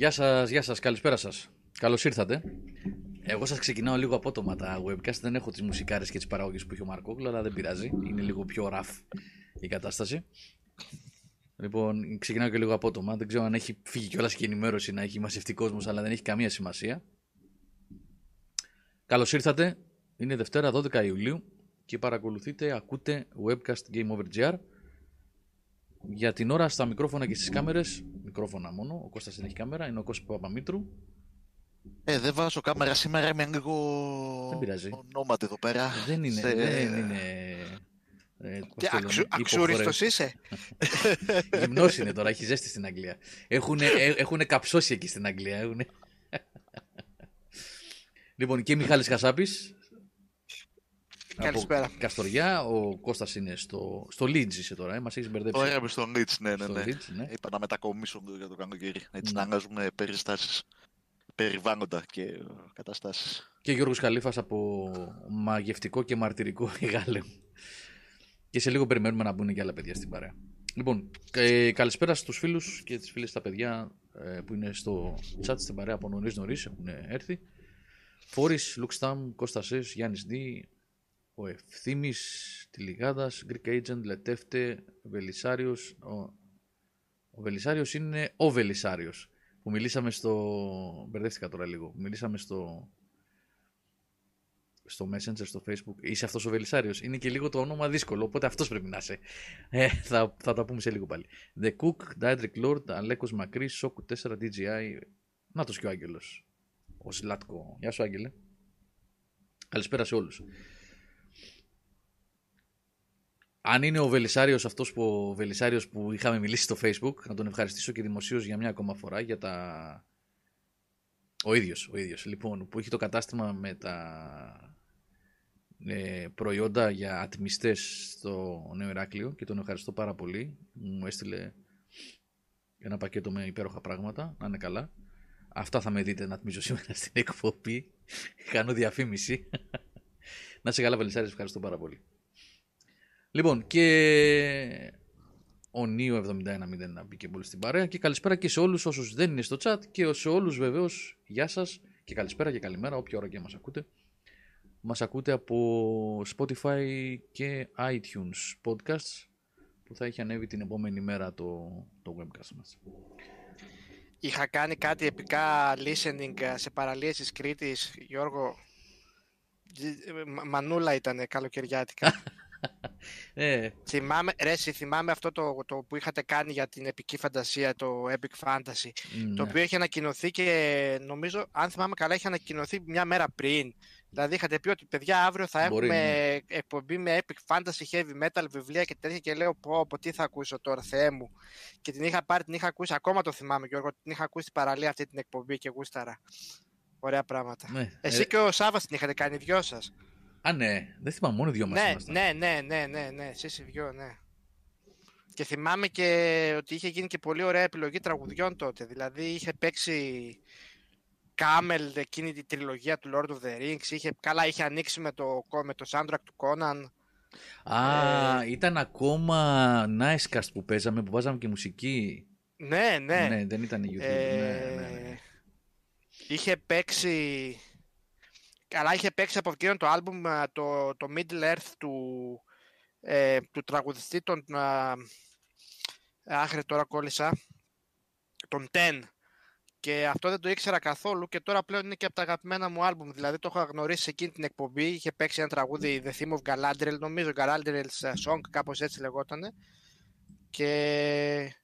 Γεια σας, γεια σας, καλησπέρα σας. Καλώς ήρθατε. Εγώ σας ξεκινάω λίγο απότομα τα webcast, δεν έχω τις μουσικάρες και τις παραγωγές που έχει ο Μαρκόγλου, αλλά δεν πειράζει, είναι λίγο πιο rough η κατάσταση. Λοιπόν, ξεκινάω και λίγο απότομα, δεν ξέρω αν έχει φύγει κιόλας και η ενημέρωση να έχει μαζευτεί κόσμος, αλλά δεν έχει καμία σημασία. Καλώς ήρθατε, είναι Δευτέρα 12 Ιουλίου και παρακολουθείτε, ακούτε webcast Game Over GR. Για την ώρα στα μικρόφωνα και στις κάμερες, μικρόφωνα μόνο, ο Κώστας δεν έχει κάμερα, είναι ο Κώστας Παπαμήτρου. Ε, δεν βάζω κάμερα σήμερα, είμαι λίγο Δεν πειράζει. ονόματι εδώ πέρα. Δεν είναι, Σε- δεν είναι... Ε, πώς Και το λένε, αξου- αξούριστος είσαι. Γυμνός είναι τώρα, έχει ζέστη στην Αγγλία. Έχουν, έχουνε καψώσει εκεί στην Αγγλία. Έχουνε... λοιπόν, και Μιχάλης Χασάπης. Καλησπέρα. Από Καστοριά, ο Κώστας είναι στο, στο Leeds είσαι τώρα, ε, μας έχεις μπερδέψει. Ωραία, είμαι στον Leeds, ναι, ναι, στο ναι. Leeds, ναι. Είπα να μετακομίσω για το καλοκαίρι. Έτσι, Ναι. να αλλάζουμε περιστάσεις, περιβάλλοντα και ε, καταστάσεις. Και Γιώργος Χαλίφας από μαγευτικό και μαρτυρικό Γάλεμ. Και σε λίγο περιμένουμε να μπουν και άλλα παιδιά στην παρέα. Λοιπόν, ε, καλησπέρα στους φίλους και τις φίλες τα παιδιά ε, που είναι στο chat στην παρέα από νωρίς νωρίς έχουν έρθει. Φόρης, Λουξτάμ, Κώστας Ες, Γιάννης Δη, ο Ευθύμης, Τηλιγάδας, Greek Agent, Λετεύτε, Βελισάριος. Ο, ο Βελισάριος είναι ο Βελισάριος που μιλήσαμε στο... Μπερδεύτηκα τώρα λίγο. Μιλήσαμε στο στο Messenger, στο Facebook. Είσαι αυτός ο Βελισάριος; Είναι και λίγο το όνομα δύσκολο, οπότε αυτός πρέπει να είσαι. Ε, θα, θα τα πούμε σε λίγο πάλι. The Cook, Diedrich Lord, Αλέκος Μακρύς, Σόκου 4, DJI. Νάτος και ο Άγγελος. Ο Σλάτκο. Γεια σου Άγγελε. Καλησπέρα σε όλους. Αν είναι ο Βελισάριος αυτός που, ο Βελισάριος που είχαμε μιλήσει στο Facebook, να τον ευχαριστήσω και δημοσίως για μια ακόμα φορά για τα... Ο ίδιος, ο ίδιος, λοιπόν, που έχει το κατάστημα με τα ε, προϊόντα για ατμιστές στο Νέο Ηράκλειο και τον ευχαριστώ πάρα πολύ. Μου έστειλε ένα πακέτο με υπέροχα πράγματα, να είναι καλά. Αυτά θα με δείτε να ατμίζω σήμερα στην εκπομπή. Κάνω διαφήμιση. να σε καλά, Βελισσάρης, ευχαριστώ πάρα πολύ. Λοιπόν, και ο Νίο 71 να μπήκε πολύ στην παρέα και καλησπέρα και σε όλους όσους δεν είναι στο chat και σε όλους βεβαίως γεια σας και καλησπέρα και καλημέρα όποια ώρα και μας ακούτε. Μας ακούτε από Spotify και iTunes podcasts που θα έχει ανέβει την επόμενη μέρα το, το webcast μας. Είχα κάνει κάτι επικά listening ε, σε παραλίες της Κρήτης, Γιώργο. Τζι- ε, μα- Μανούλα ήταν καλοκαιριάτικα. Ε, θυμάμαι, ρε, εσύ, θυμάμαι αυτό το, το που είχατε κάνει για την επική φαντασία, το Epic Fantasy. Το ναι. οποίο είχε ανακοινωθεί και νομίζω, αν θυμάμαι καλά, είχε ανακοινωθεί μια μέρα πριν. Δηλαδή είχατε πει ότι παιδιά αύριο θα Μπορεί, έχουμε ναι. εκπομπή με Epic Fantasy, Heavy Metal, βιβλία και τέτοια και λέω πω, πω τι θα ακούσω τώρα, Θεέ μου. Και την είχα πάρει, την είχα ακούσει, ακόμα το θυμάμαι Γιώργο, την είχα ακούσει στην παραλία αυτή την εκπομπή και γούσταρα. Ωραία πράγματα. ναι. Εσύ Ε, και ο Σάββας την είχατε κάνει οι δυο σας. Α, ναι. Δεν θυμάμαι, μόνο οι δυο μας Ναι, ήμασταν. ναι, ναι, ναι, ναι, ναι, εσείς οι δυο, ναι. Και θυμάμαι και ότι είχε γίνει και πολύ ωραία επιλογή τραγουδιών τότε. Δηλαδή είχε παίξει Camel εκείνη τη τριλογία του Lord of the Rings. Είχε, καλά, είχε ανοίξει με το, με το soundtrack του Conan. Α, Ε, ήταν ακόμα Nicecast που παίζαμε, που βάζαμε και μουσική. Ναι, ναι. Ναι, δεν ήταν YouTube. Ε, ναι, ναι, ναι. Είχε παίξει... Καλά, είχε παίξει από εκείνο το άλμπουμ α, το, το Middle Earth του, ε, του τραγουδιστή των... α, Άχρε τώρα κόλλησα. Τον Ten. Και αυτό δεν το ήξερα καθόλου και τώρα πλέον είναι και από τα αγαπημένα μου άλμπουμ. Δηλαδή το είχα γνωρίσει σε εκείνη την εκπομπή. Είχε παίξει ένα τραγούδι The Theme of Galadriel, νομίζω Galadriel's ε, Song, κάπως έτσι λεγότανε. Και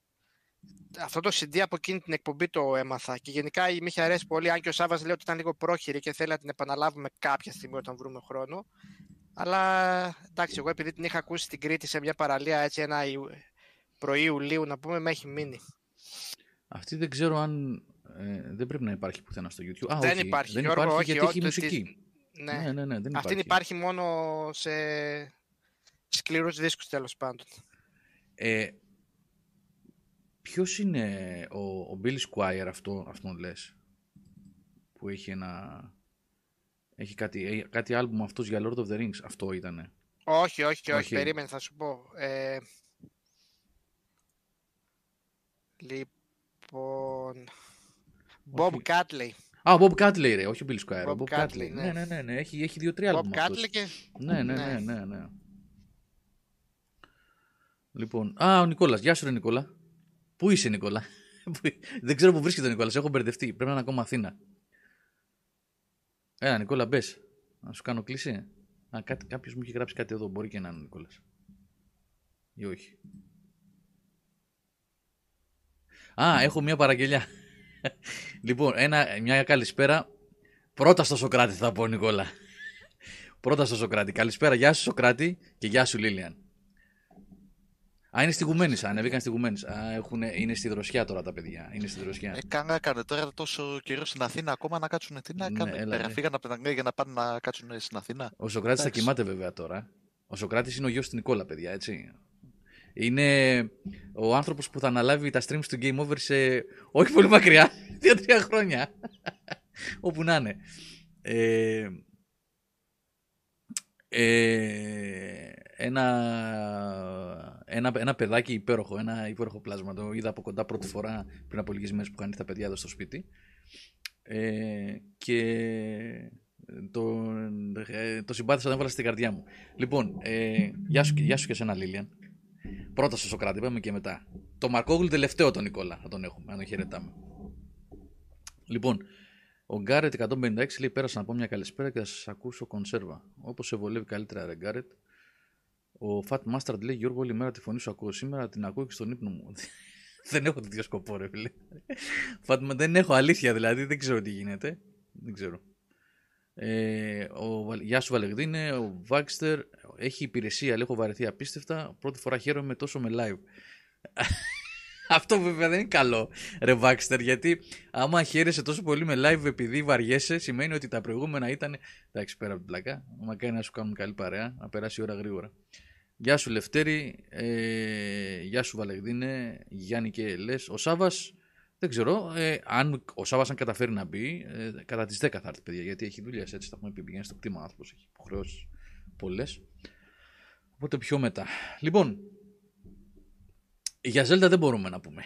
αυτό το CD από εκείνη την εκπομπή το έμαθα. Και γενικά με είχε αρέσει πολύ, αν και ο Σάββας λέει ότι ήταν λίγο πρόχειρη και θέλει να την επαναλάβουμε κάποια στιγμή όταν βρούμε χρόνο. Αλλά εντάξει, εγώ επειδή την είχα ακούσει στην Κρήτη σε μια παραλία έτσι ένα Ιου- πρωί Ιουλίου να πούμε, με έχει μείνει. Αυτή δεν ξέρω αν. ε, δεν πρέπει να υπάρχει πουθενά στο YouTube. Α, Δεν όχι, υπάρχει, δεν Γιώργο, υπάρχει όχι, γιατί έχει ό,τι- μουσική. Ναι. Ναι, ναι, ναι, δεν Αυτή υπάρχει. υπάρχει μόνο σε σκληρούς δίσκους τέλος πάντων. Ε, ποιος είναι ο, ο Billy Squire αυτό, αυτόν λες που έχει ένα έχει κάτι, ε, κάτι άλμπουμ αυτός για Lord of the Rings αυτό ήτανε; Όχι, όχι, όχι, Όχι. περίμενε, θα σου πω. Ε, Λοιπόν. Bob Όχι. Catley. Α, ο Bob Catley, ρε, όχι ο Bill Squire. Bob ο Bob Catley, Catley. ναι. Ναι, ναι, ναι, ναι. Έχει, έχει δύο-τρία Bob άλμπουμ αυτός. Catley και... Ναι, ναι, ναι, Ναι. ναι, ναι. Λοιπόν, α, ο Νικόλας. Γεια σου, ρε Νικόλα. Πού είσαι, Νικόλα; Πού- Δεν ξέρω πού βρίσκεται ο Νικόλας. Έχω μπερδευτεί. Πρέπει να είναι ακόμα Αθήνα. Έλα, Νικόλα, μπες. Να σου κάνω κλίση. Α, κάτι, κάποιος μου έχει γράψει κάτι εδώ. Μπορεί και να είναι ο Νικόλας. Ή όχι. Α, έχω μια παραγγελιά. λοιπόν, ένα, μια καλησπέρα. Πρώτα στο Σοκράτη θα πω, Νικόλα. Πρώτα στο Σοκράτη. Καλησπέρα, γεια σου Σοκράτη και γεια σου Λίλιαν. Α, είναι στη Γουμένης, ανέβηκαν στη Γουμένης. Α, έχουνε, είναι στη δροσιά τώρα τα παιδιά. Είναι στη δροσιά. Ε, κάνα έκανε τώρα τόσο καιρός στην Αθήνα ακόμα να κάτσουν. Τι να Ναι, κάνουν. έλα, Πέρα ναι. φύγαν από την Αγγλία για να πάνε να κάτσουν στην Αθήνα. Ο Σοκράτης θα εντάξει. κοιμάται βέβαια τώρα. Ο Σοκράτης είναι ο γιος του Νικόλα, παιδιά, έτσι. Είναι ο άνθρωπος που θα αναλάβει τα streams του Game Over σε όχι πολύ μακριά, δύο-τρία χρόνια. Όπου να είναι. Ε, ε, ένα, ένα, ένα παιδάκι υπέροχο, ένα υπέροχο πλάσμα. Το είδα από κοντά πρώτη φορά πριν από λίγες μέρες που είχαν έρθει τα παιδιά εδώ στο σπίτι. Ε, και το, ε, το συμπάθησα, τον έβαλα στην καρδιά μου. Λοιπόν, ε, γεια, σου, και- γεια σου και εσένα, Λίλιαν. Πρώτα στο Σοκράτη, είπαμε και μετά. Το Μαρκόγλου τελευταίο τον Νικόλα, θα τον έχουμε, αν τον χαιρετάμε. Λοιπόν, ο Γκάρετ 156 λέει: Πέρασα να πω μια καλησπέρα και θα σας ακούσω κονσέρβα. Όπως σε βολεύει καλύτερα, ρε Γκάρετ. Ο Fat Mustard λέει: Γιώργο, όλη μέρα τη φωνή σου ακούω. Σήμερα την ακούω και στον ύπνο μου. δεν έχω τέτοιο σκοπό, ρε φίλε. Fat, δεν έχω αλήθεια δηλαδή, δεν ξέρω τι γίνεται. Δεν ξέρω. Ε, ο, Βα- γεια σου Βαλεγδίνε, ο Βάξτερ έχει υπηρεσία, αλλά έχω βαρεθεί απίστευτα. Πρώτη φορά χαίρομαι τόσο με live. Αυτό βέβαια δεν είναι καλό, ρε Βάξτερ, γιατί άμα χαίρεσαι τόσο πολύ με live επειδή βαριέσαι, σημαίνει ότι τα προηγούμενα ήταν. Εντάξει, πέρα από την πλακά. Μακάρι να σου κάνουν καλή παρέα, να περάσει η ώρα γρήγορα. Γεια σου Λευτέρη, ε, γεια σου Βαλεγδίνε, Γιάννη και Λες. Ο Σάβας, δεν ξέρω, ε, αν ο Σάβας αν καταφέρει να μπει, ε, κατά τις 10 θα έρθει παιδιά, γιατί έχει δουλειές έτσι, τα έχουμε πει, πηγαίνει στο κτήμα άνθρωπος, έχει υποχρεώσεις πολλές. Οπότε πιο μετά. Λοιπόν, για Zelda δεν μπορούμε να πούμε.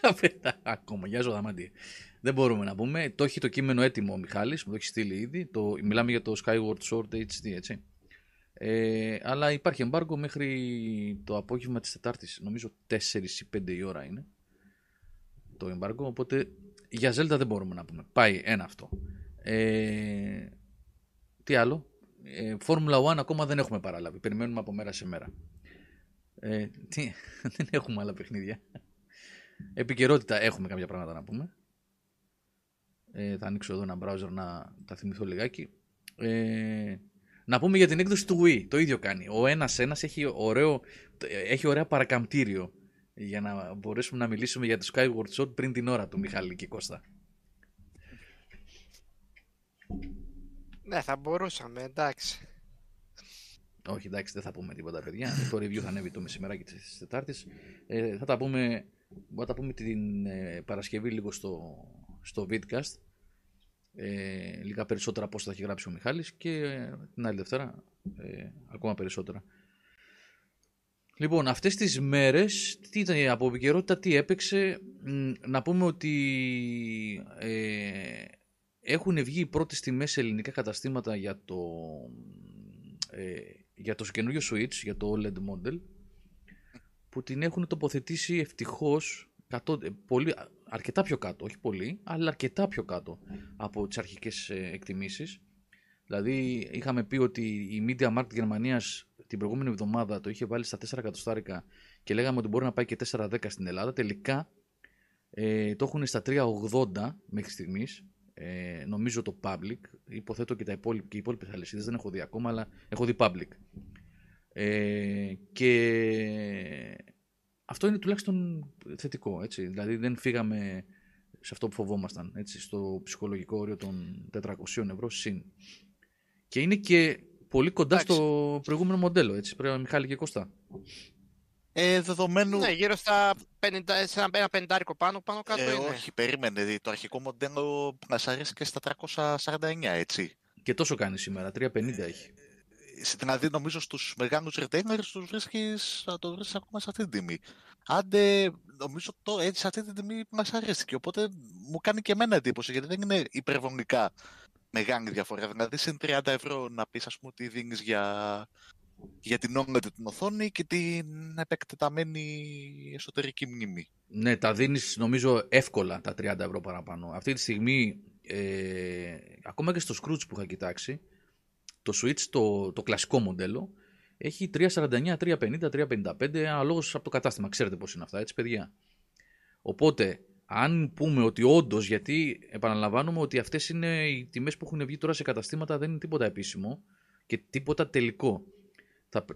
Ακόμα, για Ζωδαμαντή. Δεν μπορούμε να πούμε. Το έχει το κείμενο έτοιμο ο Μιχάλης, μου το έχει στείλει ήδη. Το, μιλάμε για το Skyward Sword HD, έτσι. Ε, αλλά υπάρχει embargo μέχρι το απόγευμα της Τετάρτης. Νομίζω 4 ή 5 η ώρα είναι το embargo. Οπότε για Zelda δεν μπορούμε να πούμε. Πάει ένα αυτό. Ε, τι άλλο; Ε, Formula 1 ακόμα δεν έχουμε παραλάβει. Περιμένουμε από μέρα σε μέρα. Ε, τι, δεν έχουμε άλλα παιχνίδια. Επικαιρότητα έχουμε κάποια πράγματα να πούμε. Ε, θα ανοίξω εδώ ένα browser να τα θυμηθώ λιγάκι. Ε, να πούμε για την έκδοση του Wii. Το ίδιο κάνει. Ο ένας ένας έχει, ωραίο, έχει ωραία παρακαμπτήριο για να μπορέσουμε να μιλήσουμε για το Skyward Sword πριν την ώρα του Μιχάλη και Κώστα. Ναι, θα μπορούσαμε, εντάξει. Όχι, εντάξει, δεν θα πούμε τίποτα, παιδιά. το review θα ανέβει το μεσημεράκι της Τετάρτης. Ε, θα τα πούμε, μπορούμε να τα πούμε την ε, Παρασκευή λίγο στο, στο Vidcast. Ε, λίγα περισσότερα πώς θα έχει γράψει ο Μιχάλης και ε, την άλλη Δευτέρα ε, ακόμα περισσότερα. Λοιπόν, αυτές τις μέρες, τι ήταν από επικαιρότητα, τι έπαιξε, μ, να πούμε ότι ε, έχουν βγει οι πρώτες τιμές σε ελληνικά καταστήματα για το, ε, για το καινούριο Switch, για το OLED model, που την έχουν τοποθετήσει ευτυχώς κατώ- ε, πολύ, αρκετά πιο κάτω, όχι πολύ, αλλά αρκετά πιο κάτω από τις αρχικές ε, εκτιμήσεις. Δηλαδή είχαμε πει ότι η Media Markt Γερμανίας την προηγούμενη εβδομάδα το είχε βάλει στα 4 εκατοστάρικα και λέγαμε ότι μπορεί να πάει και 4-10 στην Ελλάδα. Τελικά ε, το έχουν στα 3,80 μέχρι στιγμής. Ε, νομίζω το public. Υποθέτω και, τα υπόλοιπα, και οι υπόλοιπες αλυσίδες δεν έχω δει ακόμα, αλλά έχω δει public. Ε, και αυτό είναι τουλάχιστον θετικό. Έτσι. Δηλαδή δεν φύγαμε σε αυτό που φοβόμασταν, έτσι, στο ψυχολογικό όριο των 400 ευρώ συν. Και είναι και πολύ κοντά Εντάξει. στο προηγούμενο μοντέλο, έτσι, πρέπει Μιχάλη και Κώστα. Ε, δεδομένου. Ναι, γύρω στα 50, σε ένα, ένα πεντάρικο πάνω, πάνω κάτω ε, είναι. όχι, περίμενε. δει, Το αρχικό μοντέλο μας αρέσει και στα 349, έτσι. Και τόσο κάνει σήμερα, 350 έχει. Ε, Δηλαδή, νομίζω στους μεγάλους retailers τους βρίσκεις, θα το βρίσκεις ακόμα σε αυτή την τιμή. άντε, νομίζω το έτσι σε αυτή τη τιμή μας αρέσει. Οπότε μου κάνει και εμένα εντύπωση, γιατί δεν είναι υπερβολικά μεγάλη διαφορά. Δηλαδή, σε 30 ευρώ να πεις, ας πούμε, ότι δίνεις για, για την OLED την οθόνη και την επεκτεταμένη εσωτερική μνήμη. Ναι, τα δίνεις νομίζω εύκολα τα 30 ευρώ παραπάνω. Αυτή τη στιγμή, ε, ακόμα και στο Scrooge που είχα κοιτάξει, το Switch, το, το κλασικό μοντέλο, έχει 349, 350, 355, αναλόγως από το κατάστημα. Ξέρετε πώς είναι αυτά, έτσι παιδιά; Οπότε, αν πούμε ότι όντως, γιατί επαναλαμβάνουμε ότι αυτές είναι οι τιμές που έχουν βγει τώρα σε καταστήματα, δεν είναι τίποτα επίσημο και τίποτα τελικό.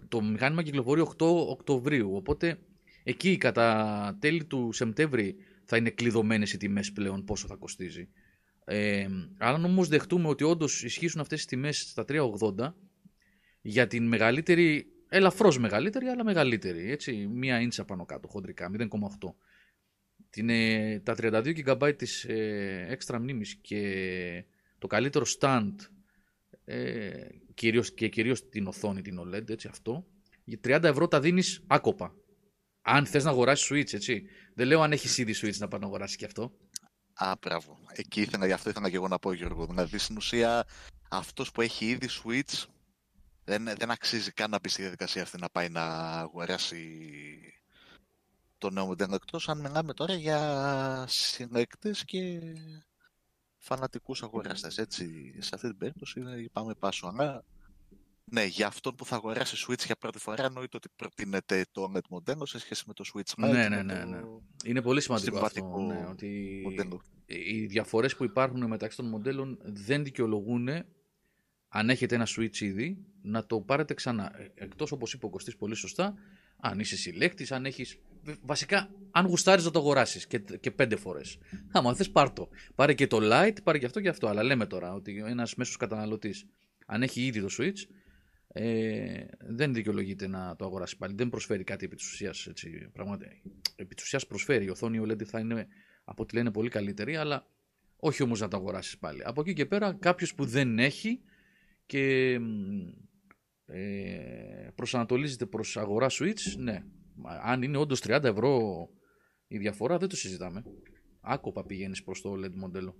το μηχάνημα κυκλοφορεί 8 Οκτωβρίου, οπότε εκεί κατά τέλη του Σεπτέμβρη θα είναι κλειδωμένες οι τιμές πλέον πόσο θα κοστίζει. Ε, αν όμως δεχτούμε ότι όντως ισχύσουν αυτές τις τιμές στα 380, για την μεγαλύτερη, ελαφρώς μεγαλύτερη, αλλά μεγαλύτερη, έτσι, μία ίντσα πάνω κάτω, χοντρικά, 0,8 την, ε, τα 32 GB της ε, έξτρα μνήμης και το καλύτερο stand ε, κυρίως, και κυρίως την οθόνη, την OLED, έτσι αυτό, για 30 ευρώ τα δίνεις άκοπα. Αν θες να αγοράσεις Switch, έτσι. Δεν λέω αν έχεις ήδη Switch να πάει να αγοράσεις και αυτό. Α, μπράβο. Εκεί ήθελα, γι' αυτό ήθελα και εγώ να πω, Γιώργο. Δηλαδή, στην ουσία, αυτός που έχει ήδη Switch δεν, δεν αξίζει καν να μπει στη διαδικασία αυτή να πάει να αγοράσει το νέο μοντέλο εκτός αν μιλάμε τώρα για συνεκτές και φανατικούς αγοραστές. Έτσι, σε αυτή την περίπτωση πάμε πάσο. Αλλά ναι, για αυτόν που θα αγοράσει Switch για πρώτη φορά εννοείται ότι προτείνεται το OLED μοντέλο σε σχέση με το Switch Ναι, ναι, ναι, ναι, ναι. Είναι πολύ σημαντικό αυτό, ναι, ότι μοντέλο. οι διαφορές που υπάρχουν μεταξύ των μοντέλων δεν δικαιολογούν αν έχετε ένα Switch ήδη, να το πάρετε ξανά. Ε, εκτός, όπως είπε ο Κωστής πολύ σωστά, αν είσαι συλλέκτης, αν έχεις. Βασικά, αν γουστάρεις να το αγοράσεις και, και πέντε φορές. Άμα θες, πάρ το. Πάρε και το light, πάρε και αυτό και αυτό. Αλλά λέμε τώρα ότι ένας μέσος καταναλωτής, αν έχει ήδη το Switch, ε, δεν δικαιολογείται να το αγοράσει πάλι. Δεν προσφέρει κάτι επί της ουσίας. Επί της ουσίας προσφέρει. Η οθόνη OLED θα είναι από ό,τι λένε πολύ καλύτερη, αλλά όχι όμως να το αγοράσεις πάλι. Από εκεί και πέρα, κάποιος που δεν έχει και ε, προσανατολίζεται προς αγορά Switch, ναι. Αν είναι όντως 30 ευρώ η διαφορά, δεν το συζητάμε. Άκοπα πηγαίνεις προς το OLED μοντέλο.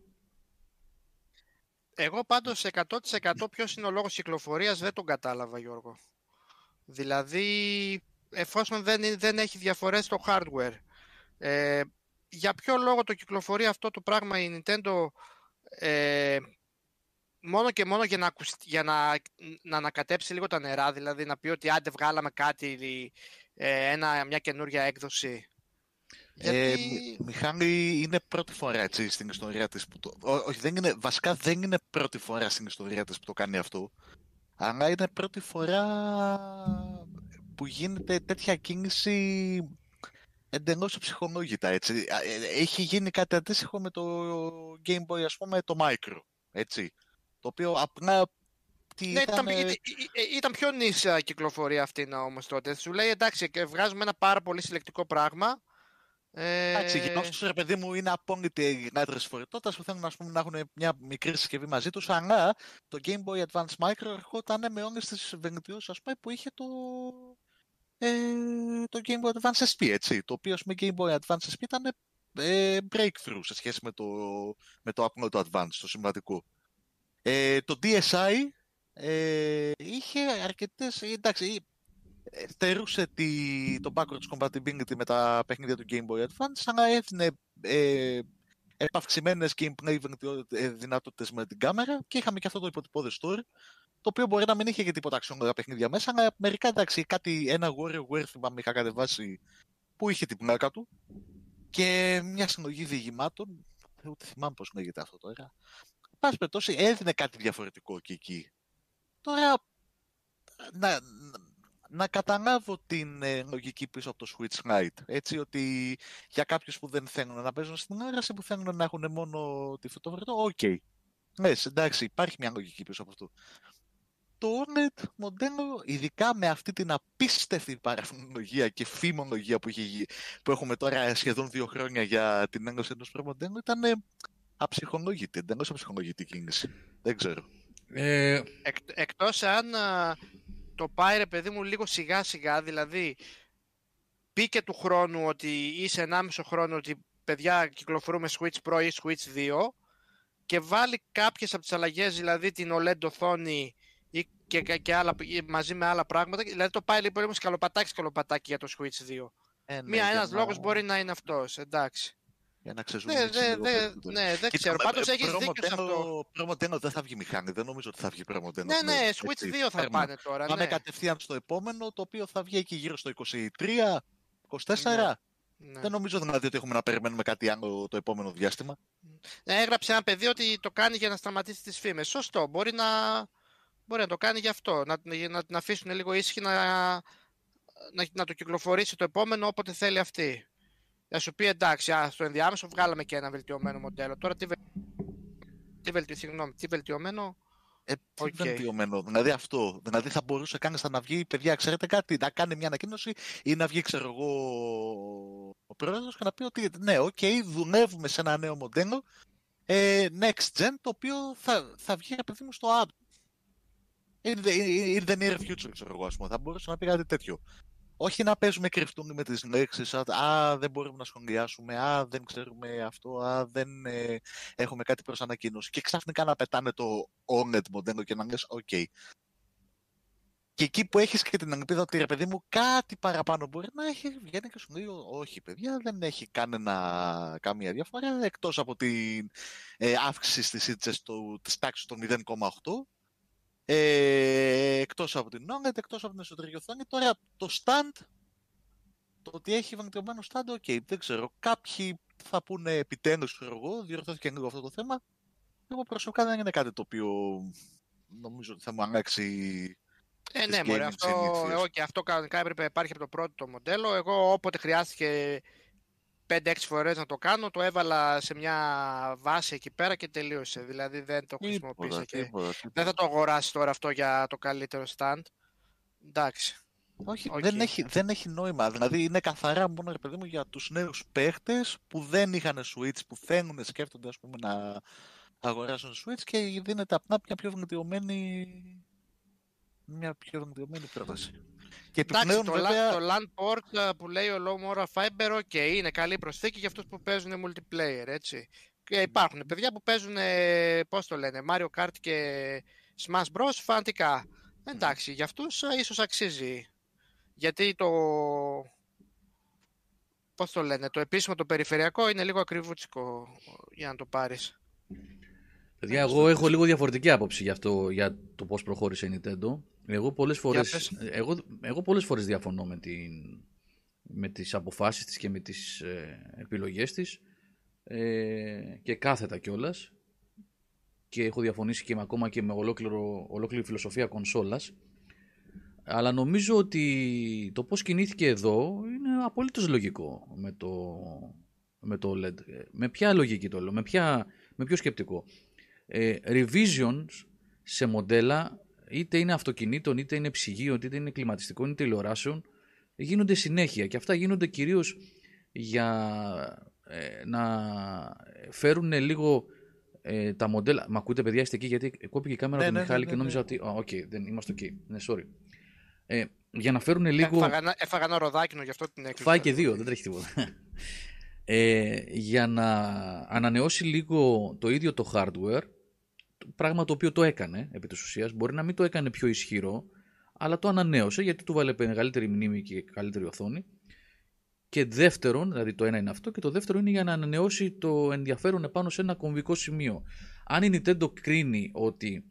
Εγώ πάντως 100% ποιος είναι ο λόγος κυκλοφορίας δεν τον κατάλαβα Γιώργο. Δηλαδή εφόσον δεν, δεν έχει διαφορές στο hardware. Ε, για ποιο λόγο το κυκλοφορεί αυτό το πράγμα η Nintendo ε, μόνο και μόνο για να, για να, να ανακατέψει λίγο τα νερά, δηλαδή να πει ότι άντε βγάλαμε κάτι, ε, ένα, μια καινούργια έκδοση. Ε, Μιχάλη, είναι πρώτη φορά έτσι, στην ιστορία της που το... όχι, δεν είναι, βασικά δεν είναι πρώτη φορά στην ιστορία της που το κάνει αυτό. Αλλά είναι πρώτη φορά που γίνεται τέτοια κίνηση εντελώς ψυχολόγητα έτσι. Ε, έχει γίνει κάτι αντίστοιχο με το Game Boy, ας πούμε, το Micro, έτσι. Το οποίο απλά ναι, ήταν, ήταν, ήταν πιο νήσια κυκλοφορία αυτή όμως τότε. Σου λέει εντάξει, βγάζουμε ένα πάρα πολύ συλλεκτικό πράγμα. Ε... Εντάξει, για όσους ρε παιδί μου είναι απόλυτη άντρες φορητότητας που θέλουν πούμε, να έχουν μια μικρή συσκευή μαζί τους, αλλά το Game Boy Advance Micro ερχόταν με όλες τις βελτιώσεις ας πούμε, που είχε το, ε, το Game Boy Advance SP, έτσι. Το οποίο, ας πούμε, Game Boy Advance SP ήταν ε, breakthrough σε σχέση με το, με το απλό το Advance, το συμβατικό. Ε, το DSi ε, είχε αρκετές, εντάξει, ε, στερούσε τη, το backwards compatibility με τα παιχνίδια του Game Boy Advance, αλλά έδινε ε, επαυξημένες gameplay ε, δυνατότητες με την κάμερα και είχαμε και αυτό το υποτυπώδες story, το οποίο μπορεί να μην είχε και τίποτα αξιόλογα παιχνίδια μέσα, αλλά μερικά εντάξει, κάτι, ένα WarioWare θυμάμαι είχα κατεβάσει που είχε την πλάκα του και μια συλλογή διηγημάτων, ούτε θυμάμαι πώς λέγεται αυτό τώρα, πάση περιπτώσει έδινε κάτι διαφορετικό και εκεί. Τώρα, να, να καταλάβω την ε, λογική πίσω από το Switch Lite. Έτσι ότι για κάποιους που δεν θέλουν να παίζουν στην τηλεόραση, που θέλουν να έχουν μόνο τη φωτοβολταϊκή, ok. Okay. Ναι, εντάξει, υπάρχει μια λογική πίσω από αυτό. Το OLED μοντέλο, ειδικά με αυτή την απίστευτη παραφιλολογία και φημολογία που, που έχουμε τώρα σχεδόν δύο χρόνια για την έγκοση ενός προμοντέλου, ήταν αψυχολογητή, εντελώς αψυχολογητή κίνηση. Δεν ξέρω. Ε... Εκ, εκτός αν το πάει ρε παιδί μου λίγο σιγά σιγά, δηλαδή πει και του χρόνου ότι είσαι 1,5 χρόνο ότι παιδιά κυκλοφορούμε Switch Pro ή Switch 2 και βάλει κάποιες από τις αλλαγές, δηλαδή την OLED οθόνη ή και, και, άλλα, μαζί με άλλα πράγματα, δηλαδή το πάει λοιπόν σκαλοπατάκι σκαλοπατάκι για το Switch 2. Ε, ναι, Μία, ένας να... λόγος μπορεί να είναι αυτός, εντάξει. Για να ξεζουμίξει ναι, ναι, ναι, ναι, δεν ξέρω. Πάντως έχεις δίκιο σε αυτό. Προμοντένο δεν θα βγει μηχάνη. Δεν νομίζω ότι θα βγει προμοντένο. Ναι, ναι, Switch 2 θα πάνε τώρα. Πάμε ναι. κατευθείαν στο επόμενο, το οποίο θα βγει εκεί γύρω στο 23, 24. Ναι. Δεν νομίζω δηλαδή ότι έχουμε να περιμένουμε κάτι άλλο το επόμενο διάστημα. Ναι, έγραψε ένα παιδί ότι το κάνει για να σταματήσει τις φήμες. Σωστό. Μπορεί να, μπορεί να το κάνει γι' αυτό. Να, να την αφήσουν λίγο ήσυχη να, να, να το κυκλοφορήσει το επόμενο όποτε θέλει αυτή. Θα σου πει εντάξει, α, στο ενδιάμεσο βγάλαμε και ένα βελτιωμένο μοντέλο. Τώρα τι, βε... τι, βελτι... Συγγνώμη, τι βελτιωμένο; Ε, τι okay. βελτιωμένο. Δηλαδή αυτό. Δηλαδή θα μπορούσε κανείς να βγει, παιδιά, ξέρετε κάτι, να κάνει μια ανακοίνωση ή να βγει, ξέρω εγώ, ο πρόεδρος και να πει ότι ναι, ok, okay, δουλεύουμε σε ένα νέο μοντέλο ε, next gen το οποίο θα, θα βγει, παιδί μου, στο app. In the, in the near future, ξέρω εγώ, ας πούμε. Θα μπορούσε να πει κάτι τέτοιο. Όχι να παίζουμε κρυφτούλι με τις λέξεις, α, δεν μπορούμε να σχολιάσουμε, α, δεν ξέρουμε αυτό, α, δεν ε, έχουμε κάτι προς ανακοίνωση. Και ξαφνικά να πετάνε το OLED μοντέλο και να λες, ok. Okay. Και εκεί που έχεις και την ελπίδα ότι ρε παιδί μου κάτι παραπάνω μπορεί να έχει, βγαίνει και σου λέει, όχι παιδιά, δεν έχει κανένα, καμία διαφορά, εκτός από την ε, αύξηση στις ίντσες της τάξης των 0,8 ε, εκτός από την OLED, εκτός από την εσωτερική οθόνη. Τώρα το stand, το ότι έχει βελτιωμένο stand, ok, okay, δεν ξέρω. Κάποιοι θα πούνε επιτέλους, ξέρω εγώ, διορθώθηκε λίγο αυτό το θέμα. Εγώ προσωπικά δεν είναι κάτι το οποίο νομίζω ότι θα μου αλλάξει ε, ναι, μωρέ, αυτό, εγώ και αυτό κανονικά έπρεπε να υπάρχει από το πρώτο το μοντέλο. Εγώ όποτε χρειάστηκε 5-6 φορές να το κάνω, το έβαλα σε μια βάση εκεί πέρα και τελείωσε. Δηλαδή δεν το χρησιμοποίησα και δεν θα το αγοράσει τώρα αυτό για το καλύτερο stand. Εντάξει. Όχι, δεν, έχει, δεν έχει νόημα. Δηλαδή είναι καθαρά μόνο ρε παιδί μου για τους νέους παίχτες που δεν είχαν Switch, που θέλουν, σκέφτονται ας πούμε να αγοράσουν Switch και δίνεται απλά μια πιο βελτιωμένη μια πιο βελτιωμένη πρόταση. Και Εντάξει, το, βέβαια... το LAN port ε, που λέει ο Low Mora Fiber, ok, είναι καλή προσθήκη για αυτούς που παίζουν multiplayer, έτσι. Και υπάρχουν παιδιά που παίζουν, πώς το λένε, Mario Kart και Smash Bros. φαντικά. Εντάξει, για αυτούς ε, ίσως αξίζει. Γιατί το... Πώς το λένε, το επίσημο το περιφερειακό είναι λίγο ακριβούτσικο για να το πάρεις. Παιδιά, εγώ έχω λίγο διαφορετική άποψη για, αυτό, για το πώς προχώρησε η Nintendo. Εγώ πολλές φορές, εγώ, εγώ πολλές φορές διαφωνώ με, την, με τις αποφάσεις της και με τις ε, επιλογές της ε, και κάθετα κιόλας. και έχω διαφωνήσει και με, ακόμα και με ολόκληρο, ολόκληρη φιλοσοφία κονσόλας αλλά νομίζω ότι το πώς κινήθηκε εδώ είναι απολύτως λογικό με το, με το OLED. Με ποια λογική το λέω, με, ποια, με ποιο σκεπτικό. Ε, revisions σε μοντέλα είτε είναι αυτοκινήτων, είτε είναι ψυγείων, είτε είναι κλιματιστικών, είτε τηλεοράσεων, γίνονται συνέχεια και αυτά γίνονται κυρίως για ε, να φέρουν λίγο ε, τα μοντέλα. Μα ακούτε, παιδιά, είστε εκεί γιατί κόπηκε η κάμερα ναι, του ναι, Μιχάλη ναι, και ναι, νόμιζα ότι. Οκ, okay, δεν είμαστε εκεί. Ναι, sorry. Ε, για να φέρουν λίγο. Έφαγα, ένα ροδάκινο γι' αυτό την έκλεισα. Φάει και δύο, δεν τρέχει τίποτα. Ε, για να ανανεώσει λίγο το ίδιο το hardware πράγμα το οποίο το έκανε επί της ουσίας, μπορεί να μην το έκανε πιο ισχυρό, αλλά το ανανέωσε γιατί του βάλε μεγαλύτερη μνήμη και καλύτερη οθόνη. Και δεύτερον, δηλαδή το ένα είναι αυτό, και το δεύτερο είναι για να ανανεώσει το ενδιαφέρον επάνω σε ένα κομβικό σημείο. Αν η Nintendo κρίνει ότι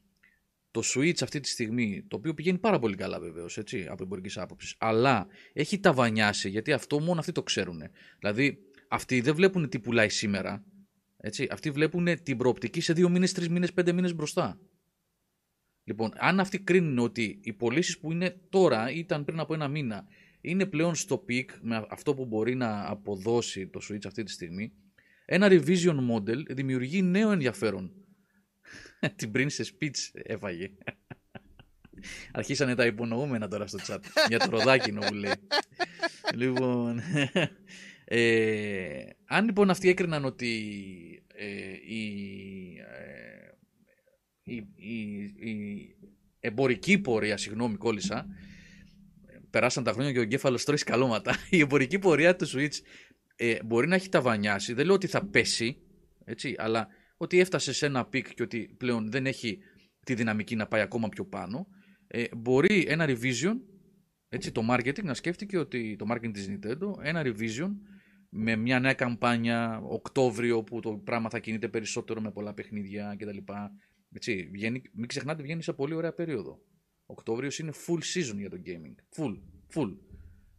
το Switch αυτή τη στιγμή, το οποίο πηγαίνει πάρα πολύ καλά βεβαίως, έτσι, από εμπορικής άποψης, αλλά έχει ταβανιάσει, γιατί αυτό μόνο αυτοί το ξέρουν. Δηλαδή, αυτοί δεν βλέπουν τι πουλάει σήμερα, έτσι, αυτοί βλέπουν την προοπτική σε δύο μήνες, τρεις μήνες, πέντε μήνες μπροστά. Λοιπόν, αν αυτοί κρίνουν ότι οι πωλήσεις που είναι τώρα ήταν πριν από ένα μήνα είναι πλέον στο peak με αυτό που μπορεί να αποδώσει το Switch αυτή τη στιγμή, ένα revision model δημιουργεί νέο ενδιαφέρον. την Princess Peach έφαγε. Αρχίσανε τα υπονοούμενα τώρα στο chat για το ροδάκινο που λέει. λοιπόν, ε, αν λοιπόν αυτοί έκριναν ότι ε, η, ε, η, η, η, εμπορική πορεία, συγγνώμη κόλλησα, περάσαν τα χρόνια και ο εγκέφαλος τρώει σκαλώματα. Η εμπορική πορεία του Switch ε, μπορεί να έχει ταβανιάσει. Δεν λέω ότι θα πέσει, έτσι, αλλά ότι έφτασε σε ένα peak και ότι πλέον δεν έχει τη δυναμική να πάει ακόμα πιο πάνω. Ε, μπορεί ένα revision, έτσι, το marketing να σκέφτηκε ότι το marketing της Nintendo, ένα revision με μια νέα καμπάνια Οκτώβριο που το πράγμα θα κινείται περισσότερο με πολλά παιχνίδια κτλ. Έτσι, βγαίνει, μην ξεχνάτε, βγαίνει σε πολύ ωραία περίοδο. Οκτώβριος είναι full season για το gaming. Full. Full.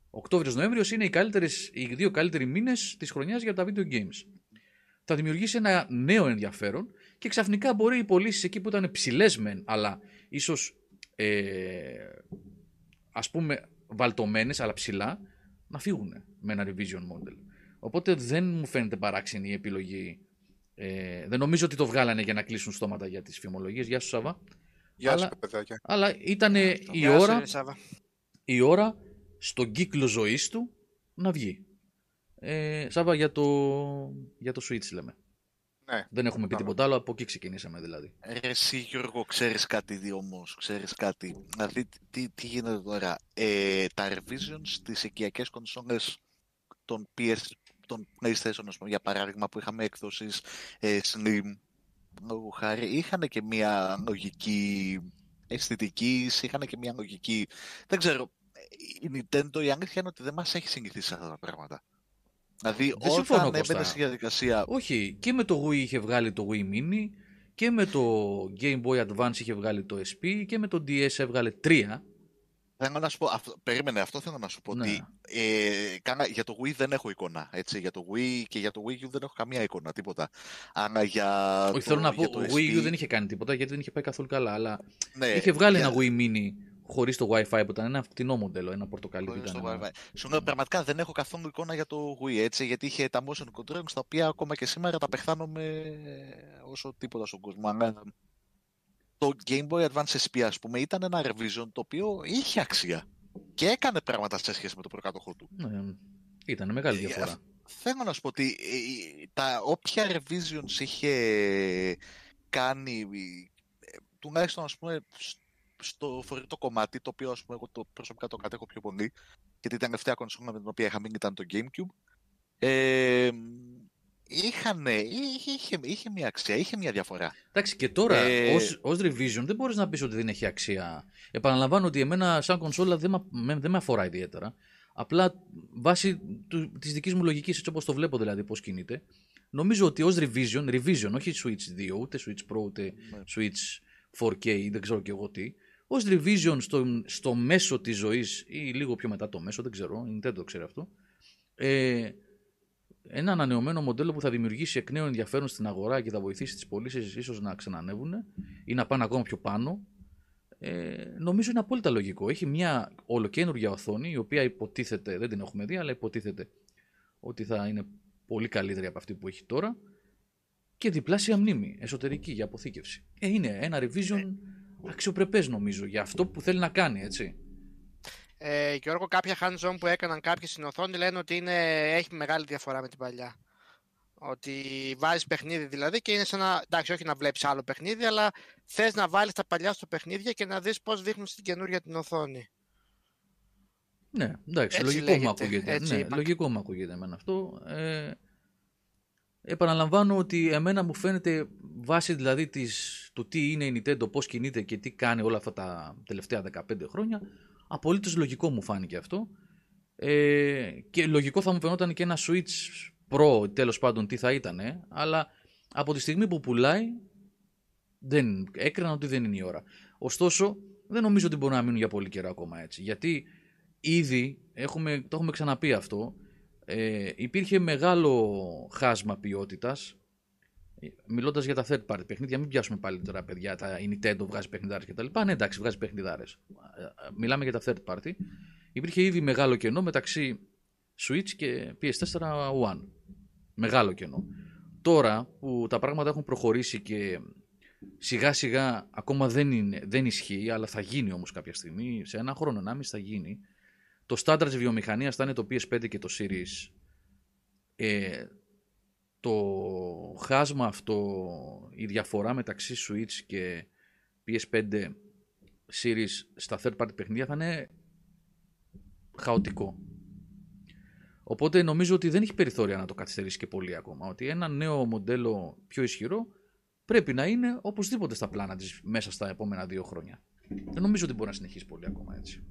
Οκτώβριο-Νοέμβριο είναι οι, καλύτερες, οι δύο καλύτεροι μήνες της χρονιάς για τα video games. Θα δημιουργήσει ένα νέο ενδιαφέρον και ξαφνικά μπορεί οι πωλήσεις εκεί που ήταν ψηλές μεν, αλλά ίσως ε, ας πούμε βαλτωμένες, αλλά ψηλά, να φύγουν με ένα revision model. Οπότε δεν μου φαίνεται παράξενη η επιλογή. Ε, δεν νομίζω ότι το βγάλανε για να κλείσουν στόματα για τις φημολογίες. Γεια σου, Σάβα. Γεια αλλά, σου, παιδάκια. Αλλά ήταν η Γεια σου, ώρα, ρε Σάβα. η ώρα στον κύκλο ζωής του να βγει. Ε, Σάβα, για το, για το Switch λέμε. Ναι. Δεν έχουμε πει Μπράβο. τίποτα άλλο, από εκεί ξεκινήσαμε δηλαδή. Ρε εσύ Γιώργο, ξέρεις κάτι όμως, ξέρεις κάτι. Δηλαδή, τι, τι γίνεται τώρα. Ε, τα revisions στις οικιακές κονσόλες των PS, των PlayStation, ας πούμε, για παράδειγμα, που είχαμε έκδοσεις ε, Slim, λόγω χάρη, είχαν και μια λογική αισθητική, είχαν και μια λογική... Δεν ξέρω, η Nintendo η αλήθεια είναι ότι δεν μας έχει συνηθίσει σε αυτά τα πράγματα. Δηλαδή, Δεν συμφωνώ, όταν Κώστα. έμπαινε στη διαδικασία Όχι, και με το Wii είχε βγάλει το Wii Mini και με το Game Boy Advance είχε βγάλει το SP και με το DS έβγαλε τρία. Θέλω να σου πω, αυτό, περίμενε, αυτό θέλω να σου πω Ναι. ότι ε, κάνα, για το Wii δεν έχω εικόνα, έτσι, για το Wii και για το Wii U δεν έχω καμία εικόνα, τίποτα. Αλλά για Όχι, το, θέλω να πω, για το ο SP, Wii U δεν είχε κάνει τίποτα γιατί δεν είχε πάει καθόλου καλά, αλλά ναι, είχε βγάλει για- ένα Wii Mini χωρίς το Wi-Fi που ήταν ένα φτηνό μοντέλο, ένα πορτοκαλί που χωρίς ήταν. το ένα- Wi-Fi. Σου λέω πραγματικά δεν έχω καθόλου εικόνα για το Wii, έτσι, γιατί είχε τα motion controls τα οποία ακόμα και σήμερα τα πεχθάνομαι όσο τίποτα στον κόσμο. Αλλά το Game Boy Advance SP, ας πούμε, ήταν ένα revision το οποίο είχε αξία και έκανε πράγματα σε σχέση με το προκάτοχό του. Ναι, ήταν μεγάλη Ε, διαφορά. Θέλω να σου πω ότι ε, τα όποια revisions είχε κάνει, ε, τουλάχιστον ας πούμε σ- στο φορητό κομμάτι, το οποίο ας πούμε εγώ το προσωπικά το κατέχω πιο πολύ, γιατί η τελευταία κονσόλα με την οποία είχα μείνει ήταν το Gamecube, ε, είχαν, είχε, είχε, είχε μια αξία, είχε μια διαφορά. Εντάξει, και τώρα Ε, ως, ως revision δεν μπορείς να πεις ότι δεν έχει αξία. Επαναλαμβάνω ότι εμένα σαν κονσόλα δεν, μα- με, δεν με αφορά ιδιαίτερα. Απλά βάσει του, της δικής μου λογικής, έτσι όπως το βλέπω δηλαδή πώς κινείται, νομίζω ότι ως revision, revision, όχι Switch 2, ούτε Switch Pro, ούτε Ναι. Switch 4K, δεν ξέρω και εγώ τι, ως revision στο, στο μέσο της ζωής ή λίγο πιο μετά το μέσο, δεν ξέρω, η Nintendo το ξέρει αυτό, ε, ένα ανανεωμένο μοντέλο που θα δημιουργήσει εκ νέου ενδιαφέρον στην αγορά και θα βοηθήσει τις πωλήσεις ίσως να ξανανεύουν ή να πάνε ακόμα πιο πάνω, ε, νομίζω είναι απόλυτα λογικό. Έχει μια ολοκένουργια οθόνη, η οποία υποτίθεται, δεν την έχουμε δει, αλλά υποτίθεται ότι θα είναι πολύ καλύτερη από αυτή που έχει τώρα και διπλάσια μνήμη εσωτερική για αποθήκευση. Ε, είναι ένα revision αξιοπρεπές νομίζω για αυτό που θέλει να κάνει, έτσι. Ε, Γιώργο, κάποια hands-on που έκαναν κάποιοι στην οθόνη λένε ότι είναι, έχει μεγάλη διαφορά με την παλιά. Ότι βάζεις παιχνίδι δηλαδή και είναι σαν να. Εντάξει, όχι να βλέπεις άλλο παιχνίδι, αλλά θες να βάλεις τα παλιά στο παιχνίδια και να δεις πώς δείχνουν στην καινούργια την οθόνη. Ναι, εντάξει, Έτσι λογικό μου λέγεται, ακούγεται. έτσι ναι, είπα. λογικό μου ακούγεται εμένα αυτό. Ε, επαναλαμβάνω ότι εμένα μου φαίνεται βάσει δηλαδή της, του τι είναι η Nintendo, πώς κινείται και τι κάνει όλα αυτά τα τελευταία 15 χρόνια, απολύτως λογικό μου φάνηκε αυτό. Ε, και λογικό θα μου φαινόταν και ένα Switch Pro τέλος πάντων τι θα ήταν, αλλά από τη στιγμή που πουλάει δεν έκρινα ότι δεν είναι η ώρα. Ωστόσο, δεν νομίζω ότι μπορούν να μείνουν για πολύ καιρό ακόμα έτσι. Γιατί ήδη, έχουμε, το έχουμε ξαναπεί αυτό, ε, υπήρχε μεγάλο χάσμα ποιότητας Μιλώντας για τα third party παιχνίδια, μην πιάσουμε πάλι τώρα παιδιά. Τα, η Nintendo βγάζει παιχνιδάρες κτλ. Ναι, εντάξει, βγάζει παιχνιδάρες. Μιλάμε για τα third party. Υπήρχε ήδη μεγάλο κενό μεταξύ Switch και PS4 One. Μεγάλο κενό. Τώρα που τα πράγματα έχουν προχωρήσει και σιγά σιγά ακόμα δεν, είναι, δεν ισχύει, αλλά θα γίνει όμως κάποια στιγμή, σε ένα χρόνο, ενάμιση θα γίνει, το στάνταρ της βιομηχανίας θα είναι το PS5 και το Series. Ε, το χάσμα αυτό, η διαφορά μεταξύ Switch και PS5 Series στα third party παιχνίδια θα είναι χαοτικό. Οπότε νομίζω ότι δεν έχει περιθώρια να το καθυστερήσει και πολύ ακόμα. Ότι ένα νέο μοντέλο πιο ισχυρό πρέπει να είναι οπωσδήποτε στα πλάνα της μέσα στα επόμενα δύο χρόνια. Δεν νομίζω ότι μπορεί να συνεχίσει πολύ ακόμα έτσι.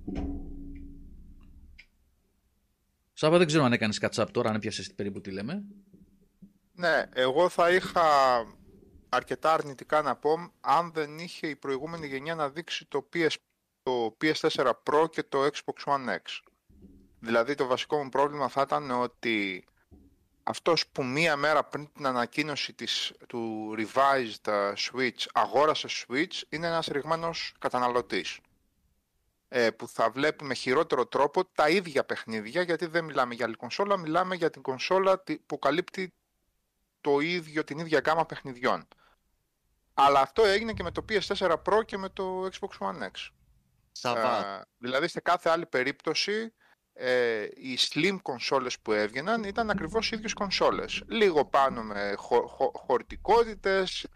Σάβα, δεν ξέρω αν έκανες catch-up τώρα, αν έπιασες περίπου τι λέμε. Ναι, εγώ θα είχα αρκετά αρνητικά να πω αν δεν είχε η προηγούμενη γενιά να δείξει το, PS, το PS4 Pro και το Xbox One X. Δηλαδή το βασικό μου πρόβλημα θα ήταν ότι αυτός που μία μέρα πριν την ανακοίνωση της, του revised Switch αγόρασε Switch είναι ένας ρηγμένος καταναλωτής ε, που θα βλέπει με χειρότερο τρόπο τα ίδια παιχνίδια γιατί δεν μιλάμε για άλλη κονσόλα, μιλάμε για την κονσόλα που καλύπτει το ίδιο, την ίδια γάμα παιχνιδιών. Αλλά αυτό έγινε και με το PS4 Pro και με το Xbox One X. Ε, δηλαδή σε κάθε άλλη περίπτωση ε, οι slim κονσόλες που έβγαιναν ήταν ακριβώς οι ίδιες κονσόλες. Λίγο πάνω με χω, χω, χωρητικότητες,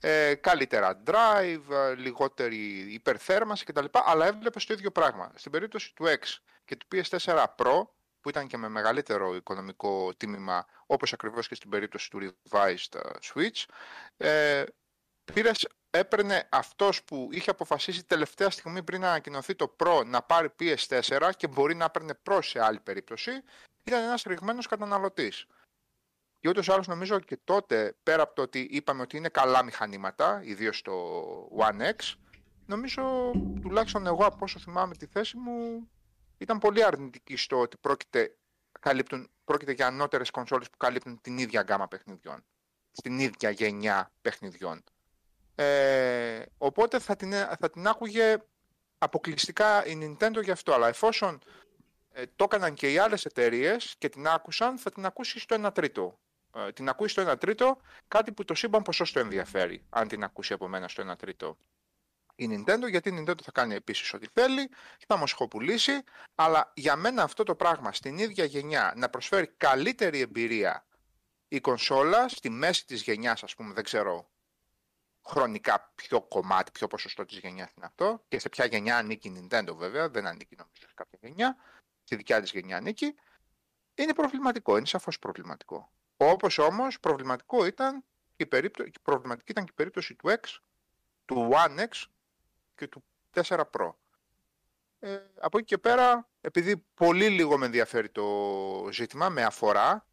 ε, καλύτερα drive, ε, λιγότερη υπερθέρμανση κτλ. Αλλά έβλεπες το ίδιο πράγμα. Στην περίπτωση του X και του PS4 Pro, που ήταν και με μεγαλύτερο οικονομικό τίμημα, όπως ακριβώς και στην περίπτωση του Revised ε, Switch, ε, πήρες έπαιρνε αυτός που είχε αποφασίσει τελευταία στιγμή πριν να ανακοινωθεί το Pro να πάρει PS4 και μπορεί να έπαιρνε Pro σε άλλη περίπτωση, ήταν ένας ρηγμένος καταναλωτής. Και ούτως άλλως νομίζω και τότε, πέρα από το ότι είπαμε ότι είναι καλά μηχανήματα, ιδίως το One X, νομίζω τουλάχιστον εγώ από όσο θυμάμαι τη θέση μου, ήταν πολύ αρνητική στο ότι πρόκειται, καλύπτουν, πρόκειται για ανώτερες κονσόλες που καλύπτουν την ίδια γκάμα παιχνιδιών, στην ίδια γενιά παιχνιδιών. Ε, οπότε θα την, θα την άκουγε αποκλειστικά η Nintendo γι' αυτό. Αλλά εφόσον ε, το έκαναν και οι άλλες εταιρείες και την άκουσαν, θα την ακούσει στο 1 τρίτο. Ε, την ακούσει στο 1 τρίτο, κάτι που το σύμπαν ποσό το ενδιαφέρει, αν την ακούσει από μένα στο 1 τρίτο η Nintendo, γιατί η Nintendo θα κάνει επίσης ό,τι θέλει και θα μας πουλήσει, αλλά για μένα αυτό το πράγμα στην ίδια γενιά να προσφέρει καλύτερη εμπειρία η κονσόλα στη μέση της γενιάς, ας πούμε, δεν ξέρω, χρονικά ποιο κομμάτι, ποιο ποσοστό της γενιάς είναι αυτό και σε ποια γενιά ανήκει η Nintendo βέβαια, δεν ανήκει νομίζω σε κάποια γενιά, στη δικιά της γενιά ανήκει, είναι προβληματικό, είναι σαφώς προβληματικό. Όπως όμως προβληματικό ήταν η περίπτωση, προβληματική ήταν και η περίπτωση του X, του One X και του 4 Pro. Ε, από εκεί και πέρα, επειδή πολύ λίγο με ενδιαφέρει το ζήτημα, με αφορά,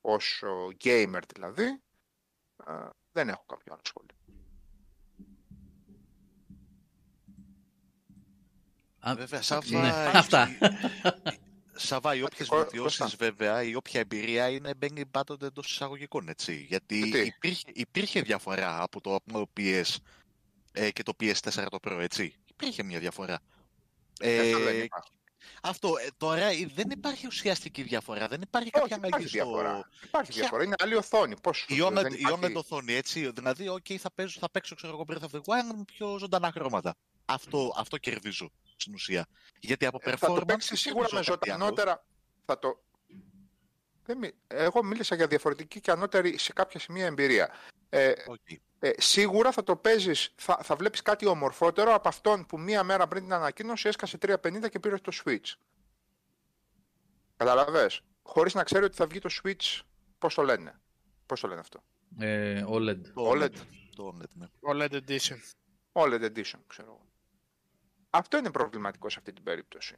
ως gamer δηλαδή, ε, δεν έχω κάποιο άλλο σχόλιο. Βέβαια, Σάβα, ναι, αυτά. Σαβά, οι όποιες βελτιώσεις βέβαια, η όποια εμπειρία είναι μπαίνει πάντοτε εντός εισαγωγικών, έτσι. Γιατί υπήρχε, υπήρχε διαφορά από το PS ε, και το PS4 το Pro, έτσι. Υπήρχε μια διαφορά. Ε, αυτό ε, τώρα δεν υπάρχει ουσιαστική διαφορά. Δεν υπάρχει κάποια μεγάλη διαφορά. Υπάρχει διαφορά. Είναι άλλη οθόνη. Πώς η OLED, υπάρχει... οθόνη, έτσι. Δηλαδή, OK, θα, παίζω, θα παίξω ξέρω εγώ Breath of the Wild με πιο ζωντανά χρώματα. Αυτό, αυτό κερδίζω στην ουσία. Γιατί από performance... Θα το παίξεις σίγουρα με ζωντανότερα. Θα το... Εγώ μίλησα για διαφορετική και ανώτερη σε κάποια σημεία εμπειρία. Ε, okay. Ε, σίγουρα θα το παίζεις, θα, θα βλέπεις κάτι ομορφότερο από αυτόν που μία μέρα πριν την ανακοίνωση έσκασε 350 και πήρε το Switch. Καταλαβέ. Χωρίς να ξέρει ότι θα βγει το Switch, πώς το λένε; Πώς το λένε αυτό; Ε, OLED. OLED. Το OLED, ναι. OLED Edition. OLED Edition, ξέρω εγώ. Αυτό είναι προβληματικό σε αυτή την περίπτωση.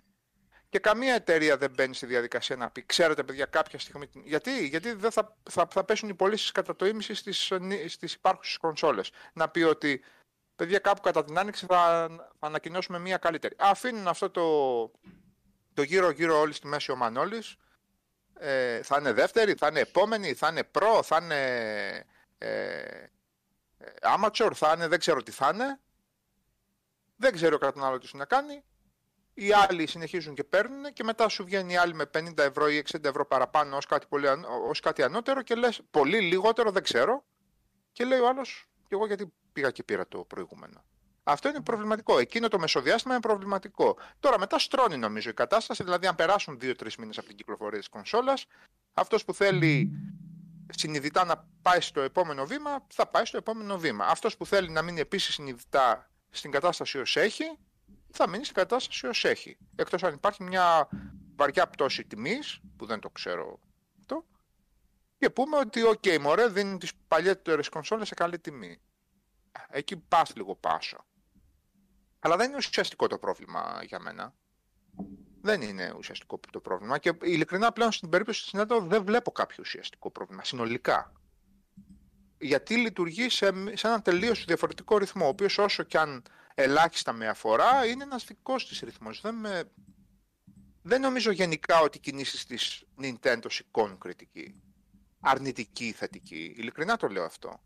Και καμία εταιρεία δεν μπαίνει στη διαδικασία να πει: Ξέρετε, παιδιά, κάποια στιγμή. Γιατί, Γιατί δεν θα, θα, θα πέσουν οι πωλήσεις κατά το ίμιση στις στις υπάρχουσες κονσόλες. Να πει ότι παιδιά, κάπου κατά την άνοιξη θα, θα ανακοινώσουμε μία καλύτερη. Αφήνουν αυτό το, το γύρω-γύρω όλοι στη μέση ο Μανώλης. Ε, θα είναι δεύτερη, θα είναι επόμενη, θα είναι προ, θα είναι ε, ε, amateur, θα είναι δεν ξέρω τι θα είναι. Δεν ξέρει ο καταναλωτή τι να κάνει. Οι άλλοι συνεχίζουν και παίρνουν και μετά σου βγαίνει η άλλη με 50 ευρώ ή 60 ευρώ παραπάνω ως κάτι, πολύ, ως κάτι ανώτερο και λες πολύ λιγότερο δεν ξέρω και λέει ο άλλος και εγώ γιατί πήγα και πήρα το προηγούμενο. Αυτό είναι προβληματικό. Εκείνο το μεσοδιάστημα είναι προβληματικό. Τώρα μετά στρώνει νομίζω η κατάσταση, δηλαδή αν περάσουν 2-3 μήνες από την κυκλοφορία της κονσόλας, αυτός που θέλει συνειδητά να πάει στο επόμενο βήμα, θα πάει στο επόμενο βήμα. Αυτός που θέλει να μείνει επίσης συνειδητά στην κατάσταση ως έχει, θα μείνει στην κατάσταση ως έχει. Εκτός αν υπάρχει μια βαριά πτώση τιμής, που δεν το ξέρω αυτό, και πούμε ότι, οκ, okay, μωρέ, δίνει τις παλιότερες κονσόλες σε καλή τιμή. Εκεί πας λίγο πάσο. Αλλά δεν είναι ουσιαστικό το πρόβλημα για μένα. Δεν είναι ουσιαστικό το πρόβλημα και ειλικρινά πλέον στην περίπτωση της Nintendo δεν βλέπω κάποιο ουσιαστικό πρόβλημα συνολικά. Γιατί λειτουργεί σε, σε έναν τελείως διαφορετικό ρυθμό, ο οποίος όσο και αν ελάχιστα με αφορά είναι ένας δικός της ρυθμός. Δεν, με... δεν νομίζω γενικά ότι οι κινήσεις της Nintendo σηκώνουν κριτική. Αρνητική ή θετική. Ειλικρινά το λέω αυτό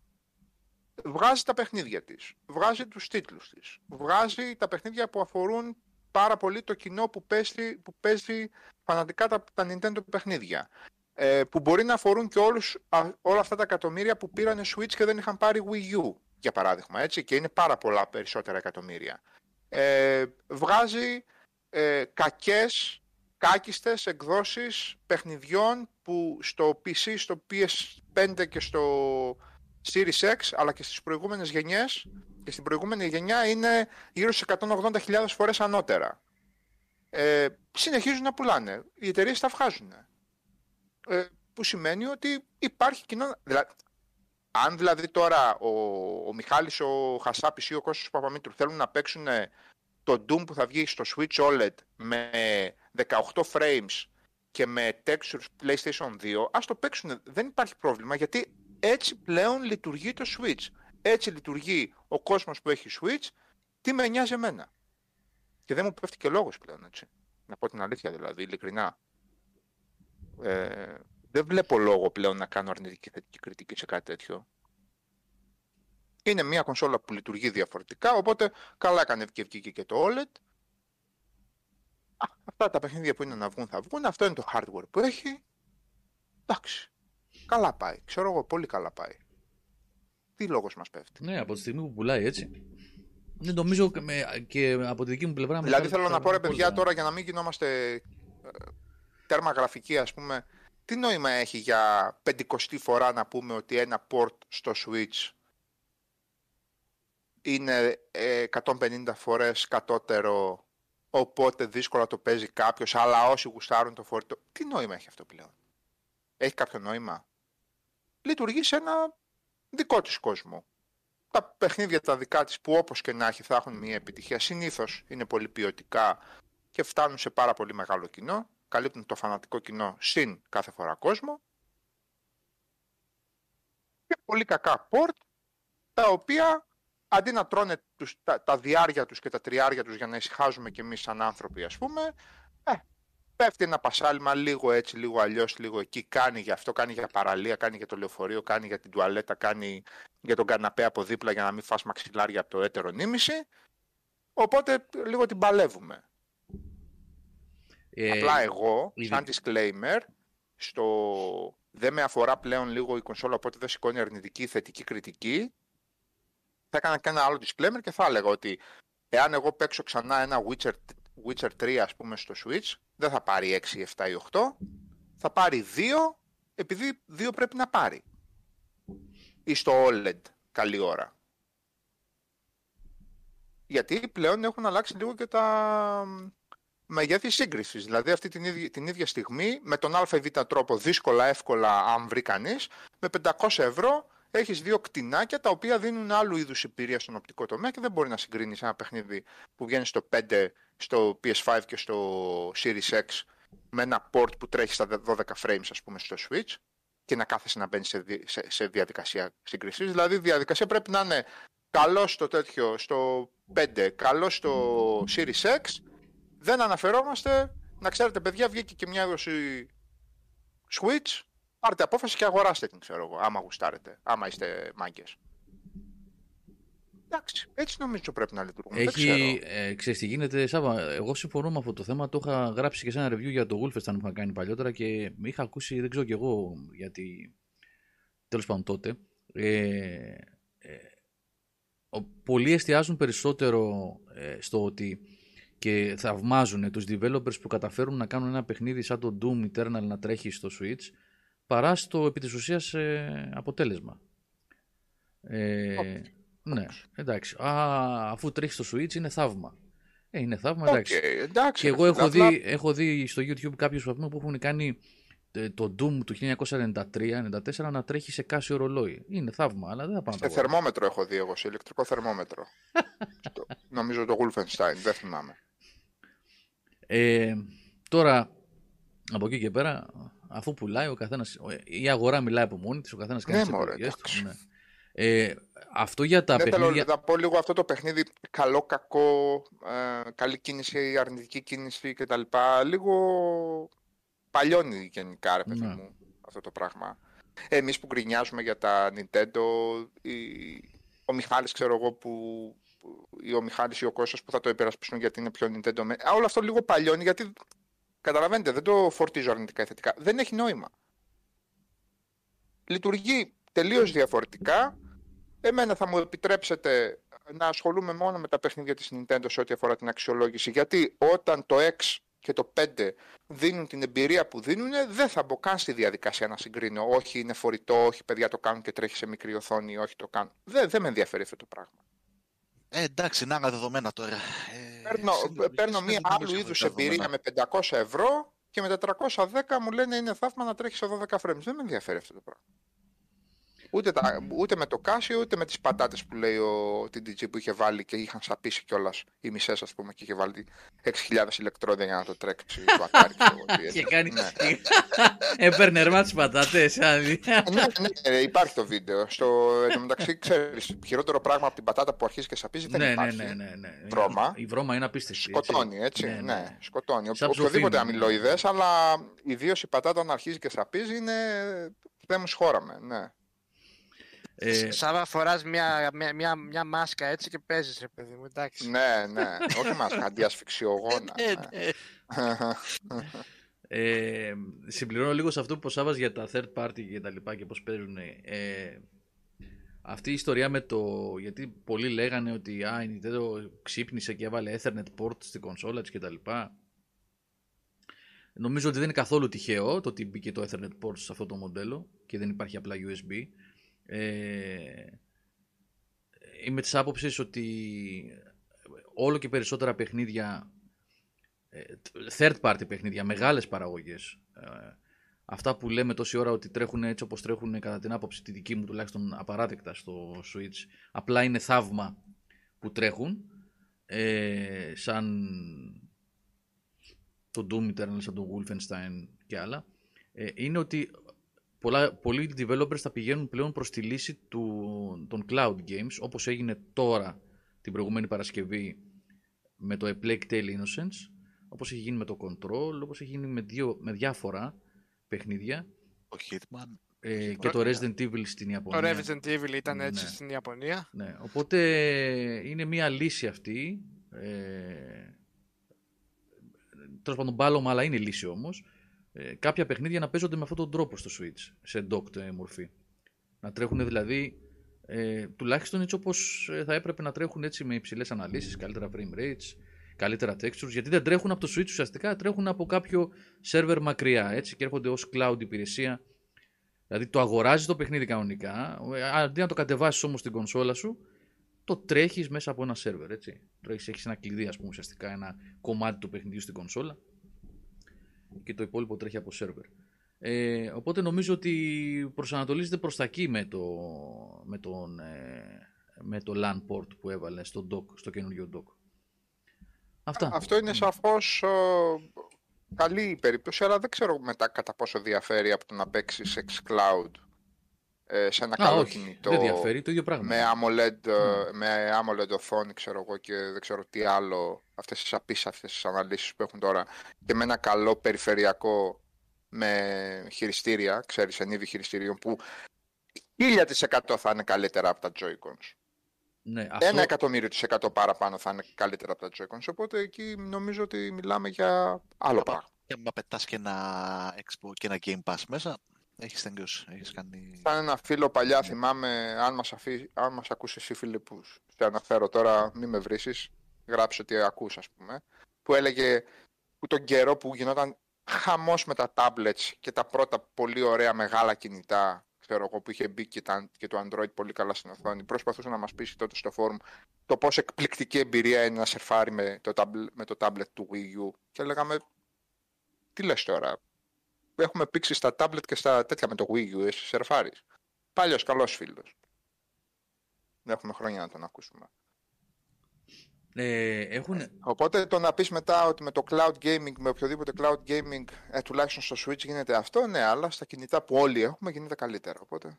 βγάζει τα παιχνίδια της, βγάζει τους τίτλους της, βγάζει τα παιχνίδια που αφορούν πάρα πολύ το κοινό που παίζει, που παίζει φανατικά τα, τα Nintendo παιχνίδια. Ε, που μπορεί να αφορούν και όλους, όλα αυτά τα εκατομμύρια που πήραν Switch και δεν είχαν πάρει Wii U, για παράδειγμα, έτσι, και είναι πάρα πολλά περισσότερα εκατομμύρια. Ε, βγάζει ε, κακές, κάκιστες εκδόσεις παιχνιδιών που στο PC, στο PS5 και στο Series X, αλλά και στις προηγούμενες γενιές και στην προηγούμενη γενιά είναι γύρω στις 180.000 φορές ανώτερα. Ε, συνεχίζουν να πουλάνε. Οι εταιρείες τα βγάζουν. Ε, που σημαίνει ότι υπάρχει κοινό... Δηλαδή, αν δηλαδή τώρα ο, ο Μιχάλης, ο Χασάπης ή ο Κώστας Παπαμήτρου θέλουν να παίξουν το Doom που θα βγει στο Switch OLED με 18 frames και με textures PlayStation 2, ας το παίξουν. Δεν υπάρχει πρόβλημα γιατί έτσι πλέον λειτουργεί το Switch. Έτσι λειτουργεί ο κόσμος που έχει Switch. Τι με νοιάζει εμένα. Και δεν μου πέφτει και λόγος πλέον, έτσι. Να πω την αλήθεια δηλαδή, ειλικρινά. Ε, δεν βλέπω λόγο πλέον να κάνω αρνητική θετική κριτική σε κάτι τέτοιο. Είναι μια κονσόλα που λειτουργεί διαφορετικά, οπότε καλά έκανε και βγήκε και το OLED. Α, αυτά τα παιχνίδια που είναι να βγουν θα βγουν, αυτό είναι το hardware που έχει. Εντάξει. Καλά πάει. Ξέρω εγώ, πολύ καλά πάει. Τι λόγος μας πέφτει; Ναι, από τη στιγμή που πουλάει έτσι. Δεν νομίζω και από τη δική μου πλευρά. Δηλαδή θέλω να πω ρε παιδιά τώρα για να μην γινόμαστε ε, τέρμα γραφική ας πούμε. Τι νόημα έχει για πεντηκοστή φορά να πούμε ότι ένα port στο Switch είναι 150 ε, φορές κατώτερο οπότε δύσκολα το παίζει κάποιος αλλά όσοι γουστάρουν το φορτό. Τι νόημα έχει αυτό πλέον; Έχει κάποιο νόημα; Λειτουργεί σε ένα δικό της κόσμο. Τα παιχνίδια τα δικά της που όπως και να έχει θα έχουν μια επιτυχία. Συνήθως είναι πολύ ποιοτικά και φτάνουν σε πάρα πολύ μεγάλο κοινό. Καλύπτουν το φανατικό κοινό συν κάθε φορά κόσμο. Και πολύ κακά port, τα οποία αντί να τρώνε τους, τα, τα διάρια τους και τα τριάρια τους για να ησυχάζουμε κι εμείς σαν άνθρωποι ας πούμε, ε, πέφτει ένα πασάλιμα λίγο έτσι, λίγο αλλιώς, λίγο εκεί. Κάνει για αυτό, κάνει για παραλία, κάνει για το λεωφορείο, κάνει για την τουαλέτα, κάνει για τον καναπέ από δίπλα για να μην φας μαξιλάρια από το έτερο νήμιση. Οπότε λίγο την παλεύουμε. Ε, Απλά εγώ, σαν disclaimer, στο... δεν με αφορά πλέον λίγο η κονσόλα, οπότε δεν σηκώνει αρνητική ή θετική κριτική. Θα έκανα και ένα άλλο disclaimer και θα έλεγα ότι εάν εγώ παίξω ξανά ένα Witcher Witcher 3 ας πούμε στο Switch δεν θα πάρει 6, 7 ή 8 θα πάρει 2 επειδή 2 πρέπει να πάρει ή στο OLED καλή ώρα γιατί πλέον έχουν αλλάξει λίγο και τα μεγέθη σύγκρισης. Δηλαδή αυτή την ίδια, την ίδια στιγμή με τον ΑΒ τρόπο δύσκολα, εύκολα αν βρει κανείς, με 500 ευρώ έχεις δύο κτηνάκια τα οποία δίνουν άλλου είδους εμπειρία στον οπτικό τομέα και δεν μπορεί να συγκρίνεις ένα παιχνίδι που βγαίνει στο 5, στο PS5 και στο Series X με ένα port που τρέχει στα 12 frames ας πούμε στο Switch και να κάθεσαι να μπαίνεις σε, σε, σε διαδικασία σύγκρισης. Δηλαδή η διαδικασία πρέπει να είναι καλό στο τέτοιο, στο 5, καλό στο Series X. Δεν αναφερόμαστε, να ξέρετε παιδιά βγήκε και μια έδωση Switch πάρτε απόφαση και αγοράστε την, ξέρω εγώ, άμα γουστάρετε, άμα είστε μάγκες. Εντάξει, έτσι νομίζω πρέπει να λειτουργούμε. Έχει, ε, ξέρεις τι γίνεται, Σάβα, εγώ συμφωνώ με αυτό το θέμα, το είχα γράψει και σε ένα review για το Wolfenstein που είχα κάνει παλιότερα και είχα ακούσει, δεν ξέρω κι εγώ, γιατί τέλος πάντων τότε, ε, ε, πολλοί εστιάζουν περισσότερο ε, στο ότι και θαυμάζουν τους developers που καταφέρουν να κάνουν ένα παιχνίδι σαν το Doom Eternal να τρέχει στο Switch παρά στο επί της ουσίας ε, αποτέλεσμα. Ε, ναι, εντάξει. Α, αφού τρέχει στο Switch είναι θαύμα. Ε, είναι θαύμα, Οκ, εντάξει. εντάξει. Και ρε εγώ φίλε, έχω απλά- δει, έχω δει στο YouTube κάποιους που που έχουν κάνει ε, το Doom του 1993-94 να τρέχει σε κάσιο ρολόι. Είναι θαύμα, αλλά δεν θα πάω να Σε το αγοράσω. θερμόμετρο έχω δει εγώ, σε ηλεκτρικό θερμόμετρο. Στο- νομίζω το Wolfenstein, δεν θυμάμαι. Ε, τώρα, από εκεί και πέρα, αφού πουλάει ο καθένας, η αγορά μιλάει από μόνη της, ο καθένας κάνει Ναι, τις μωρέ, επιλογές του. εντάξει. Ναι. Ε, αυτό για τα δεν θέλω παιχνίδια... να πω λίγο αυτό το παιχνίδι καλό, κακό, ε, καλή κίνηση, αρνητική κίνηση κτλ. Λίγο παλιώνει γενικά, ρε παιδί Ναι. μου, αυτό το πράγμα. Εμείς που γκρινιάζουμε για τα Nintendo, η... ο Μιχάλης ξέρω εγώ που που- ή ο Μιχάλης ή ο Κώστας που θα το υπερασπιστούν γιατί είναι πιο Nintendo. με- Α, όλο αυτό λίγο παλιώνει γιατί καταλαβαίνετε δεν το φορτίζω αρνητικά ή θετικά. Δεν έχει νόημα. Λειτουργεί τελείως διαφορετικά. Εμένα θα μου επιτρέψετε να ασχολούμαι μόνο με τα παιχνίδια της Nintendo σε ό,τι αφορά την αξιολόγηση. Γιατί όταν το X και το 5 δίνουν την εμπειρία που δίνουν, δεν θα μπω καν στη διαδικασία να συγκρίνω. Όχι, είναι φορητό, όχι, παιδιά το κάνουν και τρέχει σε μικρή οθόνη, όχι το κάνουν. Δεν, δεν με ενδιαφέρει αυτό το πράγμα. Ε, εντάξει, να είναι δεδομένα τώρα. Ε, Παίρνω, συλλογικές παίρνω δεν μία νομίζω άλλου ότι είδους τα εμπειρία δεδομένα. με 500 ευρώ και με 410 μου λένε είναι θαύμα να τρέχεις σε 12 frames. Δεν με ενδιαφέρει αυτό το πράγμα. Ούτε, τα, ούτε με το Casio, ούτε με τις πατάτες που λέει ο TDG που είχε βάλει και είχαν σαπίσει κιόλας οι μισές ας πούμε και είχε βάλει 6.000 ηλεκτρόδια για να το τρέξει το Atari. ξέρω εγώ τι Και έτσι. κάνει... Ναι. Έπαιρνε ρεμά τις πατάτες. άδει. ναι, ναι, ναι, υπάρχει το βίντεο. Στο, εν τω μεταξύ, ξέρεις, χειρότερο πράγμα από την πατάτα που αρχίζει και σαπίζει δεν ναι, ναι, υπάρχει. ναι, ναι, ναι. Βρώμα. Η βρώμα είναι απίστευτη. έτσι. Σκοτώνει, έτσι. Ναι, Ναι, ναι. σκοτώνει. Σαν Οποιοδήποτε ψοφίμι. αμυλοειδές, αλλά ιδίως η πατάτα όταν αρχίζει και σαπίζει είναι. Δεν μου σχόραμε, ναι. Ε, Σάβα φοράς μια, μια, μια, μια μάσκα έτσι και παίζεις ρε παιδί μου, εντάξει. Ναι, ναι. Όχι μας, αντιασφυξιογόνα. Ε, ναι. ε, Ε, συμπληρώνω λίγο σε αυτό που προσάβας για τα third party και τα λοιπά και πώς παίζουν. Ε, αυτή η ιστορία με το... Γιατί πολλοί λέγανε ότι α, η Nintendo ξύπνησε και έβαλε Ethernet port στην κονσόλα της και τα λοιπά. Νομίζω ότι δεν είναι καθόλου τυχαίο το ότι μπήκε το Ethernet port σε αυτό το μοντέλο και δεν υπάρχει απλά USB. Ε, είμαι της άποψης ότι όλο και περισσότερα παιχνίδια ε, third party παιχνίδια, μεγάλες παραγωγές. Ε, αυτά που λέμε τόση ώρα ότι τρέχουν έτσι όπως τρέχουν κατά την άποψη τη δική μου τουλάχιστον απαράδεκτα στο Switch. Απλά είναι θαύμα που τρέχουν. Ε, σαν το Doom Eternal, σαν το Wolfenstein και άλλα. Ε, είναι ότι πολλά, πολλοί developers θα πηγαίνουν πλέον προς τη λύση του, των cloud games όπως έγινε τώρα την προηγούμενη Παρασκευή με το A Plague Tale Innocence όπως έχει γίνει με το Control, όπως έχει γίνει με, δύο, με διάφορα παιχνίδια Το Hitman. ε, Hitman, και το ναι. Resident Evil στην Το Ιαπωνία. Resident Evil ήταν έτσι Ναι. στην Ιαπωνία. Ναι, οπότε είναι μια λύση αυτή. Ε, Τέλος πάντων, μπάλωμα, αλλά είναι λύση όμως. Ε, κάποια παιχνίδια να παίζονται με αυτόν τον τρόπο στο Switch, σε docked ε, μορφή. Να τρέχουν δηλαδή ε, τουλάχιστον έτσι όπως θα έπρεπε να τρέχουν έτσι με υψηλές αναλύσεις, καλύτερα frame rates, καλύτερα textures. Γιατί δεν τρέχουν από το Switch ουσιαστικά, τρέχουν από κάποιο server μακριά έτσι και έρχονται ως cloud υπηρεσία. Δηλαδή το αγοράζεις το παιχνίδι κανονικά, ε, αντί να το κατεβάσεις όμως στην κονσόλα σου, το τρέχεις μέσα από ένα σερβερ. Έτσι. Τρέχεις, έχεις ένα κλειδί, ας πούμε, ουσιαστικά ένα κομμάτι του παιχνιδιού στην κονσόλα και το υπόλοιπο τρέχει από σερβερ. Ε, οπότε νομίζω ότι προσανατολίζεται προς τα εκεί με το, με τον, ε, με το LAN port που έβαλε στο, dock, στο καινούριο dock. Αυτά. Αυτό είναι σαφώς ε, καλή η περίπτωση, αλλά δεν ξέρω μετά κατά πόσο διαφέρει από το να παίξεις xCloud ε, σε ένα Α, καλό όχι, κινητό. δεν διαφέρει, το ίδιο πράγμα. με AMOLED, ε, Ναι. με AMOLED οθόνη, ξέρω εγώ, και δεν ξέρω τι άλλο, αυτές τις απίστευτες αναλύσεις που έχουν τώρα, και με ένα καλό περιφερειακό με χειριστήρια, ξέρεις, ενίδη χειριστήριων, που 1000% θα είναι καλύτερα από τα Joy-Cons. Ναι, αυτό, Ένα εκατομμύριο της εκατό παραπάνω θα είναι καλύτερα από τα Joy-Cons, οπότε εκεί νομίζω ότι μιλάμε για άλλο πράγμα. Και άμα πετάς και ένα Expo και ένα Game Pass μέσα, έχεις τελειώσει. Έχεις κάνει... Σαν ένα φίλο παλιά θυμάμαι, αν μας, αφή, αν μας ακούσεις εσύ φίλε που σε αναφέρω τώρα, μη με βρίσεις, γράψε ότι ακούς ας πούμε, που έλεγε που τον καιρό που γινόταν χαμός με τα tablets και τα πρώτα πολύ ωραία μεγάλα κινητά, ξέρω εγώ, που είχε μπει και, τα, και το Android πολύ καλά στην οθόνη, προσπαθούσε να μας πείσει τότε στο forum το πόσο εκπληκτική εμπειρία είναι να σερφάρει με το, tablet, με το tablet του Wii U. Και λέγαμε, τι λες τώρα, έχουμε πήξει στα tablet και στα τέτοια με το Wii U, εσύ σερφάρεις. Πάλιος καλός φίλος. Δεν έχουμε χρόνια να τον ακούσουμε. Ε, έχουν... Οπότε το να πεις μετά ότι με το cloud gaming, με οποιοδήποτε cloud gaming, ε, τουλάχιστον στο Switch γίνεται αυτό, ναι, αλλά στα κινητά που όλοι έχουμε γίνεται καλύτερα. Οπότε...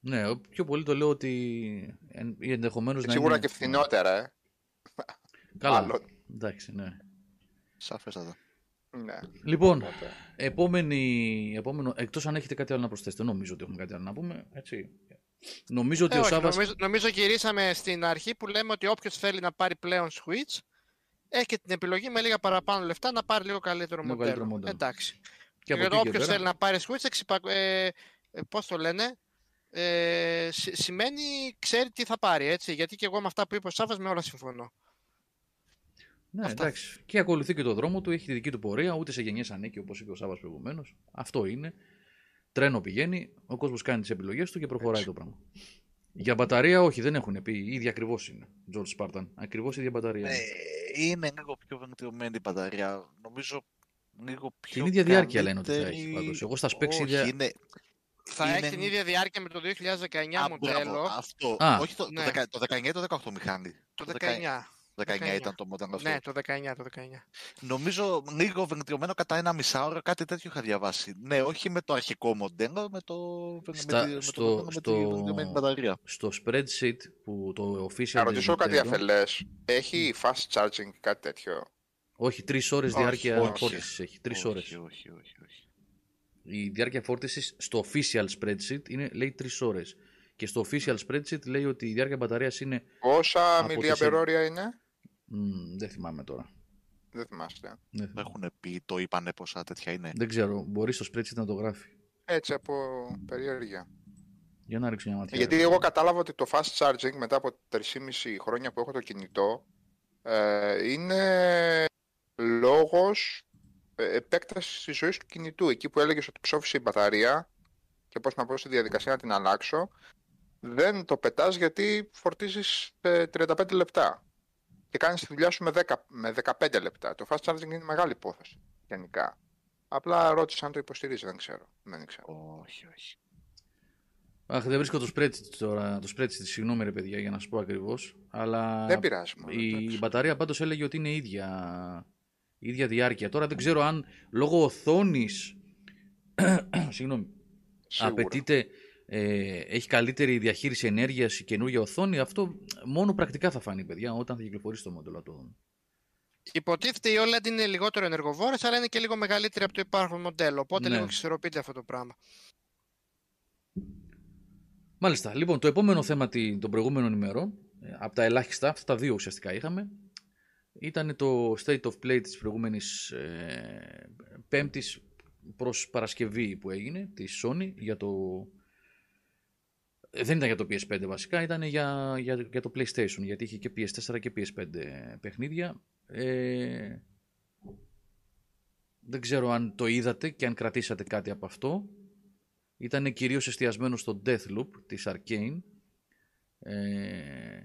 Ναι, πιο πολύ το λέω ότι ενδεχομένως να Σίγουρα είναι... και φθηνότερα, ε. Καλά, Άλλο. εντάξει, ναι. Σαφέστατα. Ναι. Λοιπόν, Οπότε. επόμενη, επόμενο, εκτός αν έχετε κάτι άλλο να προσθέσετε, δεν νομίζω ότι έχουμε κάτι άλλο να πούμε, έτσι. Νομίζω ότι Ε, ο όχι, Σάββας... νομίζω, νομίζω γυρίσαμε στην αρχή που λέμε ότι όποιος θέλει να πάρει πλέον Switch έχει και την επιλογή με λίγα παραπάνω λεφτά να πάρει λίγο καλύτερο Λίγο μοντέλο. καλύτερο μοντέλο. Εντάξει. Και από Και εκεί και όποιος πέρα, θέλει να πάρει Switch, εξυπα... ε, ε, πώς το λένε, ε, σ- σημαίνει ξέρει τι θα πάρει, έτσι. Γιατί και εγώ με αυτά που είπε ο Σάββας με όλα συμφωνώ. Ναι, Αυτά. εντάξει. Και ακολουθεί και το δρόμο του, έχει τη δική του πορεία, ούτε σε γενιές ανήκει όπως είπε ο Σάββας προηγουμένως. Αυτό είναι. Τρένο πηγαίνει, ο κόσμος κάνει τις επιλογές του και προχωράει το πράγμα. Για μπαταρία, όχι, δεν έχουν πει. Η ίδια ακριβώς είναι. George Spartan. Ακριβώς η ίδια μπαταρία. Ε, είναι. είναι λίγο πιο βελτιωμένη η μπαταρία. Νομίζω λίγο πιο. Την ίδια διάρκεια λένε ότι θα καλύτερη. έχει πάντως. Εγώ στα specs Όχι, ίδια- είναι... Θα Είναι- έχει την ίδια διάρκεια με το 2019 Α, μοντέλο. μπράβο, αυτό. Α. Όχι το, Ναι. το, δεκα- το 19 ή το 18 μηχάνη; Το Το 19. 19 ήταν το μοντέλο αυτό. Ναι, το 19, το 19. Νομίζω λίγο βελτιωμένο κατά ένα μισάωρο, κάτι τέτοιο είχα διαβάσει. Ναι, όχι με το αρχικό μοντέλο, με το, Στα- με, τη, με στο- το μοντέλο με στο- τη βελτιωμένη μπαταρία. Στο spreadsheet που το official. Να ρωτήσω της κάτι Nintendo- αφελές. Έχει fast charging ή κάτι τέτοιο; Όχι, τρεις ώρες Όχι, διάρκεια όχι. φόρτισης έχει. Τρεις Όχι, ώρες. Όχι, όχι, όχι. όχι. Η διάρκεια φόρτισης στο official spreadsheet είναι, λέει 3 ώρες. Και στο official spreadsheet λέει ότι η διάρκεια μπαταρίας είναι. Πόσα Από τις μιλιαμπερόρια είναι; Μ, δεν θυμάμαι τώρα. Δεν θυμάστε. Δεν, θυμάμαι. Έχουν πει, το είπανε πόσα τέτοια είναι. δεν ξέρω. Μπορεί στο spreadsheet να το γράφει. Έτσι από περιέργεια. Για να ρίξω μια ματιά. Γιατί ρε. εγώ κατάλαβα ότι το fast charging μετά από 3,5 χρόνια που έχω το κινητό ε, είναι λόγος ε, επέκτασης της ζωής του κινητού. Εκεί που έλεγες ότι ψόφισε η μπαταρία και πώς να πω στη διαδικασία να την αλλάξω, δεν το πετάς γιατί φορτίζεις ε, 35 λεπτά και κάνεις τη δουλειά σου με, 10, με 15 λεπτά. Το fast charging είναι μεγάλη υπόθεση γενικά. Απλά ρώτησα αν το υποστηρίζει, δεν ξέρω. Δεν ξέρω. Όχι, όχι. Αχ, δεν βρίσκω το spreadsheet τώρα. Το spreadsheet, συγγνώμη ρε παιδιά για να σου πω ακριβώς. Αλλά δεν πειράζει. μόνο, η εντάξει. μπαταρία πάντως έλεγε ότι είναι ίδια, ίδια διάρκεια. Τώρα δεν ξέρω αν λόγω οθόνης. συγγνώμη. Σίγουρα. απαιτείται, ε, έχει καλύτερη διαχείριση ενέργειας η καινούργια οθόνη. Αυτό μόνο πρακτικά θα φανεί, παιδιά, όταν θα κυκλοφορήσει το μοντέλο. Το... Υποτίθεται η OLED είναι λιγότερο ενεργοβόρες, αλλά είναι και λίγο μεγαλύτερη από το υπάρχον μοντέλο. Οπότε Ναι. λίγο εξισορροπείται αυτό το πράγμα. Μάλιστα. Λοιπόν, το επόμενο θέμα τη- των προηγούμενων ημερών, ε, από τα ελάχιστα, αυτά τα δύο ουσιαστικά είχαμε, ήταν το State of Play της προηγούμενης ε, πέμπτης προς Παρασκευή που έγινε, της Sony, για το... ε, Δεν ήταν για το PS5 βασικά, ήταν για, για, για το PlayStation, γιατί είχε και PS4 και PS5 παιχνίδια. Ε, δεν ξέρω αν το είδατε και αν κρατήσατε κάτι από αυτό. Ήταν κυρίως εστιασμένο στο Deathloop της Arcane ε,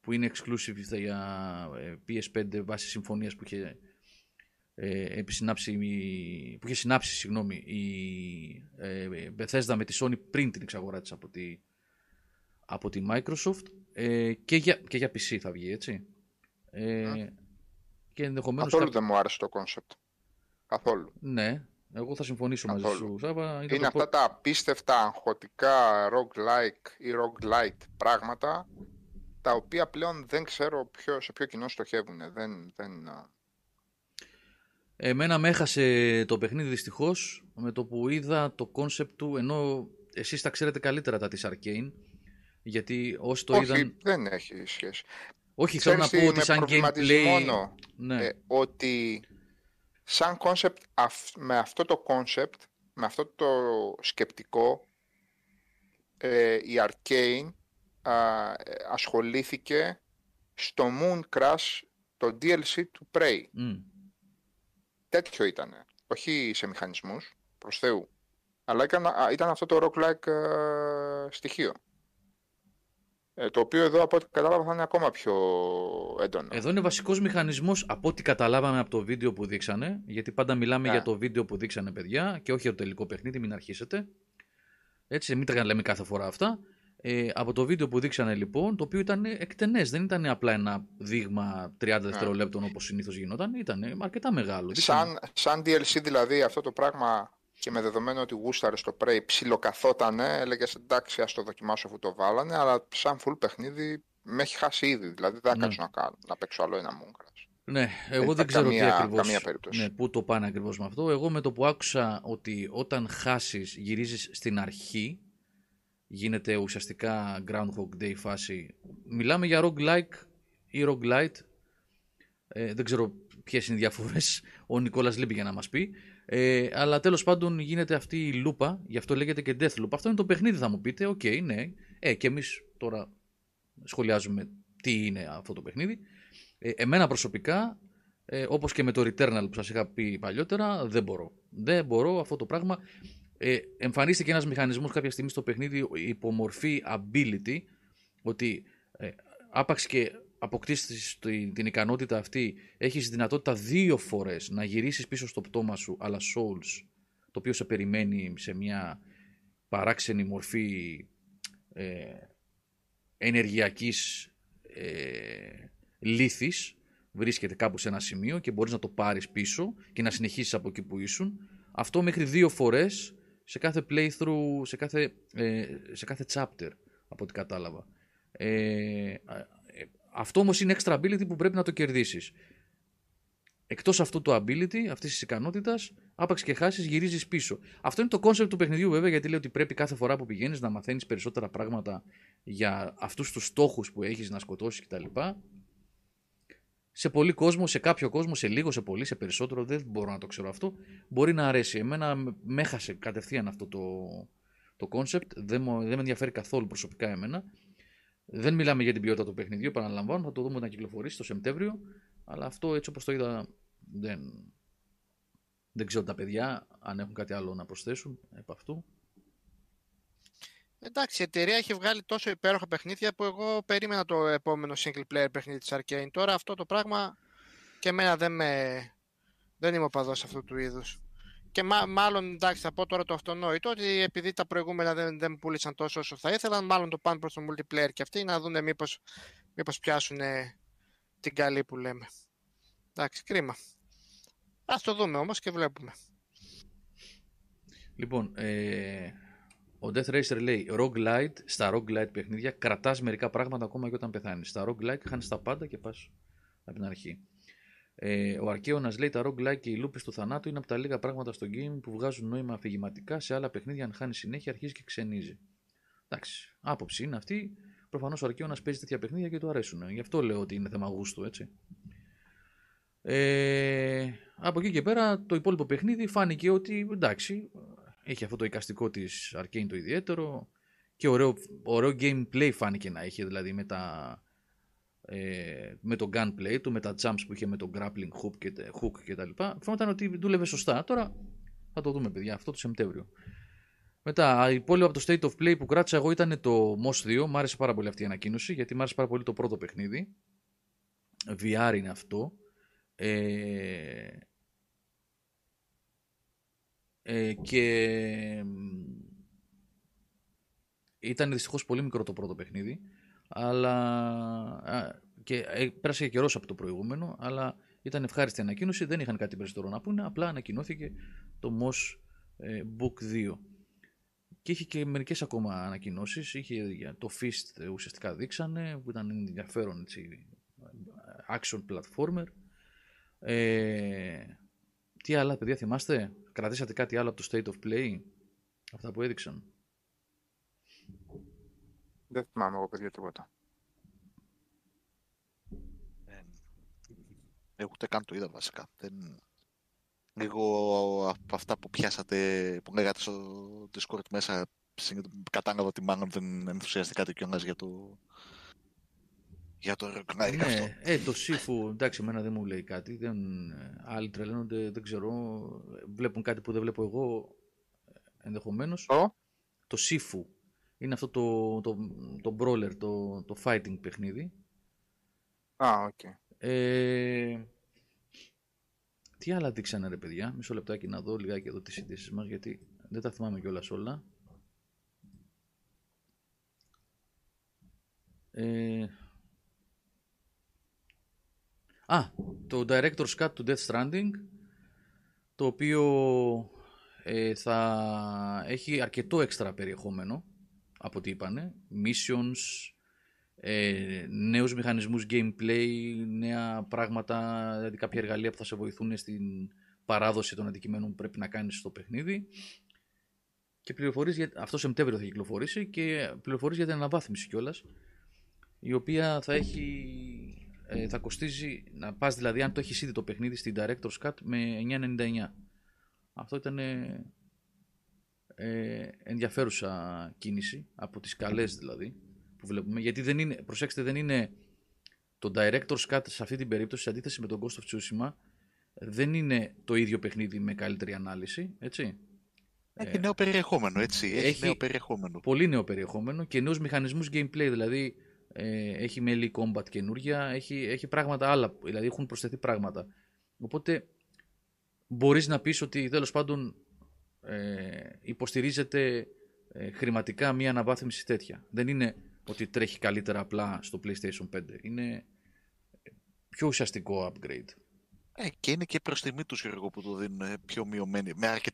που είναι exclusive για ε, PS5 βάσει συμφωνίας που είχε ε, επισυνάψει, η- που είχε συνάψει συγγνώμη, η ε, Bethesda με τη Sony πριν την εξαγορά της από τη, από τη Microsoft ε, και, για, και για PC θα βγει έτσι ε, και ενδεχομένως Καθόλου κάποιο- δεν μου άρεσε το concept. Καθόλου. ναι εγώ θα συμφωνήσω μαζί Καθόλου. σου Σάβα ήταν Είναι το αυτά τα απίστευτα αγχωτικά roguelike ή roguelite πράγματα τα οποία πλέον δεν ξέρω ποιο, σε ποιο κοινό στοχεύουν. Δεν, δεν, α, Εμένα με έχασε το παιχνίδι δυστυχώς με το που είδα το concept του ενώ εσείς τα ξέρετε καλύτερα τα της Arcane γιατί όσοι το Όχι, είδαν... δεν έχει σχέση. Όχι, θέλω να Ξέρεις πω τι ότι με σαν προβληματίζει gameplay... μόνο, Ναι, ε, ότι σαν concept, αυ- με αυτό το concept, με αυτό το σκεπτικό, ε, η Arcane α, ε, ασχολήθηκε στο Moon Crash το DLC του Prey. μμ, Τέτοιο ήτανε. Όχι σε μηχανισμούς, προς Θεού. Αλλά ήταν, ήταν αυτό το rock-like ε, στοιχείο. Ε, το οποίο εδώ από ό,τι κατάλαβα θα είναι ακόμα πιο έντονο. Εδώ είναι βασικός μηχανισμός από ό,τι καταλάβαμε από το βίντεο που δείξανε, γιατί πάντα μιλάμε Ναι. για το βίντεο που δείξανε παιδιά και όχι για το τελικό παιχνίδι, μην αρχίσετε. Έτσι, μην τα λέμε κάθε φορά αυτά. Ε, από το βίντεο που δείξανε λοιπόν, το οποίο ήταν εκτενές, δεν ήταν απλά ένα δείγμα 30 δευτερολέπτων όπως συνήθως γινόταν, ήταν αρκετά μεγάλο. Δείξανε- Σαν, σαν DLC δηλαδή αυτό το πράγμα και με δεδομένο ότι γούσταρε στο Prey ψιλοκαθότανε, έλεγες εντάξει ας το δοκιμάσω αφού το βάλανε, αλλά σαν full παιχνίδι με έχει χάσει ήδη, δηλαδή δεν θα Ναι. κάτσω να, κάνω, να παίξω άλλο ένα Mooncrash. Ναι, εγώ υπάρχει δεν ξέρω καμία- τι ακριβώς, καμία περίπτωση. Ναι, πού το πάνε ακριβώς με αυτό. Εγώ με το που άκουσα ότι όταν χάσεις γυρίζεις στην αρχή, γίνεται ουσιαστικά Groundhog Day φάση. Μιλάμε για roguelike ή roguelite. Ε, δεν ξέρω ποιες είναι οι διαφορές. Ο Νικόλας λείπει για να μας πει. Ε, αλλά τέλος πάντων γίνεται αυτή η λούπα, γι' αυτό λέγεται και Deathloop. Αυτό είναι το παιχνίδι θα μου πείτε, οκ, ναι. Ε, και εμείς τώρα σχολιάζουμε τι είναι αυτό το παιχνίδι. Ε, εμένα προσωπικά, ε, όπως και με το Returnal που σας είχα πει παλιότερα, δεν μπορώ. Δεν μπορώ αυτό το πράγμα. Ε, εμφανίστηκε ένας μηχανισμός κάποια στιγμή στο παιχνίδι υπομορφή ability, ότι ε, άπαξ και αποκτήσεις τη- την ικανότητα αυτή, έχεις δυνατότητα δύο φορές να γυρίσεις πίσω στο πτώμα σου, αλλά souls, το οποίο σε περιμένει σε μια παράξενη μορφή ε, ενεργειακής ε, λύθης βρίσκεται κάπου σε ένα σημείο και μπορείς να το πάρεις πίσω και να συνεχίσεις από εκεί που ήσουν. Αυτό μέχρι δύο φορές σε κάθε playthrough, σε κάθε, ε, σε κάθε chapter, από ό,τι κατάλαβα. Ε, ε, αυτό όμως είναι extra ability που πρέπει να το κερδίσεις. Εκτός αυτού του ability, αυτής της ικανότητας, άπαξ και χάσεις γυρίζεις πίσω. Αυτό είναι το concept του παιχνιδιού βέβαια, γιατί λέει ότι πρέπει κάθε φορά που πηγαίνεις να μαθαίνεις περισσότερα πράγματα για αυτούς τους στόχους που έχεις να σκοτώσεις κτλ. Σε πολύ κόσμο, σε κάποιο κόσμο, σε λίγο, σε πολύ, σε περισσότερο, δεν μπορώ να το ξέρω αυτό. Μπορεί να αρέσει. Εμένα με- με έχασε κατευθείαν αυτό το, το concept. Δεν, μου- δεν με ενδιαφέρει καθόλου προσωπικά εμένα. Δεν μιλάμε για την ποιότητα του παιχνιδιού, επαναλαμβάνω. Θα το δούμε να κυκλοφορήσει το Σεπτέμβριο. Αλλά αυτό έτσι όπως το είδα δεν, δεν ξέρω τα παιδιά αν έχουν κάτι άλλο να προσθέσουν επ' αυτού. Εντάξει, η εταιρεία έχει βγάλει τόσο υπέροχα παιχνίδια που εγώ περίμενα το επόμενο single player παιχνίδι της Arcane. Τώρα αυτό το πράγμα και εμένα δεν με... δεν είμαι οπαδός αυτού του είδους. Και μα- μάλλον, εντάξει, θα πω τώρα το αυτονόητο, ότι επειδή τα προηγούμενα δεν, δεν πούλησαν τόσο όσο θα ήθελαν, μάλλον το πάνε προς το multiplayer και αυτοί να δουν μήπως, μήπως πιάσουν την καλή που λέμε. Εντάξει, κρίμα. Ας το δούμε όμως και βλέπουμε. Λοιπόν, ε, ο Death Racer λέει roguelite, στα roguelite παιχνίδια κρατάς μερικά πράγματα ακόμα και όταν πεθάνεις. Στα roguelike χάνεις τα πάντα και πας από την αρχή. Ε, ο Αρκέωνας λέει τα roguelike και οι λούπες του θανάτου είναι από τα λίγα πράγματα στο game που βγάζουν νόημα αφηγηματικά. Σε άλλα παιχνίδια, αν χάνει συνέχεια, αρχίζει και ξενίζει. Εντάξει, άποψη είναι αυτή. Προφανώς ο Αρκέωνας παίζει τέτοια παιχνίδια και του αρέσουν. Γι' αυτό λέω ότι είναι θέμα γούστου, έτσι. Ε, από εκεί και πέρα το υπόλοιπο παιχνίδι φάνηκε ότι εντάξει, έχει αυτό το εικαστικό της Arcane το ιδιαίτερο και ωραίο, ωραίο gameplay φάνηκε να είχε δηλαδή με, τα, ε, με το gunplay του, με τα jumps που είχε με το grappling hook και, hook και τα λοιπά. Φαίνονταν ότι δούλευε σωστά. Τώρα θα το δούμε παιδιά αυτό το Σεπτέμβριο. Μετά, η υπόλοιπο από το State of Play που κράτησα εγώ ήταν το MOS 2. Μ' άρεσε πάρα πολύ αυτή η ανακοίνωση γιατί μ' άρεσε πάρα πολύ το πρώτο παιχνίδι. VR είναι αυτό. Ε, ε, και ήταν δυστυχώς πολύ μικρό το πρώτο παιχνίδι αλλά α, και ε, πέρασε και καιρός από το προηγούμενο αλλά ήταν ευχάριστη ανακοίνωση δεν είχαν κάτι περισσότερο να πούνε απλά ανακοινώθηκε το MOS ε, Book 2 και είχε και μερικές ακόμα ανακοινώσεις είχε για το Fist ε, ουσιαστικά δείξανε που ήταν ενδιαφέρον έτσι, action platformer ε, τι άλλα, παιδιά, θυμάστε, κρατήσατε κάτι άλλο από το State of Play, αυτά που έδειξαν; Δεν θυμάμαι εγώ, παιδιά, τίποτα. Ε, εγώ ούτε καν το είδα βασικά. Δεν... Λίγο από αυτά που πιάσατε, που λέγατε στο Discord μέσα, κατάλαβα ότι μάλλον δεν ενθουσιαστήκατε κιόλας για το, για το roguelike αυτό. Ναι, ε, το Sifu, εντάξει, εμένα δεν μου λέει κάτι. Δεν, άλλοι τρελαίνονται, δεν ξέρω. Βλέπουν κάτι που δεν βλέπω εγώ. ενδεχομένως. Το. Το Sifu. Είναι αυτό το, το, το brawler, το, το fighting παιχνίδι. Α, οκ. Ε, τι άλλα δείξανε ρε παιδιά, μισό λεπτάκι να δω λιγάκι εδώ τις ειδήσεις μας γιατί δεν τα θυμάμαι κιόλας όλα. Ε, α, το Director's Cut του Death Stranding το οποίο ε, θα έχει αρκετό έξτρα περιεχόμενο από ό,τι είπανε. Missions, ε, νέους μηχανισμούς gameplay, νέα πράγματα, δηλαδή κάποια εργαλεία που θα σε βοηθούν στην παράδοση των αντικειμένων που πρέπει να κάνεις στο παιχνίδι. Και πληροφορίες, για, αυτό Σεπτέμβριο θα κυκλοφορήσει και πληροφορίες για την αναβάθμιση κιόλας, η οποία θα έχει, ε, θα κοστίζει, να πας δηλαδή αν το έχεις ήδη το παιχνίδι στην Director's Cut με 9.99. Αυτό ήταν ε, ε, ενδιαφέρουσα κίνηση, από τις καλές δηλαδή, που βλέπουμε. Γιατί δεν είναι, προσέξτε, δεν είναι το Director's Cut σε αυτή την περίπτωση, σε αντίθεση με τον Ghost of Tsushima, δεν είναι το ίδιο παιχνίδι με καλύτερη ανάλυση, έτσι. Έχει νέο περιεχόμενο, έτσι. Έχει, έχει- νέο περιεχόμενο. Πολύ νέο περιεχόμενο και νέους μηχανισμούς gameplay, δηλαδή ε, έχει melee combat καινούρια, έχει, έχει πράγματα άλλα, δηλαδή έχουν προσθεθεί πράγματα. Οπότε μπορείς να πεις ότι τέλος πάντων ε, υποστηρίζεται ε, χρηματικά μια αναβάθμιση τέτοια. Δεν είναι ότι τρέχει καλύτερα απλά στο PlayStation 5. Είναι πιο ουσιαστικό upgrade. Ε, και είναι και προς τιμή τους Γιώργο που το δίνουν ε, πιο μειωμένη, με αρκε...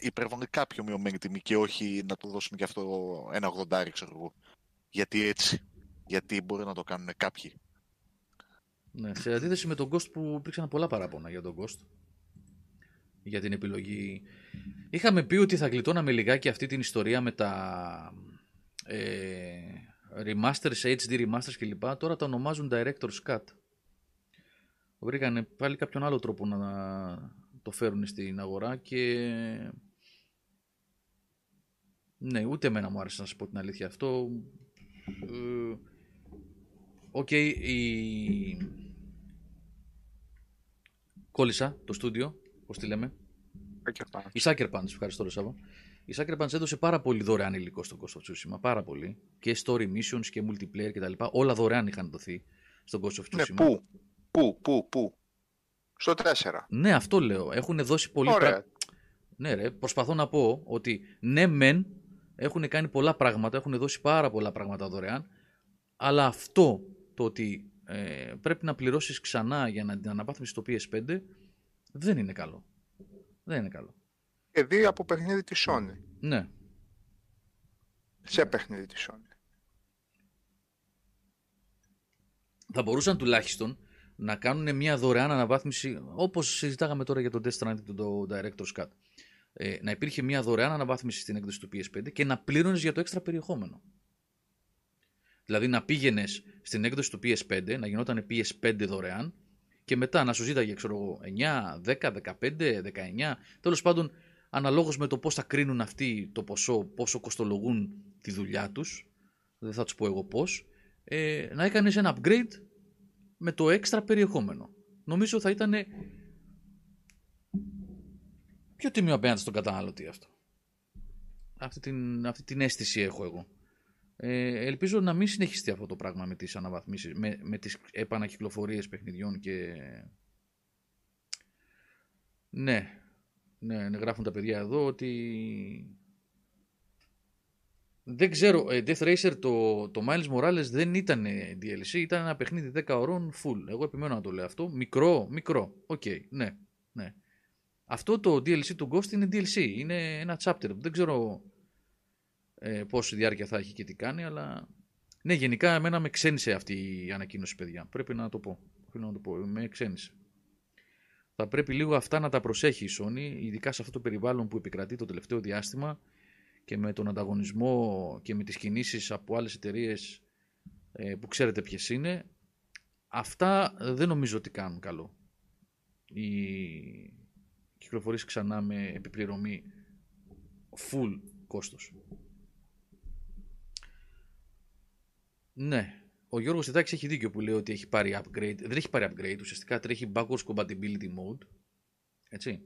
υπερβολικά πιο μειωμένη τιμή και όχι να το δώσουν και αυτό ένα 80 ξέρω εγώ. Γιατί έτσι. Γιατί μπορεί να το κάνουν κάποιοι. Ναι, σε αντίθεση με τον Ghost που υπήρξαν πολλά παράπονα για τον Ghost. Για την επιλογή. Είχαμε πει ότι θα γλιτώναμε λιγάκι αυτή την ιστορία με τα ε, remasters, HD remasters κλπ. Τώρα τα ονομάζουν Director's Cut. Βρήκανε πάλι κάποιον άλλο τρόπο να το φέρουν στην αγορά και... Ναι, ούτε εμένα μου άρεσε να σας πω την αλήθεια αυτό. Ε, Οκ, η... Κόλλησα το στούντιο, πώς τη λέμε; Sucker Punch. Η Sucker Punch, ευχαριστώ ρε Σάβα. Η Sucker Punch έδωσε πάρα πολύ δωρεάν υλικό στον Ghost of Tsushima, πάρα πολύ. Και story missions και multiplayer κτλ. Όλα δωρεάν είχαν δοθεί στον Ghost of Ναι, Tsushima. πού, πού, πού, πού. Στο 4. Ναι, αυτό λέω. Έχουν δώσει πολύ Ωραία. πρα- Ναι, ρε, προσπαθώ να πω ότι ναι, μεν έχουν κάνει πολλά πράγματα, έχουν δώσει πάρα πολλά πράγματα δωρεάν, αλλά αυτό το ότι ε, πρέπει να πληρώσεις ξανά για να την αναβάθμιση στο PS5 δεν είναι καλό. Δεν είναι καλό. Και δει από παιχνίδι της Sony. Ναι. Σε παιχνίδι της Sony. Θα μπορούσαν τουλάχιστον να κάνουν μια δωρεάν αναβάθμιση, όπως συζητάγαμε τώρα για το Death Stranding, το, το Director's Cut. Ε, να υπήρχε μια δωρεάν αναβάθμιση στην έκδοση του PS5 και να πλήρωνες για το έξτρα περιεχόμενο. Δηλαδή να πήγαινες στην έκδοση του PS5, να γινόταν PS5 δωρεάν και μετά να σου ζήταγε, ξέρω εγώ, 9, 10, 15, 19, τέλος πάντων αναλόγως με το πώς θα κρίνουν αυτοί το ποσό, πόσο κοστολογούν τη δουλειά τους, δεν θα τους πω εγώ πώς, ε, να έκανες ένα upgrade με το έξτρα περιεχόμενο. Νομίζω θα ήταν πιο τιμίο απέναντι στον καταναλωτή αυτό. Αυτή την, αυτή την αίσθηση έχω εγώ. Ε, ελπίζω να μην συνεχιστεί αυτό το πράγμα με τις αναβαθμίσεις, με, με τις επανακυκλοφορίες παιχνιδιών και... Ναι, ναι, ναι, γράφουν τα παιδιά εδώ ότι... Δεν ξέρω, ε, Death Racer το, το Miles Morales δεν ήταν DLC, ήταν ένα παιχνίδι 10 ωρών full. Εγώ επιμένω να το λέω αυτό. Μικρό, μικρό. Οκ, ναι, ναι. Αυτό το DLC του Ghost είναι DLC, είναι ένα chapter. Δεν ξέρω ε, πόση διάρκεια θα έχει και τι κάνει, αλλά ναι, γενικά εμένα με ξένισε αυτή η ανακοίνωση, παιδιά. Πρέπει να το πω. Πρέπει να το πω. Με ξένισε. Θα πρέπει λίγο αυτά να τα προσέχει η Sony, ειδικά σε αυτό το περιβάλλον που επικρατεί το τελευταίο διάστημα και με τον ανταγωνισμό και με τις κινήσεις από άλλες εταιρείες που ξέρετε ποιες είναι. Αυτά δεν νομίζω ότι κάνουν καλό. Οι κυκλοφορίες ξανά με επιπληρωμή full κόστος. Ναι. Ο Γιώργος Τετάκης έχει δίκιο που λέει ότι έχει πάρει upgrade. Δεν έχει πάρει upgrade, ουσιαστικά τρέχει backwards compatibility mode. Έτσι.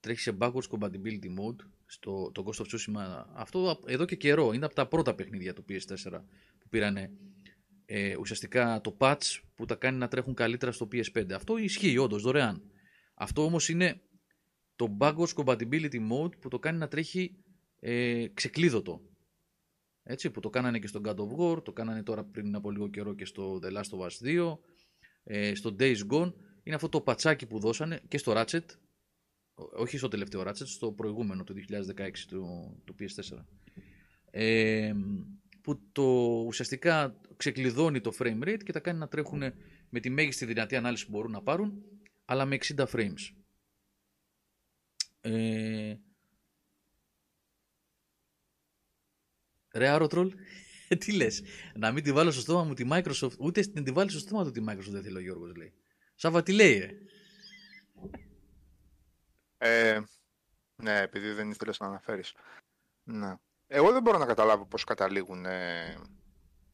τρέχει σε backwards compatibility mode στο το Ghost of Tsushima. Αυτό εδώ και καιρό είναι από τα πρώτα παιχνίδια του PS4 που πήρανε ε, ουσιαστικά το patch που τα κάνει να τρέχουν καλύτερα στο PS5. Αυτό ισχύει όντως δωρεάν. Αυτό όμως είναι το backwards compatibility mode που το κάνει να τρέχει ε, ξεκλείδωτο. Έτσι, που το κάνανε και στο God of War, το κάνανε τώρα πριν από λίγο καιρό και στο The Last of Us 2, ε, στο Days Gone. Είναι αυτό το πατσάκι που δώσανε και στο Ratchet, όχι στο τελευταίο Ratchet, στο προηγούμενο του 2016 του, του PS4. Ε, που το ουσιαστικά ξεκλειδώνει το frame rate και τα κάνει να τρέχουν με τη μέγιστη δυνατή ανάλυση που μπορούν να πάρουν, αλλά με 60 frames. Ε, Ρε Άρωτρολ, τι λες, να μην τη βάλω στο στόμα μου τη Microsoft, ούτε να τη βάλει στο στόμα του τη Microsoft δεν θέλει ο Γιώργος, λέει. Σάβα, τι λέει, ρε. Ε, ναι, επειδή δεν ήθελες να αναφέρεις. Ναι. Εγώ δεν μπορώ να καταλάβω πώς καταλήγουν ε,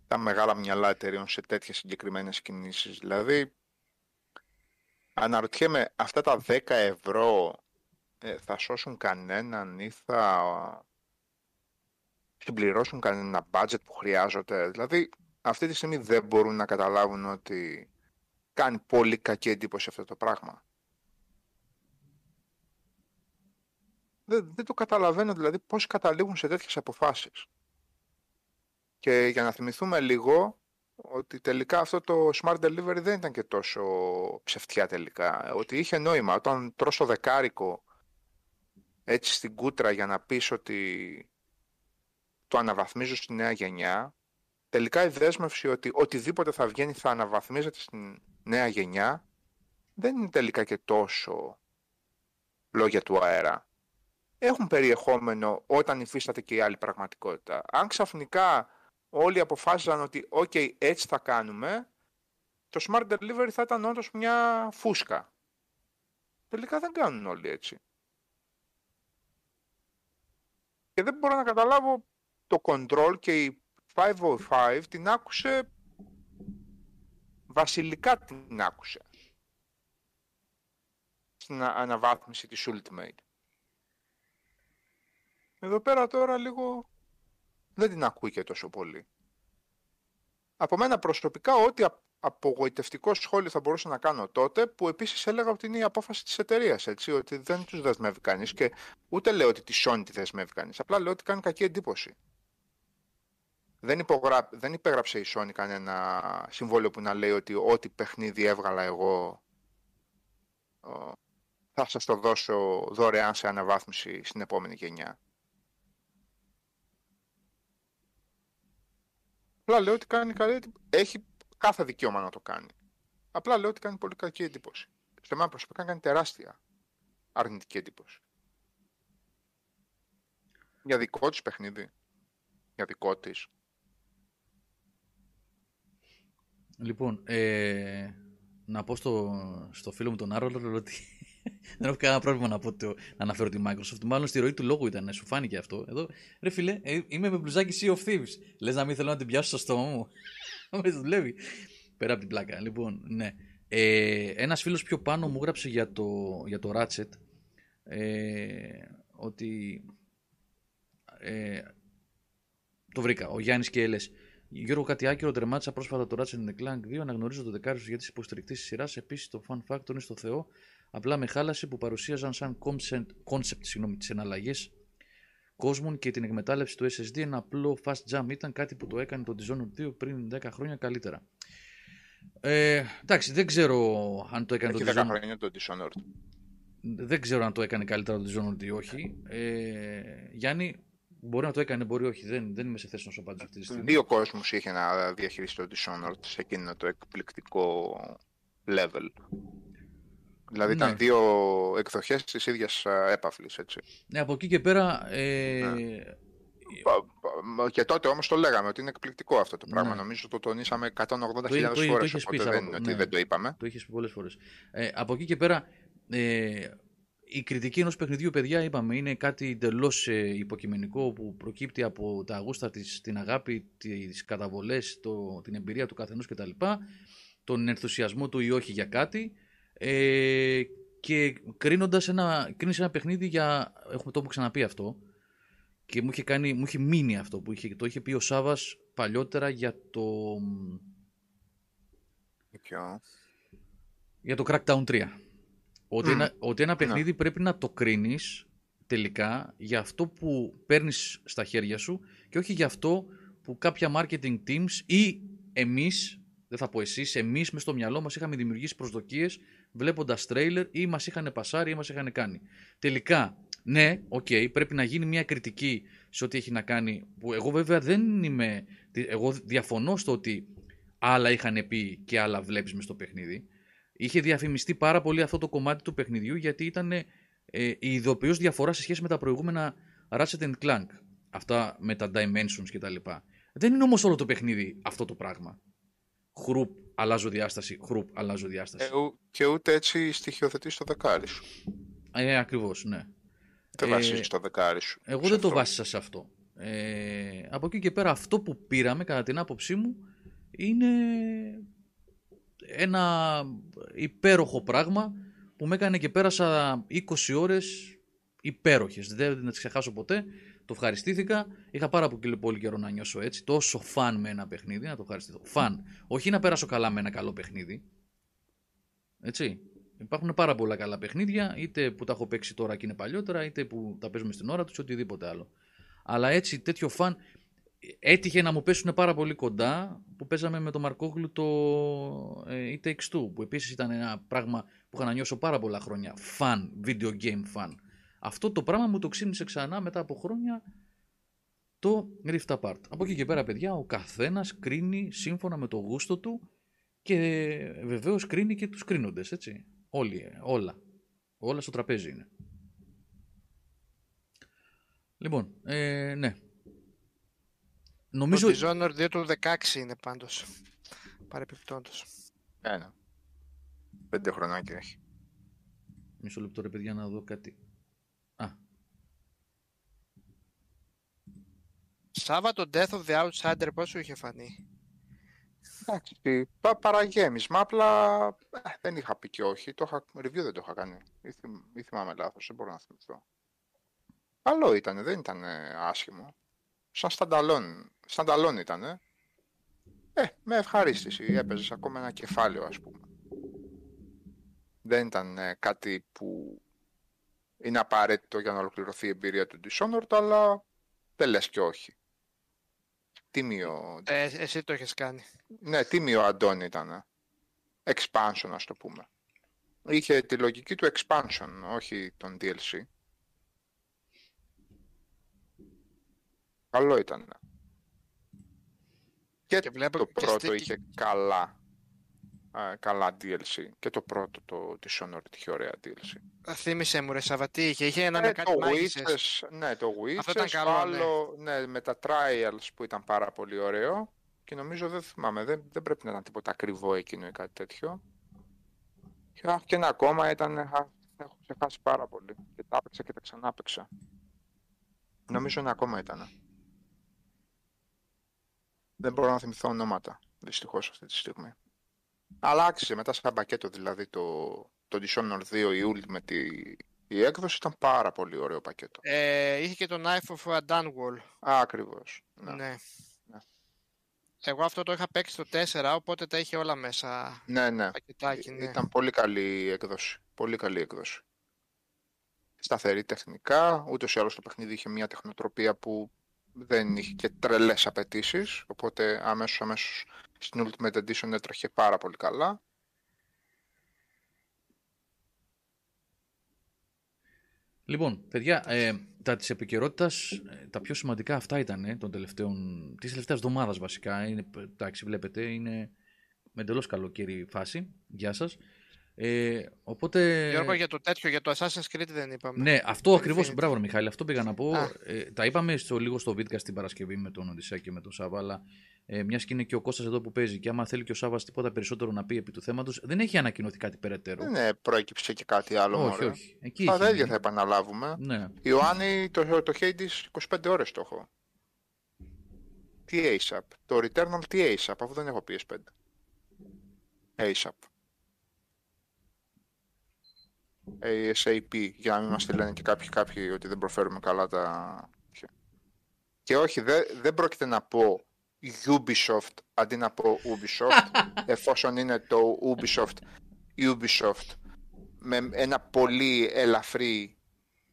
τα μεγάλα μυαλά εταιρείων σε τέτοιες συγκεκριμένες κινήσεις. Δηλαδή, αναρωτιέμαι, αυτά τα 10 ευρώ ε, θα σώσουν κανέναν ή θα συμπληρώσουν κανένα budget που χρειάζονται. Δηλαδή, αυτή τη στιγμή δεν μπορούν να καταλάβουν ότι κάνει πολύ κακή εντύπωση αυτό το πράγμα. Δεν, δεν το καταλαβαίνω δηλαδή πώς καταλήγουν σε τέτοιες αποφάσεις. Και για να θυμηθούμε λίγο ότι τελικά αυτό το smart delivery δεν ήταν και τόσο ψευτιά τελικά. Ότι είχε νόημα όταν τρώσω δεκάρικο έτσι στην κούτρα για να πεις ότι το αναβαθμίζω στη νέα γενιά, τελικά η δέσμευση ότι οτιδήποτε θα βγαίνει θα αναβαθμίζεται στη νέα γενιά, δεν είναι τελικά και τόσο λόγια του αέρα. Έχουν περιεχόμενο όταν υφίσταται και η άλλη πραγματικότητα. Αν ξαφνικά όλοι αποφάσιζαν ότι «OK, έτσι θα κάνουμε», το Smart Delivery θα ήταν όντως μια φούσκα. Τελικά δεν κάνουν όλοι έτσι. Και δεν μπορώ να καταλάβω το Control και η 505 την άκουσε βασιλικά την άκουσε στην αναβάθμιση της Ultimate. Εδώ πέρα τώρα λίγο δεν την ακούει και τόσο πολύ. Από μένα προσωπικά ό,τι απογοητευτικό σχόλιο θα μπορούσα να κάνω τότε, που επίσης έλεγα ότι είναι η απόφαση της εταιρείας, έτσι, ότι δεν τους δεσμεύει κανείς και ούτε λέω ότι τη Sony τη δεσμεύει κανείς, απλά λέω ότι κάνει κακή εντύπωση. Δεν, υπογρα... δεν υπέγραψε η Sony κανένα συμβόλαιο που να λέει ότι ό,τι παιχνίδι έβγαλα εγώ θα σας το δώσω δωρεάν σε αναβάθμιση στην επόμενη γενιά. Απλά λέω ότι κάνει καλή Έχει κάθε δικαίωμα να το κάνει. Απλά λέω ότι κάνει πολύ κακή εντύπωση. Σε μένα προσωπικά κάνει τεράστια αρνητική εντύπωση. Για δικό της παιχνίδι. Για δικό της. Λοιπόν, ε, να πω στο, στο φίλο μου τον Άρολο ότι δεν έχω κανένα πρόβλημα να, πω το, να αναφέρω τη Microsoft. Μάλλον στη ροή του λόγου ήταν, σου φάνηκε αυτό. Εδώ, ρε φίλε, ε, είμαι με μπλουζάκι Sea of Thieves. Λες να μην θέλω να την πιάσω στο στόμα μου. Με δουλεύει. Πέρα από την πλάκα. Λοιπόν, ναι. Ε, Ένας φίλος πιο πάνω μου γράψε για το, για το Ratchet ε, ότι. Ε, το βρήκα. Ο Γιάννης και έλες Γιώργο, κάτι άκυρο τερμάτισα πρόσφατα το Ratchet Clank 2. Αναγνωρίζω το δεκάριο για τις υποστηρικτές της σειράς. Επίσης, το Fun Factor είναι στο Θεό. Απλά με χάλασε που παρουσίαζαν σαν concept τις εναλλαγές κόσμων και την εκμετάλλευση του SSD. Ένα απλό fast jump ήταν κάτι που το έκανε το Dishonored 2 πριν 10 χρόνια καλύτερα. Ε, εντάξει, δεν ξέρω αν το έκανε Έχει το 10 χρόνια το Dishonored. Δεν ξέρω αν το έκανε καλύτερα το Dishonored ή όχι. Ε, Γιάννη, Μπορεί να το έκανε, μπορεί όχι. Δεν, δεν είμαι σε θέση να σου απαντήσω αυτή τη στιγμή. Δύο κόσμου είχε να διαχειριστεί το Dishonored σε εκείνο το εκπληκτικό level. Δηλαδή ναι. ήταν δύο εκδοχές της ίδιας έπαυλης, έτσι. Ναι, από εκεί και πέρα. Ε... Ναι. Και τότε όμως το λέγαμε ότι είναι εκπληκτικό αυτό το πράγμα. Ναι. Νομίζω το τονίσαμε 180.000 φορές. Οπότε δεν είναι ότι ναι. δεν το είπαμε. Το είχες πει πολλές φορές. Ε, από εκεί και πέρα. Ε, η κριτική ενός παιχνιδιού, παιδιά, είπαμε, είναι κάτι εντελώς ε, υποκειμενικό που προκύπτει από τα αγούστα της, την αγάπη, τις καταβολές, την εμπειρία του καθενός κτλ. Τον ενθουσιασμό του ή όχι για κάτι. Ε, και κρίνοντας ένα, κρίνεις ένα παιχνίδι για, έχουμε το έχουμε ξαναπεί αυτό, και μου είχε, κάνει, μου είχε μείνει αυτό που είχε, το είχε πει ο Σάβας παλιότερα για το, Ποιο; για το Crackdown 3. Ότι, Μμ. ένα, ότι ένα παιχνίδι πρέπει να το κρίνεις τελικά για αυτό που παίρνεις στα χέρια σου και όχι για αυτό που κάποια marketing teams ή εμείς, δεν θα πω εσείς, εμείς μες στο μυαλό μας είχαμε δημιουργήσει προσδοκίες βλέποντας τρέιλερ ή μας είχαν πασάρει ή μας είχαν κάνει. Τελικά, ναι, οκ, πρέπει να γίνει μια κριτική σε ό,τι έχει να κάνει, που εγώ βέβαια δεν είμαι, εγώ διαφωνώ στο ότι άλλα είχαν πει και άλλα βλέπεις μες στο παιχνίδι. Είχε διαφημιστεί πάρα πολύ αυτό το κομμάτι του παιχνιδιού γιατί ήταν ε, η ειδοποιώς διαφορά σε σχέση με τα προηγούμενα Ratchet Clank. Αυτά με τα Dimensions κτλ. Δεν είναι όμως όλο το παιχνίδι αυτό το πράγμα. Χρουπ, αλλάζω διάσταση, χρουπ, αλλάζω διάσταση. Ε, ου- και ούτε έτσι στοιχειοθετείς στο δεκάρι σου. Ε, ακριβώς, ναι. Δεν Ε, βασίζεις το δεκάρι σου. Εγώ σε δεν το αυτό. βάσισα σε αυτό. Ε, από εκεί και πέρα αυτό που πήραμε κατά την άποψή μου είναι ένα υπέροχο πράγμα που με έκανε και πέρασα 20 ώρες υπέροχες. Δεν, δεν τις ξεχάσω ποτέ. Το ευχαριστήθηκα. Είχα πάρα πολύ, πολύ καιρό να νιώσω έτσι. Τόσο φαν με ένα παιχνίδι, να το ευχαριστηθώ. Φαν. Όχι να περάσω καλά με ένα καλό παιχνίδι. Έτσι. Υπάρχουν πάρα πολλά καλά παιχνίδια, είτε που τα έχω παίξει τώρα και είναι παλιότερα, είτε που τα παίζουμε στην ώρα τους, οτιδήποτε άλλο. Αλλά έτσι τέτοιο φαν. Έτυχε να μου πέσουν πάρα πολύ κοντά που παίζαμε με τον Μαρκόγλου το ε, It Takes Two, που επίσης ήταν ένα πράγμα που είχα να νιώσω πάρα πολλά χρόνια. Φαν, video game fan. Αυτό το πράγμα μου το ξύνησε ξανά μετά από χρόνια το Rift Apart. Από εκεί και πέρα, παιδιά, ο καθένας κρίνει σύμφωνα με το γούστο του και βεβαίως κρίνει και τους κρίνοντες, έτσι. Όλοι, ε, όλα. Όλα στο τραπέζι είναι. Λοιπόν, ε, ναι. Νομίζω... Το Dishonored 2 του 16 είναι πάντως. Παρεπιπτόντως. Ένα. Πέντε χρονάκια έχει. Μισό λεπτό ρε παιδιά να δω κάτι. Α, Σάββα το Death of the Outsider πώς σου είχε φανεί; Εντάξει, πα, παραγέμισμα, απλά ε, δεν είχα πει και όχι. Το είχα, review δεν το είχα κάνει. Ή, θυμ- ή θυμάμαι λάθος, δεν μπορώ να θυμηθώ. Καλό ήταν, δεν ήταν άσχημο. Σαν στανταλόν, στανταλόν ήταν. Ε, με ευχαρίστηση. Έπαιζες ακόμα ένα κεφάλαιο, ας πούμε. Δεν ήταν ε, κάτι που είναι απαραίτητο για να ολοκληρωθεί η εμπειρία του Dishonored, αλλά δεν λες και όχι. Τίμιο Ε, εσύ το έχεις κάνει. ναι, τίμιο Αντών ήταν. Expansion, ας το πούμε. Είχε τη λογική του expansion, όχι τον DLC. Καλό ήταν. Και, Και βλέπω το και πρώτο στη- είχε καλά, α, καλά DLC. Και το πρώτο, το Dishonored, είχε ωραία DLC. Θύμησε μου ρε Σάββα, τι είχε. Είχε ένα Ε, με κάτι το μάγισσες. Witches, ναι, το Witches, Αυτό ήταν καλό, άλλο, ναι. με τα Trials που ήταν πάρα πολύ ωραίο και νομίζω δεν θυμάμαι, δεν, δεν πρέπει να ήταν τίποτα ακριβό εκείνο ή κάτι τέτοιο. Και, αχ, και ένα ακόμα ήταν, αχ, έχω ξεχάσει πάρα πολύ και τα έπαιξα και τα ξανά έπαιξα. Νομίζω ένα ακόμα ήταν. Δεν μπορώ να θυμηθώ ονόματα, δυστυχώς αυτή τη στιγμή. Αλλά άξιζε μετά σαν πακέτο δηλαδή το, το Dishonored 2 η Ultimate η, η έκδοση ήταν πάρα πολύ ωραίο πακέτο. Ε, είχε και το Knife of a Dunwall. Α, ακριβώς. Ναι. Ναι. Ναι. Εγώ αυτό το είχα παίξει το 4, οπότε τα είχε όλα μέσα. ναι, ναι. Πακετάκι, ναι. Ήταν πολύ καλή η έκδοση. Πολύ καλή έκδοση. Σταθερή τεχνικά, ούτως ή άλλως το παιχνίδι είχε μια τεχνοτροπία που δεν είχε και τρελές απαιτήσεις, οπότε αμέσως αμέσως στην Ultimate Edition έτρεχε πάρα πολύ καλά. Λοιπόν, παιδιά, ε, τα της επικαιρότητας, τα πιο σημαντικά αυτά ήταν ε, των τελευταίων, της τελευταίας εβδομάδας βασικά. Είναι, εντάξει, βλέπετε, είναι με εντελώς καλοκαίρι φάση. Γεια σας. Ε, οπότε... Γιώργο, για το τέτοιο, για το Assassin's Creed δεν είπαμε. Ναι, αυτό Το ακριβώς, Infinity. μπράβο ρε Μιχάλη, αυτό πήγα να πω. Α. Ε, τα είπαμε στο, λίγο στο βίντεο στην Παρασκευή με τον Οδυσσέα και με τον Σάβα, αλλά ε, μιας και είναι και ο Κώστας εδώ που παίζει και άμα θέλει και ο Σάβας τίποτα περισσότερο να πει επί του θέματος, δεν έχει ανακοινωθεί κάτι περαιτέρω. Δεν ε, προέκυψε και κάτι άλλο. όχι, μωρέ. όχι. Εκεί Τα έχει ίδια μείνει. θα επαναλάβουμε. Ναι. Ιωάννη, το, το Hades 25 ώρες το έχω. Τι ASAP. Το Returnal τι ASAP, αφού δεν έχω PS5. ASAP. ASAP, για να μην μας τη λένε και κάποιοι, κάποιοι ότι δεν προφέρουμε καλά τα... Και όχι, δεν, δεν πρόκειται να πω Ubisoft αντί να πω Ubisoft, εφόσον είναι το Ubisoft Ubisoft με ένα πολύ ελαφρύ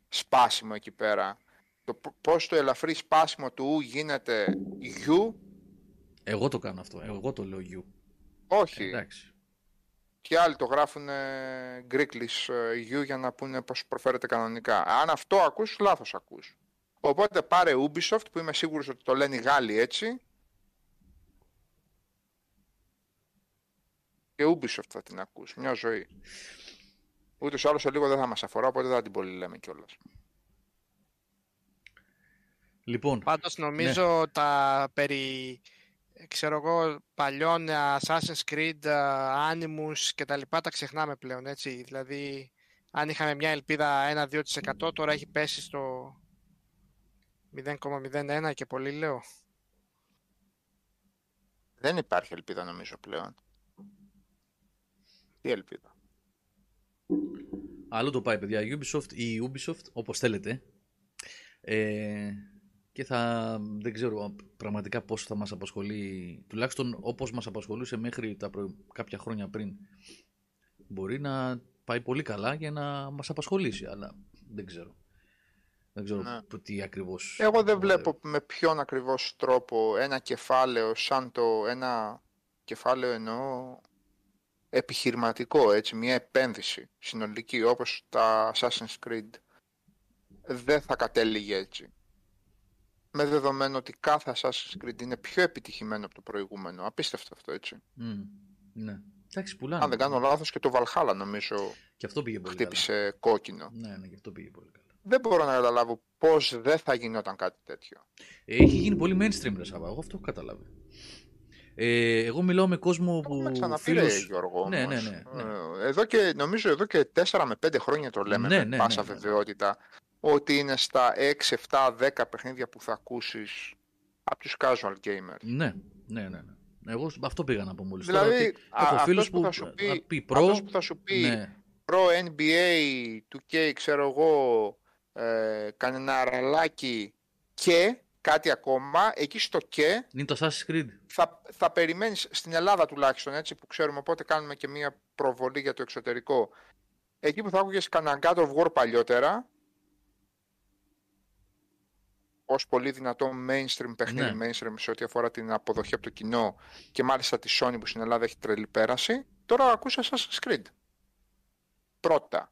σπάσιμο εκεί πέρα. Το πώς το ελαφρύ σπάσιμο του U γίνεται U; Εγώ το κάνω αυτό. Εγώ το λέω U. Όχι. Εντάξει. Και άλλοι το γράφουν Greeklish U για να πούνε πώς προφέρεται κανονικά. Αν αυτό ακούς, λάθος ακούς. Οπότε πάρε Ubisoft που είμαι σίγουρος ότι το λένε οι Γάλλοι έτσι. Και Ubisoft θα την ακούς. Μια ζωή. Ούτως ή άλλως σε λίγο δεν θα μας αφορά, οπότε δεν την πολύ λέμε κιόλας. Λοιπόν, Πάντως νομίζω τα περί ξέρω εγώ, παλιών Assassin's Creed, Animus και τα λοιπά τα ξεχνάμε πλέον, έτσι. Δηλαδή, αν είχαμε μια ελπίδα 1-2% τώρα έχει πέσει στο 0,01 και πολύ λέω. Δεν υπάρχει ελπίδα νομίζω πλέον. Τι ελπίδα; Άλλο το πάει παιδιά, Ubisoft ή Ubisoft, όπως θέλετε. Ε, και θα, δεν ξέρω πραγματικά πόσο θα μας απασχολεί, τουλάχιστον όπως μας απασχολούσε μέχρι τα κάποια χρόνια πριν. Μπορεί να πάει πολύ καλά για να μας απασχολήσει, αλλά δεν ξέρω. Δεν ξέρω ναι. τι ακριβώς... Εγώ δεν βλέπω με ποιον ακριβώς τρόπο ένα κεφάλαιο σαν το ένα κεφάλαιο εννοώ επιχειρηματικό, έτσι, μια επένδυση συνολική όπως τα Assassin's Creed δεν θα κατέληγε έτσι. Με δεδομένο ότι κάθε Assassin's Creed είναι πιο επιτυχημένο από το προηγούμενο. Απίστευτο αυτό, έτσι. Mm, ναι. Εντάξει, πουλάνε. Αν δεν κάνω λάθος και το Valhalla νομίζω και αυτό πήγε πολύ χτύπησε καλά. κόκκινο. Ναι, ναι, και αυτό πήγε πολύ καλά. Δεν μπορώ να καταλάβω πώς δεν θα γινόταν κάτι τέτοιο. Έχει γίνει πολύ mainstream, ρε Σάβα. Εγώ αυτό έχω καταλάβει. Ε, εγώ μιλάω με κόσμο που. Έχουμε ξαναπεί, φίλος... Γιώργο. Ναι, ναι, ναι, ναι. Ε, εδώ και, νομίζω εδώ και 4 με 5 χρόνια το λέμε ναι, με ναι, πάσα ναι, ναι, βεβαιότητα. Ότι είναι στα 6, 7, 10 παιχνίδια που θα ακούσεις από τους casual gamers. Ναι, ναι, ναι. ναι. Εγώ αυτό πήγα να πω μόλις. Δηλαδή, έχω φίλους που, θα σου πει, πει προ, που θα σου πει ναι. προ NBA, 2K, ξέρω εγώ, ε, κανένα ραλάκι και κάτι ακόμα, εκεί στο και... Είναι το Assassin's Creed. Θα, θα περιμένεις, στην Ελλάδα τουλάχιστον, έτσι που ξέρουμε, οπότε κάνουμε και μια προβολή για το εξωτερικό. Εκεί που θα άκουγες κανένα God of War παλιότερα, ως πολύ δυνατό mainstream παιχνίδι, ναι. mainstream σε ό,τι αφορά την αποδοχή από το κοινό και μάλιστα τη Sony που στην Ελλάδα έχει τρελή πέραση, τώρα ακούς Assassin's Creed. Πρώτα.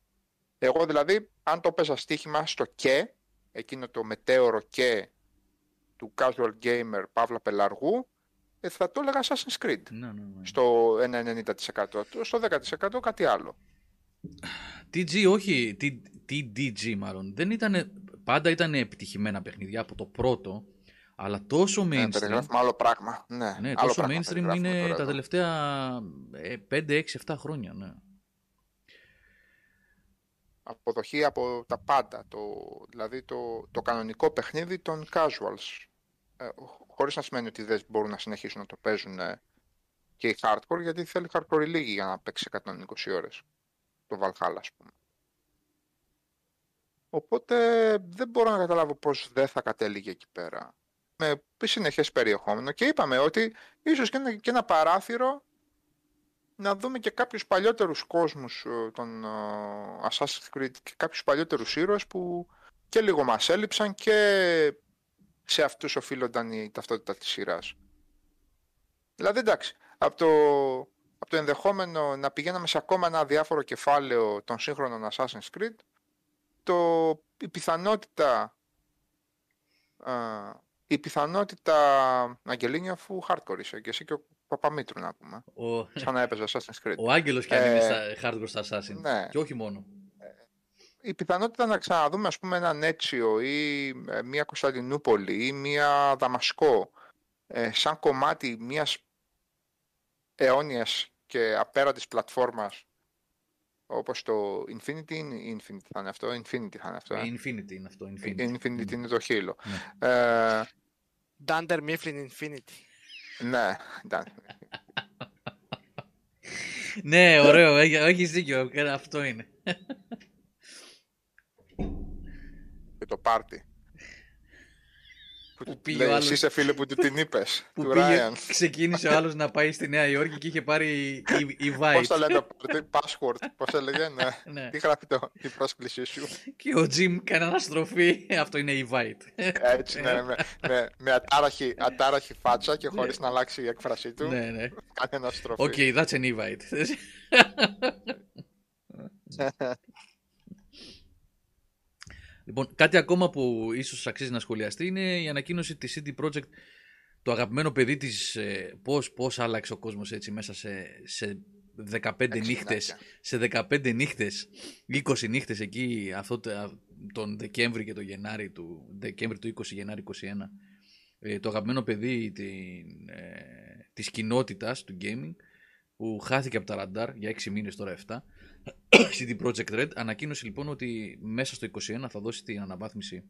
Εγώ δηλαδή, αν το παίζα στοίχημα στο και, εκείνο το μετέωρο και του casual gamer Παύλα Πελαργού, ε, θα το έλεγα Assassin's Creed. Ναι, ναι, ναι. Στο 90%. Στο 10% κάτι άλλο. TG, όχι. TDG μάλλον. Δεν ήταν, πάντα ήταν επιτυχημένα παιχνίδια από το πρώτο. Αλλά τόσο mainstream. Ναι, περιγράφουμε άλλο πράγμα. Ναι, ναι τόσο mainstream είναι τα τελευταία 5, 6, 7 χρόνια. Ναι. Αποδοχή από τα πάντα. Το, δηλαδή το, το κανονικό παιχνίδι των casuals. Ε, Χωρίς να σημαίνει ότι δεν μπορούν να συνεχίσουν να το παίζουν ε, και οι hardcore, γιατί θέλει hardcore λίγη για να παίξει 120 ώρες. Το Valhalla, ας πούμε. Οπότε δεν μπορώ να καταλάβω πώς δεν θα κατέληγε εκεί πέρα. Με συνεχές περιεχόμενο και είπαμε ότι ίσως και ένα, και ένα παράθυρο να δούμε και κάποιους παλιότερους κόσμους ε, των Assassin's Creed και κάποιους παλιότερους ήρωες που και λίγο μας έλειψαν και σε αυτούς οφείλονταν η ταυτότητα της σειράς. Δηλαδή εντάξει, από το, από το ενδεχόμενο να πηγαίναμε σε ακόμα ένα διάφορο κεφάλαιο των σύγχρονων Assassin's Creed, το, η πιθανότητα α, η πιθανότητα Αγγελίνη αφού hardcore είσαι και εσύ και ο Παπαμήτρου να πούμε. Ο... Σαν να έπαιζε Assassin's Creed. Ο Άγγελος και αν είναι στα hardcore στα Assassin. Ναι. Και όχι μόνο η πιθανότητα να ξαναδούμε ας πούμε έναν Έτσιο ή ε, μια Κωνσταντινούπολη ή μια Δαμασκό ε, σαν κομμάτι μιας αιώνιας και απέραντης πλατφόρμας όπως το Infinity είναι, Infinity θα είναι αυτό, Infinity θα είναι αυτό. Ε; ε Infinity είναι αυτό, Infinity. Ε, Infinity mm. είναι το χείλο. Ναι. Ε, Dunder Mifflin Infinity. Ναι, ναι, ωραίο, έχεις δίκιο, ε, αυτό είναι. Και το πάρτι. Που πήγε λέει, ο άλλος- εσύ είσαι φίλε που του την είπες, Που του πήγε, Ράιαν. ξεκίνησε ο άλλος να πάει στη Νέα Υόρκη και είχε πάρει η, η Vice. Πώς το λένε το πάρτι, password, πώς έλεγε, ναι. Ναι. Τι γράφει το, η πρόσκλησή σου. Και ο Jim κάνει αναστροφή. Αυτό είναι η White. Έτσι, ναι, με, με, με ατάραχη, ατάραχη φάτσα και χωρίς να αλλάξει η έκφρασή του. ναι, ναι. Κάνει ένα στροφή. Οκ, that's an invite. Λοιπόν, κάτι ακόμα που ίσως αξίζει να σχολιαστεί είναι η ανακοίνωση της CD Projekt το αγαπημένο παιδί της ε, πώς, πώς άλλαξε ο κόσμος έτσι μέσα σε, σε 15 νύχτες Εξινάκια. σε 15 νύχτες 20 νύχτες εκεί αυτό, το- τον Δεκέμβρη και τον Γενάρη του Δεκέμβρη του 20 Γενάρη 21 ε, το αγαπημένο παιδί την, ε, της κοινότητας του gaming που χάθηκε από τα ραντάρ για 6 μήνες τώρα 7 CD Projekt Red ανακοίνωσε λοιπόν ότι μέσα στο 21 θα δώσει την αναβάθμιση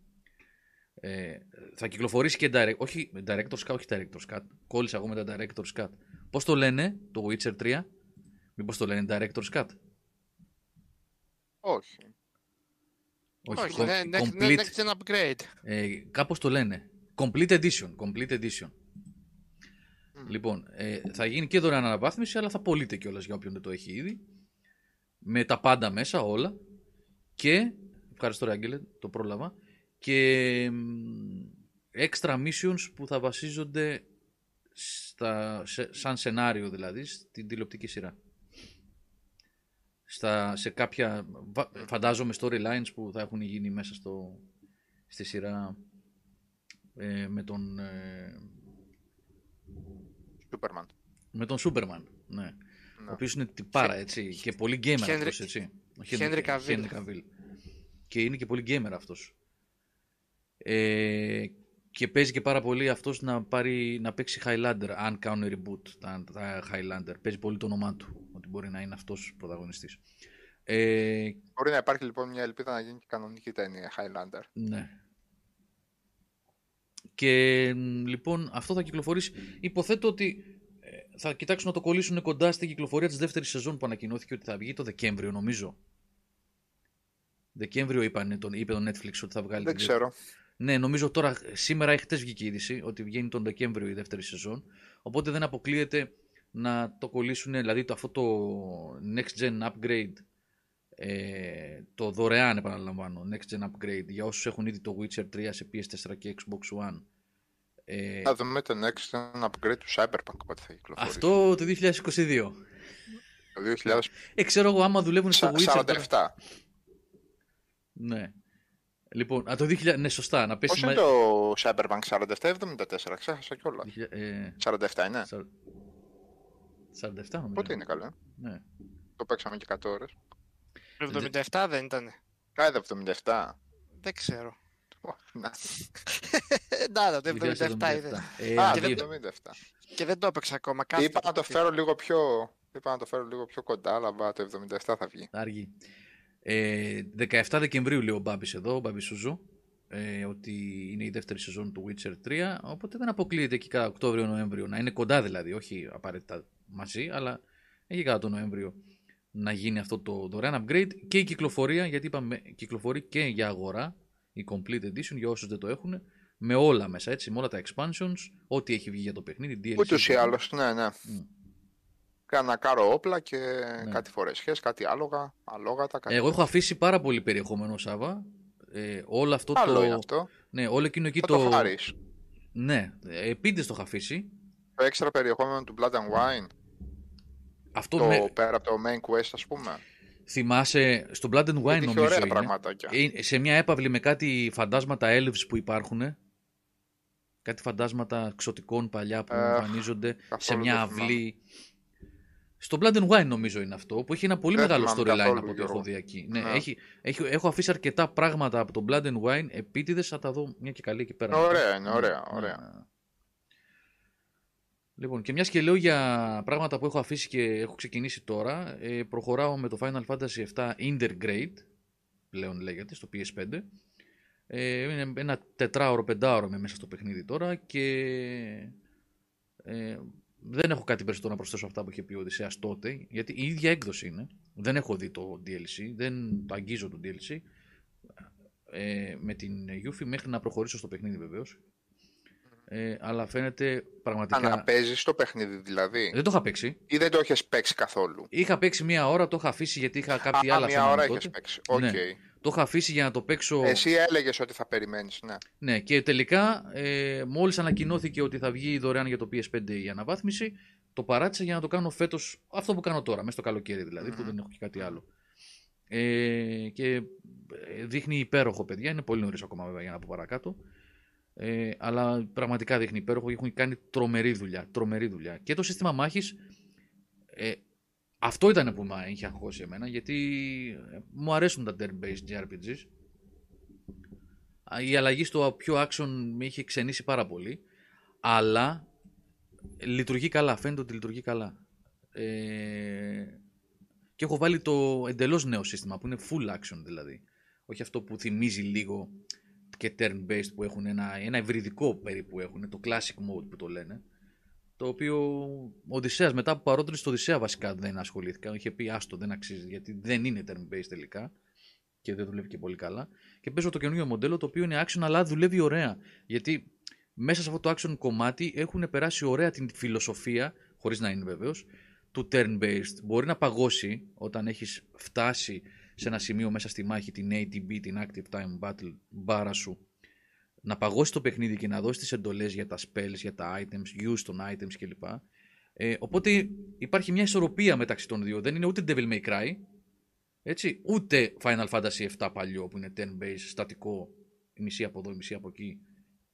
ε, θα κυκλοφορήσει και direct, όχι Director's Cut, όχι Director's Cut κόλλησα εγώ με τα Director's Cut πώς το λένε το Witcher 3 μήπως το λένε Director's Cut; Όχι. Όχι, com- ναι, next, complete, next gen upgrade. ε, κάπως το λένε Complete Edition, Complete Edition Μμ. Λοιπόν, ε, θα γίνει και δωρεάν αναβάθμιση, αλλά θα πωλείται κιόλας για όποιον δεν το έχει ήδη. Με τα πάντα μέσα, όλα. Και. Ευχαριστώ, ρε Άγγελε, το πρόλαβα. Και μ, extra missions που θα βασίζονται στα, σε- σαν σενάριο δηλαδή στην τηλεοπτική σειρά. Στα, σε κάποια, βα- φαντάζομαι, storylines που θα έχουν γίνει μέσα στο, στη σειρά ε, με τον ε, Σούπερμαν. με τον Σούπερμαν, ναι. Ναι. Ο οποίος είναι τυπάρα, έτσι. Και πολύ gamer Χένρι- αυτός, έτσι. Ο Χένρι Καβίλ. Χένρι Καβίλ. Και είναι και πολύ gamer αυτός. Ε, και παίζει και πάρα πολύ αυτός να, πάρει, να παίξει Highlander, αν κάνουν reboot τα, τα Highlander. Παίζει πολύ το όνομά του, ότι μπορεί να είναι αυτός πρωταγωνιστής. Ε, Μπορεί να υπάρχει λοιπόν μια ελπίδα να γίνει και κανονική ταινία Highlander. Ναι. Και μ, λοιπόν αυτό θα κυκλοφορήσει. Υποθέτω ότι ε, θα κοιτάξουν να το κολλήσουν κοντά στην κυκλοφορία της δεύτερης σεζόν που ανακοινώθηκε ότι θα βγει το Δεκέμβριο νομίζω. Δεκέμβριο είπανε, τον, είπε το Netflix ότι θα βγάλει. Δεν την ξέρω. ναι, νομίζω τώρα, σήμερα ή χτες βγήκε η είδηση ότι βγαίνει τον Δεκέμβριο η δεύτερη σεζόν. Οπότε δεν αποκλείεται να το κολλήσουν, δηλαδή το, αυτό το next gen upgrade, ε, το δωρεάν επαναλαμβάνω, next gen upgrade για όσους έχουν ήδη το Witcher 3 σε PS4 και Xbox One. Ε, Θα δούμε το next gen upgrade του Cyberpunk πότε θα κυκλοφορήσει. αυτό το 2022. Το 2047. Ε, ξέρω εγώ άμα δουλεύουν στο Witcher τώρα. 47. Ναι. Λοιπόν, α, το 2000, ναι, σωστά, να πέσει... Πώς είναι μα- το Cyberpunk 47-74, ξέχασα κιόλα. 2000, ε, 47 είναι. σαρ- 47 νομίζω. Πότε είναι καλό. ε; Ναι. Το παίξαμε και 100 ώρες. Το 77 δεν ήταν. Κάιδε 77. Δεν ξέρω. Ω, Να. Ε, Να, το 77 2077. είναι. Ε, Α, και δύο- δεν- 77. Και δεν το έπαιξα ακόμα. Είπα Κάθεται να το το φέρω λίγο πιο... Είπα να το φέρω λίγο πιο κοντά, αλλά μπα, το 77 θα βγει. Αργή. Ε, 17 Δεκεμβρίου λέει ο Μπάμπης εδώ, ο Μπάμπης Σουζού, ε, ότι είναι η δεύτερη σεζόν του Witcher 3, οπότε δεν αποκλείεται εκεί κατά Οκτώβριο-Νοέμβριο, να είναι κοντά δηλαδή, όχι απαραίτητα μαζί, αλλά εκεί κατά τον Νοέμβριο να γίνει αυτό το δωρεάν upgrade και η κυκλοφορία, γιατί είπαμε κυκλοφορεί και για αγορά, η Complete Edition για όσους δεν το έχουν, με όλα μέσα, έτσι, με όλα τα expansions, ό,τι έχει βγει για το παιχνίδι, DLC. Ούτως ή άλλως, ναι, ναι. Μμ. Κάνα κάρο όπλα και Ναι. κάτι φορεσιές, κάτι άλογα, αλόγατα, κάτι... Εγώ έχω αφήσει πάρα πολύ περιεχόμενο, Σάβα. Ε, όλο αυτό Άλλο το. είναι αυτό. Ναι, όλο εκείνο εκεί Θα το. το χάρεις. Ναι, επίτηδες το έχω αφήσει. Το έξτρα περιεχόμενο του Blood and Wine, Αυτό το με... πέρα από το main quest, ας πούμε. Θυμάσαι στο Blood and Wine Γιατί είχε νομίζω ωραία είναι. πραγματάκια. Ε, σε μια έπαυλη με κάτι φαντάσματα elves που υπάρχουν. Κάτι φαντάσματα ξωτικών παλιά που Ε, εμφανίζονται σε καθόλου μια δεν θυμάμαι. αυλή. Στο Blood and Wine νομίζω είναι αυτό, που έχει ένα πολύ Δεν μεγάλο θυμάμαι storyline καθόλου, από ό,τι έχω Γιώργο. δει εκεί. Ναι, Ναι. έχει, έχει, έχω αφήσει αρκετά πράγματα από το Blood and Wine, επίτηδες θα τα δω μια και καλή εκεί πέρα. Ωραία είναι, Ναι, ωραία, ναι, ωραία. Ναι. Λοιπόν, και μιας και λέω για πράγματα που έχω αφήσει και έχω ξεκινήσει τώρα, ε, προχωράω με το Final Fantasy VII Intergrade, πλέον λέγεται, στο PS5. Ε, είναι ένα τετράωρο, πεντάωρο με μέσα στο παιχνίδι τώρα και ε, δεν έχω κάτι περισσότερο να προσθέσω αυτά που είχε πει ο Οδυσσέας τότε, γιατί η ίδια έκδοση είναι. Δεν έχω δει το DLC, δεν το αγγίζω το DLC. ε, με την Yuffie μέχρι να προχωρήσω στο παιχνίδι βεβαίως. Ε, αλλά φαίνεται πραγματικά... Αν παίζει το παιχνίδι δηλαδή. Δεν το είχα παίξει. Ή δεν το έχει παίξει καθόλου. Είχα παίξει μία ώρα, το είχα αφήσει γιατί είχα κάποια Α, άλλα μία θέματα ώρα τότε. έχει παίξει. Οκ. Ναι. Το είχα αφήσει για να το παίξω. Εσύ έλεγες ότι θα περιμένεις, ναι. Ναι, και τελικά ε, μόλις ανακοινώθηκε ότι θα βγει δωρεάν για το PS5 η αναβάθμιση, το παράτησα για να το κάνω φέτος αυτό που κάνω τώρα, μέσα στο καλοκαίρι δηλαδή, που Μμμ. δεν έχω και κάτι άλλο. Ε, και ε, δείχνει υπέροχο, παιδιά. Είναι πολύ νωρίς ακόμα βέβαια για να πω παρακάτω. Ε, αλλά πραγματικά δείχνει υπέροχο. Έχουν κάνει τρομερή δουλειά. Τρομερή δουλειά. Και το σύστημα μάχης. Ε, αυτό ήταν που με είχε αγχώσει εμένα γιατί ε, μου αρέσουν τα turn-based JRPGs. Α, Η αλλαγή στο πιο action με είχε ξενήσει πάρα πολύ. Αλλά λειτουργεί καλά. Φαίνεται ότι λειτουργεί καλά. Ε, και έχω βάλει το εντελώς νέο σύστημα που είναι full action δηλαδή. Όχι αυτό που θυμίζει λίγο και turn-based που έχουν ένα, ένα ευρυδικό περίπου έχουν, το classic mode που το λένε. Το οποίο ο Οδυσσέας μετά που παρότρινε στο Οδυσσέα βασικά δεν ασχολήθηκα. Είχε πει άστο δεν αξίζει γιατί δεν είναι turn-based τελικά και δεν δουλεύει και πολύ καλά. Και παίζω το καινούριο μοντέλο το οποίο είναι action αλλά δουλεύει ωραία. Γιατί μέσα σε αυτό το action κομμάτι έχουν περάσει ωραία την φιλοσοφία, χωρίς να είναι βεβαίως, του turn-based. Μπορεί να παγώσει όταν έχεις φτάσει σε ένα σημείο μέσα στη μάχη την ATB, την Active Time Battle μπάρα σου, να παγώσει το παιχνίδι και να δώσει τις εντολές για τα spells, για τα items, use των items κλπ. Ε, οπότε υπάρχει μια ισορροπία μεταξύ των δύο. Δεν είναι ούτε Devil May Cry, έτσι, ούτε Final Fantasy 7 παλιό που είναι turn-based, στατικό, η μισή από εδώ, η μισή από εκεί,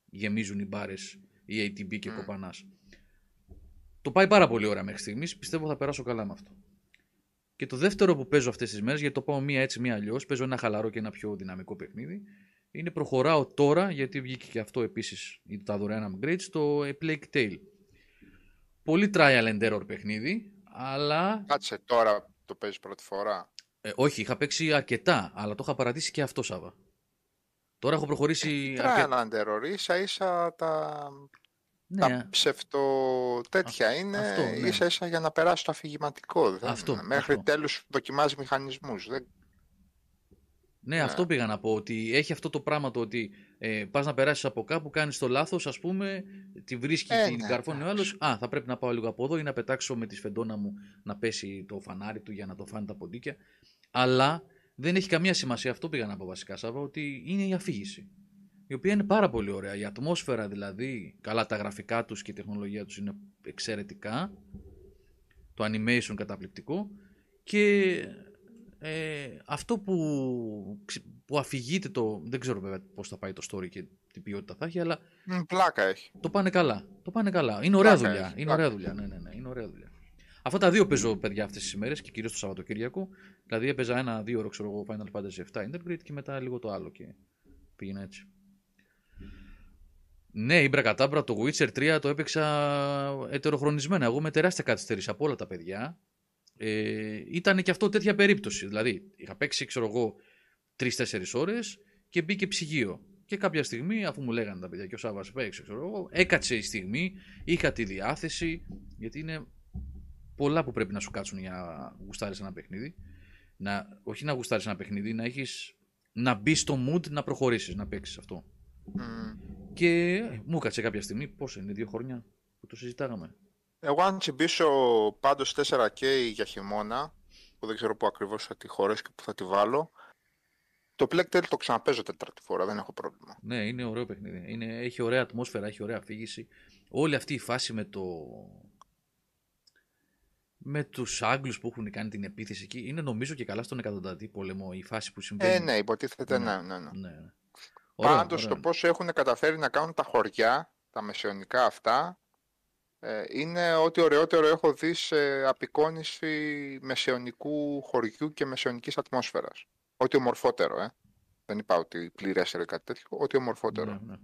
γεμίζουν οι μπάρες, η ATB και Μμ. κοπανάς. Το πάει πάρα πολύ ωραία μέχρι στιγμής. Πιστεύω θα περάσω καλά με αυτό. Και το δεύτερο που παίζω αυτές τις μέρες, γιατί το πάω μία έτσι, μία αλλιώς, παίζω ένα χαλαρό και ένα πιο δυναμικό παιχνίδι. Είναι προχωράω τώρα, γιατί βγήκε και αυτό επίσης τα δωρεάν upgrades, στο A Plague Tale. Πολύ trial and error παιχνίδι, αλλά. Κάτσε τώρα το παίζεις πρώτη φορά; Ε, όχι, είχα παίξει αρκετά, αλλά το είχα παρατήσει και αυτό Σάβα. Τώρα έχω προχωρήσει. αρκε- Trial and error, ίσα ίσα τα, Ναι, τα ψευτο τέτοια είναι, αυτό, ναι. ίσα ίσα για να περάσει το αφηγηματικό. Δεν- Αυτό, Μέχρι αυτό. τέλους δοκιμάζει μηχανισμούς. Δεν... Ναι, Ναι. αυτό πήγα να πω. Ότι έχει αυτό το πράγμα το ότι ε, πας να περάσεις από κάπου, κάνεις το λάθος, ας πούμε, τη βρίσκει, Ε, την ναι, καρφώνει ο άλλος. εντάξει. Α, θα πρέπει να πάω λίγο από εδώ ή να πετάξω με τη σφεντόνα μου να πέσει το φανάρι του για να το φάνε τα ποντίκια. Αλλά δεν έχει καμία σημασία. Αυτό πήγα να πω βασικά, Σάβα, ότι είναι η αφήγηση. Η οποία είναι πάρα πολύ ωραία. Η ατμόσφαιρα δηλαδή, καλά τα γραφικά τους και η τεχνολογία τους είναι εξαιρετικά. Το animation καταπληκτικό. Και ε, αυτό που, ξε- που αφηγείται το... Δεν ξέρω βέβαια πώς θα πάει το story και τι ποιότητα θα έχει, αλλά Μ, Πλάκα έχει. το πάνε καλά. Το πάνε καλά. Είναι ωραία Πλάκα δουλειά. έχει, Είναι πλάκα. ωραία δουλειά. Ναι, ναι, ναι. Είναι ωραία δουλειά. Αυτά τα δύο παίζω, παιδιά, αυτές τις ημέρες και κυρίως το Σαββατοκύριακο. Δηλαδή έπαιζα ένα δύο ώρο, ξέρω εγώ, Final Fantasy 7 Intergrade και μετά λίγο το άλλο και πήγαινα έτσι. Ναι, η Μπρακατάμπρα, το Witcher 3 το έπαιξα ετεροχρονισμένα. Εγώ με τεράστια καθυστέρηση από όλα τα παιδιά. Ε, ήταν και αυτό τέτοια περίπτωση. Δηλαδή, είχα παίξει, ξέρω εγώ, τρει-τέσσερι ώρες και μπήκε ψυγείο. Και κάποια στιγμή, αφού μου λέγανε τα παιδιά και ο Σάβα παίξε, ξέρω εγώ, έκατσε η στιγμή, είχα τη διάθεση, γιατί είναι πολλά που πρέπει να σου κάτσουν για να γουστάρεις ένα παιχνίδι. Να, όχι να γουστάρεις ένα παιχνίδι, να έχεις να μπεις στο mood να προχωρήσεις, να παίξεις αυτό. Μ. Και ε, μου έκατσε κάποια στιγμή, πόσο είναι, δύο χρόνια που το συζητάγαμε. Εγώ αν τσιμπήσω πάντως 4K για χειμώνα, που δεν ξέρω πού ακριβώς θα τη χωρέσει και πού θα τη βάλω, το Plague Tale το ξαναπέζω τέταρτη φορά, δεν έχω πρόβλημα. Ναι, είναι ωραίο παιχνίδι. Είναι, έχει ωραία ατμόσφαιρα, έχει ωραία αφήγηση. Όλη αυτή η φάση με το. με τους Άγγλους που έχουν κάνει την επίθεση εκεί είναι νομίζω και καλά στον εκατοντατή πόλεμο η φάση που συμβαίνει. Ε, ναι, υποτίθεται Ναι. ναι, ναι, ναι. ναι. Ναι. Ωραίο, Πάντως ωραίο. το πόσο έχουν καταφέρει να κάνουν τα χωριά, τα μεσαιωνικά αυτά, ε, είναι ό,τι ωραιότερο έχω δει σε απεικόνηση μεσαιωνικού χωριού και μεσαιωνικής ατμόσφαιρας. Ό,τι ομορφότερο, ε. Δεν είπα ότι πληρέστερο ή κάτι τέτοιο, ό,τι ομορφότερο. Ναι, ναι.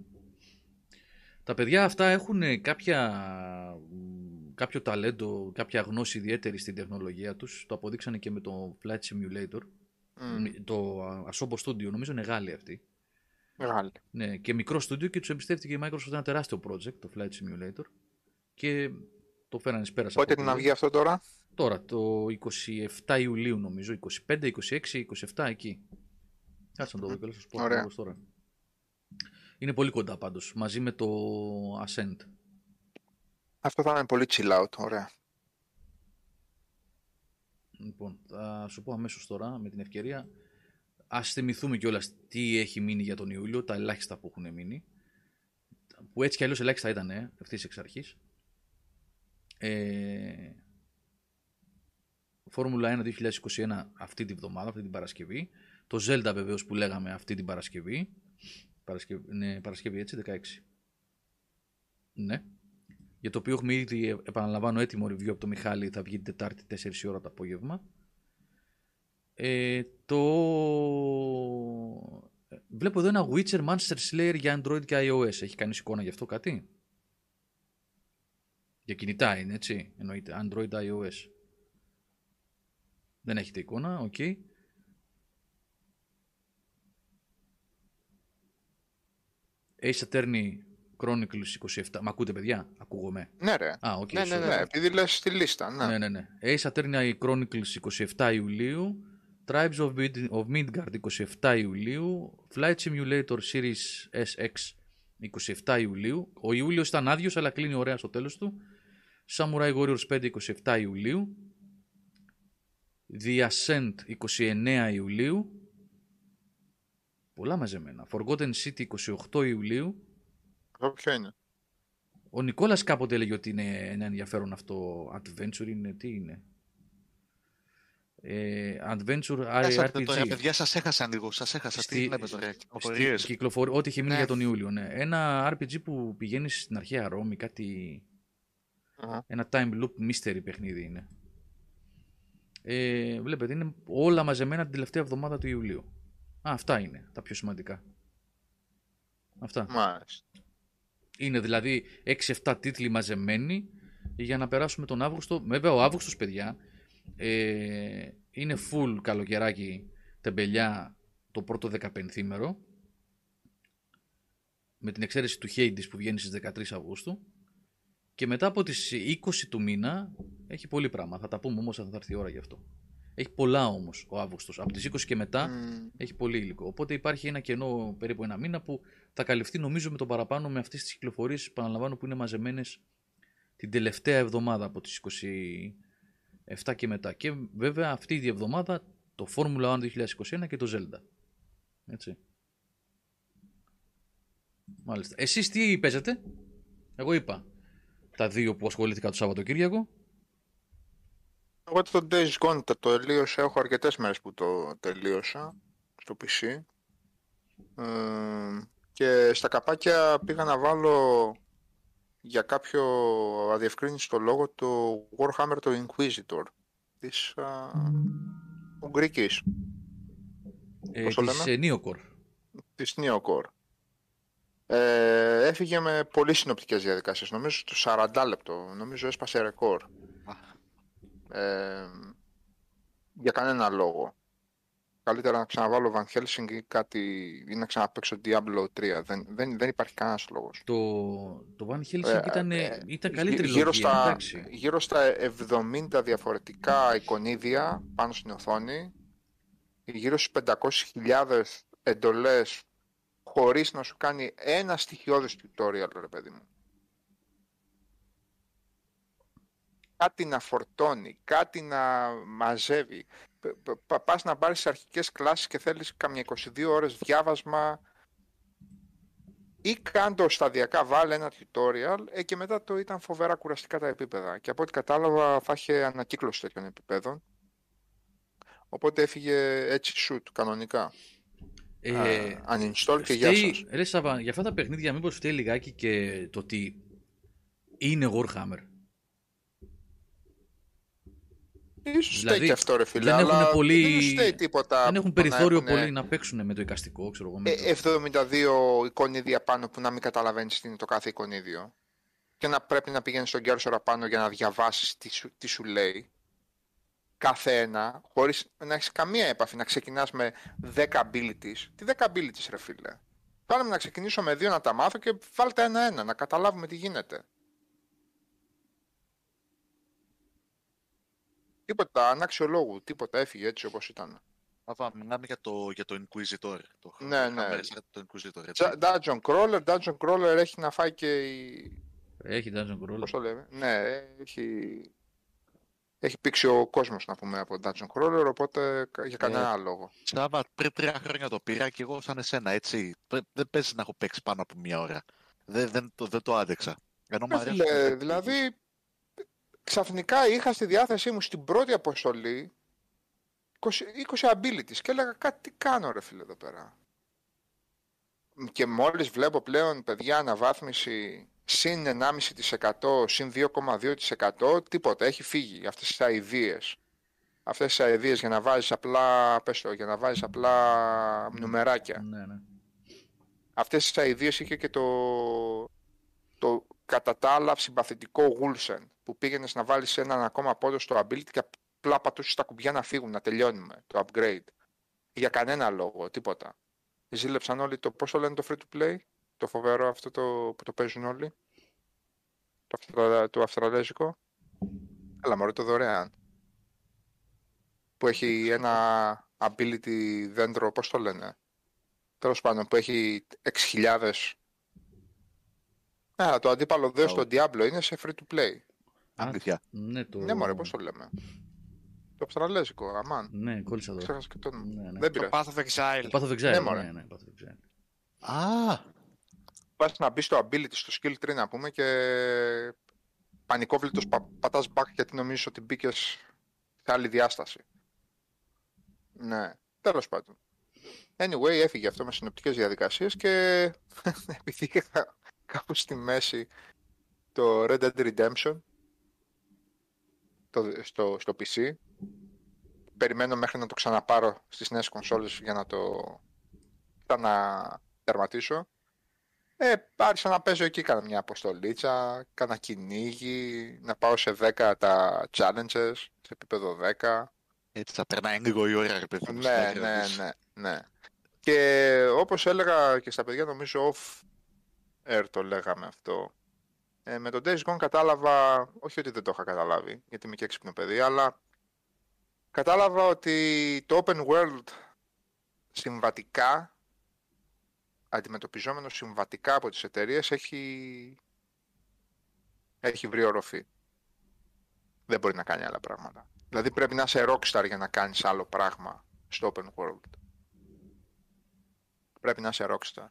Τα παιδιά αυτά έχουν κάποια, κάποιο ταλέντο, κάποια γνώση ιδιαίτερη στην τεχνολογία τους. Το αποδείξανε και με το Flight Simulator. Μμ, Το Asobo Studio, νομίζω είναι Γάλλοι αυτοί. Μεγάλη. Ναι, και μικρό στούντιο και τους εμπιστεύτηκε η Microsoft ένα τεράστιο project, το Flight Simulator. Και το φέρανε εις πέρας Πότε από να εκεί. βγει αυτό τώρα; Τώρα, το 27 Ιουλίου νομίζω, 25, 26, 27 εκεί. Κάτσε να το δω και θα σου πω Ωραία. ακριβώς τώρα. Είναι πολύ κοντά πάντως, μαζί με το Ascent. Αυτό θα είναι πολύ chill out, ωραία. Λοιπόν, θα σου πω αμέσως τώρα με την ευκαιρία. Ας θυμηθούμε κιόλας τι έχει μείνει για τον Ιούλιο, τα ελάχιστα που έχουν μείνει. Που έτσι κι αλλιώς ελάχιστα ήταν ε, ευθύς εξ αρχής. Ε, Φόρμουλα 1 2021 αυτή την βδομάδα, αυτή την Παρασκευή. Το Zelda βεβαίως που λέγαμε αυτή την Παρασκευή. Παρασκευή, ναι, Παρασκευή έτσι, 16. Ναι. Για το οποίο έχουμε ήδη, ε, επαναλαμβάνω, έτοιμο review από το Μιχάλη. Θα βγει την Τετάρτη 4 η ώρα το απόγευμα. Ε, το... ε, Βλέπω εδώ ένα Witcher Monster Slayer για Android και iOS. Έχει κάνει εικόνα γι' αυτό κάτι; Για κινητά είναι, έτσι. Εννοείται. Android, iOS. Δεν έχετε εικόνα, OK. Ace Attorney Chronicles 27. Μ' ακούτε, παιδιά; Ακούγομαι. Ναι, ρε. Α, οκ. Ναι, ναι, sorry. ναι. Ναι, επειδή λες στη λίστα, ναι. Ναι, ναι, ναι. Ace Attorney Chronicles 27 Ιουλίου. Tribes of, Mid- of Midgard 27 Ιουλίου. Flight Simulator Series SX 27 Ιουλίου. Ο Ιούλιος ήταν άδειος, αλλά κλείνει ωραία στο τέλος του. Samurai Warriors 5 27 Ιουλίου. The Ascent 29 Ιουλίου. Πολλά μαζεμένα. Forgotten City 28 Ιουλίου. Αυτό ποιο είναι; Ο Νικόλας κάποτε έλεγε ότι είναι ένα ενδιαφέρον αυτό adventure, είναι, τι είναι; Ε, adventure Χάσατε RPG. τώρα, παιδιά, σας έχασα λίγο. Σας έχασα. Στη- Τι βλέπετε τώρα, Στη κυκλοφορίες. κυκλοφορ- Ό,τι είχε μείνει Ναι. για τον Ιούλιο, ναι. Ένα RPG που πηγαίνει στην αρχαία Ρώμη, κάτι... Αχα. Ένα time loop mystery παιχνίδι είναι. Ε, βλέπετε, είναι όλα μαζεμένα την τελευταία εβδομάδα του Ιουλίου. Α, αυτά είναι τα πιο σημαντικά. Αυτά. Μάλιστα. Είναι δηλαδή 6-7 τίτλοι μαζεμένοι για να περάσουμε τον Αύγουστο. Βέβαια, ο Αύγουστος, παιδιά, ε, είναι full καλοκαιράκι τεμπελιά το πρώτο 15 ημέρο. Με την εξαίρεση του Hades που βγαίνει στις 13 Αυγούστου. Και μετά από τις 20 του μήνα έχει πολύ πράγμα. Θα τα πούμε όμως όταν θα έρθει η ώρα γι' αυτό. Έχει πολλά όμως ο Αύγουστος. Από τις 20 και μετά Μμ, έχει πολύ υλικό. Οπότε υπάρχει ένα κενό περίπου ένα μήνα που θα καλυφθεί νομίζω με το παραπάνω με αυτές τις κυκλοφορίες παραλαμβάνω που είναι μαζεμένες την τελευταία εβδομάδα από τις 27 και μετά. Και βέβαια αυτή η εβδομάδα το Formula 1 2021 και το Zelda. Έτσι. Μάλιστα. Εσείς τι παίζετε; Εγώ είπα τα δύο που ασχολήθηκα το Σαββατοκύριακο. Εγώ το Days Gone το τελείωσα, έχω αρκετές μέρες που το τελείωσα στο PC. Ε, και στα καπάκια πήγα να βάλω για κάποιο αδιευκρίνηστο λόγο το Warhammer το Inquisitor της α, Ουγγρικής, Ε, Πώς το της λέμε; ε, Neocore. της Neocore. Ε, έφυγε με πολύ συνοπτικές διαδικασίες, νομίζω στο 40 λεπτό, νομίζω έσπασε ρεκόρ. Ε, για κανένα λόγο. Καλύτερα να ξαναβάλω Van Helsing ή κάτι ή να ξαναπαίξω Diablo 3. Δεν, δεν, δεν υπάρχει κανένας λόγος. Το, το Van Helsing Ε, ήταν, ε, ήταν καλή Γύ- τριλογία, γύρω στα, εντάξει. γύρω στα 70 διαφορετικά εικονίδια πάνω στην οθόνη, γύρω στις 500.000 εντολές χωρίς να σου κάνει ένα στοιχειώδες tutorial, ρε παιδί μου. Κάτι να φορτώνει, κάτι να μαζεύει. Π- π- πα- Πας να πάρεις τις αρχικές κλάσεις και θέλεις καμιά 22 ώρες διάβασμα ή κάντο σταδιακά βάλε ένα tutorial ε, και μετά το ήταν φοβερά κουραστικά τα επίπεδα. Και από ό,τι κατάλαβα θα είχε ανακύκλωση τέτοιων επίπεδων. Οπότε έφυγε έτσι shoot κανονικά. Ε, Α, uninstall και γεια φταίει- σας. Ρε Σαββά, για αυτά τα παιχνίδια μήπως φταίει λιγάκι και το ότι είναι Warhammer; Ίσως δηλαδή, φταίει και αυτό ρε φίλε, δεν έχουν αλλά πολύ- δεν σου φταίει τίποτα. Δεν έχουν που να περιθώριο έχουνε, πολύ να παίξουν με το εικαστικό, ξέρω εγώ. με το- ε, 72 εικονίδια πάνω που να μην καταλαβαίνεις τι είναι το κάθε εικονίδιο. Και να πρέπει να πηγαίνεις στον κέρσορα πάνω για να διαβάσεις τι σου, τι σου λέει. Κάθε ένα, χωρίς να έχεις καμία έπαφη, να ξεκινάς με 10 abilities. Τι 10 abilities ρε φίλε; Πάμε να ξεκινήσω με δύο να τα μάθω και βάλτε ένα-ένα, να καταλάβουμε τι γίνεται. Τίποτα αναξιολόγου, τίποτα έφυγε έτσι όπως ήταν. Αβά, μιλάμε για το, για το Inquisitor. Το Ναι, ναι. Hammer Strike, Το Inquisitor, έτσι. Τζα- Dungeon Crawler, Dungeon Crawler έχει να φάει και η... Έχει Dungeon Crawler. Πώς το λέμε; Ναι, έχει... Έχει πήξει ο κόσμος να πούμε από Dungeon Crawler, οπότε κα- για κανένα άλλο λόγο. Σάβα, πριν τρία χρόνια το πήρα και εγώ σαν εσένα, έτσι. Πρέ- Δεν παίζει να έχω παίξει πάνω από μία ώρα. Δεν, δεν, το, δεν το άντεξα. Ενώ μου Ρε αρέσουν φίλε, τα- δηλαδή, ξαφνικά είχα στη διάθεσή μου στην πρώτη αποστολή 20, 20 abilities και έλεγα κάτι τι κάνω ρε φίλε εδώ πέρα. Και μόλις βλέπω πλέον παιδιά αναβάθμιση συν 1,5% συν 2,2% τίποτα, έχει φύγει αυτές τις αηδίες. Αυτές τις αηδίες για να βάζεις απλά, πες το, για να βάζεις απλά νουμεράκια. Ναι, ναι. Αυτές τις αηδίες είχε και το, το κατά τα άλλα συμπαθητικό Wulsen που πήγαινες να βάλεις έναν ακόμα πόντο στο ability και απλά πατούσες τα κουμπιά να φύγουν, να τελειώνουμε το upgrade. Για κανένα λόγο, τίποτα. Ζήλεψαν όλοι το, πώς το λένε το free to play, το φοβερό αυτό το, που το παίζουν όλοι, το, αυστρα, το αυστραλέζικο; Αλλά μωρέ το δωρεάν. Που έχει ένα ability δέντρο, πώς το λένε, τέλος πάντων που έχει 6.000 ναι, αλλά το αντίπαλο δέος στο Diablo είναι σε free to play. Αλήθεια. Ναι, το... Ναι, μωρέ, πώς το λέμε. Το αυστραλέζικο, αμάν. Ναι, κόλλησα εδώ. Ξέχασα και το όνομα. Ναι, ναι. Δεν Το πειράζει. Path of Exile. Path of Exile. Ναι, μωρέ. ναι, ναι, Path of Exile. Α, Πας να μπεις στο ability, στο skill tree να πούμε και πανικόβλητος πα, πατάς back γιατί νομίζεις ότι μπήκες σε άλλη διάσταση. Ναι, τέλος πάντων. Anyway, έφυγε αυτό με συνοπτικές διαδικασίες και επειδή είχα κάπου στη μέση το Red Dead Redemption το, στο, στο PC περιμένω μέχρι να το ξαναπάρω στις νέες κονσόλες για να το ξανατερματίσω ε, άρχισα να παίζω εκεί, κάνα μια αποστολίτσα, κάνα κυνήγι, να πάω σε 10 τα challenges, σε επίπεδο 10. έτσι θα περνάει λίγο η ώρα, ρε παιδί μου. στην Ναι, άκρη ναι, της. ναι, ναι. Και όπως έλεγα και στα παιδιά, νομίζω off air το λέγαμε αυτό. Ε, με τον Days Gone κατάλαβα, όχι ότι δεν το είχα καταλάβει, γιατί είμαι και έξυπνο παιδί, αλλά κατάλαβα ότι το open world συμβατικά, αντιμετωπιζόμενο συμβατικά από τις εταιρείες, έχει, έχει βρει οροφή. Δεν μπορεί να κάνει άλλα πράγματα. Δηλαδή πρέπει να είσαι rockstar για να κάνεις άλλο πράγμα στο open world. Πρέπει να είσαι rockstar.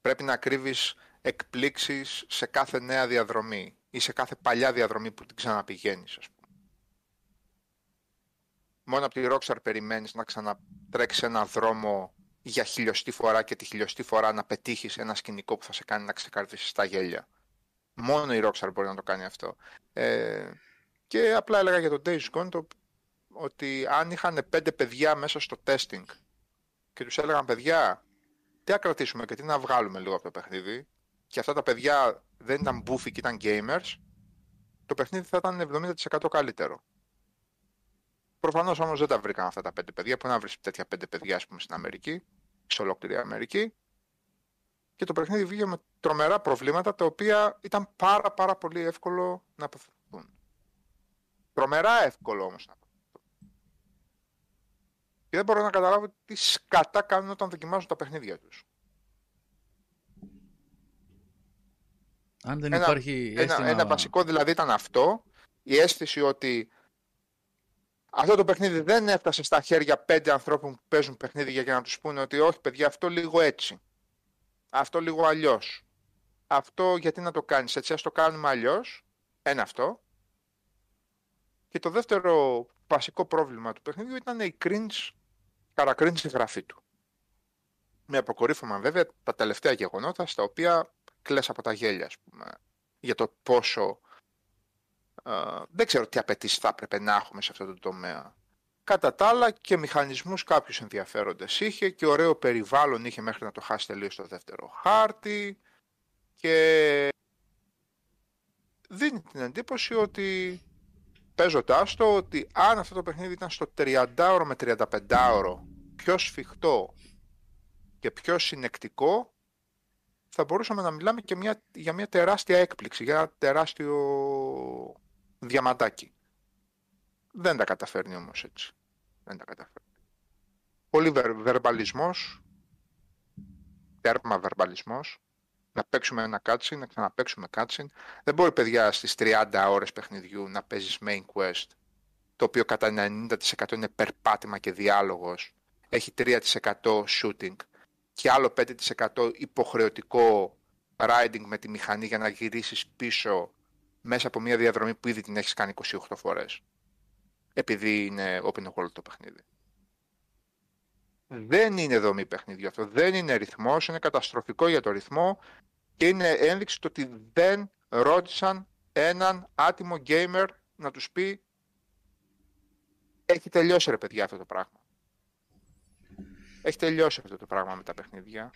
Πρέπει να κρύβεις εκπλήξεις σε κάθε νέα διαδρομή ή σε κάθε παλιά διαδρομή που την ξαναπηγαίνεις, ας πούμε. Μόνο από τη Rockstar περιμένεις να ξανατρέξεις ένα δρόμο για χιλιοστή φορά και τη χιλιοστή φορά να πετύχεις ένα σκηνικό που θα σε κάνει να ξεκαρδίσεις τα γέλια. Μόνο η Rockstar μπορεί να το κάνει αυτό. Ε, και απλά έλεγα για το Days Gone το, ότι αν είχαν πέντε παιδιά μέσα στο testing και τους έλεγαν παιδιά τι να κρατήσουμε και τι να βγάλουμε λίγο από το παιχνίδι και αυτά τα παιδιά δεν ήταν μπούφοι και ήταν gamers το παιχνίδι θα ήταν 70% καλύτερο. Προφανώς όμως δεν τα βρήκαν αυτά τα πέντε παιδιά. Πού να βρεις τέτοια πέντε παιδιά, ας πούμε, στην Αμερική, σε ολόκληρη Αμερική. Και το παιχνίδι βγήκε με τρομερά προβλήματα τα οποία ήταν πάρα πάρα πολύ εύκολο να αποφευθούν. Τρομερά εύκολο όμως να αποφευθούν. Και δεν μπορώ να καταλάβω τι σκατά κάνουν όταν δοκιμάζουν τα παιχνίδια τους. Αν δεν Ένα- υπάρχει Ένα, αίσθημα... ένα βασικό δηλαδή ήταν αυτό, η αίσθηση ότι αυτό το παιχνίδι δεν έφτασε στα χέρια πέντε ανθρώπων που παίζουν παιχνίδια για να τους πούνε ότι όχι παιδιά αυτό λίγο έτσι, αυτό λίγο αλλιώς, αυτό γιατί να το κάνεις έτσι, ας το κάνουμε αλλιώς, ένα αυτό. Και το δεύτερο βασικό πρόβλημα του παιχνίδιου ήταν η cringe, καρακρίνηση γραφή του. Με αποκορύφωμα βέβαια τα τελευταία γεγονότα στα οποία κλαις από τα γέλια, ας πούμε, για το πόσο... ε, δεν ξέρω τι απαιτήσεις θα έπρεπε να έχουμε σε αυτό το τομέα. Κατά τα άλλα και μηχανισμούς κάποιους ενδιαφέροντες είχε και ωραίο περιβάλλον είχε μέχρι να το χάσει τελείως το δεύτερο χάρτη και δίνει την εντύπωση ότι παίζοντάς το ότι αν αυτό το παιχνίδι ήταν στο 30ωρο με 35ωρο πιο σφιχτό και πιο συνεκτικό θα μπορούσαμε να μιλάμε και μια, για μια τεράστια έκπληξη, για ένα τεράστιο διαμαντάκι. Δεν τα καταφέρνει όμως έτσι. Δεν τα καταφέρνει. πολύ βερ, βερμπαλισμός, τέρμα βερμπαλισμός, να παίξουμε ένα cutscene, να ξαναπαίξουμε cutscene. Δεν μπορεί παιδιά στις 30 ώρες παιχνιδιού να παίζεις main quest, το οποίο κατά 90% είναι περπάτημα και διάλογος, έχει 3% shooting και άλλο 5% υποχρεωτικό riding με τη μηχανή για να γυρίσεις πίσω μέσα από μια διαδρομή που ήδη την έχεις κάνει 28 φορές. Επειδή είναι open world το παιχνίδι. Δεν είναι δομή παιχνιδιού αυτό. Δεν είναι ρυθμός. Είναι καταστροφικό για το ρυθμό και είναι ένδειξη το ότι δεν ρώτησαν έναν άτιμο gamer να τους πει έχει τελειώσει ρε παιδιά αυτό το πράγμα. Έχει τελειώσει αυτό το πράγμα με τα παιχνίδια.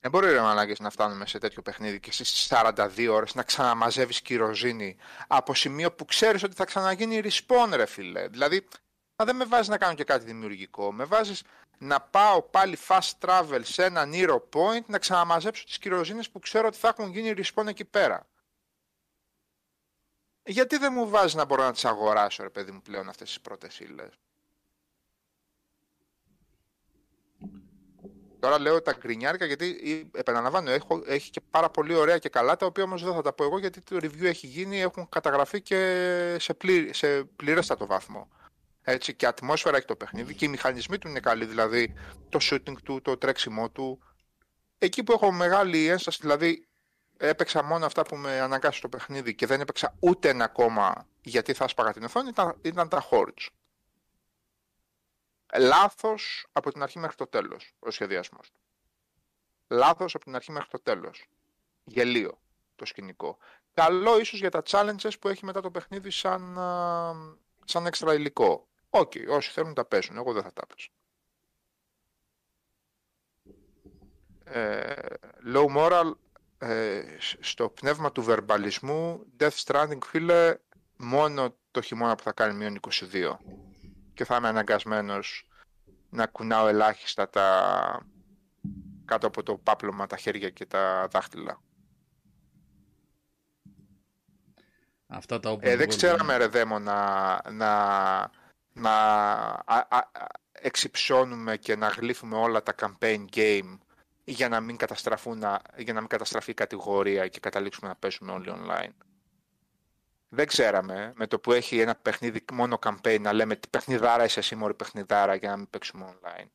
Δεν μπορεί ρε μαλάκες να φτάνουμε σε τέτοιο παιχνίδι και στις 42 ώρες να ξαναμαζεύεις κυροζίνη από σημείο που ξέρεις ότι θα ξαναγίνει respawn ρε φίλε. Δηλαδή, μα δεν με βάζεις να κάνω και κάτι δημιουργικό. Με βάζεις να πάω πάλι fast travel σε ένα Nero Point να ξαναμαζέψω τις κυροζίνες που ξέρω ότι θα έχουν γίνει respawn εκεί πέρα. Γιατί δεν μου βάζεις να μπορώ να τις αγοράσω ρε παιδί μου πλέον αυτές τις πρώτες ύλες; Τώρα λέω τα γκρινιάρικα γιατί επαναλαμβάνω έχω, έχει και πάρα πολύ ωραία και καλά τα οποία όμως δεν θα τα πω εγώ γιατί το review έχει γίνει, έχουν καταγραφεί και σε, πλή, σε πληρέστατο βάθμο. Έτσι, και ατμόσφαιρα έχει το παιχνίδι και οι μηχανισμοί του είναι καλοί, δηλαδή το shooting του, το τρέξιμό του. Εκεί που έχω μεγάλη ένσταση, δηλαδή έπαιξα μόνο αυτά που με αναγκάσει το παιχνίδι και δεν έπαιξα ούτε ένα ακόμα γιατί θα σπαγα την οθόνη, ήταν, ήταν τα hordes λάθος από την αρχή μέχρι το τέλος ο σχεδιασμός του. Λάθος από την αρχή μέχρι το τέλος. Γελίο το σκηνικό. Καλό ίσως για τα challenges που έχει μετά το παιχνίδι σαν, σαν έξτρα υλικό. OK, okay, όσοι θέλουν τα παίξουν, εγώ δεν θα τα παίξω. Ε, low moral, ε, στο πνεύμα του βερμπαλισμού, Death Stranding, φίλε, μόνο το χειμώνα που θα κάνει μείον 22 και θα είμαι αναγκασμένος να κουνάω ελάχιστα τα κάτω από το πάπλωμα τα χέρια και τα δάχτυλα. Αυτά τα ε, δεν ξέραμε ρε δέμο να, να, να εξυψώνουμε και να γλύφουμε όλα τα campaign game για να μην, καταστραφούν, για να μην καταστραφεί η κατηγορία και καταλήξουμε να παίζουμε όλοι online δεν ξέραμε με το που έχει ένα παιχνίδι μόνο campaign να λέμε τι παιχνιδάρα είσαι εσύ μωρή παιχνιδάρα για να μην παίξουμε online.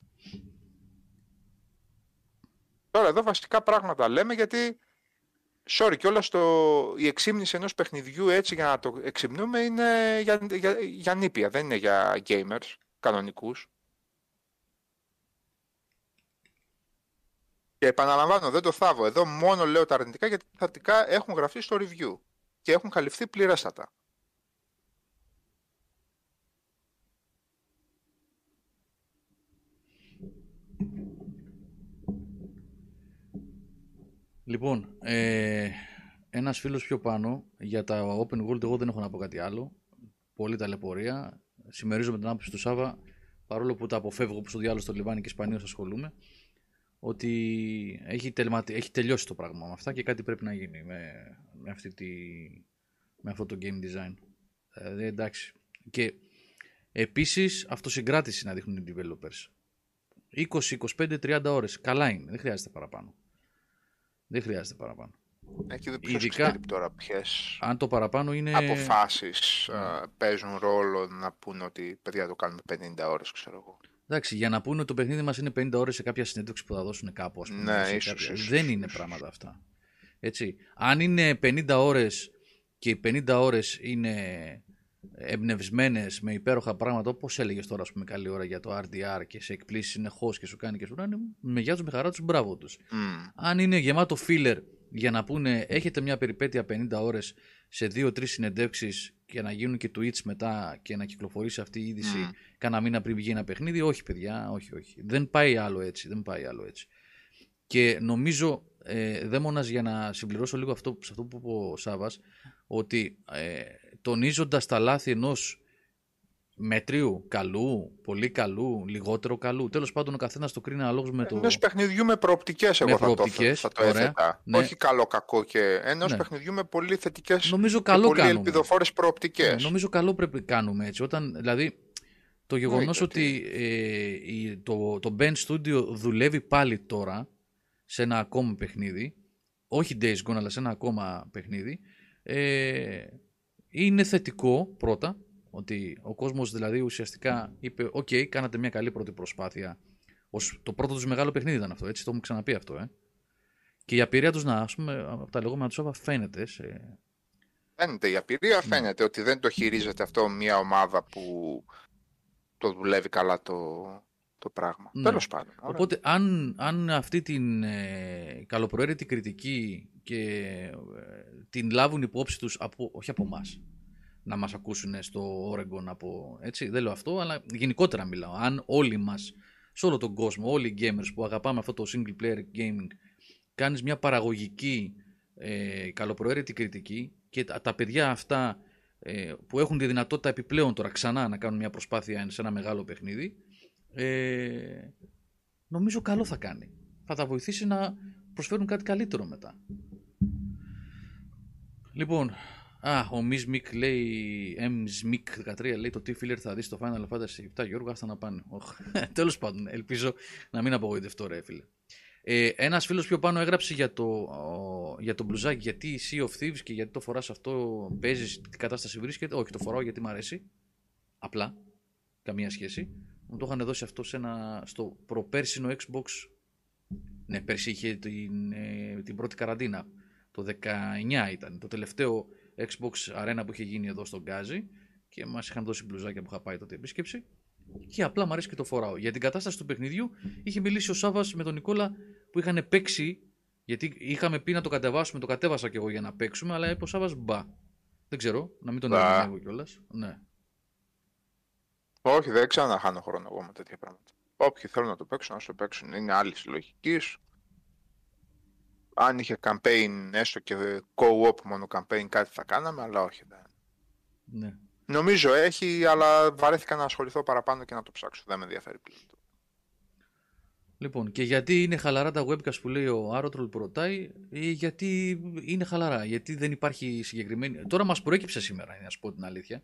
Τώρα εδώ βασικά πράγματα λέμε γιατί sorry και όλα στο... η εξήμνηση ενός παιχνιδιού έτσι για να το εξυμνούμε είναι για, για, για νήπια, δεν είναι για gamers κανονικούς. Και επαναλαμβάνω, δεν το θάβω. Εδώ μόνο λέω τα αρνητικά γιατί τα θετικά έχουν γραφτεί στο review και έχουν καλυφθεί πληρέστατα. Λοιπόν, ε, ένας φίλος πιο πάνω για τα open world εγώ δεν έχω να πω κάτι άλλο. Πολύ ταλαιπωρία. Συμμερίζομαι την άποψη του Σάβα, παρόλο που τα αποφεύγω όπως ο διάλογο στο Λιβάνι και Ισπανίως ασχολούμαι, ότι έχει, τελματι... έχει τελειώσει το πράγμα με αυτά και κάτι πρέπει να γίνει με, με, αυτή τη, με αυτό το game design. Δηλαδή εντάξει. Και επίσης αυτοσυγκράτηση να δείχνουν οι developers. 20, 25, 30 ώρες. Καλά είναι. Δεν χρειάζεται παραπάνω. Δεν χρειάζεται παραπάνω. Έχει δει ποιος Ειδικά, ξέρει τώρα ποιες αν το παραπάνω είναι... αποφάσεις uh, παίζουν ρόλο να πούνε ότι παιδιά το κάνουμε 50 ώρες ξέρω εγώ. Εντάξει, για να πούνε ότι το παιχνίδι μας είναι 50 ώρες σε κάποια συνέντευξη που θα δώσουν κάπου. Ας πούμε, ναι, ίσως, κάποια... ίσως, Δεν είναι πράγματα αυτά. Έτσι. Αν είναι 50 ώρες και οι 50 ώρες είναι εμπνευσμένες με υπέροχα πράγματα, όπως έλεγες τώρα, ας πούμε, καλή ώρα για το RDR και σε εκπλήσεις συνεχώ και σου κάνει και σου κάνει, με γεια τους, με χαρά τους, μπράβο τους. Mm. Αν είναι γεμάτο filler για να πούνε, έχετε μια περιπέτεια 50 ώρες σε 2-3 συνεντεύξεις και να γίνουν και tweets μετά και να κυκλοφορήσει αυτή η είδηση mm. κάνα μήνα πριν βγει ένα παιχνίδι, όχι, παιδιά, όχι, όχι. Δεν πάει άλλο έτσι. Δεν πάει άλλο έτσι. Και νομίζω, ε, δαίμονας για να συμπληρώσω λίγο αυτό, σε αυτό που είπε ο Σάβας, ότι ε, τονίζοντας τα λάθη ενός μετρίου, καλού, πολύ καλού, λιγότερο καλού. Τέλος πάντων ο καθένας το κρίνει αναλόγως με το... Ενός παιχνιδιού με προοπτικές εγώ θα, το, θα το έθετα. Ναι. Όχι καλό κακό και ενός ναι. παιχνιδιού με πολύ θετικές νομίζω καλό και πολύ ελπιδοφόρες προοπτικές. Ναι, νομίζω καλό πρέπει να κάνουμε έτσι. Όταν, δηλαδή Το γεγονός Εννοείται ότι ε, η- το, το Ben Studio δουλεύει πάλι τώρα σε ένα ακόμα παιχνίδι, όχι Days Gone αλλά σε ένα ακόμα παιχνίδι, ε, είναι θετικό πρώτα, ότι ο κόσμος δηλαδή ουσιαστικά είπε «ΟΚ, κάνατε μια καλή πρώτη προσπάθεια». Ως, το πρώτο τους μεγάλο παιχνίδι ήταν αυτό, έτσι, το έχουμε ξαναπεί αυτό, ε. Και η απειρία τους, να, ας πούμε, από τα λεγόμενα τους Σάβα φαίνεται σε, Φαίνεται η απειρία, Ναι. φαίνεται ότι δεν το χειρίζεται αυτό μια ομάδα που το δουλεύει καλά το, το πράγμα. Ναι. Τέλος πάντων. ωραία. Οπότε αν, αν αυτή την ε, καλοπροαίρετη κριτική και ε, την λάβουν υπόψη τους, από, όχι από εμάς να μας ακούσουν στο Oregon από, έτσι, δεν λέω αυτό, αλλά γενικότερα μιλάω. Αν όλοι μας, σε όλο τον κόσμο, όλοι οι gamers που αγαπάμε αυτό το single player gaming, κάνεις μια παραγωγική ε, καλοπροαίρετη κριτική και τα, τα παιδιά αυτά ε, που έχουν τη δυνατότητα επιπλέον τώρα ξανά να κάνουν μια προσπάθεια σε ένα μεγάλο παιχνίδι, ε, νομίζω καλό θα κάνει. Θα τα βοηθήσει να προσφέρουν κάτι καλύτερο μετά. Λοιπόν, α, ο Μισμικ λέει, Msmic13 λέει το τι φίλερ θα δεις στο Final Fantasy 7, Γιώργο, άστα να πάνε. Οχ, Τέλος πάντων, ελπίζω να μην απογοητευτώ ρε φίλε. Ε, ένας φίλος πιο πάνω έγραψε για το, ο, για το μπλουζάκι γιατί Sea of Thieves και γιατί το φοράς αυτό, παίζεις, τι κατάσταση βρίσκεται. Όχι, το φοράω γιατί μου αρέσει. Απλά. Καμία σχέση. Μου το είχαν δώσει αυτό σε ένα, στο προπέρσινο Xbox. Ναι, πέρσι είχε την, ε, την πρώτη καραντίνα. Το 19 ήταν. Το τελευταίο Xbox Arena που είχε γίνει εδώ στον Γκάζι. Και μας είχαν δώσει μπλουζάκια που είχα πάει τότε επίσκεψη. Και απλά μου αρέσει και το φοράω. Για την κατάσταση του παιχνιδιού είχε μιλήσει ο Σάβα με τον Νικόλα που είχαν παίξει. Γιατί είχαμε πει να το κατεβάσουμε, το κατέβασα κι εγώ για να παίξουμε, αλλά είπε ο Σάβα μπα. Δεν ξέρω, να μην τον Μπα. έβγαλε εγώ κιόλας. Ναι. Όχι, δεν ξαναχάνω χρόνο εγώ με τέτοια πράγματα. Όποιοι θέλουν να το παίξουν, να το παίξουν. Είναι άλλη λογική. Αν είχε campaign, έστω και co-op μόνο campaign, κάτι θα κάναμε, αλλά όχι. Δεν. ναι. Νομίζω έχει, αλλά βαρέθηκα να ασχοληθώ παραπάνω και να το ψάξω. Δεν με ενδιαφέρει πλέον. Λοιπόν, και γιατί είναι χαλαρά τα webcast που λέει ο Άρωτρολ που ρωτάει, ε, γιατί είναι χαλαρά, γιατί δεν υπάρχει συγκεκριμένη... Τώρα μας προέκυψε σήμερα, να σου πω την αλήθεια.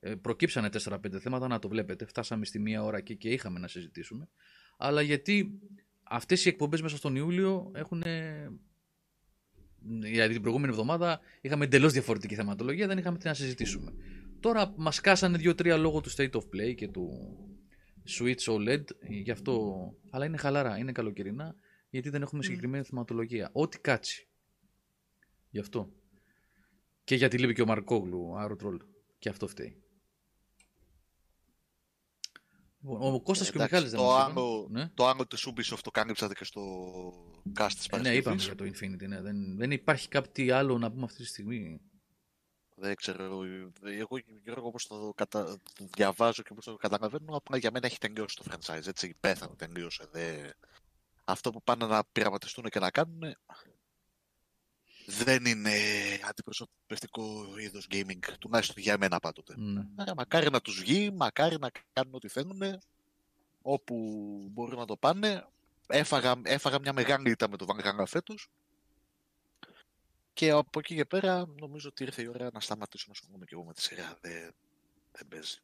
Ε, προκύψανε 4-5 θέματα, να το βλέπετε. Φτάσαμε στη μία ώρα και, και είχαμε να συζητήσουμε. Αλλά γιατί αυτές οι εκπομπές μέσα στον Ιούλιο έχουν... Γιατί την προηγούμενη εβδομάδα είχαμε εντελώς διαφορετική θεματολογία, δεν είχαμε τι να συζητήσουμε. Τώρα μας κάσανε 2-3 λόγω του State of Play και του, Switch OLED, γι' αυτό. Αλλά είναι χαλαρά, είναι καλοκαιρινά, γιατί δεν έχουμε συγκεκριμένη θεματολογία. Ό,τι κάτσει. Γι' αυτό. Και γιατί λείπει και ο Μαρκόγλου, Άρο Τρόλ. Και αυτό φταίει. Λοιπόν, ο Κώστας και ο Εντάξει, Μιχάλης δεν το μας άλλο- είπαν. Ναι. Το άλλο της Ubisoft το κάλυψατε και στο cast της Ε, ναι, Παρασκευής. είπαμε για το Infinity. Ναι. Δεν, δεν υπάρχει κάτι άλλο να πούμε αυτή τη στιγμή. Δεν ξέρω, εγώ Γιώργο όπως το, κατα... το διαβάζω και όπως το καταλαβαίνω, απλά για μένα έχει τελειώσει το franchise, έτσι, πέθανε, τελείωσε. Δε... Αυτό που πάνε να πειραματιστούν και να κάνουν δεν είναι αντιπροσωπευτικό είδος gaming, τουλάχιστον για μένα πάντοτε. Ναι. Άρα μακάρι να τους βγει, μακάρι να κάνουν ό,τι θέλουν, όπου μπορούν να το πάνε. Έφαγα, έφαγα μια μεγάλη ήττα με το Valhalla φέτος και από εκεί και πέρα νομίζω ότι ήρθε η ώρα να σταματήσω να ασχολούμαι και εγώ με τη σειρά. Δεν, δεν παίζει.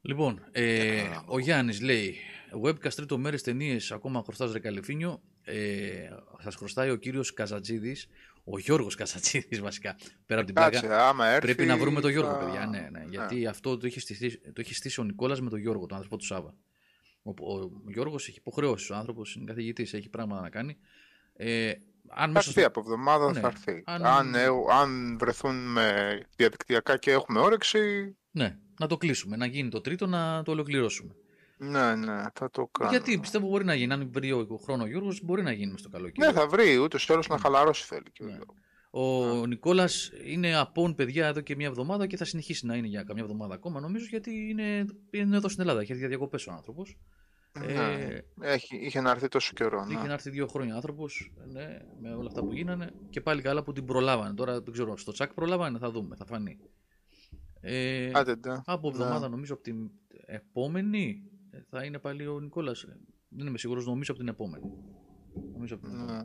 Λοιπόν, ε, Ένα ο Γιάννης λέει: Webcast τρίτο μέρε ταινίες ακόμα χρωστάς ρε Καλυφίνιο. Ε, Σα χρωστάει ο κύριος Καζατζίδης, ο Γιώργος Καζατζίδης βασικά. Πέρα από την πλάκα. Κάτσε, άμα έρθει. Πρέπει να βρούμε τον Γιώργο, θα- παιδιά. Ναι, ναι, γιατί αυτό το έχει, στήσει, το έχει στήσει ο Νικόλας με τον Γιώργο, τον άνθρωπο του Σάβα. Ο, ο, ο Γιώργος έχει υποχρεώσεις. Ο άνθρωπος είναι καθηγητής, έχει πράγματα να κάνει. Ε, αν Θα μέσα έρθει στο... από εβδομάδα, Ναι. θα έρθει. Αν- Αν... ε, αν βρεθούν με διαδικτυακά και έχουμε όρεξη, Ναι, να το κλείσουμε, να γίνει το τρίτο, να το ολοκληρώσουμε. Ναι, ναι, θα το κάνω. Γιατί πιστεύω μπορεί να γίνει. Αν βρει ο χρόνο ο Γιώργος, μπορεί να γίνει μες στο καλοκαίρι. Ναι, θα βρει, ούτως ή άλλως να χαλαρώσει θέλει. και ο Ναι. Γιώργος. Ο Νικόλας είναι απόν παιδιά εδώ και μια εβδομάδα και θα συνεχίσει να είναι για καμιά εβδομάδα ακόμα νομίζω γιατί είναι, είναι εδώ στην Ελλάδα. Έχει έρθει για διακοπές ο άνθρωπος. Ναι, Ε, Έχει, είχε να έρθει τόσο καιρό. ναι. Είχε να έρθει δύο χρόνια άνθρωπος ναι, με όλα αυτά που γίνανε και πάλι καλά που την προλάβανε. Τώρα δεν ξέρω, στο τσακ προλάβανε, θα δούμε, θα φανεί. Ε, Άντε, ντε. από ναι. εβδομάδα νομίζω από την επόμενη ε, θα είναι πάλι ο Νικόλας. Δεν είμαι σίγουρος, νομίζω από την επόμενη. Νομίζω από την επόμενη. Ναι.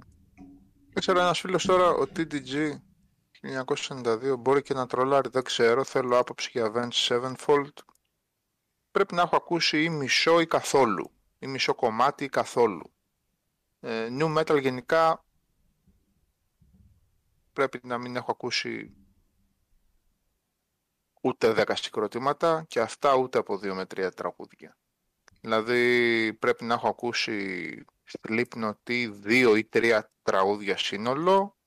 Δεν ξέρω, ένας φίλος τώρα, ο TDG 1992, μπορεί και να τρολάρει, δεν ξέρω. Θέλω άποψη για Avenged Sevenfold. πρέπει να έχω ακούσει ή μισό ή καθόλου. Ή μισό κομμάτι ή καθόλου. Ε, new metal γενικά πρέπει να μην έχω ακούσει ούτε 10 συγκροτήματα και αυτά ούτε από δύο με τρία τραγούδια. Δηλαδή πρέπει να έχω ακούσει Slipknot δύο ή τρία τραγούδια σύνολο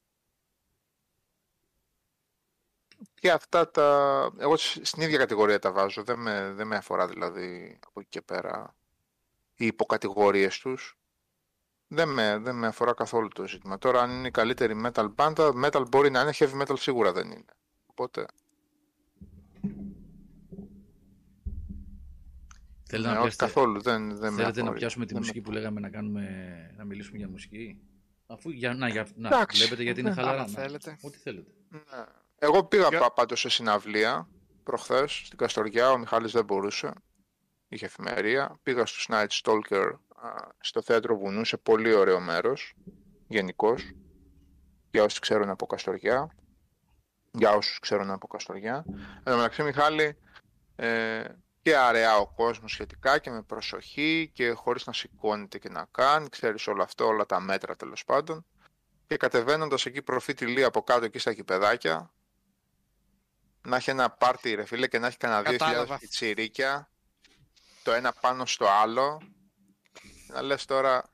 και αυτά τα... Εγώ στην ίδια κατηγορία τα βάζω, δεν με, δεν με αφορά δηλαδή από εκεί και πέρα οι υποκατηγορίες τους. Δεν με, δεν με αφορά καθόλου το ζήτημα. Τώρα αν είναι η καλύτερη metal band, metal μπορεί να είναι, heavy metal σίγουρα δεν είναι. Οπότε... Θέλετε, ναι, να, πιάσετε... καθόλου, δεν, δεν Θέλετε με να πιάσουμε τη δεν μουσική που λέγαμε να, κάνουμε, να μιλήσουμε για μουσική; Αφού για, να, για, να Εντάξει, βλέπετε γιατί είναι ναι, χαλαρά. άμα να- θέλετε. Ό,τι θέλετε. Ναι. Εγώ πήγα Ποιο- πα- πάντως σε συναυλία προχθές στην Καστοριά, ο Μιχάλης δεν μπορούσε. Είχε εφημερία. Πήγα στους Night Stalker α, στο θέατρο Βουνού, σε πολύ ωραίο μέρος, γενικώ. Για όσους ξέρουν από Καστοριά. Για όσους ξέρουν από Καστοριά. Εν τω μεταξύ, Μιχάλη, ε, και αραιά ο κόσμος σχετικά και με προσοχή και χωρίς να σηκώνεται και να κάνει. Ξέρεις όλο αυτό, όλα τα μέτρα τέλος πάντων. Και κατεβαίνοντας εκεί προφήτη Λία από κάτω εκεί στα κηπεδάκια, να έχει ένα πάρτι ρε φίλε και να έχει κανένα δύο Κατάλαβα. χιλιάδες πιτσιρίκια, το ένα πάνω στο άλλο. Να λες τώρα...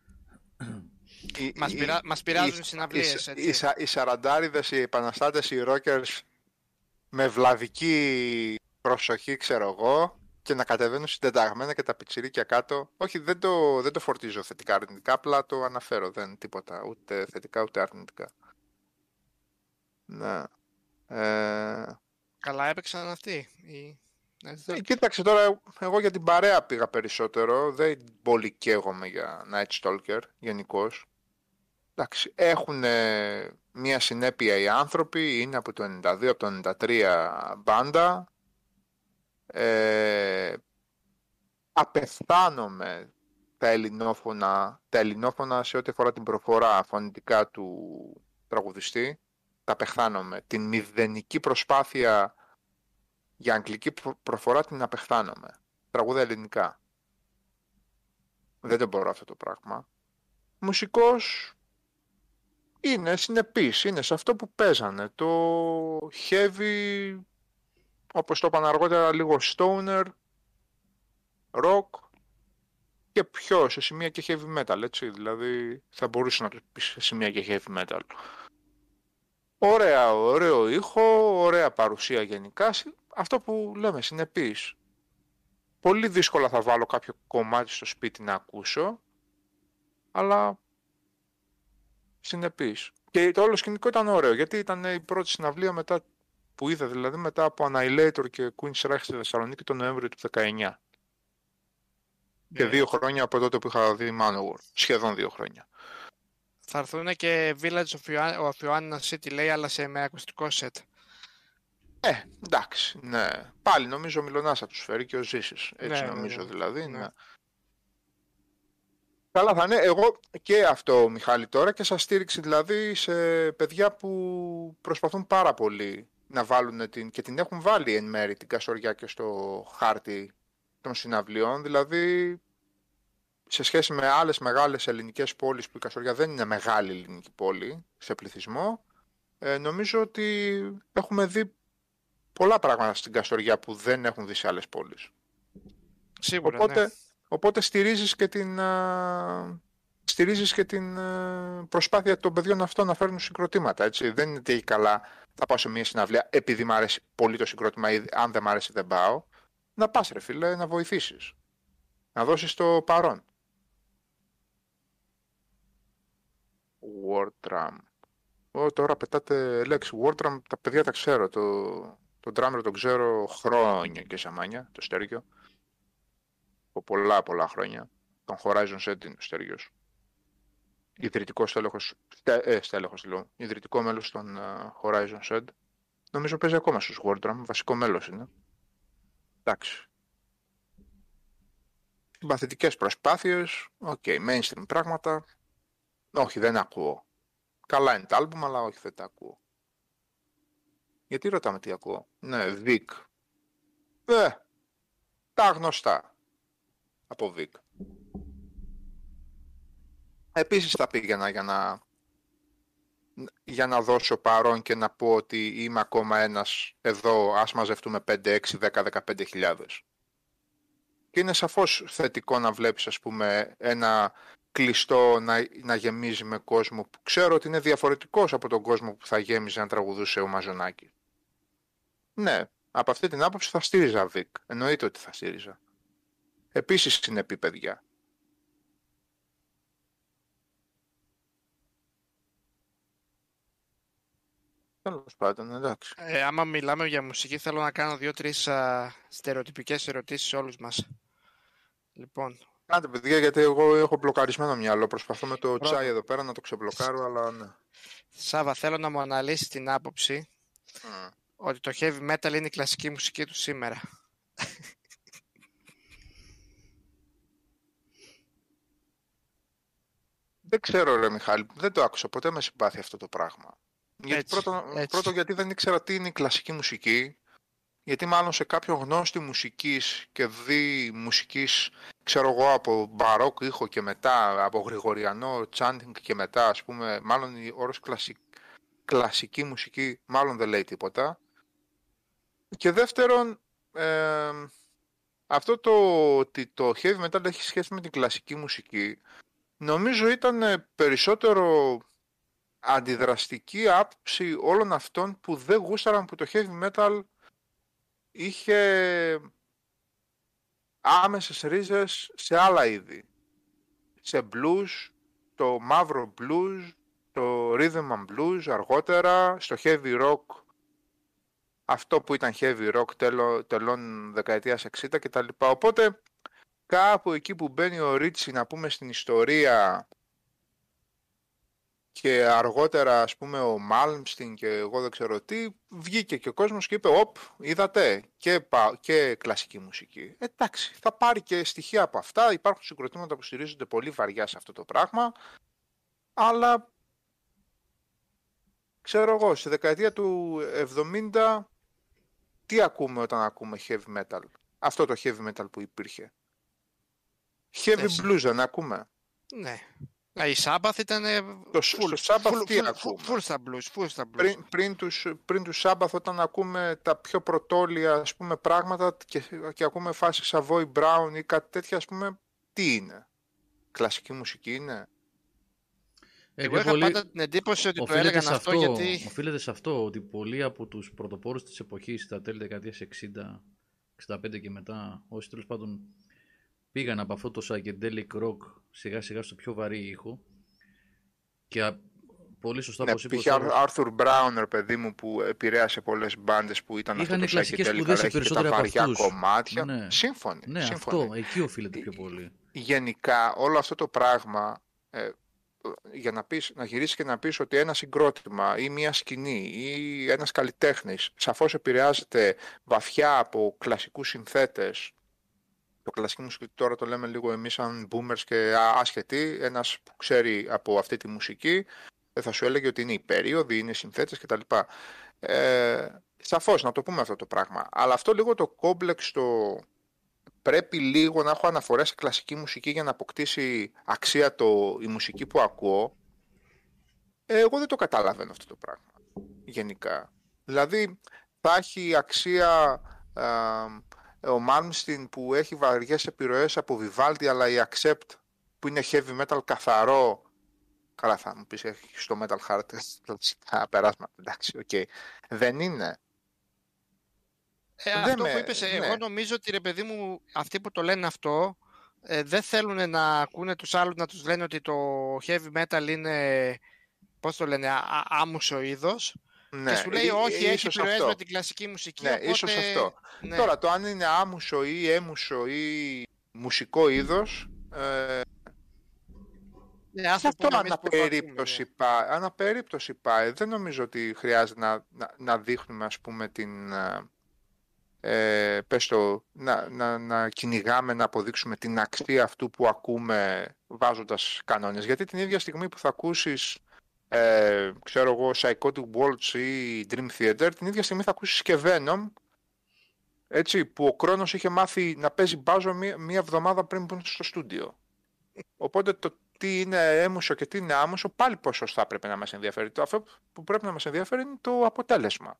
οι- Μας, οι- πειρά, μας οι- πειράζουν οι οι, συναυλίες, οι, έτσι. σα- οι σαραντάριδες, οι επαναστάτες, οι ρόκερς με βλαβική προσοχή ξέρω εγώ και να κατεβαίνουν συντεταγμένα και τα πιτσιρίκια κάτω. Όχι, δεν το, δεν το φορτίζω θετικά αρνητικά, απλά το αναφέρω, δεν τίποτα, ούτε θετικά ούτε αρνητικά. Ναι. Ε, Καλά έπαιξαν αυτοί. οι- ναι, δεν- ε, κοίταξε τώρα, εγώ για την παρέα πήγα περισσότερο, δεν πολύ καίγομαι για Night Stalker γενικώς. Εντάξει, έχουν μία συνέπεια οι άνθρωποι, είναι από το 92, από το 93 μπάντα. Ε, απευθάνομαι τα ελληνόφωνα, τα ελληνόφωνα σε ό,τι αφορά την προφορά φωνητικά του τραγουδιστή. Τα απεχθάνομαι. Την μηδενική προσπάθεια για αγγλική προ- προφορά την απεχθάνομαι. Τραγούδα ελληνικά. Δεν το μπορώ αυτό το πράγμα. Μουσικός είναι συνεπής, είναι σε αυτό που παίζανε. Το heavy, όπως το είπαν αργότερα, λίγο stoner, rock και πιο σε σημεία και heavy metal, έτσι. Δηλαδή θα μπορούσε να το πεις σε σημεία και heavy metal. Ωραία, ωραίο ήχο, ωραία παρουσία γενικά. Συ- Αυτό που λέμε, συνεπής. Πολύ δύσκολα θα βάλω κάποιο κομμάτι στο σπίτι να ακούσω, αλλά συνεπής. Και το όλο σκηνικό ήταν ωραίο, γιατί ήταν η πρώτη συναυλία μετά, που είδα δηλαδή μετά από Annihilator και Queen's Reich στη Θεσσαλονίκη τον Νοέμβριο του 19. Και Ναι. δύο χρόνια από τότε που είχα δει Manowar. Σχεδόν δύο χρόνια. Θα έρθουν και Village of, Ioanna, of Ioanna City λέει, αλλά σε, με ακουστικό σετ. Ε, εντάξει, ναι. Πάλι νομίζω ο Μιλωνάς θα τους φέρει και ο Ζήσης. Έτσι Ναι, ναι, νομίζω ναι. δηλαδή. Ναι. Ναι. Καλά θα είναι. Εγώ και αυτό, Μιχάλη, τώρα και σας στήριξη δηλαδή σε παιδιά που προσπαθούν πάρα πολύ να βάλουν την, και την έχουν βάλει εν μέρη την Καστοριά και στο χάρτη των συναυλιών. Δηλαδή, σε σχέση με άλλες μεγάλες ελληνικές πόλεις που η Καστοριά δεν είναι μεγάλη ελληνική πόλη σε πληθυσμό, ε, νομίζω ότι έχουμε δει πολλά πράγματα στην Καστοριά που δεν έχουν δει σε άλλες πόλεις. Σίγουρα, Οπότε, ναι. οπότε στηρίζεις και την, α, στηρίζεις και την α, προσπάθεια των παιδιών αυτών να φέρνουν συγκροτήματα. Έτσι. Δεν είναι ότι καλά θα πάω σε μια συναυλία επειδή μου αρέσει πολύ το συγκρότημα ή αν δεν μ' αρέσει δεν πάω. Να πας ρε φίλε, να βοηθήσεις. Να δώσεις το παρόν. War Drum. Ω, τώρα πετάτε λέξη War Drum, τα παιδιά τα ξέρω. Το, το drummer τον ξέρω χρόνια και σαμάνια, το Στέργιο. Από πολλά πολλά χρόνια. Τον Horizon Set είναι ο Στέργιος. Ιδρυτικός στέλεχος, στε, ε, στέλεχος λέω, ιδρυτικό μέλος των ε, Horizon Set. Νομίζω παίζει ακόμα στους Wardrum, βασικό μέλος είναι. Εντάξει. Συμπαθητικές προσπάθειες, OK, mainstream πράγματα. Όχι, δεν ακούω. Καλά είναι τα άλμπουμ, αλλά όχι, δεν τα ακούω. Γιατί ρωτάμε τι ακούω; Ναι, Vic. Ε, τα γνωστά από Vic. Επίσης θα πήγαινα για να, για να δώσω παρόν και να πω ότι είμαι ακόμα ένας εδώ, ας μαζευτούμε 5, 6, 10, 15 χιλιάδες. Και είναι σαφώς θετικό να βλέπεις, ας πούμε, ένα κλειστό να, να γεμίζει με κόσμο που ξέρω ότι είναι διαφορετικός από τον κόσμο που θα γέμιζε να τραγουδούσε ο Μαζονάκης. Ναι, από αυτή την άποψη θα στήριζα Βικ. Εννοείται ότι θα στήριζα. Επίσης είναι παιδιά. Τέλος πάντων, εντάξει. Ε, άμα μιλάμε για μουσική, θέλω να κάνω δύο-τρεις στερεοτυπικές ερωτήσεις σε όλους μας. Λοιπόν. Κάντε, παιδιά, γιατί εγώ έχω μπλοκαρισμένο μυαλό. Προσπαθώ με το τσάι εδώ πέρα να το ξεμπλοκάρω, αλλά ναι. Σάβα, θέλω να μου αναλύσεις την άποψη ότι το heavy metal είναι η κλασική μουσική του σήμερα. Δεν ξέρω, ρε Μιχάλη, δεν το άκουσα ποτέ με συμπάθεια αυτό το πράγμα. Γιατί πρώτο, πρώτο γιατί δεν ήξερα τι είναι η κλασική μουσική, γιατί μάλλον σε κάποιο γνώστη μουσικής και δι μουσικής, ξέρω εγώ, από μπαρόκ ήχο και μετά, από γρηγοριανό τσάντινγκ και μετά, ας πούμε, μάλλον η όρος κλασική μουσική μάλλον δεν λέει τίποτα. Και δεύτερον, αυτό το ότι το heavy metal έχει σχέση με την κλασική μουσική, νομίζω ήταν περισσότερο αντιδραστική άποψη όλων αυτών που δεν γούσταραν που το heavy metal είχε άμεσες ρίζες σε άλλα είδη. Σε blues, το μαύρο blues, το rhythm and blues αργότερα, στο heavy rock, αυτό που ήταν heavy rock τέλο, τελών δεκαετίας 60 κτλ. Οπότε κάπου εκεί που μπαίνει ο Ρίτσι να πούμε στην ιστορία και αργότερα ας πούμε ο Μάλμστιν και εγώ δεν ξέρω τι βγήκε και ο κόσμος και είπε όπ είδατε και, και κλασική μουσική εντάξει θα πάρει και στοιχεία από αυτά. Υπάρχουν συγκροτήματα που στηρίζονται πολύ βαριά σε αυτό το πράγμα. Αλλά ξέρω εγώ στη δεκαετία του 70 τι ακούμε όταν ακούμε heavy metal; Αυτό το heavy metal που υπήρχε. Heavy blues δεν ακούμε. Ναι η Σάμπαθ ήταν το full, Σάμπαθ τι full, στα blues, full στα blues. Πριν, πριν, τους, πριν τους Σάμπαθ όταν ακούμε τα πιο πρωτόλια ας πούμε, πράγματα και, και ακούμε φάση Savoy Brown ή κάτι τέτοια ας πούμε, τι είναι; Κλασική μουσική είναι; Εγώ είχα πάντα την εντύπωση ότι το έλεγαν αυτό, αυτό γιατί... Οφείλεται σε αυτό ότι πολλοί από τους πρωτοπόρους της εποχής στα τέλη δεκαετίας 60, 65 και μετά, όσοι τέλος πάντων πήγαν από αυτό το psychedelic rock σιγά σιγά στο πιο βαρύ ήχο και πολύ σωστά ναι, όπως είπες. ο Άρθουρ Μπράουνερ, παιδί μου, που επηρέασε πολλές μπάντες που ήταν Είχαν αυτό το psychedelic, αλλά έχει και τα βαριά κομμάτια. Ναι. Σύμφωνοι. Ναι, σύμφωνοι. αυτό, εκεί οφείλεται πιο πολύ. Γενικά, όλο αυτό το πράγμα, ε, για να, πεις, να γυρίσεις και να πεις ότι ένα συγκρότημα ή μια σκηνή ή ένας καλλιτέχνης σαφώς επηρεάζεται βαθιά από κλασικούς συνθέτες το κλασική μουσική τώρα το λέμε λίγο εμείς σαν boomers και άσχετοι, ένας που ξέρει από αυτή τη μουσική ε, θα σου έλεγε ότι είναι οι περίοδοι, είναι οι συνθέτες κτλ. Ε, σαφώς να το πούμε αυτό το πράγμα. Αλλά αυτό λίγο το κόμπλεξ το πρέπει λίγο να έχω αναφορές σε κλασική μουσική για να αποκτήσει αξία το, η μουσική που ακούω. Ε, εγώ δεν το καταλαβαίνω αυτό το πράγμα γενικά. Δηλαδή θα έχει αξία ο Μάλμστιν που έχει βαριές επιρροές από Vivaldi αλλά η Accept που είναι heavy metal καθαρό καλά θα μου πεις έχει στο metal heart κλασικά περάσματα εντάξει OK okay. δεν είναι ε, αυτό που είπες, ναι. εγώ νομίζω ότι ρε παιδί μου αυτοί που το λένε αυτό ε, δεν θέλουν να ακούνε τους άλλους να τους λένε ότι το heavy metal είναι πώς το λένε, άμουσο είδος ναι, και σου λέει όχι, έχει επιρροές με την κλασική μουσική. Ναι, οπότε... ίσως αυτό. Ναι. Τώρα, το αν είναι άμουσο ή έμουσο ή μουσικό είδος, ε, ναι, αυτό αναπερίπτωση, πάει, αναπερίπτωση πάει. Δεν νομίζω ότι χρειάζεται να, να, να δείχνουμε, ας πούμε, την... Ε, πες το, να, να, να κυνηγάμε, να αποδείξουμε την αξία αυτού που ακούμε βάζοντας κανόνες. Γιατί την ίδια στιγμή που θα ακούσεις ε, ξέρω εγώ, Psychotic Waltz ή Dream Theater, την ίδια στιγμή θα ακούσεις και Venom έτσι, που ο Κρόνος είχε μάθει να παίζει μπάζο μία, μία εβδομάδα πριν που είναι στο στούντιο. Οπότε το τι είναι έμουσο και τι είναι άμουσο πάλι πόσο θα πρέπει να μας ενδιαφέρει. Το αυτό που πρέπει να μας ενδιαφέρει είναι το αποτέλεσμα.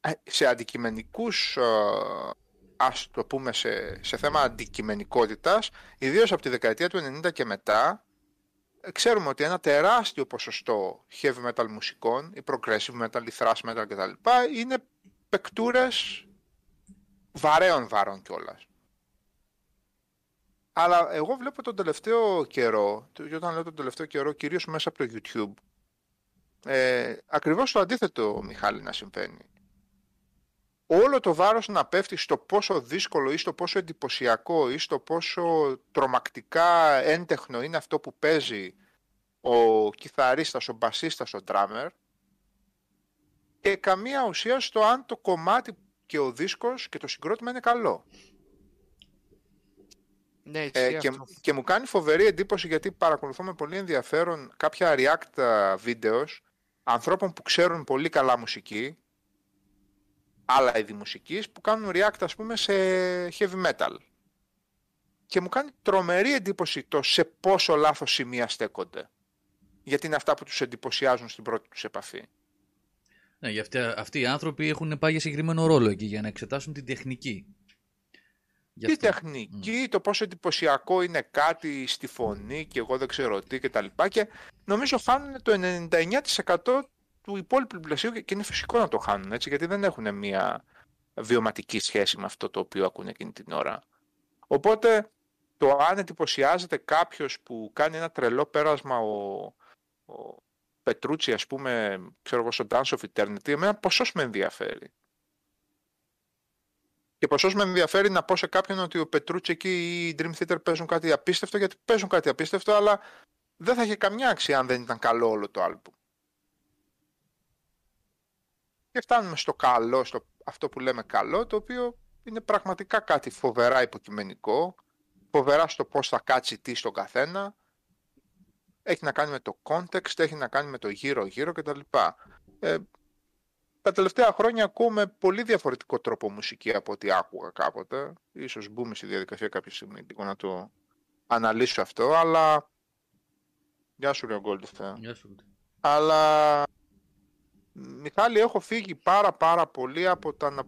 Ε, σε αντικειμενικούς, ε, ας το πούμε σε, σε θέμα αντικειμενικότητας, ιδίως από τη δεκαετία του 90 και μετά, ξέρουμε ότι ένα τεράστιο ποσοστό heavy metal μουσικών, η progressive metal, η thrash metal κτλ. είναι παικτούρες βαρέων βάρων κιόλας. Αλλά εγώ βλέπω τον τελευταίο καιρό, και όταν λέω τον τελευταίο καιρό, κυρίως μέσα από το YouTube, ε, ακριβώς το αντίθετο, Μιχάλη, να συμβαίνει. Όλο το βάρος να πέφτει στο πόσο δύσκολο ή στο πόσο εντυπωσιακό ή στο πόσο τρομακτικά έντεχνο είναι αυτό που παίζει ο κιθαρίστας, ο μπασίστας, ο drummer. Και καμία ουσία στο αν το κομμάτι και ο δίσκος και το συγκρότημα είναι καλό. Ναι, ε, και, και μου κάνει φοβερή εντύπωση γιατί παρακολουθώ με πολύ ενδιαφέρον κάποια react βίντεος ανθρώπων που ξέρουν πολύ καλά μουσική άλλα είδη μουσικής που κάνουν react ας πούμε σε heavy metal. Και μου κάνει τρομερή εντύπωση το σε πόσο λάθος σημεία στέκονται. Γιατί είναι αυτά που τους εντυπωσιάζουν στην πρώτη τους επαφή. Ναι, γιατί αυτοί οι άνθρωποι έχουν πάει για συγκεκριμένο ρόλο εκεί για να εξετάσουν την τεχνική. Τι τεχνική, το πόσο εντυπωσιακό είναι κάτι στη φωνή και εγώ δεν ξέρω τι και τα λοιπά. Και νομίζω χάνουν το 99% του υπόλοιπου πλαισίου και είναι φυσικό να το χάνουν έτσι γιατί δεν έχουν μια βιωματική σχέση με αυτό το οποίο ακούνε εκείνη την ώρα. Οπότε το αν εντυπωσιάζεται κάποιος που κάνει ένα τρελό πέρασμα ο, ο Πετρούτσι ας πούμε ξέρω εγώ στο Dance of Eternity εμένα ποσός με ενδιαφέρει. Και ποσός με ενδιαφέρει να πω σε κάποιον ότι ο Πετρούτσι και η Dream Theater παίζουν κάτι απίστευτο, γιατί παίζουν κάτι απίστευτο, αλλά δεν θα είχε καμιά αξία αν δεν ήταν καλό όλο το άλμπου. Και φτάνουμε στο καλό, στο αυτό που λέμε καλό, το οποίο είναι πραγματικά κάτι φοβερά υποκειμενικό, φοβερά στο πώς θα κάτσει τι στον καθένα, έχει να κάνει με το context, έχει να κάνει με το γύρω-γύρω κτλ. Ε, τα τελευταία χρόνια ακούμε πολύ διαφορετικό τρόπο μουσική από ό,τι άκουγα κάποτε. Ίσως μπούμε στη διαδικασία κάποια στιγμή λίγο να το αναλύσω αυτό, αλλά... Γεια σου, Ριογκόλτεφε. Γεια σου. Αλλά, Μιχάλη, έχω φύγει πάρα πάρα πολύ από τα να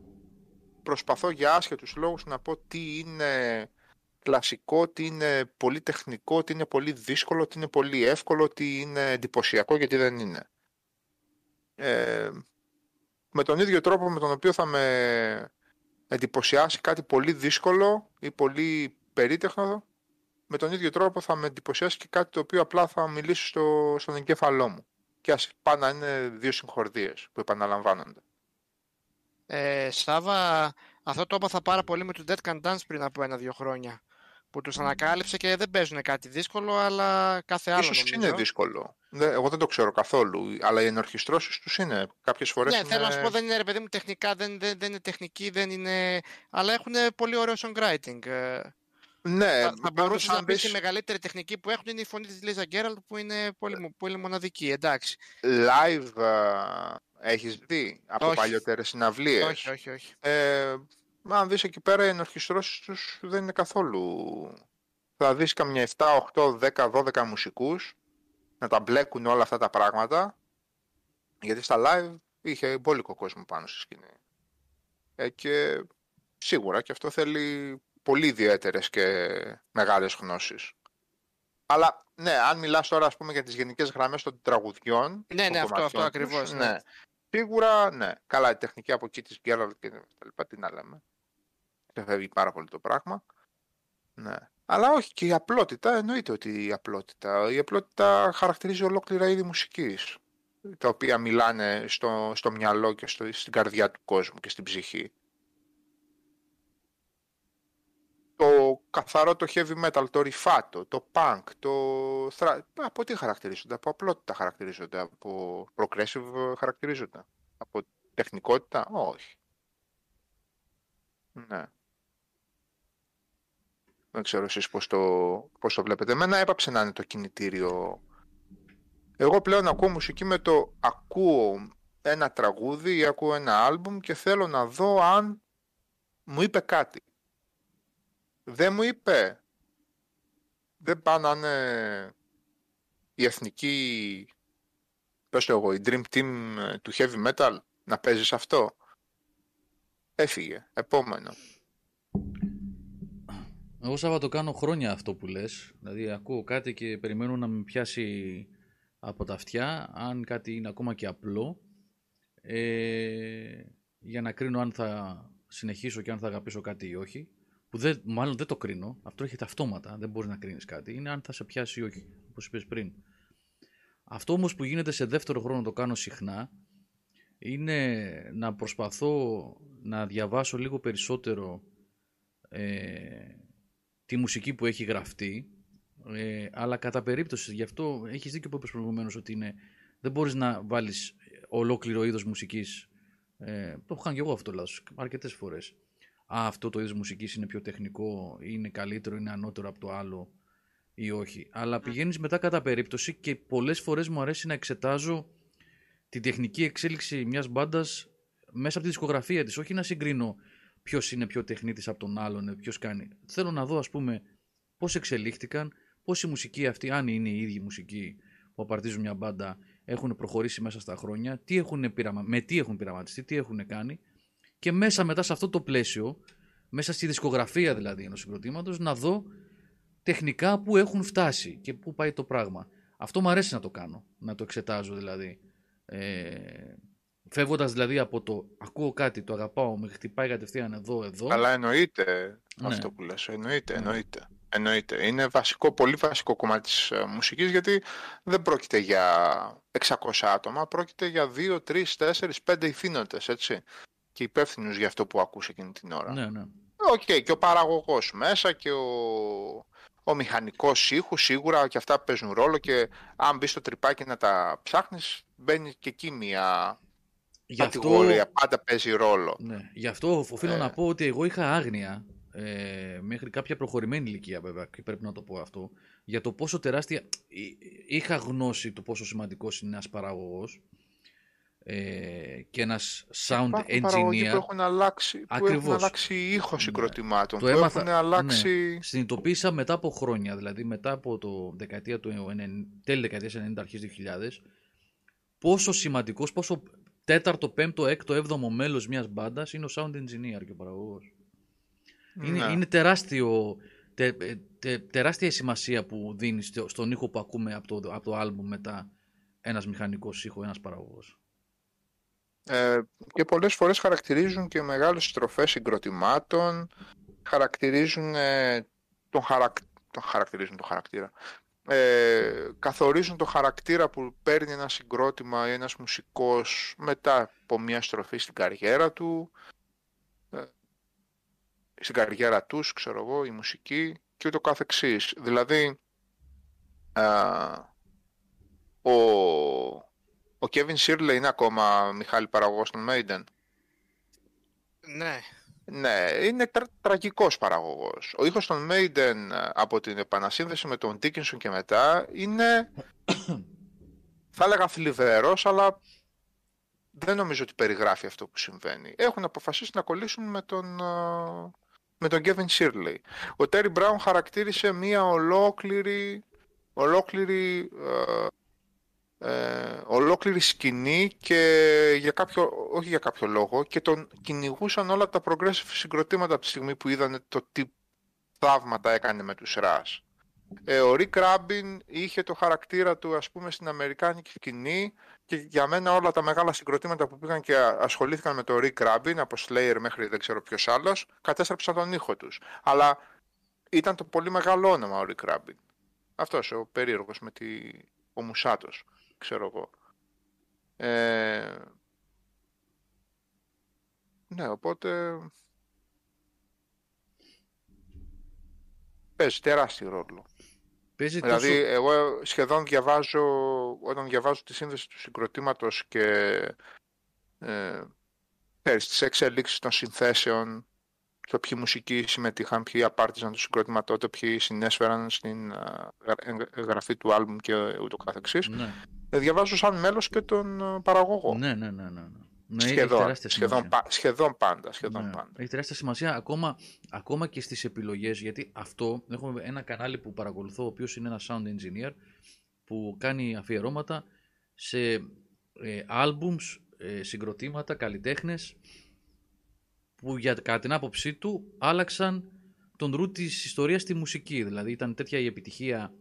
προσπαθώ για άσχετους λόγους να πω τι είναι κλασικό, τι είναι πολύ τεχνικό, τι είναι πολύ δύσκολο, τι είναι πολύ εύκολο, τι είναι εντυπωσιακό και τι δεν είναι. Ε, με τον ίδιο τρόπο με τον οποίο θα με εντυπωσιάσει κάτι πολύ δύσκολο ή πολύ περίτεχνο, με τον ίδιο τρόπο θα με εντυπωσιάσει και κάτι το οποίο απλά θα μιλήσει στο, στον εγκέφαλό μου. Και ας πάνε να είναι δύο συγχορδίες που επαναλαμβάνονται. Ε, Σάβα, αυτό το έπαθα πάρα πολύ με το Dead Can Dance πριν από ένα-δύο χρόνια που τους ανακάλυψε και δεν παίζουν κάτι δύσκολο, αλλά κάθε άλλο Ίσως είναι δύσκολο. Εγώ δεν το ξέρω καθόλου, αλλά οι ενορχιστρώσεις τους είναι κάποιες φορές Ναι, είναι... θέλω να σου πω, δεν είναι ρε παιδί μου τεχνικά, δεν, δεν, δεν είναι τεχνική, δεν είναι... αλλά έχουν πολύ ωραίο songwriting. Ε. Ναι, θα, θα μπορούσες να πεις η μεγαλύτερη τεχνική που έχουν είναι η φωνή της Λίζα Γκέραλτ που είναι πολύ, πολύ μοναδική, εντάξει. Live uh, έχεις δει από όχι. παλιότερες συναυλίες; Όχι, όχι, όχι. Ε, Μα αν δεις εκεί πέρα οι ενορχιστρώσεις τους δεν είναι καθόλου... Θα δεις καμιά 7, 8, 10, 12 μουσικούς να τα μπλέκουν όλα αυτά τα πράγματα γιατί στα live είχε μπόλικο κόσμο πάνω στη σκηνή. Ε, και σίγουρα και αυτό θέλει πολύ ιδιαίτερες και μεγάλες γνώσεις. Αλλά ναι, αν μιλάς τώρα ας πούμε για τις γενικές γραμμές των τραγουδιών... Ναι, ναι, αυτό, αυτό ακριβώς. Ναι. ναι. Σίγουρα, ναι. Καλά, η τεχνική από εκεί της Γκέραλτ και τα λοιπά, τι να λέμε φεύγει πάρα πολύ το πράγμα. Ναι. Αλλά όχι και η απλότητα, εννοείται ότι η απλότητα. Η απλότητα χαρακτηρίζει ολόκληρα είδη μουσικής, τα οποία μιλάνε στο, στο μυαλό και στο, στην καρδιά του κόσμου και στην ψυχή. Το καθαρό το heavy metal, το ριφάτο, το punk, το Από τι χαρακτηρίζονται, από απλότητα χαρακτηρίζονται, από progressive χαρακτηρίζονται, από τεχνικότητα, όχι. Ναι. Δεν ξέρω εσείς πώς το, πώς το βλέπετε. Εμένα έπαψε να είναι το κινητήριο. Εγώ πλέον ακούω μουσική με το ακούω ένα τραγούδι ή ακούω ένα άλμπουμ και θέλω να δω αν μου είπε κάτι. Δεν μου είπε. Δεν πάει να είναι η εθνική, πες το εγώ, η Dream Team του Heavy Metal να παίζεις αυτό. Έφυγε. Επόμενο. Εγώ Σάβα το κάνω χρόνια αυτό που λες. Δηλαδή ακούω κάτι και περιμένω να με πιάσει από τα αυτιά, αν κάτι είναι ακόμα και απλό, ε, για να κρίνω αν θα συνεχίσω και αν θα αγαπήσω κάτι ή όχι. Που δεν, μάλλον δεν το κρίνω, αυτό έρχεται αυτόματα, δεν μπορείς να κρίνεις κάτι. Είναι αν θα σε πιάσει ή όχι, όπως είπες πριν. Αυτό όμως που γίνεται σε δεύτερο χρόνο το κάνω συχνά, είναι να προσπαθώ να διαβάσω λίγο περισσότερο ε, τη μουσική που έχει γραφτεί, ε, αλλά κατά περίπτωση, γι' αυτό έχεις δίκιο που είπες προηγουμένως ότι είναι, δεν μπορείς να βάλεις ολόκληρο είδος μουσικής, ε, το έχω κάνει και εγώ αυτό λάθος αρκετές φορές. Α, αυτό το είδος μουσικής είναι πιο τεχνικό, είναι καλύτερο, είναι ανώτερο από το άλλο ή όχι. Αλλά πηγαίνεις μετά κατά περίπτωση και πολλές φορές μου αρέσει να εξετάζω την τεχνική εξέλιξη μιας μπάντας μέσα από τη δισκογραφία της, όχι να συγκρίνω ποιος είναι πιο τεχνίτης από τον άλλον, ποιος κάνει. Θέλω να δω, ας πούμε, πώς εξελίχθηκαν, πώς η μουσική αυτή, αν είναι η ίδια μουσική που απαρτίζουν μια μπάντα, έχουν προχωρήσει μέσα στα χρόνια, τι έχουν πειραμα... με τι έχουν πειραματιστεί, τι έχουν κάνει και μέσα μετά σε αυτό το πλαίσιο, μέσα στη δισκογραφία δηλαδή ενός συγκροτήματος, να δω τεχνικά που έχουν φτάσει και πού πάει το πράγμα. Αυτό μου αρέσει να το κάνω, να το εξετάζω δηλαδή. Ε, Φεύγοντας δηλαδή από το ακούω κάτι, το αγαπάω, με χτυπάει κατευθείαν εδώ, εδώ. Αλλά εννοείται ναι. αυτό που λες. Εννοείται, ναι. εννοείται. Εννοείται. Είναι βασικό, πολύ βασικό κομμάτι της ε, μουσικής γιατί δεν πρόκειται για 600 άτομα, πρόκειται για 2, 3, 4, 5 ηθήνοντες, έτσι. Και υπεύθυνου για αυτό που ακούσε εκείνη την ώρα. Ναι, ναι. OK, okay, και ο παραγωγός μέσα και ο, ο μηχανικός ήχου σίγουρα και αυτά παίζουν ρόλο και αν μπεις στο τρυπάκι να τα ψάχνεις μπαίνει και εκεί μια Γι κατηγορία, πάντα παίζει ρόλο. Ναι. Γι' αυτό οφείλω ε... να πω ότι εγώ είχα άγνοια ε, μέχρι κάποια προχωρημένη ηλικία βέβαια και πρέπει να το πω αυτό για το πόσο τεράστια είχα γνώση του πόσο σημαντικός είναι ένας παραγωγός ε, και ένας sound engineer που έχουν αλλάξει, που έχουν αλλάξει ήχος ναι. συγκροτημάτων το που έμαθα, έχουν αλλάξει... Ναι. συνειδητοποίησα μετά από χρόνια δηλαδή μετά από το δεκαετία του 90, τέλη δεκαετίας 90 αρχές 2000 πόσο σημαντικός, πόσο τέταρτο, πέμπτο, έκτο, έβδομο μέλος μιας μπάντας είναι ο sound engineer και ο παραγωγός. Είναι, ναι. είναι τεράστιο, τε, τε, τεράστια σημασία που δίνεις στον ήχο που ακούμε από το, από το album μετά ένας μηχανικός ήχο, ένας παραγωγός. Ε, και πολλές φορές χαρακτηρίζουν και μεγάλες στροφές συγκροτημάτων, χαρακτηρίζουν ε, τον, χαρακ... τον χαρακτηρίζουν τον χαρακτήρα ε, καθορίζουν το χαρακτήρα που παίρνει ένα συγκρότημα ή ένας μουσικός μετά από μια στροφή στην καριέρα του, ε, στην καριέρα τους, ξέρω εγώ, η μουσική και ούτω καθεξής. Δηλαδή, ο, ο Kevin Shirley είναι ακόμα Μιχάλη παραγωγός των Maiden. Ναι. Ναι, είναι τρα, τραγικός παραγωγός. Ο ήχος των Maiden ε, από την επανασύνδεση με τον Dickinson και μετά είναι, θα έλεγα θλιβερός, αλλά δεν νομίζω ότι περιγράφει αυτό που συμβαίνει. Έχουν αποφασίσει να κολλήσουν με τον, ε, με τον Kevin Shirley. Ο Terry Brown χαρακτήρισε μία ολόκληρη, ολόκληρη ε, ε, ολόκληρη σκηνή και για κάποιο, όχι για κάποιο λόγο και τον κυνηγούσαν όλα τα progressive συγκροτήματα από τη στιγμή που είδαν το τι θαύματα έκανε με τους Rush. Ε, ο Rick Rubin είχε το χαρακτήρα του ας πούμε στην Αμερικάνικη σκηνή και για μένα όλα τα μεγάλα συγκροτήματα που πήγαν και ασχολήθηκαν με το Rick Rubin από Slayer μέχρι δεν ξέρω ποιος άλλος κατέστρεψαν τον ήχο τους. Αλλά ήταν το πολύ μεγάλο όνομα ο Rick Rubin. Αυτός ο περίεργος με τη... ο Μουσάτος ξέρω εγώ. Ε... Ναι, οπότε παίζει τεράστιο ρόλο. Παίζει δηλαδή, εγώ σχεδόν διαβάζω, όταν διαβάζω τη σύνδεση του συγκροτήματος και ε, τις εξελίξεις των συνθέσεων και ποιοι μουσικοί συμμετείχαν, ποιοι απάρτιζαν το συγκρότημα τότε, ποιοι συνέσφεραν στην γραφή του άλμπουμ και ούτω καθεξής. Ναι. Ε, διαβάζω σαν μέλος και τον ε, παραγωγό. Ναι, ναι, ναι. ναι. ναι. Ναι, έχει σχεδόν, τεράστια σχεδόν, σημασία. πα- σχεδόν πάντα. Σχεδόν Ναι. πάντα. Έχει τεράστια σημασία ακόμα, ακόμα και στις επιλογές γιατί αυτό έχουμε ένα κανάλι που παρακολουθώ ο οποίος είναι ένα sound engineer που κάνει αφιερώματα σε ε, albums, ε, συγκροτήματα, καλλιτέχνες που για κατά την άποψή του άλλαξαν τον ρου της ιστορίας στη μουσική. Δηλαδή ήταν τέτοια η επιτυχία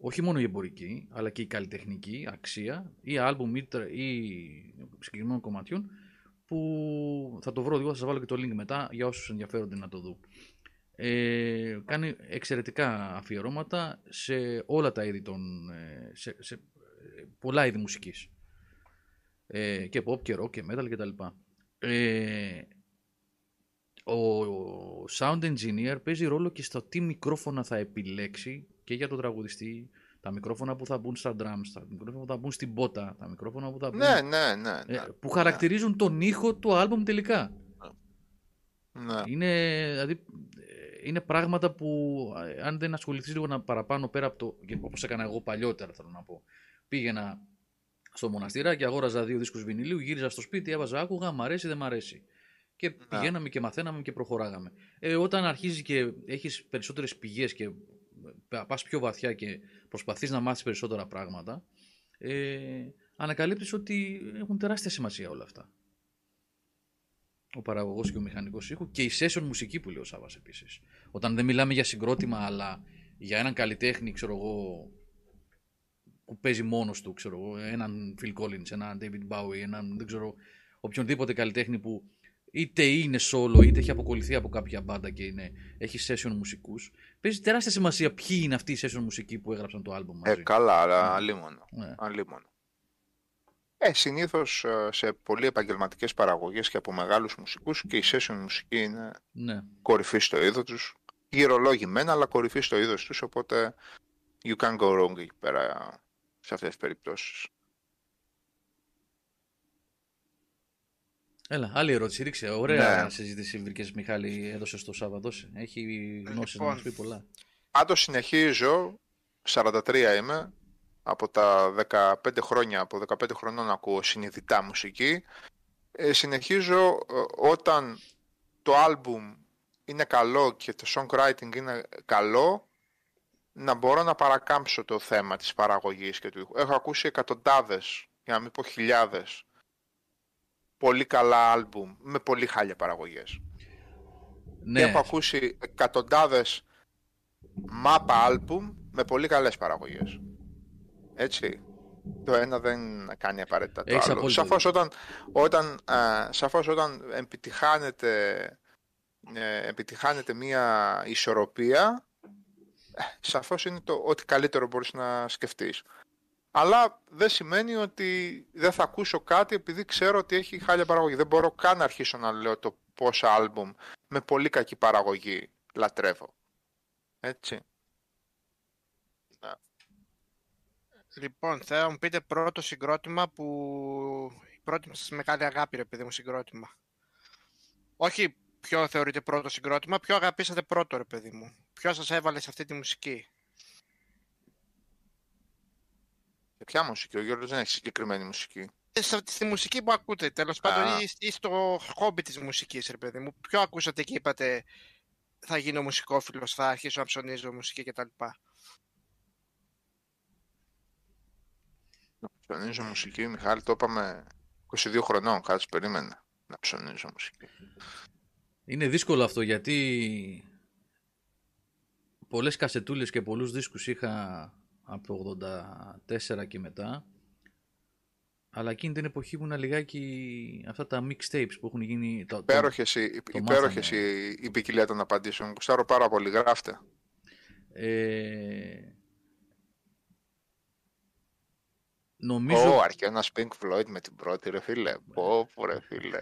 όχι μόνο η εμπορική, αλλά και η καλλιτεχνική αξία ή άλμπουμ ή, τρα- ή συγκεκριμένων κομματιών που θα το βρω εγώ, θα σας βάλω και το link μετά για όσους ενδιαφέρονται να το δουν. Ε, κάνει εξαιρετικά αφιερώματα σε όλα τα είδη των, ε, σε, σε ε, πολλά είδη μουσικής. Ε, και pop και rock και metal και τα λοιπά. Ε, ο sound engineer παίζει ρόλο και στο τι μικρόφωνα θα επιλέξει και για τον τραγουδιστή, τα μικρόφωνα που θα μπουν στα drums, τα μικρόφωνα που θα μπουν στην πότα, τα μικρόφωνα που θα μπουν Ναι, ναι, ναι. ε, ναι. που χαρακτηρίζουν τον ήχο του άλμπουμ τελικά. ναι. Είναι, δηλαδή, ε, είναι πράγματα που ε, αν δεν ασχοληθείς λίγο να παραπάνω πέρα από το, και όπως έκανα εγώ παλιότερα θέλω να πω, πήγαινα στο μοναστήρα και αγόραζα δύο δίσκους βινιλίου, γύριζα στο σπίτι, έβαζα άκουγα, μ' αρέσει, δεν μ' αρέσει. Και πηγαίναμε και μαθαίναμε και προχωράγαμε. Ε, όταν αρχίζει και έχεις περισσότερες πηγές και ε, πας πιο βαθιά και προσπαθείς να μάθεις περισσότερα πράγματα, ε, ανακαλύπτεις ότι έχουν τεράστια σημασία όλα αυτά. Ο παραγωγός και ο μηχανικός ήχου και η session μουσική που λέει ο Σάββας επίσης. Όταν δεν μιλάμε για συγκρότημα αλλά για έναν καλλιτέχνη, ξέρω εγώ, που παίζει μόνος του, ξέρω εγώ, έναν Phil Collins, έναν David Bowie, έναν, δεν ξέρω, οποιονδήποτε καλλιτέχνη που είτε είναι solo είτε έχει αποκολληθεί από κάποια μπάντα και είναι, έχει session μουσικούς, παίζει τεράστια σημασία ποιοι είναι αυτοί οι session μουσικοί που έγραψαν το album μαζί. Ε, καλά, αλλά Ναι. αλίμονο. Ναι. αλίμονο. Ε, συνήθως ε, σε πολύ επαγγελματικές παραγωγές και από μεγάλους μουσικούς και η session μουσική είναι ναι. κορυφή στο είδος τους. Γυρολόγοι μένα, αλλά κορυφή στο είδος τους, οπότε you can't go wrong εκεί πέρα σε αυτές τις περιπτώσεις. Έλα, άλλη ερώτηση. Ρίξε. Ωραία Ναι. συζήτηση βρήκες Μιχάλη, έδωσες το Σάββατο. Έχει γνώσει να Λοιπόν. μα πει πολλά. Πάντως συνεχίζω, 43 είμαι, από τα 15 χρόνια, από 15 χρονών ακούω συνειδητά μουσική. Ε, συνεχίζω ε, όταν το άλμπουμ είναι καλό και το songwriting είναι καλό, να μπορώ να παρακάμψω το θέμα της παραγωγής και του ήχου. Έχω ακούσει εκατοντάδες, για να μην πω χιλιάδες, πολύ καλά άλμπουμ με πολύ χάλια παραγωγές. Και Ναι, έχω ακούσει εκατοντάδες μάπα άλμπουμ με πολύ καλές παραγωγές. Έτσι. Το ένα δεν κάνει απαραίτητα το Έχεις άλλο. απόλυτο Σαφώς όταν, όταν, α, σαφώς όταν επιτυχάνεται, ε, επιτυχάνεται μία ισορροπία, ε, σαφώς είναι το ό,τι καλύτερο μπορείς να σκεφτείς. Αλλά δεν σημαίνει ότι δεν θα ακούσω κάτι επειδή ξέρω ότι έχει χάλια παραγωγή. Δεν μπορώ καν να αρχίσω να λέω το πόσα άλμπουμ με πολύ κακή παραγωγή λατρεύω. Έτσι. Λοιπόν, θέλω να μου πείτε πρώτο συγκρότημα που. Η πρώτη σας μεγάλη αγάπη, ρε παιδί μου, συγκρότημα. Όχι ποιο θεωρείτε πρώτο συγκρότημα, ποιο αγαπήσατε πρώτο, ρε παιδί μου. Ποιο σας έβαλε σε αυτή τη μουσική. Σε ποια μουσική, ο Γιώργος δεν έχει συγκεκριμένη μουσική. Ε, σε- Στη μουσική που ακούτε, τέλος πάντων, Α. ή, ή στο χόμπι της μουσικής, ρε παιδί μου. Ποιο ακούσατε και είπατε θα γίνω μουσικόφιλος, θα αρχίσω να ψωνίζω μουσική κτλ. Να ψωνίζω μουσική, Μιχάλη, το είπαμε 22 χρονών, κάτσε περίμενε. Να ψωνίζω μουσική. είναι δύσκολο αυτό γιατί πολλές κασετούλες και πολλούς δίσκους είχα από το 84 και μετά αλλά εκείνη την εποχή ήμουν λιγάκι αυτά τα mixtapes που έχουν γίνει το, το- Υπέροχες, οι- το υπέροχες μάθαμε. η, η ποικιλία των απαντήσεων. Κουστάρω πάρα πολύ, γράφτε. ε, νομίζω Ω, αρχαίο ένας Pink Floyd με την πρώτη, ρε φίλε. Πω, πω, ρε φίλε.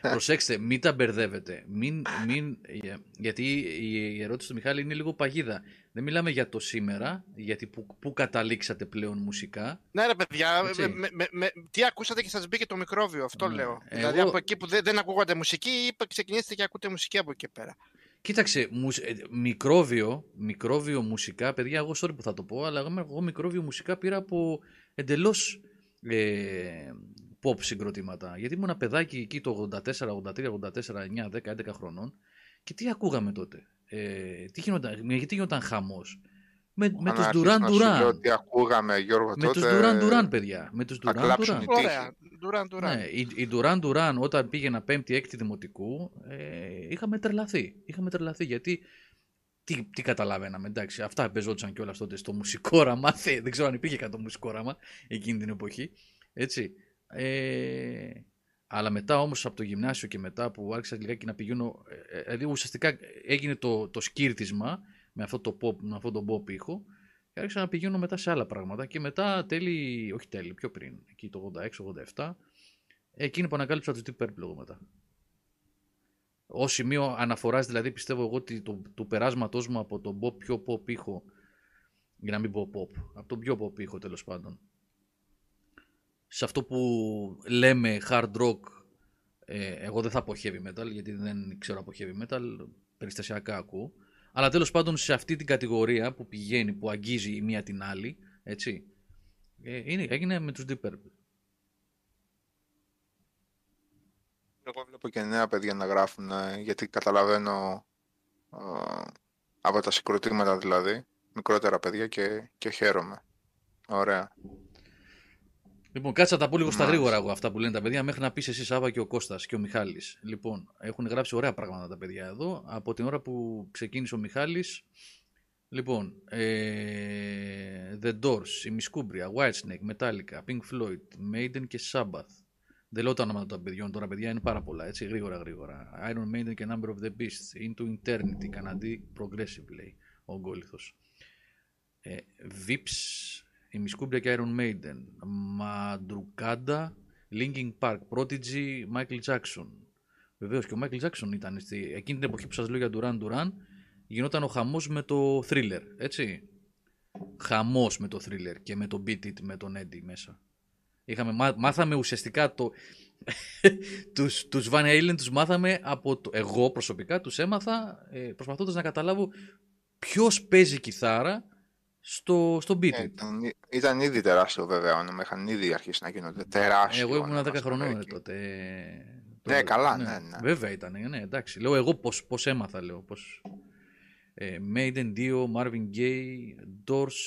Προσέξτε, μην τα μπερδεύετε. Μην, μην, για- γιατί η, η ερώτηση του Μιχάλη είναι λίγο παγίδα. Δεν μιλάμε για το σήμερα, γιατί που, που καταλήξατε πλέον μουσικά. Ναι, ρε παιδιά, Έτσι. με, με, με- με- τι ακούσατε και σας μπήκε το μικρόβιο, αυτό Ναι. λέω. Εγώ- Δηλαδή από εκεί που δεν, δεν ακούγατε μουσική, είπα ξεκινήσετε και ακούτε μουσική από εκεί και πέρα. Κοίταξε, μουσ- ε, μικρόβιο, μικρόβιο μουσικά, παιδιά, εγώ sorry που θα το πω, αλλά εγώ, εγώ μικρόβιο μουσικά πήρα από εντελώς ε, pop συγκροτήματα. Γιατί ήμουν ένα παιδάκι εκεί το 84, 83, 84, 9, 10, 11 χρονών και τι ακούγαμε τότε; Ε, τι γινόταν, γιατί γινόταν χαμός; Με, με τους Αν Duran άρχισα να σου λέω Duran. ότι ακούγαμε, Γιώργο, Με τους τότε... Duran Duran, παιδιά. Με τους θα Duran κλάψουν Duran. οι τύχοι. Ωραία. Duran Duran. Ναι, η, η Duran Duran όταν πήγαινα πέμπτη, έκτη δημοτικού, ε, είχαμε τρελαθεί. Είχαμε τρελαθεί γιατί τι, τι καταλαβαίναμε, εντάξει, αυτά παίζονταν κιόλας τότε στο μουσικόραμα. Θε- Δεν ξέρω αν υπήρχε καν το μουσικόραμα εκείνη την εποχή. Έτσι. Ε, αλλά μετά όμως από το γυμνάσιο και μετά που άρχισα λιγάκι να πηγαίνω, ε, ε, δηλαδή ουσιαστικά έγινε το, το σκύρτισμα με αυτό το pop, με αυτό το pop ήχο και άρχισα να πηγαίνω μετά σε άλλα πράγματα και μετά τέλη, όχι τέλη, πιο πριν, εκεί το 86-87, εκείνη που ανακάλυψα τους Deep Purple εγώ μετά. Ω σημείο αναφοράς δηλαδή πιστεύω εγώ ότι το, του περάσματός μου από τον pop πιο pop ήχο, για να μην πω pop, από τον πιο pop ήχο τέλος πάντων, σε αυτό που λέμε hard rock, ε, εγώ δεν θα πω heavy metal γιατί δεν ξέρω από heavy metal, περιστασιακά ακούω. Αλλά τέλος πάντων σε αυτή την κατηγορία που πηγαίνει, που αγγίζει η μία την άλλη, έτσι, ε, είναι, έγινε με τους Deep Purple. Εγώ βλέπω και νέα παιδιά να γράφουν, ε, γιατί καταλαβαίνω ε, από τα συγκροτήματα δηλαδή, μικρότερα παιδιά και, και χαίρομαι. Ωραία. Λοιπόν, κάτσε να τα πω λίγο στα Μάλιστα. γρήγορα εγώ αυτά που λένε τα παιδιά, μέχρι να πεις εσύ Σάβα και ο Κώστας και ο Μιχάλης. Λοιπόν, έχουν γράψει ωραία πράγματα τα παιδιά εδώ. Από την ώρα που ξεκίνησε ο Μιχάλης, λοιπόν, ε, The Doors, η Μισκούμπρια, Whitesnake, Metallica, Pink Floyd, Maiden και Sabbath. Δεν λέω τα ονόματα των παιδιών τώρα, παιδιά είναι πάρα πολλά, έτσι, γρήγορα γρήγορα. Iron Maiden και Number of the Beast, Into Eternity, Καναδί, Progressive λέει ο Γκόλιθος. Ε, Vips, η Μισκούμπρια και Iron Maiden, Μαντρουκάντα, Linkin Park, Prodigy, Michael Jackson. Βεβαίως και ο Michael Jackson ήταν στη... εκείνη την εποχή που σας λέω για Duran Duran, γινόταν ο χαμός με το thriller, έτσι. Χαμός με το thriller και με το Beat It με τον Eddie μέσα. Είχαμε, μά- μάθαμε ουσιαστικά το... τους, τους Van Halen τους μάθαμε από το... Εγώ προσωπικά τους έμαθα ε, προσπαθώντας να καταλάβω ποιος παίζει κιθάρα στο, στο Beat Ε, It. ήταν, ήταν ήδη τεράστιο βέβαια όνομα, είχαν ήδη αρχίσει να γίνονται τεράστιο Εγώ ήμουν όνομα 10 στην χρονών ρε, Αμερική. τότε. Ναι, καλά, ναι, ναι. Βέβαια ήταν, ναι, εντάξει. Λέω εγώ πώς, πώς έμαθα, λέω. Πώς... Ε, Maiden, Dio, Marvin Gaye, Doors,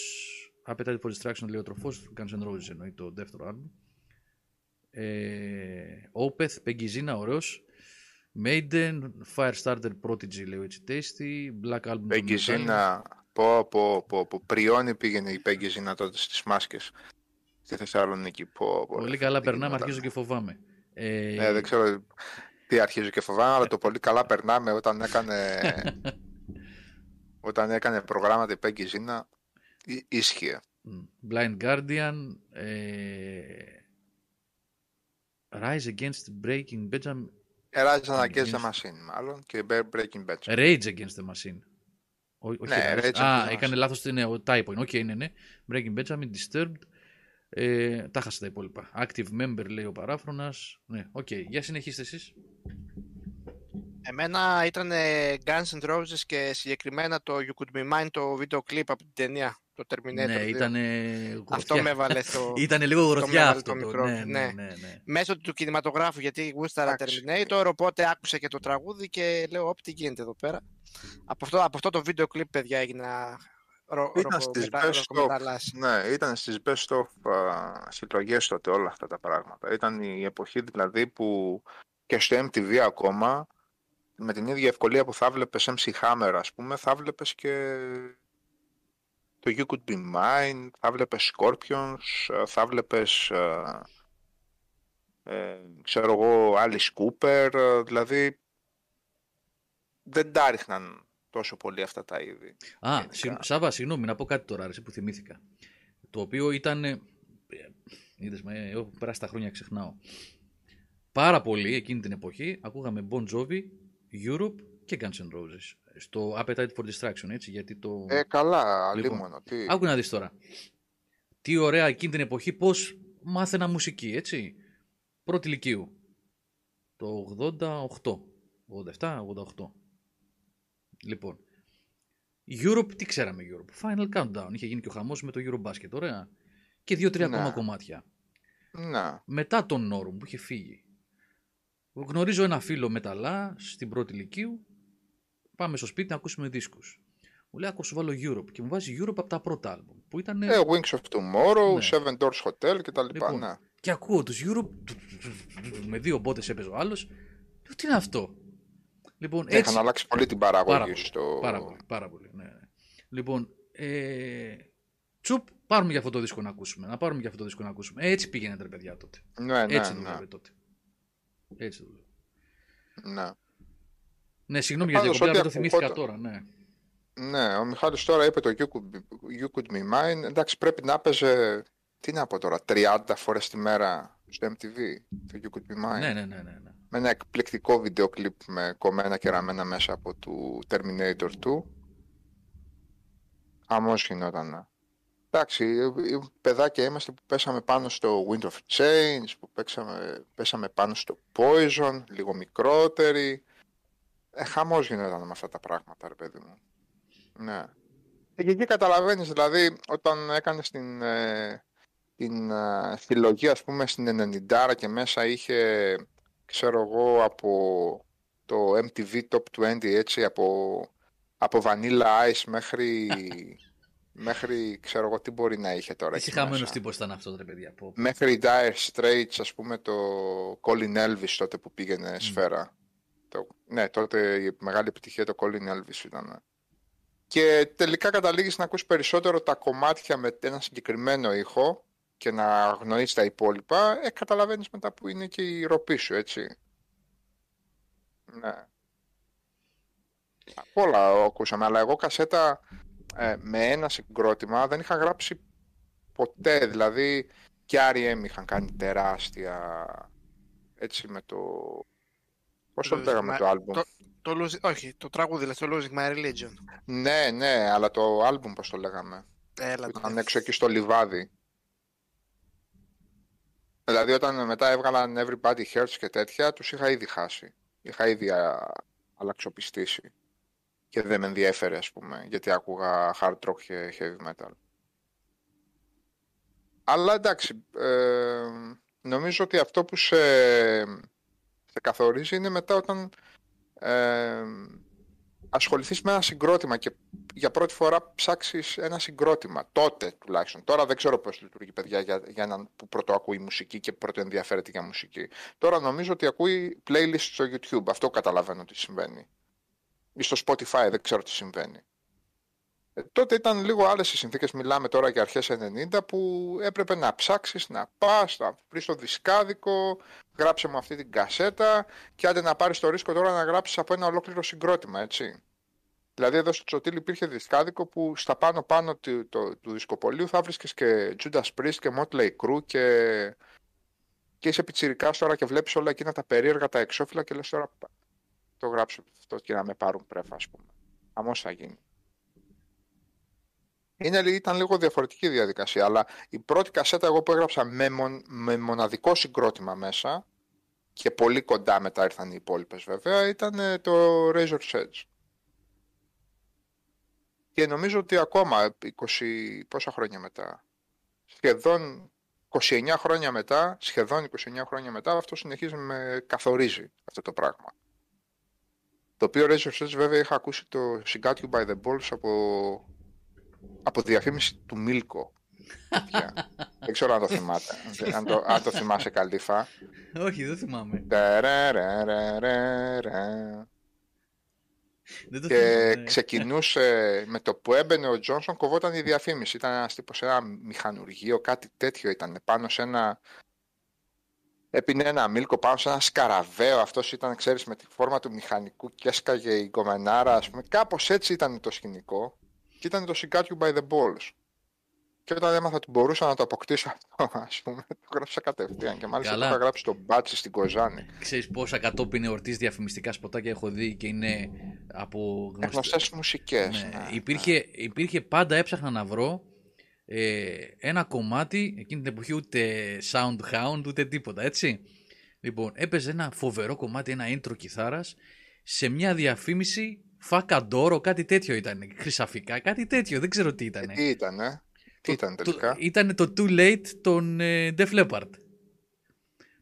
Appetite for Destruction, λέει ο τροφός, Guns N' Roses εννοεί το δεύτερο άλμπουμ. Ε, Opeth, Peggy Zina, ωραίος. Maiden, Firestarter, Prodigy, λέει ο Έτσι Tasty, Black Album, των Πέγγι Metallica. Ζήνα, πω, πω, πω, πω, πριόνι πήγαινε η Πέγγι Ζήνα τότε στις μάσκες στη Θεσσαλονίκη. Πω, πω, Πολύ ρε, καλά τι περνάμε, γινόταν. αρχίζω και φοβάμαι. Ε, Ε, δεν ξέρω τι αρχίζω και φοβάμαι, αλλά το πολύ καλά περνάμε όταν έκανε, όταν έκανε προγράμματα η Πέγγι Ζήνα, ί- ίσχυε. Μμ. Blind Guardian, ε, Rise Against Breaking Benjamin, Εράζει Against the Against- Machine, μάλλον, και Breaking Bad. Rage Against the Machine. Ό, όχι Ναι, Rise. Rage Α, Against the έκανε Machine. λάθος την ο typo. είναι. Οκ, ναι, ναι. Breaking Benjamin, Disturbed. Ε, τα χάσα τα υπόλοιπα. Active Member λέει ο παράφρονας. Ναι, οκ. Για συνεχίστε εσείς. Εμένα ήταν ε, Guns N' Roses και συγκεκριμένα το You Could Be Mine, το βίντεο κλιπ από την ταινία, το Terminator ναι, 2. ήταν Αυτό με έβαλε στο... Ήτανε λίγο με γροθιά έβαλε αυτό. το Το, μικρό. ναι, ναι, Ναι. ναι, ναι. Μέσω του κινηματογράφου, γιατί γούσταρα Εντάξει. Terminator, οπότε άκουσα και το τραγούδι και λέω, όπ, τι γίνεται εδώ πέρα. Από αυτό, από αυτό το βίντεο κλιπ, παιδιά, έγινα ρο, Ήταν στις ροκομετα- best of, ροκομεταλλάς. ναι, ήταν στις best of α, συλλογές τότε όλα αυτά τα πράγματα. Ήταν η εποχή δηλαδή που και στο MTV ακόμα, με την ίδια ευκολία που θα βλέπεις MC Hammer ας πούμε, θα βλέπεις και το You Could Be Mine, θα βλέπεις Scorpions, α, θα βλέπεις α, ε, ξέρω εγώ Alice Cooper, α, δηλαδή δεν τα ρίχναν τόσο πολύ αυτά τα είδη. Α, Γενικά. συ, Σάβα, συγγνώμη, να πω κάτι τώρα, ρε, εσύ που θυμήθηκα. Το οποίο ήταν. ε, Είδες με, έχω περάσει τα χρόνια, ξεχνάω. Πάρα πολύ εκείνη την εποχή ακούγαμε Bon Jovi, Europe και Guns N' Roses. Στο Appetite for Distraction, έτσι, γιατί το. Ε, καλά, Λοιπόν, αλίμονο. Τι... Άκου να δεις τώρα. Τι ωραία εκείνη την εποχή πώς μάθαινα μουσική, έτσι. Πρώτη ηλικίου. Το 88. 87, 88. Λοιπόν, Europe, τι ξέραμε Europe; Final Countdown. Είχε γίνει και ο χαμός με το Eurobasket, ωραία. Και δύο-τρία Ναι. ακόμα κομμάτια. Να. Μετά τον Νόρουμ που είχε φύγει. Γνωρίζω ένα φίλο μεταλλά στην πρώτη ηλικίου. Πάμε στο σπίτι να ακούσουμε δίσκους. Μου λέει, άκου σου βάλω Europe. Και μου βάζει Europe από τα πρώτα άλμπουμ. Που ήταν. Ε, Wings of Tomorrow, Ναι. Seven Doors Hotel κτλ. Λοιπόν, ναι. Και ακούω τους Europe. Με δύο μπότες έπαιζε ο άλλος. Λέω, τι είναι αυτό; Λοιπόν, Ναι, έτσι. Είχαν αλλάξει πολύ την Πάρα παραγωγή πολύ, στο. Πάρα πολύ, πάρα πολύ. Ναι, ναι. Λοιπόν, ε, τσουπ, πάρουμε για αυτό το δίσκο να ακούσουμε. Να πάρουμε για αυτό το δίσκο να ακούσουμε. Ε, Έτσι πήγαινε ρε παιδιά τότε. Ναι, ναι, Έτσι ναι. δούλευε τότε. Έτσι δούλευε. ναι. Ναι, συγγνώμη για την Πάντως, διακοπή, αλλά ό,τι το θυμήθηκα ακουγόταν. τώρα. Ναι. Ναι, ο Μιχάλης τώρα είπε το You Could, Be, you could Be Mine. Εντάξει, πρέπει να παίζε, τι να πω τώρα, 30 φορές τη μέρα στο MTV, το You Could Be Mine. Ναι, ναι, ναι, ναι, ναι. Με ένα εκπληκτικό βίντεο κλιπ με κομμένα και ραμμένα μέσα από του Terminator 2. Χαμός γινόταν. Εντάξει, ε, ε, παιδάκια είμαστε που πέσαμε πάνω στο Wind of Change, που παίξαμε, πέσαμε πάνω στο Poison, λίγο μικρότεροι. Ε, χαμός γινόταν με αυτά τα πράγματα, ρε παιδί μου. Ναι. Ε, Και εκεί καταλαβαίνεις, δηλαδή, όταν έκανες την, ε, την ε, συλλογή, ας πούμε, στην 90 και μέσα είχε, ξέρω εγώ, από το MTV Top 20, έτσι, από, από Vanilla Ice μέχρι, μέχρι, ξέρω εγώ, τι μπορεί να είχε τώρα Τι εκεί χαμένος μέσα. τύπος ήταν αυτός, ρε παιδιά. Πω, πω. Μέχρι Dire Straits, ας πούμε, το Colin Elvis τότε που πήγαινε σφαίρα. Το, ναι, τότε η μεγάλη επιτυχία το Colin Elvis ήταν. Και τελικά καταλήγεις να ακούς περισσότερο τα κομμάτια με ένα συγκεκριμένο ήχο και να γνωρίσεις τα υπόλοιπα, ε, καταλαβαίνεις μετά που είναι και η ροπή σου, έτσι. Ναι. Απ' όλα ακούσαμε, αλλά εγώ κασέτα ε, με ένα συγκρότημα δεν είχα γράψει ποτέ, δηλαδή και R.E.M. είχαν κάνει τεράστια έτσι με το... Πώς το Losing λέγαμε My- το άλμπουμ; το- Το losing, όχι, το τραγούδι, λες, το Losing My Religion. Ναι, ναι, αλλά το άλμπουμ πώς το λέγαμε; Έλα, Που το ήταν ναι. έξω εκεί στο λιβάδι. Δηλαδή όταν μετά έβγαλαν Everybody Hurts και τέτοια, τους είχα ήδη χάσει. Είχα ήδη α, αλλαξοπιστήσει. Και δεν με ενδιέφερε, ας πούμε, γιατί άκουγα hard rock και heavy metal. Αλλά εντάξει, ε, νομίζω ότι αυτό που σε, σε καθορίζει είναι μετά όταν ε, ασχοληθείς με ένα συγκρότημα και για πρώτη φορά ψάξεις ένα συγκρότημα. Τότε τουλάχιστον. Τώρα δεν ξέρω πώς λειτουργεί παιδιά για, για έναν που πρώτο ακούει μουσική και πρώτο ενδιαφέρεται για μουσική. Τώρα νομίζω ότι ακούει playlist στο YouTube. Αυτό καταλαβαίνω τι συμβαίνει. Ή στο Spotify δεν ξέρω τι συμβαίνει. Ε, τότε ήταν λίγο άλλες οι συνθήκες, μιλάμε τώρα για αρχές 90 που έπρεπε να ψάξεις, να πας, να βρεις το δισκάδικο, γράψε μου αυτή την κασέτα και άντε να πάρεις το ρίσκο τώρα να γράψεις από ένα ολόκληρο συγκρότημα, έτσι. Δηλαδή εδώ στο Τσοτήλ υπήρχε δισκάδικο που στα πάνω πάνω του, το, του δισκοπολίου θα βρίσκεις και Judas Priest και Motley Crue και, και είσαι πιτσιρικάς τώρα και βλέπεις όλα εκείνα τα περίεργα, τα εξώφυλλα και λες τώρα «Πα, το γράψω αυτό και να με πάρουν πρέφα ας πούμε. Αμώς θα γίνει. Είναι, ήταν λίγο διαφορετική η διαδικασία, αλλά η πρώτη κασέτα εγώ που έγραψα με, μον- με μοναδικό συγκρότημα μέσα και πολύ κοντά μετά ήρθαν οι υπόλοιπες βέβαια, ήταν ε, το Razor's Edge. Και νομίζω ότι ακόμα 20, πόσα χρόνια μετά, σχεδόν 29 χρόνια μετά, σχεδόν 29 χρόνια μετά, αυτό συνεχίζει να με καθορίζει αυτό το πράγμα. Το οποίο Razor's Edge βέβαια είχα ακούσει το She Got You By The Balls από, από διαφήμιση του Μίλκο. Τέτοια. Δεν ξέρω αν το θυμάται. αν, το, αν το θυμάσαι καλύφα. Όχι, δεν θυμάμαι. Τερερερερερε. Δεν το Και θυμάμαι. ναι. ξεκινούσε με το που έμπαινε ο Τζόνσον, κοβόταν η διαφήμιση. Ήταν ένας τύπος σε ένα μηχανουργείο, κάτι τέτοιο ήταν. Πάνω σε ένα. Έπινε ένα μίλκο πάνω σε ένα σκαραβαίο. Αυτός ήταν, ξέρεις, με τη φόρμα του μηχανικού και έσκαγε η κομμενάρα, ας πούμε. Κάπως έτσι ήταν το σκηνικό. Και ήταν το She Got You by the Balls. Και όταν έμαθα ότι μπορούσα να το αποκτήσω αυτό, ας πούμε, το γράψα κατευθείαν. Και μάλιστα Καλά. το είχα γράψει στο μπάτσι στην Κοζάνη. Ξέρεις πόσα κατόπιν εορτής διαφημιστικά σποτάκια έχω δει και είναι από γνωστές. Γνωστέ μουσικές. Ναι, υπήρχε, υπήρχε πάντα έψαχνα να βρω ε, ένα κομμάτι, εκείνη την εποχή ούτε Soundhound ούτε τίποτα, έτσι. Λοιπόν, έπαιζε ένα φοβερό κομμάτι, ένα intro κιθάρας, σε μια διαφήμιση Φακαντόρο, κάτι τέτοιο ήταν. Χρυσαφικά, κάτι τέτοιο. Δεν ξέρω τι ήταν. Τι ήταν, ε; Τι ήταν τελικά; Ήταν το Too Late των ε, Def Leppard.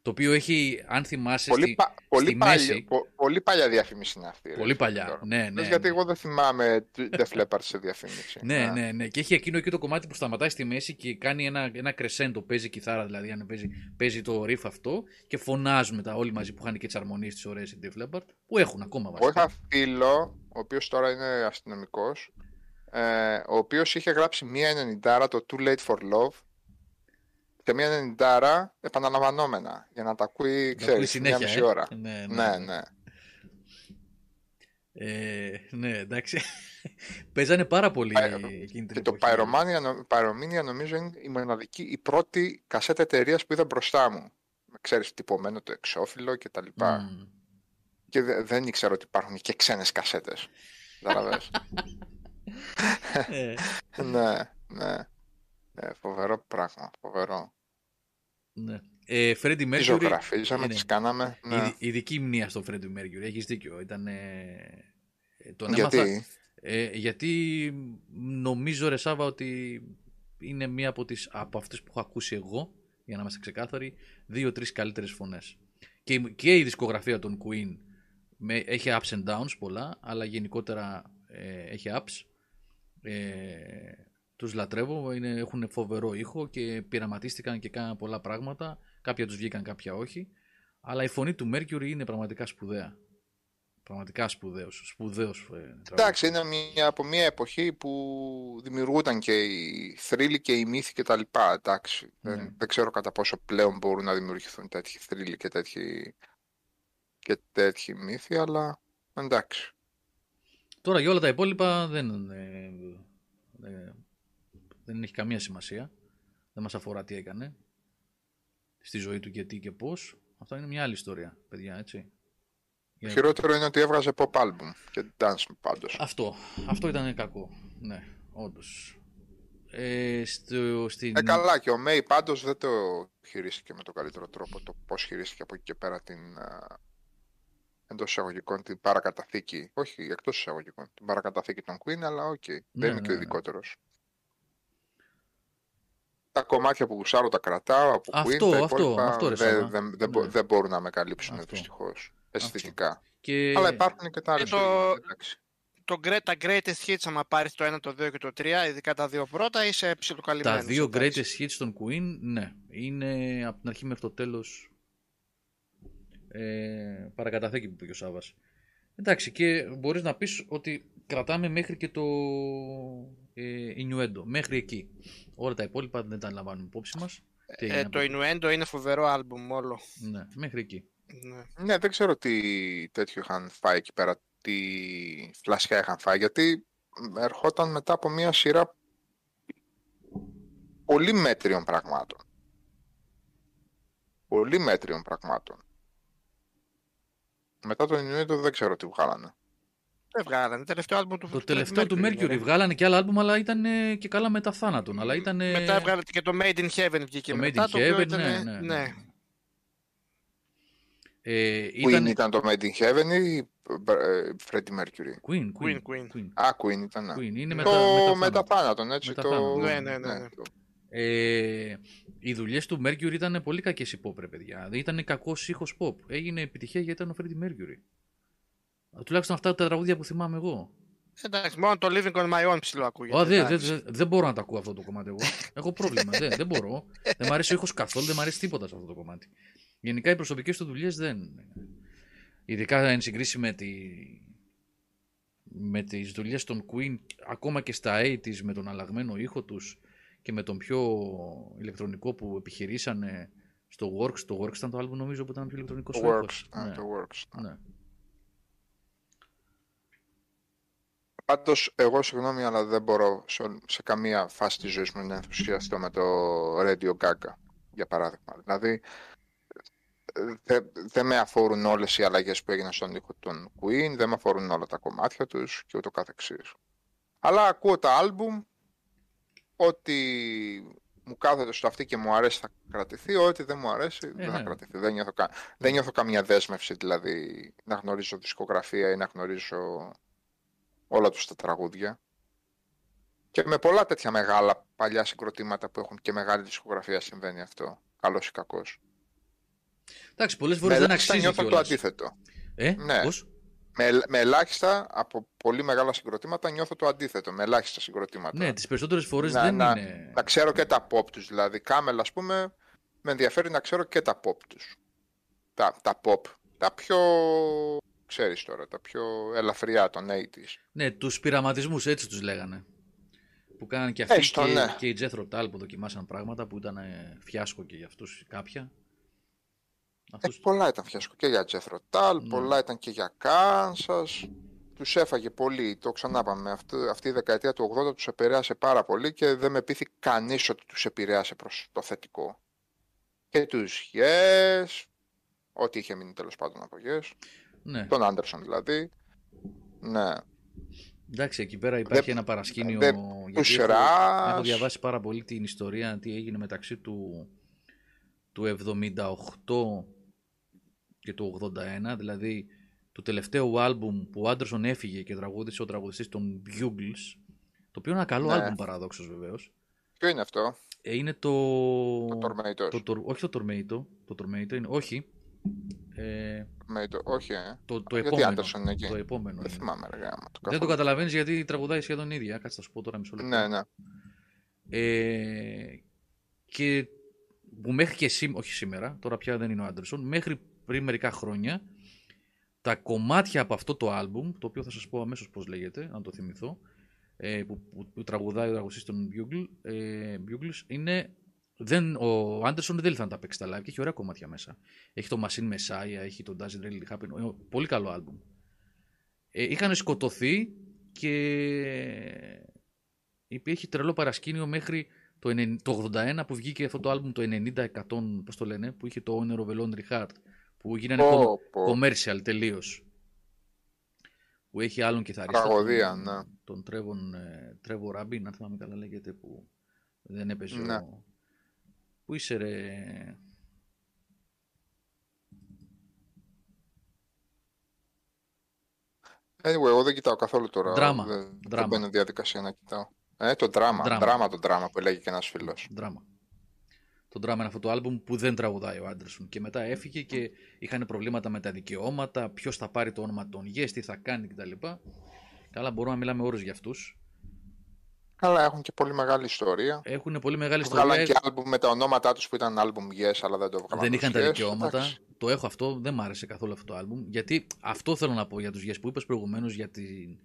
Το οποίο έχει, αν θυμάσαι, Πολύ, στη, πα- πολύ, στη παλιά, μέση... πο- πολύ παλιά διαφήμιση είναι αυτή. ρε, Πολύ παλιά, τώρα. ναι, ναι, Λες, γιατί ναι. εγώ δεν θυμάμαι Def Leppard σε διαφήμιση. Ναι, Α. ναι, ναι. Και έχει εκείνο εκεί το κομμάτι που σταματάει στη μέση και κάνει ένα, ένα crescendo. Παίζει κιθάρα, δηλαδή, αν παίζει, παίζει το riff αυτό και φωνάζουν μετά όλοι μαζί που είχαν και τις αρμονίες τη ωραίες οι Def Leppard, που έχουν ακόμα Εγώ βασικά. είχα φίλο, ο οποίος τώρα είναι αστυνομικός, ε, ο οποίος είχε γράψει μία 90 το Too Late for Love και μία 90 επαναλαμβανόμενα για να τα ακούει, Τα ακούει ξέρεις, μία συνέχεια, μισή ε. ώρα. Ναι, ναι. Ναι, ναι. Ε, ναι, εντάξει. Παίζανε πάρα πολύ Πα- εκείνη την Και το εποχή. Pyromania, νο- Pyromania νομίζω είναι η μοναδική, η πρώτη κασέτα εταιρείας που είδα μπροστά μου. Ξέρεις, τυπωμένο το εξώφυλλο και τα λοιπά. Μμμ. Και δε- δεν ήξερα ότι υπάρχουν και ξένες κασέτες. Καταλαβες. Ε, ναι, ναι. Ε, φοβερό πράγμα, φοβερό. ναι. Ε, Freddie Τι Mercury. ζωγραφίζαμε, είναι. τις κάναμε. Η, Ναι. ειδική μνήμα στο Freddie Mercury. Έχεις δίκιο. Ήταν, ε, τον Γιατί, έμαθα- Ε, γιατί νομίζω ρε Σάβα ότι είναι μία από, τις, από αυτές που έχω ακούσει εγώ, για να είμαστε ξεκάθαροι, δύο-τρεις καλύτερες φωνές. Και, η- και η δισκογραφία των Queen με, έχει ups and downs πολλά, αλλά γενικότερα ε, έχει ups. Ε, τους λατρεύω, είναι, έχουν φοβερό ήχο και πειραματίστηκαν και κάναν πολλά πράγματα. Κάποια τους βγήκαν, κάποια όχι. Αλλά η φωνή του Mercury είναι πραγματικά σπουδαία. Πραγματικά σπουδαίος. σπουδαίος ε, τραγουδιστής. εντάξει, είναι μια, από μια εποχή που δημιουργούνταν και οι θρύλοι και οι μύθοι και τα λοιπά. Εντάξει, Ναι. δεν, δεν ξέρω κατά πόσο πλέον μπορούν να δημιουργηθούν τέτοιοι θρύλοι και τέτοιοι, και τέτοιοι μύθοι, αλλά εντάξει. Τώρα για όλα τα υπόλοιπα δεν, ε, ε, δεν έχει καμία σημασία. Δεν μας αφορά τι έκανε στη ζωή του και τι και πώς. Αυτά είναι μια άλλη ιστορία, παιδιά, έτσι. Το Για- χειρότερο είναι ότι έβγαζε pop album και dance πάντως. Αυτό, αυτό ήταν κακό. Ναι, όντως. Ε, στο, στην... Ε, καλά, και ο Μέι πάντως δεν το χειρίστηκε με τον καλύτερο τρόπο. Το πώς χειρίστηκε από εκεί και πέρα την α, εντός εισαγωγικών την παρακαταθήκη. Όχι, εκτός εισαγωγικών. Την παρακαταθήκη των Queen, αλλά οκ. δεν Ναι, είναι ναι, και ο ναι. ειδικότερος. Τα κομμάτια που γουσάρω τα κρατάω από Queen, Αυτό, τα αυτό, υπόλοιπα αυτό, ρε δεν, Σάβα. δεν, δεν, μπο- Ναι. δεν μπορούν να με καλύψουν Αυτό. δυστυχώς αισθητικά. Και... Αλλά υπάρχουν και τα άλλα. το- εντάξει. Το, gre- τα greatest hits, άμα πάρεις το 1, το 2 και το 3, ειδικά τα δύο πρώτα, είσαι ψιλοκαλυμμένος. Τα δύο εντάξει. greatest hits των Queen, ναι. Είναι από την αρχή μέχρι το τέλος ε, παρακαταθήκη που πήγε ο Σάβας. Εντάξει, και μπορείς να πεις ότι κρατάμε μέχρι και το ε, Innuendo. Μέχρι εκεί. Όλα τα υπόλοιπα δεν τα λαμβάνουμε υπόψη μας. Τι έγινε Ε, από το εκεί. Innuendo είναι φοβερό άλμπουμ όλο. Ναι, μέχρι εκεί. Ναι. Ναι, δεν ξέρω τι τέτοιο είχαν φάει εκεί πέρα, τι φλασιά είχαν φάει, γιατί ερχόταν μετά από μια σειρά πολύ μέτριων πραγμάτων. Πολύ μέτριων πραγμάτων. Μετά τον Ινουίτο δεν ξέρω τι βγάλανε. Δεν βγάλανε. Τελευταίο άλμπουμ του Το του τελευταίο του είναι, Mercury ρε. βγάλανε και άλλα άλμπουμ, αλλά ήταν ε, και καλά μετά θάνατον. Αλλά ήταν. ε, Μετά έβγαλε και το Made in Heaven βγήκε το Made μετά. in το οποίο Heaven, ήταν, ναι, ναι, ναι. Ε, Queen ήταν... ήταν το Made in Heaven ή ε, Freddie Mercury; Queen, Queen, Queen, Queen. Α, Queen ήταν. ναι. Queen. Είναι Το μετά, μετά μετά θάνατον, έτσι. Μετά το... θάνατον. Ναι, ναι, ναι, ναι. Το- Ε, οι δουλειές του Mercury ήταν πολύ κακές η pop, ρε παιδιά. Δεν ήταν κακός ήχος pop. Έγινε επιτυχία γιατί ήταν ο Freddie Mercury. Τουλάχιστον αυτά τα τραγούδια που θυμάμαι εγώ. Εντάξει, μόνο το Living on My Own ψηλό ακούγεται. Ω, δεν, εντάξει. δεν, δεν, δεν μπορώ να τα ακούω αυτό το κομμάτι εγώ. Έχω πρόβλημα. δεν, δεν μπορώ. δεν μου αρέσει ο ήχος καθόλου, δεν μου αρέσει τίποτα σε αυτό το κομμάτι. Γενικά οι προσωπικές του δουλειές δεν. Ειδικά εν συγκρίση με, τη... με τις δουλειές των Queen, ακόμα και στα 80's με τον αλλαγμένο ήχο τους και με τον πιο ηλεκτρονικό που επιχειρήσανε στο Works. Το Works ήταν το άλμπου νομίζω που ήταν πιο ηλεκτρονικό Το ο Works. ήχος. ναι, Ναι, Το Works. ναι. Πάντως, εγώ συγγνώμη, αλλά δεν μπορώ σε, σε καμία φάση της ζωής μου να ενθουσιαστώ με το Radio Gaga, για παράδειγμα. Δηλαδή, δεν δεν με αφορούν όλες οι αλλαγές που έγιναν στον ήχο των Queen, δεν με αφορούν όλα τα κομμάτια τους και ούτω καθεξής. Αλλά ακούω τα άλμπουμ, ό,τι μου κάθεται στο αυτή και μου αρέσει θα κρατηθεί, ό,τι δεν μου αρέσει δεν θα ναι. κρατηθεί. Δεν νιώθω, κα... δεν νιώθω καμία δέσμευση, δηλαδή να γνωρίζω δισκογραφία ή να γνωρίζω όλα τους τα τραγούδια. Και με πολλά τέτοια μεγάλα παλιά συγκροτήματα που έχουν και μεγάλη δισκογραφία συμβαίνει αυτό. Καλός ή κακός. Εντάξει, πολλές φορές Με δεν ελάχιστα αξίζει νιώθω το κιόλας. αντίθετο. Ε, Ναι. πώς; Με, με ελάχιστα από πολύ μεγάλα συγκροτήματα νιώθω το αντίθετο. Με ελάχιστα συγκροτήματα. Ναι, τις περισσότερες φορές Να- δεν να- είναι... Να ξέρω και τα pop τους. Δηλαδή, Κάμελ, ας πούμε, με ενδιαφέρει να ξέρω και τα pop τους. Τα, τα pop. Τα πιο, ξέρεις τώρα, τα πιο ελαφριά των 80's. Ναι, τους πειραματισμούς έτσι τους λέγανε. Που κάνανε και αυτοί Έστω, και, ναι. και οι Jethro Tull που δοκιμάσαν πράγματα που ήταν ε, φιάσκο και για αυτούς κάποια. Ε, Αυτούς... πολλά ήταν φιάσκο και για Jethro Tull, Ναι. πολλά ήταν και για Kansas. Τους έφαγε πολύ, το ξανάπαμε. Αυτή, αυτή η δεκαετία του 80 τους επηρέασε πάρα πολύ και δεν με πείθει κανείς ότι τους επηρέασε προς το θετικό. Και τους Yes, ό,τι είχε μείνει τέλος πάντων από Yes, Ναι. τον Άντερσον δηλαδή. Ναι. Εντάξει, εκεί πέρα υπάρχει Δεν- ένα παρασκήνιο. δεν- γιατί τους έχω, Ρας. έχω διαβάσει πάρα πολύ την ιστορία, τι έγινε μεταξύ του, του 78 και του 81, δηλαδή του τελευταίου άλμπουμ που ο Άντερσον έφυγε και τραγούδισε ο τραγουδιστής των Bugles, το οποίο είναι ένα καλό Ναι. άλμπουμ παραδόξως βεβαίως. Ποιο είναι αυτό, Ε, είναι το... το Tormentor. το, το- όχι το Tormato, το Tormato είναι, όχι, ε, Tormentor, όχι, ε. το, το Γιατί επόμενο. Άντερσον είναι εκεί; Το επόμενο Δεν είναι. θυμάμαι, ρε γάμα. Το Δεν το καθόλου. καταλαβαίνεις γιατί τραγουδάει σχεδόν ίδια. Κάτσε να σου πω τώρα μισό λεπτό. Ναι, ναι. Ε, και που μέχρι και σήμερα, όχι σήμερα, τώρα πια δεν είναι ο Άντερσον, μέχρι πριν μερικά χρόνια, τα κομμάτια από αυτό το άλμπουμ, το οποίο θα σας πω αμέσως πώς λέγεται, αν το θυμηθώ, ε, που, που, που τραγουδάει ο τραγουδιστής των Bugle, ε, Bugles, είναι... Δεν, ο Άντερσον δεν ήθελε να τα παίξει τα live και έχει ωραία κομμάτια μέσα. Έχει το Machine Messiah, έχει το Doesn't Really Happen. ε, Πολύ καλό άλμπουμ. Ε, είχαν σκοτωθεί και υπήρχε τρελό παρασκήνιο μέχρι το, 90 το 81 που βγήκε αυτό το άλμπουμ το 90-100, πώς το λένε, που είχε το Honor of a Laundry Heart, που γίνανε Πω, κο- πω. commercial τελείως. Που έχει άλλον κιθαρίστα. Τραγωδία, τον, ναι. Τον Trevor, ε, Trevor Rabin, αν θυμάμαι καλά λέγεται, που δεν έπαιζε Ναι. ο... Πού είσαι ρε... Anyway, εγώ δεν κοιτάω καθόλου τώρα. Δράμα, Δεν, δεν δράμα. μπαίνω διαδικασία να κοιτάω. Ε, το δράμα. Δράμα. Δράμα, το δράμα που έλεγε και ένας φίλος. Δράμα. Το δράμα είναι αυτό το άλμπουμ που δεν τραγουδάει ο Άντερσον. Και μετά έφυγε και είχαν προβλήματα με τα δικαιώματα, ποιος θα πάρει το όνομα των Yes, τι θα κάνει κτλ. Καλά, μπορούμε να μιλάμε ώρες για αυτούς. Αλλά έχουν και πολύ μεγάλη ιστορία. Έχουν πολύ μεγάλη Βγάλαν ιστορία. και άλμπουμ με τα ονόματά τους που ήταν άλμπουμ Yes, αλλά δεν το βγάλαν. Δεν ως είχαν τα Yes. δικαιώματα. Εντάξει. Το έχω αυτό, δεν μ' άρεσε καθόλου αυτό το άλμπουμ. Γιατί αυτό θέλω να πω για τους Yes που είπες προηγουμένως για την,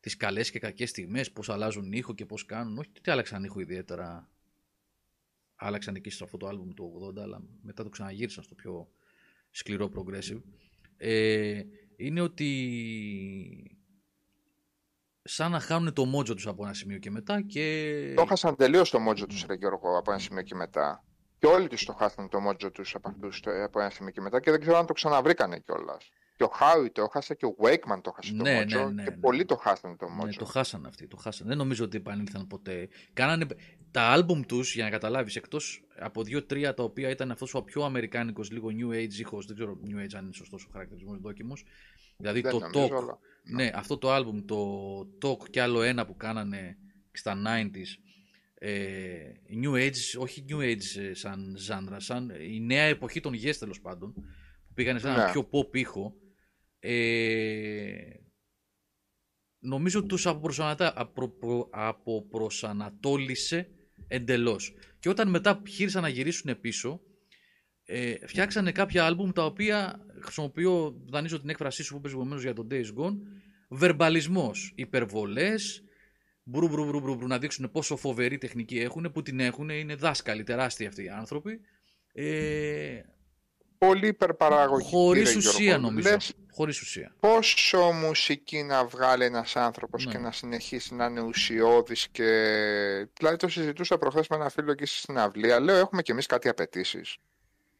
τις καλές και κακές στιγμές, πώς αλλάζουν ήχο και πώς κάνουν. Όχι ότι άλλαξαν ήχο ιδιαίτερα. Άλλαξαν εκεί στο αυτό το άλμπουμ του 80, αλλά μετά το ξαναγύρισαν στο πιο σκληρό progressive. Ε, είναι ότι σαν να χάνουν το μότζο τους από ένα σημείο και μετά και... Το χάσαν τελείως το μότζο τους, ρε Γιώργο, από ένα σημείο και μετά. Και όλοι τους το χάσαν το μότζο τους από, αυτούς, το- από ένα σημείο και μετά και δεν ξέρω αν το ξαναβρήκανε κιόλας. Και ο Χάουι το έχασε και ο Wakeman το έχασε το Ναι, μότζο. ναι, ναι, και ναι. πολλοί το χάσαν το Ναι, μότζο. το χάσαν αυτοί, το χάσαν. Δεν νομίζω ότι επανήλθαν ποτέ. Κάνανε τα άλμπουμ τους, για να καταλάβεις, εκτός από δύο-τρία τα οποία ήταν αυτός ο πιο αμερικάνικος, λίγο new age ήχος, δεν ξέρω new age αν είναι σωστός ο χαρακτηρισμός δόκιμος. Δηλαδή Δεν το νομίζω, Talk, αλλά- ναι, αυτό το άλμπουμ, το Talk και άλλο ένα που κάνανε στα 90s, ε, new age, όχι new age ε, σαν ζάνδρα, σαν η νέα εποχή των yes τέλος πάντων, που πήγανε σε ένα Ναι. πιο pop ήχο, ε, νομίζω τους αποπροσανατα- απρο- αποπροσανατόλισε εντελώς. Και όταν μετά γύρισαν να γυρίσουν πίσω, ε, φτιάξανε κάποια άλμπουμ τα οποία χρησιμοποιώ, δανείζω την έκφρασή σου που είπες προηγουμένως για τον Days Gone, βερμπαλισμός, υπερβολές, μπρου, μπρου, μπρου, μπρου, μπρου, να δείξουν πόσο φοβερή τεχνική έχουν, που την έχουν, είναι δάσκαλοι, τεράστιοι αυτοί οι άνθρωποι. Ε, Πολύ υπερπαραγωγική. χωρίς ρε ουσία Γιώργο. νομίζω. Λες Χωρίς ουσία. πόσο μουσική να βγάλει ένας άνθρωπος Ναι. και να συνεχίσει να είναι ουσιώδης και... Δηλαδή το συζητούσα προχθές με ένα φίλο εκεί στην αυλία. Λέω έχουμε κι εμείς κάτι απαιτήσεις.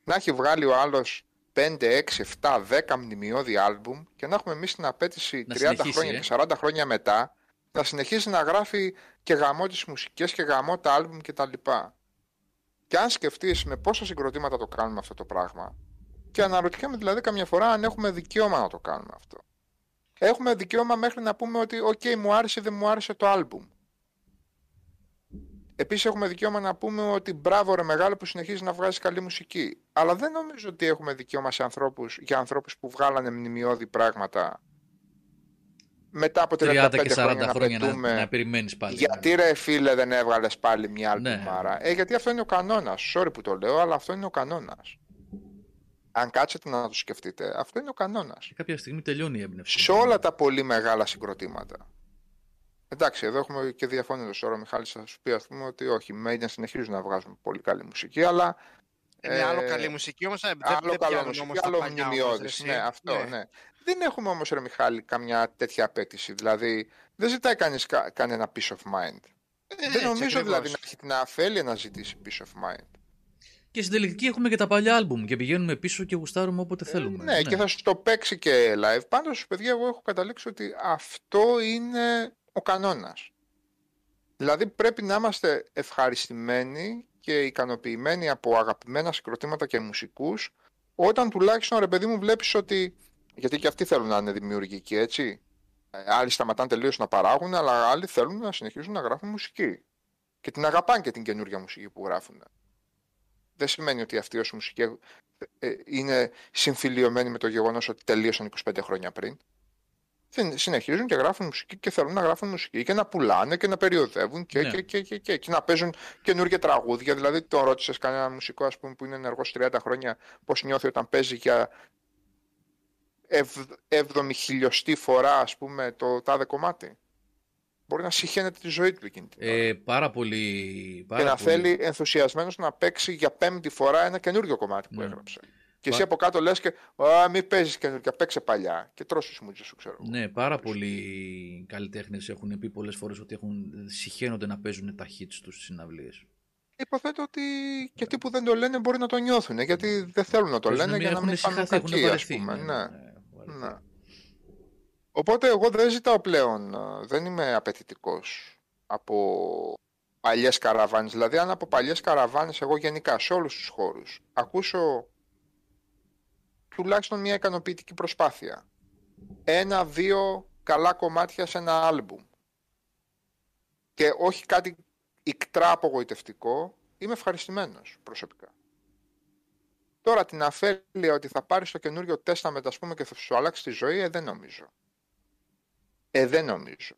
Να έχει βγάλει ο άλλος 5, 6, 7, 10 μνημειώδη άλμπουμ και να έχουμε εμείς την απέτηση Να 30 συνεχίσει, χρόνια ε. και 40 χρόνια μετά να συνεχίσει να γράφει και γαμό τις μουσικές και γαμό τα άλμπουμ και τα λοιπά. Και αν σκεφτείς με πόσα συγκροτήματα το κάνουμε αυτό το πράγμα και αναρωτιέμαι δηλαδή καμιά φορά αν έχουμε δικαίωμα να το κάνουμε αυτό. έχουμε δικαίωμα μέχρι να πούμε ότι «ΟΚ, μου άρεσε, δεν μου άρεσε το άλμπουμ». Επίσης έχουμε δικαίωμα να πούμε ότι μπράβο ρε μεγάλο που συνεχίζεις να βγάζεις καλή μουσική. Αλλά δεν νομίζω ότι έχουμε δικαίωμα σε ανθρώπους, για ανθρώπους που βγάλανε μνημειώδη πράγματα μετά από 30 35 και 40 χρόνια, χρόνια να, πετούμε, να περιμένεις πάλι. γιατί ρε φίλε δεν έβγαλες πάλι μια Ναι. αλμπουμάρα. Ε, γιατί αυτό είναι ο κανόνας. Sorry που το λέω, αλλά αυτό είναι ο κανόνας. Αν κάτσετε να το σκεφτείτε, αυτό είναι ο κανόνας. Και κάποια στιγμή τελειώνει η έμπνευση. Σε όλα τα πολύ μεγάλα συγκροτήματα. Εντάξει, εδώ έχουμε και διαφώνητο τώρα. Ο Μιχάλης θα σου πει ας πούμε, ότι όχι, οι Maiden συνεχίζουν να βγάζουν πολύ καλή μουσική, αλλά Είναι Ε, άλλο καλή μουσική όμως. Δεν, άλλο δεν καλό πιάνουν μουσική, όμως τα άλλο παλιά όμως, μνημειώδης. ρε, εσύ. Ναι, αυτό, ναι. Δεν έχουμε όμως, ρε Μιχάλη, καμιά τέτοια απέτηση. Δηλαδή, δεν ζητάει κανείς κα- κανένα peace of mind. Ε, δεν έτσι νομίζω ακριβώς. δηλαδή να έχει την αφέλεια να ζητήσει peace of mind. Και στην τελική έχουμε και τα παλιά άλμπουμ και πηγαίνουμε πίσω και γουστάρουμε όποτε θέλουμε. Ναι, και θα σου το παίξει και live. Πάντως, παιδιά, εγώ έχω καταλήξει ότι αυτό είναι ο κανόνας. Δηλαδή πρέπει να είμαστε ευχαριστημένοι και ικανοποιημένοι από αγαπημένα συγκροτήματα και μουσικούς όταν τουλάχιστον ρε παιδί μου βλέπεις ότι γιατί και αυτοί θέλουν να είναι δημιουργικοί έτσι Ε, άλλοι σταματάνε τελείως να παράγουν αλλά άλλοι θέλουν να συνεχίζουν να γράφουν μουσική και την αγαπάνε και την καινούργια μουσική που γράφουν δεν σημαίνει ότι αυτή ως μουσική ε, είναι συμφιλειωμένη με το γεγονός ότι τελείωσαν 25 χρόνια πριν. Συν- Συνεχίζουν και γράφουν μουσική και θέλουν να γράφουν μουσική και να πουλάνε και να περιοδεύουν και, Ναι. και, και, και, και, και να παίζουν καινούργια τραγούδια. Δηλαδή, τον ρώτησες κανένα μουσικό ας πούμε, που είναι ενεργός 30 χρόνια πώς νιώθει όταν παίζει για ευ- έβδομη χιλιοστή φορά ας πούμε, το τάδε κομμάτι; Μπορεί να συχαίνεται τη ζωή του εκείνη την ώρα Ε, πάρα πολύ. Πάρα και να πολύ. θέλει ενθουσιασμένος να παίξει για πέμπτη φορά ένα καινούριο κομμάτι που Ναι. έγραψε. Και εσύ Πα- από κάτω λες και «Α, μη παίζεις καινούργια, παίξε παλιά». Και τρως τις μούτζες σου, ξέρω. εγώ. Ναι, πάρα πολλοί καλλιτέχνες έχουν πει πολλές φορές ότι έχουν, συχαίνονται να παίζουν τα hits τους στις συναυλίες. Υποθέτω ότι και αυτοί που δεν το λένε μπορεί να το νιώθουν, γιατί δεν θέλουν να το λένε για να μην φανούν κακοί, ας πούμε. Ναι. Ναι. Οπότε εγώ δεν ζητάω πλέον, ε, δεν είμαι απαιτητικός από παλιές καραβάνες. Δηλαδή αν από παλιές καραβάνες εγώ γενικά σε όλους τους χώρους ακούσω τουλάχιστον μια ικανοποιητική προσπάθεια. Ένα-δύο καλά κομμάτια σε ένα άλμπουμ. Και όχι κάτι ικτρά απογοητευτικό, είμαι ευχαριστημένος προσωπικά. Τώρα την αφέλεια ότι θα πάρεις το καινούριο Testament ας πούμε και θα σου αλλάξει τη ζωή, ε, δεν νομίζω. Ε, δεν νομίζω.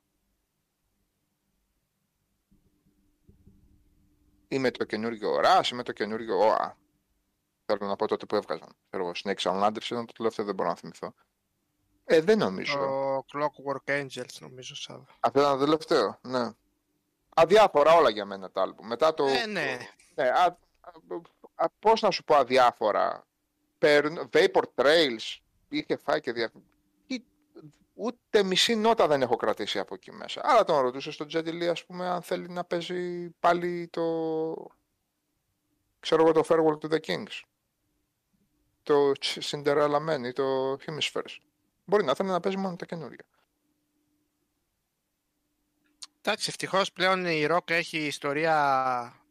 Είμαι το καινούριο Rush, είμαι το καινούριο ΟΑ. Θέλω να πω τότε που έβγαζαν. Ξέρω εγώ, Snakes and Ladders ήταν το τελευταίο, δεν μπορώ να θυμηθώ. Ε, δεν νομίζω. Το Clockwork Angels νομίζω σαν. Αυτό ήταν το τελευταίο, ναι. Αδιάφορα όλα για μένα τα άλμπουμ. Μετά το... Ε, ναι. ναι α, α, α, πώς να σου πω αδιάφορα. Περν- Vapor Trails είχε φάει και δια... Τι- Ούτε μισή νότα δεν έχω κρατήσει από εκεί μέσα. Άρα τον ρωτούσε στον Jet Li, ας πούμε, αν θέλει να παίζει πάλι το... Ξέρω εγώ το Farewell to the Kings. Το Cinderella Man ή το Hemispheres. Μπορεί να θέλει να παίζει μόνο τα καινούργια. Εντάξει, ευτυχώς πλέον η Rock έχει ιστορία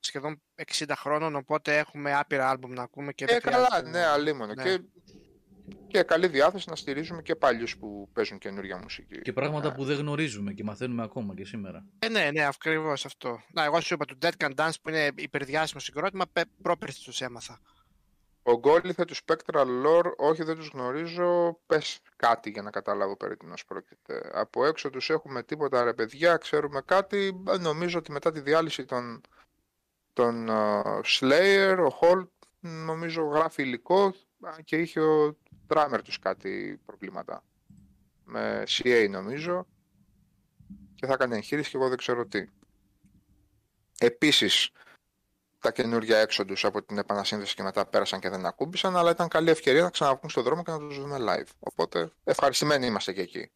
σχεδόν 60 χρόνων, οπότε έχουμε άπειρα άλμπουμ να ακούμε και Ε, δεν καλά, χρειάζεται ναι, να- αλίμονο. ναι. Και, και καλή διάθεση να στηρίζουμε και παλιούς που παίζουν καινούργια μουσική. Και πράγματα Ναι. που δεν γνωρίζουμε και μαθαίνουμε ακόμα και σήμερα. Ε, ναι, ναι, ακριβώς αυτό. Να, εγώ σου είπα το Dead Can Dance που είναι υπερδιάσημο συγκρότημα, πε- πρόπερση τους έμαθα. Ο Γκόλιθε τους Spectral Lore, όχι δεν τους γνωρίζω, πες κάτι για να καταλάβω περί τίνος πρόκειται. Από έξω τους έχουμε τίποτα ρε παιδιά, ξέρουμε κάτι, Ε, νομίζω ότι μετά τη διάλυση των, των ε, Slayer, ο Holt νομίζω γράφει υλικό α, και είχε ο drummer τους κάτι προβλήματα. Με CA νομίζω και θα έκανε εγχείρηση και εγώ δεν ξέρω τι. Επίσης, τα καινούργια έξοδους από την επανασύνδεση και μετά πέρασαν και δεν ακούμπησαν, αλλά ήταν καλή ευκαιρία να ξαναβγούν στον δρόμο και να τους δούμε live. Οπότε ευχαριστημένοι είμαστε και εκεί.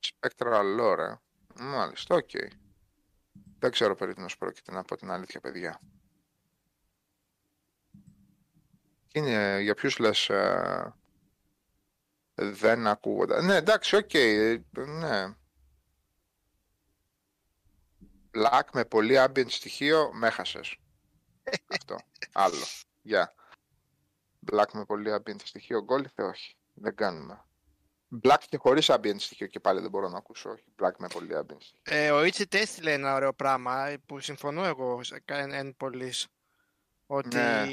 Spectral Lore. Μάλιστα, οκ. Δεν ξέρω περί τίνος πρόκειται να πω την αλήθεια, παιδιά. Είναι για ποιους λες ε, δεν ακούγονται. Ναι, εντάξει, οκ. ναι. Black με πολύ ambient στοιχείο, με έχασες. Αυτό. Άλλο. Γεια. Black με πολύ ambient στοιχείο, γκόλιθε όχι. Δεν κάνουμε. Black και χωρίς ambient στοιχείο και πάλι δεν μπορώ να ακούσω. Όχι, Black με πολύ ambient στοιχείο. Ε, ο Ichi Test λέει ένα ωραίο πράγμα ε, που συμφωνώ εγώ σε κα- εν, εν πολλής. Ότι Ναι.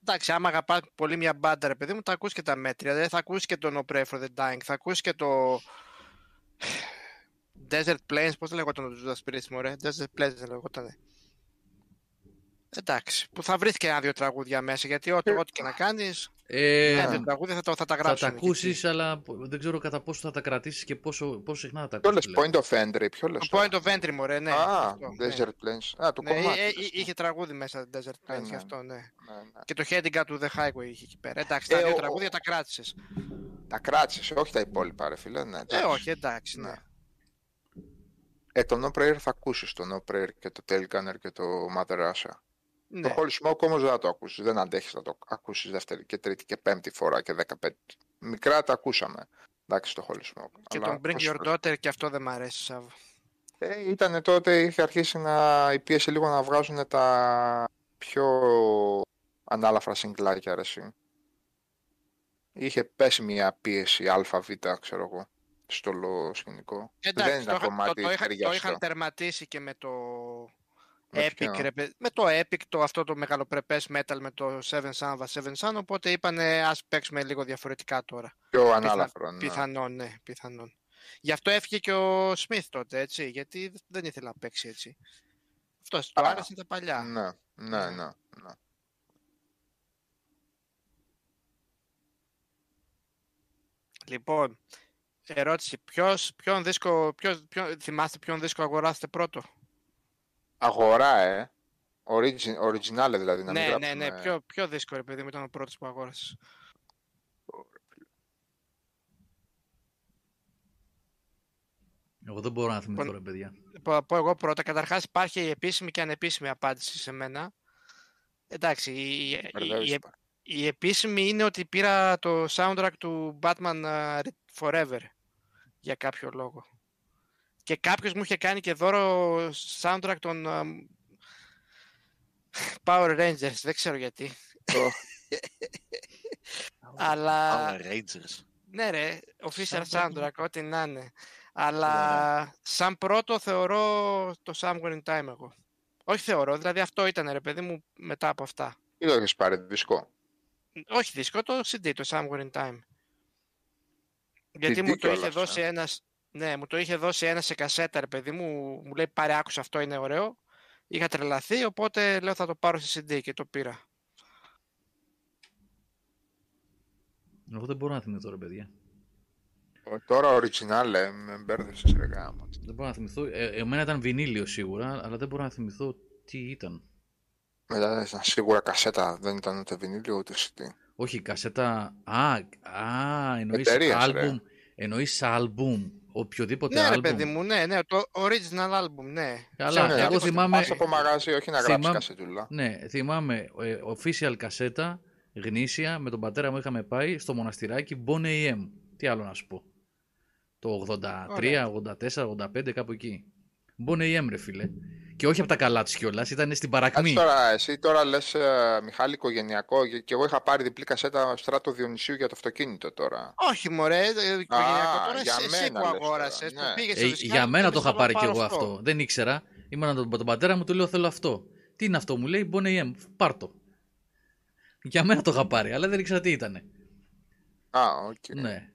εντάξει, άμα αγαπάς πολύ μια μπάντα, ρε παιδί μου, θα ακούσει και τα μέτρια. Δεν θα ακούσει και το No Pray for the Dying, θα ακούσει και το Desert Plains, πώς λέγονταν το Judas Priest, μωρέ; Desert Plains δεν λέγονταν. Εντάξει, που θα βρει και ένα-δύο τραγούδια μέσα, γιατί ό,τι, ό,τι και να κάνεις, Ε, ένα-δύο τραγούδια θα, το, θα τα θα γράψουν. τα ακούσεις, αλλά δεν ξέρω κατά πόσο θα τα κρατήσεις και πόσο, πόσο συχνά θα τα Ποιο ακούσεις. λες, Point of Entry, ποιο λες. Το τώρα; Point of Entry, μωρέ, ναι. Α, αυτό, ναι. Desert Plains. Α, το Ναι, κομμάτι. ε, ε, λες, είχε τραγούδι μέσα Desert Plains, ναι. γι' αυτό, ναι. ναι, ναι. Και το Heading Out to the Highway είχε εκεί πέρα. Εντάξει, τα Ε, δύο ο- τραγούδια τα κράτησες. Τα κράτησες, όχι τα υπόλοιπα, ρε φίλε. Ναι, Ε, εντάξει. όχι, εντάξει, ναι. Ναι. Ε, το No Prayer θα ακούσεις το No Prayer και το Tail Gunner και το Mother Russia. Ναι. Το Holy Smoke όμως δεν θα το ακούσεις. Δεν αντέχεις να το ακούσεις δεύτερη και τρίτη και πέμπτη φορά και δεκαπέντε. Μικρά τα ακούσαμε. Εντάξει, το Holy Smoke. Και Αλλά τον Bring πώς Your το- Daughter και αυτό δεν μ' αρέσει, Σάββα. Ε, ήτανε τότε, είχε αρχίσει να η πίεση λίγο να βγάζουν τα πιο ανάλαφρα συγκλάκια, ρε εσύ. Είχε πέσει μια πίεση αβ, ξέρω εγώ, στο λο σκηνικό. Εντάξει, δεν το, ήταν είχα- το, κομμάτι το, είχα- το ταιριαστό. είχαν τερματίσει και με το Με Epic, ποιο; ρε, παιδ- με το Epic, το, αυτό το μεγαλοπρεπές metal με το Seven Sun, Seven Sun, οπότε είπανε ας παίξουμε λίγο διαφορετικά τώρα. Πιο ανάλαφρο, ναι. Πιθανόν, ναι, πιθανόν. Γι' αυτό έφυγε και ο Smith τότε, έτσι, γιατί δεν ήθελε να παίξει έτσι. Αυτός, το Α, άρεσε τα παλιά. Ναι, ναι, Ναι. ναι. ναι. Λοιπόν, ερώτηση. Ποιος, ποιον δίσκο, ποιος, ποιον, θυμάστε ποιον δίσκο αγοράσετε πρώτο; Αγορά, ε. Origin, original δηλαδή, να μην ναι, ναι, γράψουμε... ναι. Ποιο, ποιο δίσκο, ρε παιδί μου, ήταν ο πρώτος που αγόρασες. Εγώ δεν μπορώ να θυμηθώ, Λοιπόν, ρε παιδιά. πω, πω εγώ πρώτα. Καταρχάς υπάρχει η επίσημη και ανεπίσημη απάντηση σε μένα. Εντάξει, η, η, Μπερδεύεις η, τα. η επίσημη είναι ότι πήρα το soundtrack του Batman uh, Forever για κάποιο λόγο. Και κάποιος μου είχε κάνει και δώρο soundtrack των uh, Power Rangers, δεν ξέρω γιατί. Το- Αλλά Power Rangers. ναι ρε, official Soundtrack. soundtrack, ό,τι να είναι. Αλλά σαν πρώτο θεωρώ το Somewhere in Time εγώ. Όχι θεωρώ, δηλαδή αυτό ήταν ρε παιδί μου μετά από αυτά. Τι το έχεις πάρει, δίσκο. Όχι δίσκο, το CD, το Somewhere in Time. Γιατί CD μου το είχε κιόλας, δώσει ε. ένας, ναι, μου το είχε δώσει ένα σε κασέτα ρε παιδί μου, μου λέει πάρε άκουσα αυτό είναι ωραίο. Είχα τρελαθεί, οπότε λέω θα το πάρω σε CD και το πήρα. Εγώ δεν μπορώ να θυμηθώ, ρε παιδιά. Ε, Τώρα original, ε, με μπέρδεψες ρε γάμο. Δεν μπορώ να θυμηθώ. Ε, εμένα ήταν βινίλιο σίγουρα, αλλά δεν μπορώ να θυμηθώ τι ήταν. Μετά ήταν σίγουρα κασέτα, δεν ήταν ούτε βινίλιο ούτε CD. Όχι, κασέτα. Α, α εννοείς Εταιρείας, ρε. άλμπουμ. Εννοείς άλμπουμ. Οποιοδήποτε ναι ρε άλμπουμ. παιδί μου, ναι, ναι, το original album, ναι. Καλά, Σε εγώ οποιοδήποτε- θυμάμαι- Πας από μαγάζι, όχι να γράψεις θυμάμαι- κασετούλα. Ναι, θυμάμαι ε, official κασέτα, γνήσια, με τον πατέρα μου είχαμε πάει στο μοναστηράκι Bon AM. Τι άλλο να σου πω. Το 83, Ωραία. 84, 85, κάπου εκεί. Bon AM, ρε φίλε. Και όχι από τα καλά τους κιόλας, ήταν στην Κάτσε παρακμή. τώρα, εσύ τώρα λες ε, Μιχάλη οικογενειακό και και εγώ είχα πάρει διπλή κασέτα στράτο Διονυσίου για το αυτοκίνητο τώρα. Όχι μωρέ, ε, οικογενειακό τώρα για εσύ, εσύ μένα που λες τώρα, αγόρασες, ναι. που πήγες Ε, στο δισκάκι για και μένα το είπες, είχα «Θα πάρει κι πάρω εγώ αυτό. Δεν ήξερα. Ήμουν τον, τον πατέρα μου, του λέω θέλω αυτό. Τι είναι αυτό, μου λέει Bon AM. Πάρ το. Για μένα το είχα πάρει, αλλά δεν ήξερα τι ήταν. Α, οκ. Ναι.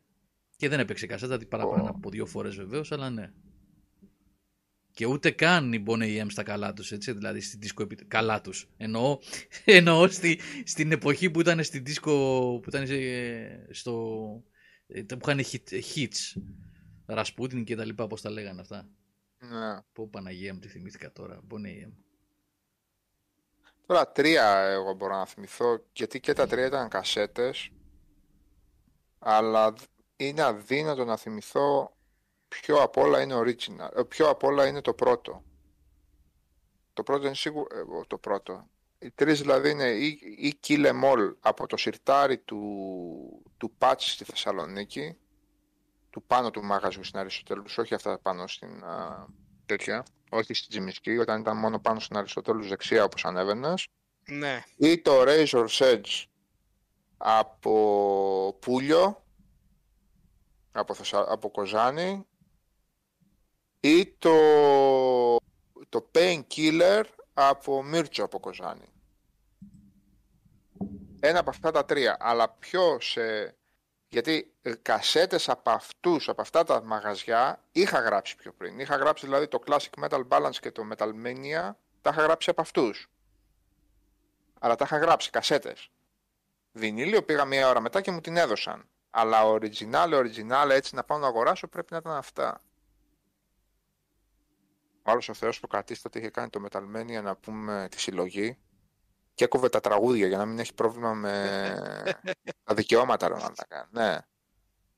Και δεν έπαιξε κασέτα, παραπάνω Ω. από δύο φορές βεβαίως, αλλά ναι. Και ούτε καν οι Boney M στα καλά τους, έτσι, δηλαδή στην disco επι... καλά τους. Εννοώ, εννοώ στη, στην εποχή που ήταν στην disco, που ήταν ε, στο... ε, που είχαν hit, hits. Ρασπούτιν και τα λοιπά, πώς τα λέγανε αυτά. Ναι. Πω Παναγία μου, τι θυμήθηκα τώρα. Boney M. Τώρα τρία εγώ μπορώ να θυμηθώ, γιατί και τα τρία ήταν κασέτες, αλλά δ- είναι αδύνατο να θυμηθώ ποιο απ' όλα είναι original, ε, ποιο απ' όλα είναι το πρώτο. Το πρώτο είναι σίγουρα, το πρώτο. Οι τρεις δηλαδή είναι ή, ή Kill Em All από το σιρτάρι του, του Patch στη Θεσσαλονίκη, του πάνω του μαγαζιού στην Αριστοτέλους, όχι αυτά πάνω στην α, τέτοια, όχι στην Τζιμισκή, όταν ήταν μόνο πάνω στην Αριστοτέλους δεξιά όπως ανέβαινες, Ναι, ή το Razor's Edge από Πούλιο από, Θεσσα... από Κοζάνη ή το, το Painkiller από Μίρτσο από Κοζάνη. Ένα από αυτά τα τρία, αλλά πιο σε... Γιατί κασέτες από αυτούς, από αυτά τα μαγαζιά, είχα γράψει πιο πριν. Είχα γράψει δηλαδή το Classic Metal Balance και το Metal Mania, τα είχα γράψει από αυτούς. Αλλά τα είχα γράψει, κασέτες. Βινίλιο πήγα μία ώρα μετά και μου την έδωσαν. Αλλά original, original, έτσι να πάω να αγοράσω πρέπει να ήταν αυτά. Ο άλλος ο Θεός που κατίσταται είχε κάνει το Metal Mania να πούμε τη συλλογή και έκοβε τα τραγούδια για να μην έχει πρόβλημα με τα δικαιώματα ρε, να τα κάνει. Ναι.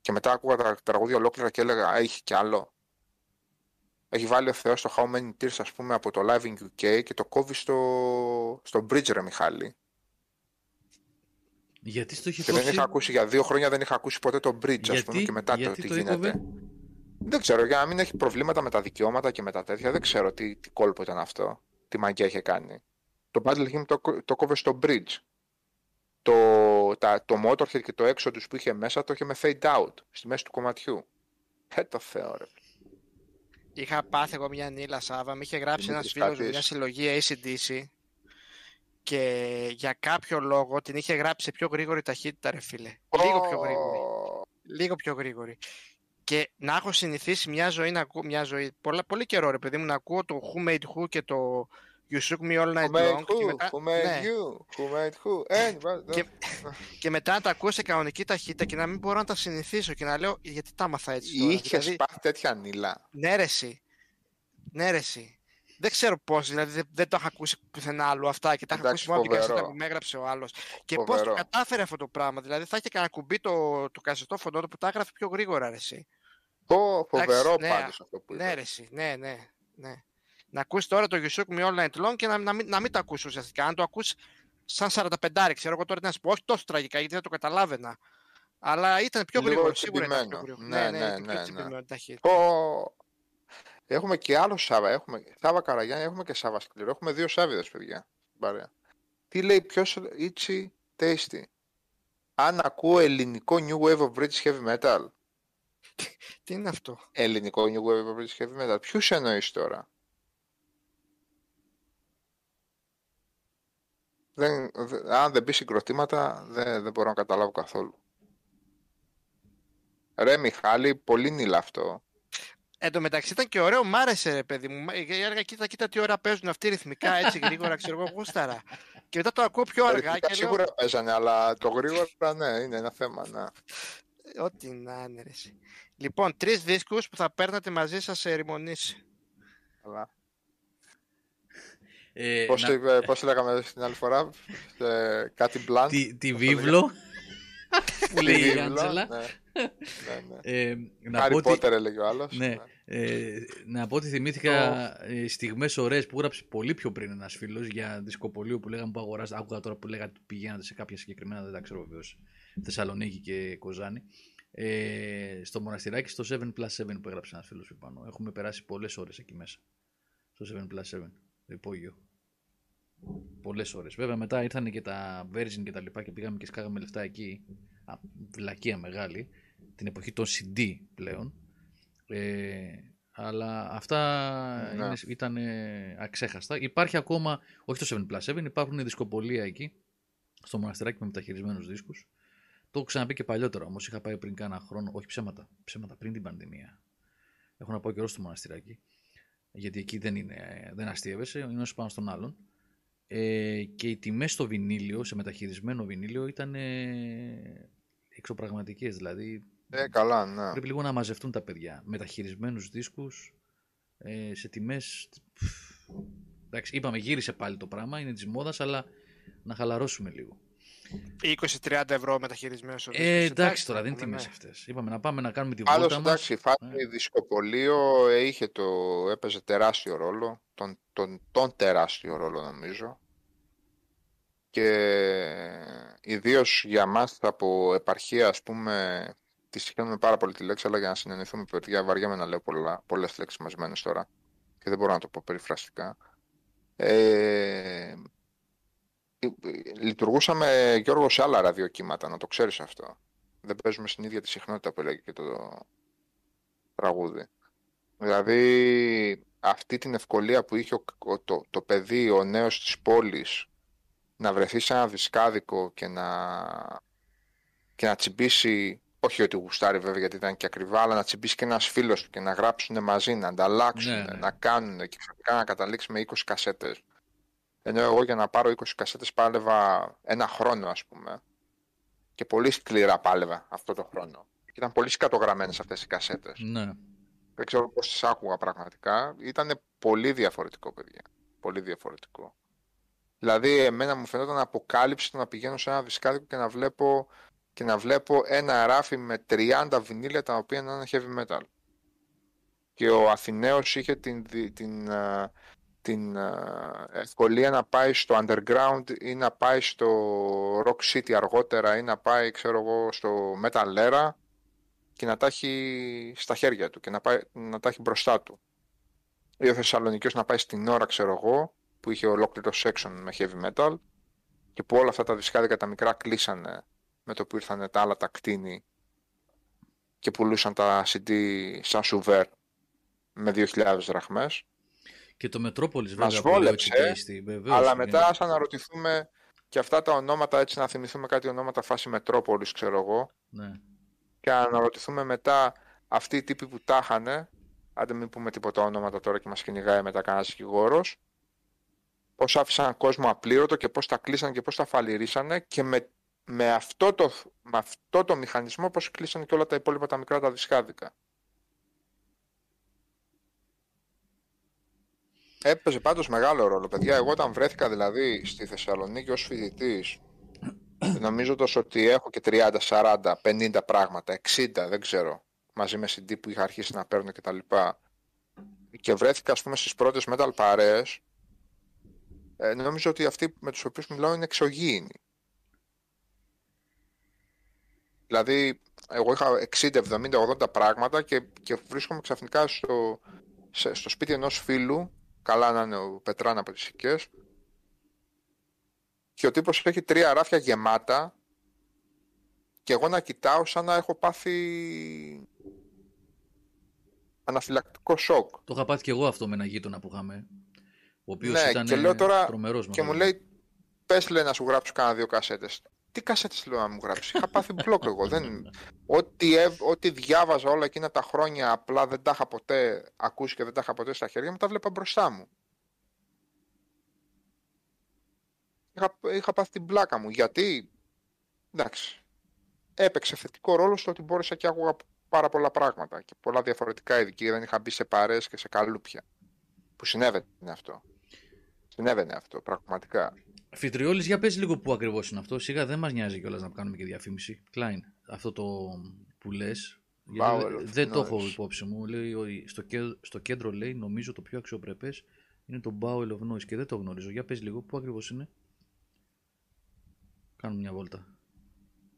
Και μετά άκουγα τα τραγούδια ολόκληρα και έλεγα «Α, έχει κι άλλο». Έχει βάλει ο Θεός το How Many Tears ας πούμε από το Live in UK και το κόβει στο, στο Bridge ρε Μιχάλη. Γιατί στο έχει Και δεν κόψει... είχα ακούσει για δύο χρόνια δεν είχα ακούσει ποτέ το Bridge ας Γιατί- πούμε και μετά γιατί το τι το γίνεται. έκοβε; Δεν ξέρω, για να μην έχει προβλήματα με τα δικαιώματα και με τα τέτοια, δεν ξέρω τι, τι κόλπο ήταν αυτό. Τι μαγκιά είχε κάνει. Το Battle Hymn το, κο- το κόβε στο Bridge. Το, τα, το Motorhead και το Exodus που είχε μέσα το είχε με fade out στη μέση του κομματιού. Ε, το Θεό, ρε. Είχα πάθει εγώ μια νύλα Σάβα, με είχε γράψει ένας Δημήτρης φίλος μου μια Κάτης. συλλογή ACDC και για κάποιο λόγο την είχε γράψει σε πιο γρήγορη ταχύτητα ρε φίλε. Λίγο πιο γρήγορη. Ω, Λίγο πιο γρήγορη. Και να έχω συνηθίσει μια ζωή να ακούω, μια ζωή, πολλά, πολύ καιρό ρε παιδί μου, να ακούω το Who Made Who και το You Shook Me All Who Night made Long και who? μετά, Who made ναι, you? Who made who? Ε, βα- Και- και μετά να τα ακούω σε κανονική ταχύτητα και να μην μπορώ να τα συνηθίσω και να λέω γιατί τα άμαθα έτσι τώρα. Είχες Δηλαδή, πάθει τέτοια νύλα. Ναι, ρε, εσύ. Ναι, ρε, εσύ. Δεν ξέρω πώς, δηλαδή δεν, δεν το είχα ακούσει πουθενά άλλο αυτά και τα είχα Εντάξει, ακούσει μόνο από την φοβερό. κασέτα που με έγραψε ο άλλος. Και πώς το Φοβερό. κατάφερε αυτό το πράγμα. Δηλαδή θα είχε κανένα κουμπί το, το κασετό φωνό που τα έγραφε πιο γρήγορα, ρε, εσύ. Πω, φοβερό ναι, πάντως αυτό που Ναι, είπες. ρε, εσύ. Ναι, ναι, ναι. Να ακούσεις τώρα το You Shook Me All Night Long και να, να, μην, να μην το ακούσει ουσιαστικά. Αν το ακούσει σαν 45, ξέρω εγώ τώρα τι να σου πω, όχι τόσο τραγικά γιατί δεν το καταλάβαινα. Αλλά ήταν πιο Λίγο γρήγορο, σίγουρα ήταν πιο τσιμπημένο. γρήγορο. Ναι, ναι, ναι, ήταν πιο ναι, ναι. τσιμπημένο η ταχύτητα. Πω. Έχουμε και άλλο Σάβα. Έχουμε Σάβα Καραγιάννη, έχουμε και Σάβα Σκληρό. Έχουμε δύο Σάβιδες, παιδιά. Παρέα. Τι λέει ποιος Ichi Tasty. Αν ακούω ελληνικό New Wave of British Heavy Metal. Τι είναι αυτό; Ελληνικό New Wave of British Heavy Metal. Ποιους εννοείς τώρα; Δεν, δε- αν δεν πεις συγκροτήματα, δεν, δεν μπορώ να καταλάβω καθόλου. Ρε Μιχάλη, πολύ νύλα αυτό. Εν τω μεταξύ ήταν και ωραίο, μ' άρεσε ρε παιδί μου. Ε, Έργα, κοίτα, κοίτα τι ώρα παίζουν αυτοί ρυθμικά, έτσι γρήγορα, ξέρω εγώ, γούσταρα. Και μετά το ακούω πιο αργά Ρυθμικά και λέω, σίγουρα παίζανε, αλλά το γρήγορα ναι, είναι ένα θέμα. Ναι. «Ε, ό,τι να είναι ρε. εσύ». Λοιπόν, τρεις δίσκους που θα παίρνατε μαζί σας σε ερημονήσει. Αλλά... Ε, Πώς, να- είπε, πώς λέγαμε την άλλη φορά, ε, κάτι μπλαντ. τη, τη πώς το λέγαμε; βίβλο που Τη λέει η βίβλο, Άντζελα. Ναι, ναι, ναι. Ε, να Χάρι πω ότι- Πότερ έλεγε ο άλλος. Ναι. Ε, να πω ότι θυμήθηκα ε, στιγμές ωραίες που έγραψε πολύ πιο πριν ένας φίλος για δισκοπολείο που λέγαμε που αγοράζετε. Άκουγα τώρα που λέγατε ότι πηγαίνατε σε κάποια συγκεκριμένα, δεν τα ξέρω βεβαίως. Θεσσαλονίκη και Κοζάνη. Ε, στο μοναστηράκι στο 7 plus 7 που έγραψε ένας φίλος πιο πάνω. Έχουμε περάσει πολλές ώρες εκεί μέσα. Στο 7 plus 7, το υπόγειο. Πολλές ώρες. Βέβαια μετά ήρθαν και τα Virgin και τα λοιπά και πήγαμε και σκάγαμε λεφτά εκεί. Α, βλακεία μεγάλη. Την εποχή των CD πλέον. Ε, αλλά αυτά Ναι. είναι, ήταν ε, αξέχαστα. Υπάρχει ακόμα, όχι το 7 Plus 7, υπάρχουν δισκοπολία εκεί, στο μοναστεράκι με μεταχειρισμένους δίσκους. Το έχω ξαναπεί και παλιότερα όμως, είχα πάει πριν κάνα χρόνο, όχι ψέματα, ψέματα πριν την πανδημία. Έχω να πάω καιρό στο μοναστηράκι, γιατί εκεί δεν, είναι, δεν αστείευεσαι, είναι όσο πάνω στον άλλον. Ε, και οι τιμές στο βινίλιο, σε μεταχειρισμένο βινίλιο, ήταν ε, εξωπραγματικές, δηλαδή Ε, καλά, ναι. Πρέπει λίγο να μαζευτούν τα παιδιά. Μεταχειρισμένους δίσκους ε, σε τιμές... Εντάξει, είπαμε γύρισε πάλι το πράγμα, είναι της μόδας, αλλά να χαλαρώσουμε λίγο. 20-30 ευρώ μεταχειρισμένος στο Ε, δίσκο. εντάξει τώρα, δεν είναι ναι, τιμές ναι. αυτές. Είπαμε να πάμε να κάνουμε τη Άλλος βόλτα μας. εντάξει, η φάση Ναι. δισκοπολείο ε, είχε το, έπαιζε τεράστιο ρόλο, τον, τον, τον τεράστιο ρόλο νομίζω. Και ιδίως για μας από επαρχία ας πούμε, τη συγχαίρουμε πάρα πολύ τη λέξη, αλλά για να συνεννοηθούμε παιδιά, βαριέμαι να λέω πολλά, πολλές λέξεις μαζεμένες τώρα και δεν μπορώ να το πω περιφραστικά. Ε, λειτουργούσαμε Γιώργο σε άλλα ραδιοκύματα, να το ξέρεις αυτό. δεν παίζουμε στην ίδια τη συχνότητα που έλεγε και το τραγούδι. Δηλαδή αυτή την ευκολία που είχε ο, το, το παιδί, ο νέος της πόλης να βρεθεί σε ένα δισκάδικο και να, και να τσιμπήσει όχι ότι γουστάρει βέβαια γιατί ήταν και ακριβά, αλλά να τσιμπήσει και ένας φίλος του και να γράψουν μαζί, να ανταλλάξουν, ναι, ναι. να κάνουν και ξαφνικά να καταλήξει με 20 κασέτες. Ενώ εγώ για να πάρω 20 κασέτες πάλευα ένα χρόνο, ας πούμε. Και πολύ σκληρά πάλευα αυτό το χρόνο. Και ήταν πολύ σκατογραμμένες αυτές οι κασέτες. Ναι. Δεν ξέρω πώς τις άκουγα πραγματικά. Ήταν πολύ διαφορετικό, παιδιά. Πολύ διαφορετικό. Δηλαδή, εμένα μου φαινόταν αποκάλυψη το να πηγαίνω σε ένα δισκάδικο και να βλέπω και να βλέπω ένα ράφι με 30 βινίλια τα οποία να είναι heavy metal. Και ο Αθηναίος είχε την, την, την ευκολία να πάει στο underground ή να πάει στο rock city αργότερα ή να πάει ξέρω εγώ στο metal era και να τα έχει στα χέρια του και να, πάει, να τα έχει μπροστά του. Ή ο Θεσσαλονικιός να πάει στην ώρα ξέρω εγώ που είχε ολόκληρο section με heavy metal και που όλα αυτά τα δισκάδικα τα μικρά κλείσανε με το που ήρθαν τα άλλα τα κτίνη και πουλούσαν τα CD σαν σουβέρ με 2.000 δραχμές. Και το Μετρόπολης βέβαια. Μας βόλεψε, αλλά μετά ας αναρωτηθούμε και αυτά τα ονόματα, έτσι να θυμηθούμε κάτι ονόματα φάση Μετρόπολης, ξέρω εγώ. Ναι. Και αναρωτηθούμε μετά αυτοί οι τύποι που τα είχαν, άντε μην πούμε τίποτα ονόματα τώρα και μας κυνηγάει μετά κανένας δικηγόρος, πώς άφησαν κόσμο απλήρωτο και πώς τα κλείσαν και πώς τα φαλυρίσανε και με με αυτό το, με αυτό το μηχανισμό πώς κλείσαν και όλα τα υπόλοιπα τα μικρά τα δισκάδικα. Έπαιζε πάντως μεγάλο ρόλο, παιδιά. Εγώ όταν βρέθηκα δηλαδή στη Θεσσαλονίκη ως φοιτητής, νομίζω τόσο ότι έχω και 30, 40, 50 πράγματα, 60, δεν ξέρω, μαζί με CD που είχα αρχίσει να παίρνω και τα λοιπά. Και βρέθηκα, ας πούμε, στις πρώτες metal παρέες, ε, νομίζω ότι αυτοί με τους οποίους μιλάω είναι εξωγήινοι. Δηλαδή, εγώ είχα 60, 70, 80 πράγματα και, και βρίσκομαι ξαφνικά στο, στο σπίτι ενός φίλου, καλά να είναι ο Πετράν από τις οικίες, και ο τύπος έχει τρία ράφια γεμάτα και εγώ να κοιτάω σαν να έχω πάθει αναφυλακτικό σοκ. Το είχα πάθει και εγώ αυτό με ένα γείτονα που είχαμε, ο οποίος ναι, ήταν και λέω τώρα, τρομερός. Και μου λέει, πες λέει να σου γράψω κάνα δύο κασέτες τι κασέτες λέω να μου γράψεις; Είχα πάθει μπλοκ εγώ. Δεν... ό,τι, ό,τι διάβαζα όλα εκείνα τα χρόνια απλά δεν τα είχα ποτέ ακούσει και δεν τα είχα ποτέ στα χέρια μου, τα βλέπα μπροστά μου. Είχα, είχα πάθει την πλάκα μου. Γιατί, εντάξει, έπαιξε θετικό ρόλο στο ότι μπόρεσα και άκουγα πάρα πολλά πράγματα και πολλά διαφορετικά ειδική. Δεν είχα μπει σε παρές και σε καλούπια. Που συνέβαινε αυτό. Συνέβαινε αυτό, πραγματικά. Φιτριόλης, για πες λίγο πού ακριβώς είναι αυτό. Σίγα δεν μας νοιάζει κιόλας να κάνουμε και διαφήμιση. Κλάιν, αυτό το που λες. Δεν το έχω υπόψη μου. Λέει, στο, κέντρο, στο κέντρο λέει, νομίζω το πιο αξιοπρεπές είναι το Bowel of Noise και δεν το γνωρίζω. Για πες λίγο, πού ακριβώς είναι. Κάνουμε μια βόλτα.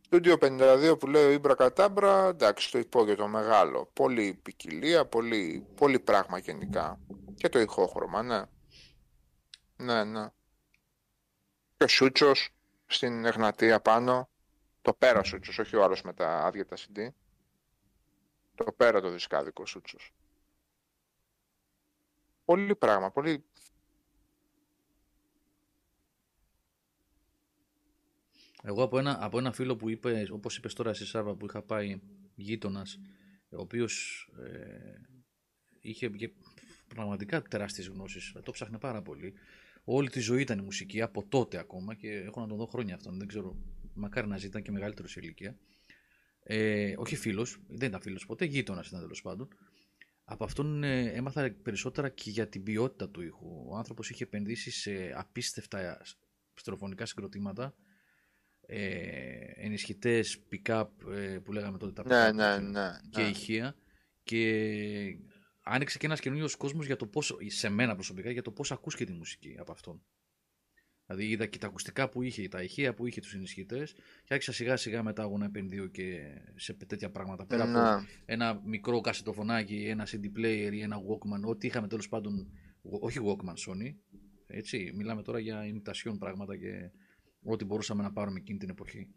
Studio 52 που λέει ο Ιμπρα Κατάμπρα, εντάξει, το υπόγειο το μεγάλο. Πολύ ποικιλία, πολύ, πολύ πράγμα γενικά. Και το ηχόχρωμα, ναι. Ναι, ναι και ο Σούτσος στην Εγνατία πάνω. Το πέρα Σούτσος, όχι ο άλλος με τα άδεια τα CD. Το πέρα το δισκάδικο Σούτσος. Πολύ πράγμα, πολύ... Εγώ από ένα, από ένα φίλο που είπε, όπως είπες τώρα εσύ Σάβα, που είχα πάει γείτονας, ο οποίος ε, είχε πραγματικά τεράστιες γνώσεις, το ψάχνε πάρα πολύ Όλη τη ζωή ήταν η μουσική, από τότε ακόμα και έχω να τον δω χρόνια αυτόν. Δεν ξέρω, μακάρι να ζητά και μεγαλύτερος σε ηλικία. Ε, όχι φίλος, δεν ήταν φίλος ποτέ, γείτονας ήταν τέλος πάντων. Από αυτόν ε, έμαθα περισσότερα και για την ποιότητα του ήχου. Ο άνθρωπος είχε επενδύσει σε απίστευτα στεροφωνικά συγκροτήματα, ε, ενισχυτές pick-up ε, που λέγαμε τότε τα ναι, ναι, ναι, και ναι. ηχεία. Και άνοιξε και ένας καινούριο κόσμος για το πώς, σε μένα προσωπικά, για το πώς ακούς και τη μουσική από αυτόν. Δηλαδή είδα και τα ακουστικά που είχε, τα ηχεία που είχε τους ενισχυτέ και άρχισα σιγά σιγά μετά εγώ να επενδύω και σε τέτοια πράγματα. Πέρα από Να. ένα μικρό κασετοφωνάκι, ένα CD player ή ένα Walkman, ό,τι είχαμε τέλος πάντων. Όχι Walkman Sony. Έτσι, μιλάμε τώρα για imitation πράγματα και ό,τι μπορούσαμε να πάρουμε εκείνη την εποχή.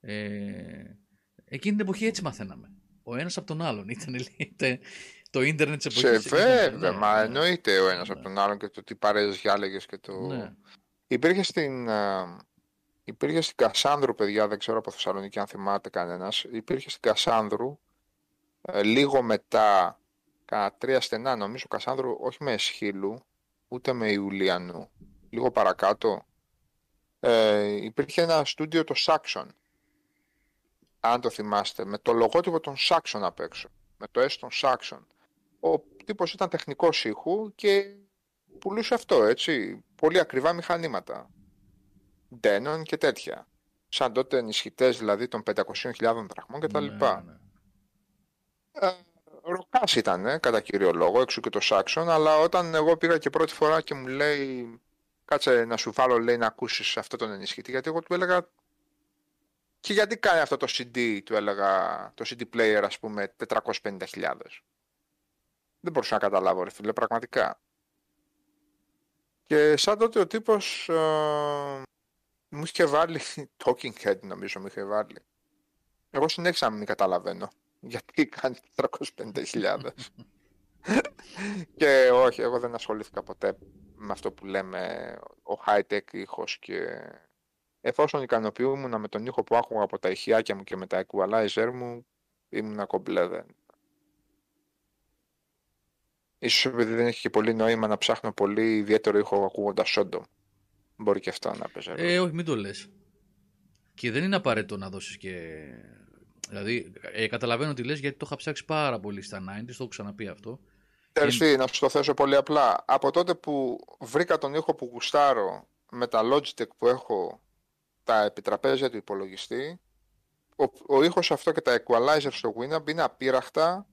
Ε, Εκείνη την εποχή έτσι μαθαίναμε. Ο ένας από τον άλλον. Ήταν, ήταν το ίντερνετ της Σε εποχής. ήταν- βέβαια, ναι, μα ναι. εννοείται ο ένας Ναι. από τον άλλον και το τι παρέες διάλεγες και το... Ναι. Υπήρχε στην, α, υπήρχε στην Κασάνδρου, παιδιά, δεν ξέρω από Θεσσαλονίκη αν θυμάται κανένας, υπήρχε στην Κασάνδρου ε, λίγο μετά, κάνα τρία στενά νομίζω, Κασάνδρου όχι με Εσχύλου, ούτε με Ιουλιανού, λίγο παρακάτω, ε, υπήρχε ένα στούντιο το Saxon, αν το θυμάστε, με το λογότυπο των Saxon απ' έξω, με το S των Saxon. Ο τύπος ήταν τεχνικός ήχου και πουλούσε αυτό, έτσι. Πολύ ακριβά μηχανήματα. Denon και τέτοια. Σαν τότε ενισχυτές δηλαδή των 500.000 δραχμών κτλ. Ναι, λοιπά. ναι. Ε, ροκάς ήταν, ε, κατά κύριο λόγο, έξω και το Saxon, αλλά όταν εγώ πήγα και πρώτη φορά και μου λέει κάτσε να σου βάλω λέει να ακούσεις αυτό τον ενισχυτή, γιατί εγώ του έλεγα και γιατί κάνει αυτό το CD, του έλεγα, το CD player ας πούμε 450.000. Δεν μπορούσα να καταλάβω ρε φίλε, πραγματικά. Και σαν τότε ο τύπος ε, μου είχε βάλει talking head νομίζω μου είχε βάλει. Εγώ συνέχισα να μην καταλαβαίνω γιατί κάνει 450.000. και όχι, εγώ δεν ασχολήθηκα ποτέ με αυτό που λέμε ο high-tech ήχος και εφόσον ικανοποιούμουν με τον ήχο που άκουγα από τα ηχιάκια μου και με τα equalizer μου, ήμουν κομπλέ δεν. Ίσως επειδή δεν έχει και πολύ νόημα να ψάχνω πολύ ιδιαίτερο ήχο ακούγοντας Sodom. Μπορεί και αυτό να παίζει. ρόλο. Ε, όχι, μην το λες. Και δεν είναι απαραίτητο να δώσεις και... Δηλαδή, ε, καταλαβαίνω τι λες γιατί το είχα ψάξει πάρα πολύ στα 90s, το έχω ξαναπεί αυτό. Ξέρεις τι, να σου το θέσω πολύ απλά. Από τότε που βρήκα τον ήχο που γουστάρω με τα Logitech που έχω τα επιτραπέζια του υπολογιστή, ο, ο ήχος αυτό και τα equalizer στο Winamp είναι απείραχτα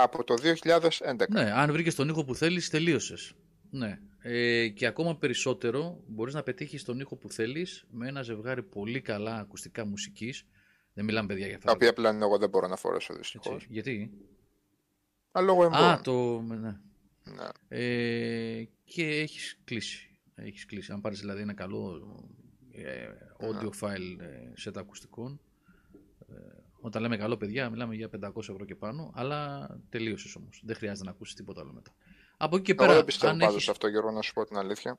από το 2011. Ναι, αν βρήκες τον ήχο που θέλεις, τελείωσες. Ναι. Ε, και ακόμα περισσότερο μπορείς να πετύχεις τον ήχο που θέλεις με ένα ζευγάρι πολύ καλά ακουστικά μουσικής. Δεν μιλάμε παιδιά για αυτά. Τα οποία πλέον εγώ δεν μπορώ να φορέσω Έτσι. δυστυχώς. Γιατί; Αλλά λόγω εμπόρων. Α, το... Ναι. Ναι. Ε, και έχεις κλείσει. Έχεις κλείσει. Αν πάρεις δηλαδή ένα καλό ε, audio file ε, set ακουστικών, ε, όταν λέμε καλό παιδιά, μιλάμε για 500 ευρώ και πάνω, αλλά τελείωσες όμως. Δεν χρειάζεται να ακούσεις τίποτα άλλο μετά. Από εκεί και Εγώ πέρα, δεν πιστεύω αν πάντως έχεις... σε αυτό Γιώργο να σου πω την αλήθεια.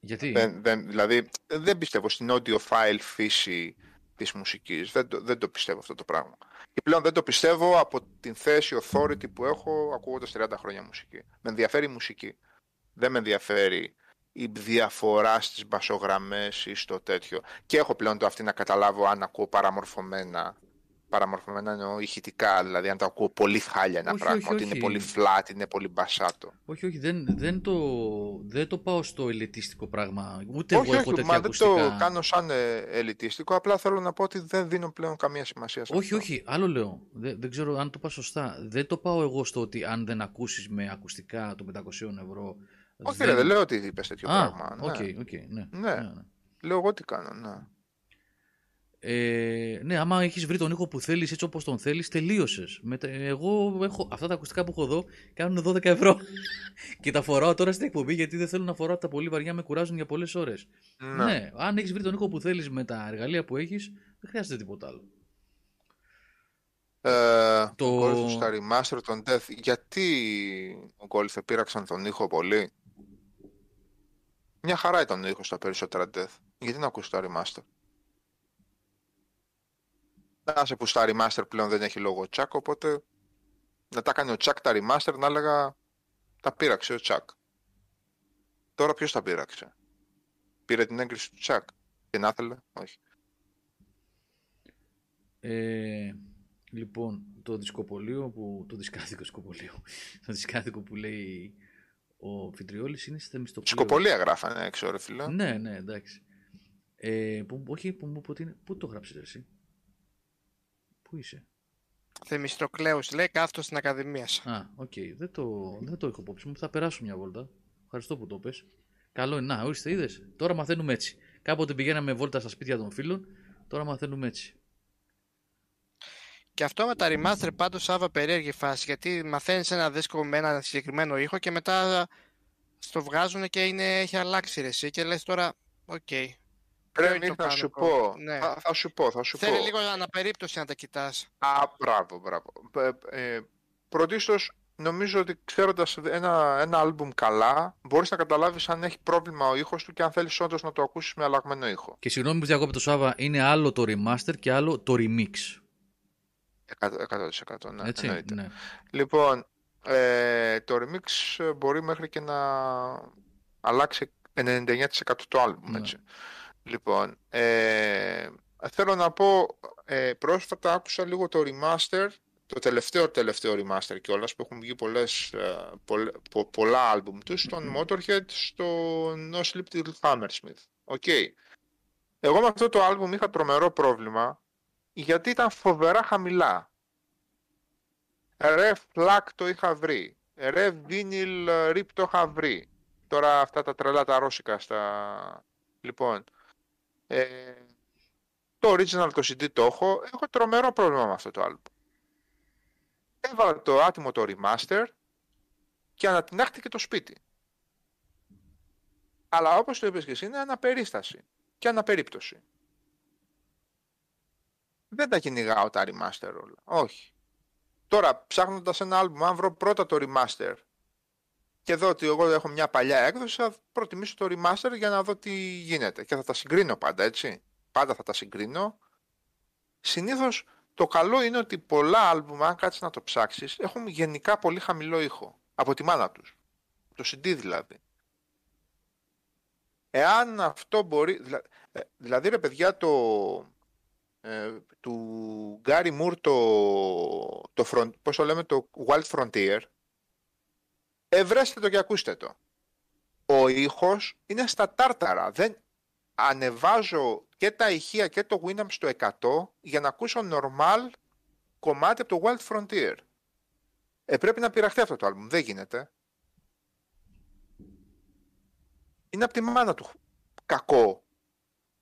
Γιατί; Δεν, δεν, δηλαδή δεν πιστεύω στην audiophile φύση της μουσικής. Δεν το, δεν το πιστεύω αυτό το πράγμα. Και πλέον δεν το πιστεύω από την θέση authority που έχω ακούγοντας 30 χρόνια μουσική. Με ενδιαφέρει η μουσική. Δεν με ενδιαφέρει η διαφορά στις μπασογραμμές ή στο τέτοιο. Και έχω πλέον το αυτή να καταλάβω αν ακούω παραμορφωμένα. Παραμορφωμένα εννοώ ηχητικά, δηλαδή αν το ακούω πολύ χάλια ένα Όχι, πράγμα, όχι, ότι όχι. είναι πολύ flat, είναι πολύ μπασάτο. Όχι, όχι, δεν, δεν, το, δεν το πάω στο ελετίστικο πράγμα. Ούτε όχι, εγώ έχω όχι, τέτοια μα δεν ακουστικά. το κάνω σαν ε, ελιτίστικο, απλά θέλω να πω ότι δεν δίνω πλέον καμία σημασία σε Όχι, αυτό. όχι, άλλο λέω. Δεν, δεν ξέρω αν το πάω σωστά. Δεν το πάω εγώ στο ότι αν δεν ακούσεις με ακουστικά των 500 ευρώ. Όχι, ρε, δεν λέω ότι είπες τέτοιο Α, πράγμα. Ναι. OK, OK, ναι. Ναι. Λέω εγώ τι κάνω, ναι. Ε, ναι, άμα έχεις βρει τον ήχο που θέλεις έτσι όπως τον θέλεις, τελείωσες. Εγώ έχω, αυτά τα ακουστικά που έχω εδώ κάνουν 12 ευρώ. και τα φοράω τώρα στην εκπομπή γιατί δεν θέλω να φοράω τα πολύ βαριά, με κουράζουν για πολλές ώρες. Ναι. Ναι. αν έχεις βρει τον ήχο που θέλεις με τα εργαλεία που έχεις, δεν χρειάζεται τίποτα άλλο. Ε, Το- Ο Γκόλφ στα remaster των Death. Γιατί ο Γκόλφ πήραξαν τον ήχο πολύ; Μια χαρά ήταν ο ήχος στα περισσότερα Death. Γιατί να ακούσει τα remaster. Να σε που στα remaster πλέον δεν έχει λόγο ο Chuck, οπότε να τα κάνει ο Chuck τα remaster να έλεγα τα πείραξε ο Chuck. Τώρα ποιος τα πείραξε; Πήρε την έγκριση του Chuck. Και να ήθελε, όχι. Ε, λοιπόν, το δισκοπολείο που. Το δισκάδικο δισκοπολείο. το δισκάδικο που λέει ο Φιτριόλης είναι στη Θεμιστοκλείο. Σκοπολία γράφανε έξω ρε φίλε. Ναι, ναι, εντάξει. Ε, που, όχι, που μου είπε ότι είναι. Πού το γράψεις εσύ; Πού είσαι; Θεμιστοκλέους λέει κάθετος στην Ακαδημία. Α, οκ. Δεν, το, δεν το έχω υπόψη μου. Θα περάσω μια βόλτα. Ευχαριστώ που το πες. Καλό είναι. Να, ορίστε, είδες. Τώρα μαθαίνουμε έτσι. Κάποτε πηγαίναμε βόλτα στα σπίτια των φίλων. Τώρα μαθαίνουμε έτσι. Και αυτό με τα remaster πάντως Σάβα περίεργη φάση γιατί μαθαίνεις ένα δίσκο με ένα συγκεκριμένο ήχο και μετά στο βγάζουν και είναι, έχει αλλάξει ρε εσύ και λες τώρα οκ Ποιο Ρε είναι το Μίχ, να πάνω σου πρόβλημα. πω. Ναι. Θα, θα σου πω, θα σου Θέλει πω. λίγο αναπερίπτωση να τα κοιτάς. Α, μπράβο, μπράβο. Ε, ε, πρωτίστως, νομίζω ότι ξέροντας ένα, ένα άλμπουμ καλά, μπορείς να καταλάβεις αν έχει πρόβλημα ο ήχος του και αν θέλεις όντως να το ακούσεις με αλλαγμένο ήχο. Και συγγνώμη που διακόπτω το Σάβα, είναι άλλο το remaster και άλλο το remix. 100%, 100% ναι, Έτσι. εννοείται. Ναι. Λοιπόν, ε, το remix ε, μπορεί μέχρι και να αλλάξει 99% το άλμπουμ, Ναι. έτσι. Λοιπόν, ε, θέλω να πω, ε, πρόσφατα άκουσα λίγο το remaster, το τελευταίο τελευταίο remaster κιόλας, που έχουν βγει πολλές, ε, πολλ- πο- πολλά άλμπουμ τους, στον Motorhead, στο No Sleep Till Hammersmith. OK. Εγώ με αυτό το άλμπουμ είχα τρομερό πρόβλημα, γιατί ήταν φοβερά χαμηλά. Ρε FLAC το είχα βρει. Ρε vinyl rip το είχα βρει. Τώρα αυτά τα τρελά τα ρώσικα στα... Λοιπόν, ε, το original το CD το έχω. Έχω τρομερό πρόβλημα με αυτό το album. Έβαλα το άτιμο το remaster και ανατινάχτηκε το σπίτι. Αλλά όπως το είπες και εσύ είναι αναπερίσταση και αναπερίπτωση. Δεν τα κυνηγάω τα remaster όλα. Όχι. Τώρα, ψάχνοντας ένα album, αν βρω πρώτα το remaster και δω ότι εγώ έχω μια παλιά έκδοση, θα προτιμήσω το remaster για να δω τι γίνεται. Και θα τα συγκρίνω πάντα, έτσι. Πάντα θα τα συγκρίνω. Συνήθως το καλό είναι ότι πολλά album, αν κάτσεις να το ψάξεις, έχουν γενικά πολύ χαμηλό ήχο. Από τη μάνα τους. Το CD δηλαδή. Εάν αυτό μπορεί. δηλα- ε, Δηλαδή, ρε παιδιά, το, ε, του Γκάρι Μουρ το, το front, πώς το λέμε, το Wild Frontier, ευρέστε το και ακούστε το. Ο ήχος είναι στα τάρταρα. Δεν ανεβάζω και τα ηχεία και το Winamp στο 100 για να ακούσω normal κομμάτι από το Wild Frontier. Ε, πρέπει να πειραχτεί αυτό το άλμπουμ. Δεν γίνεται. Είναι από τη μάνα του κακό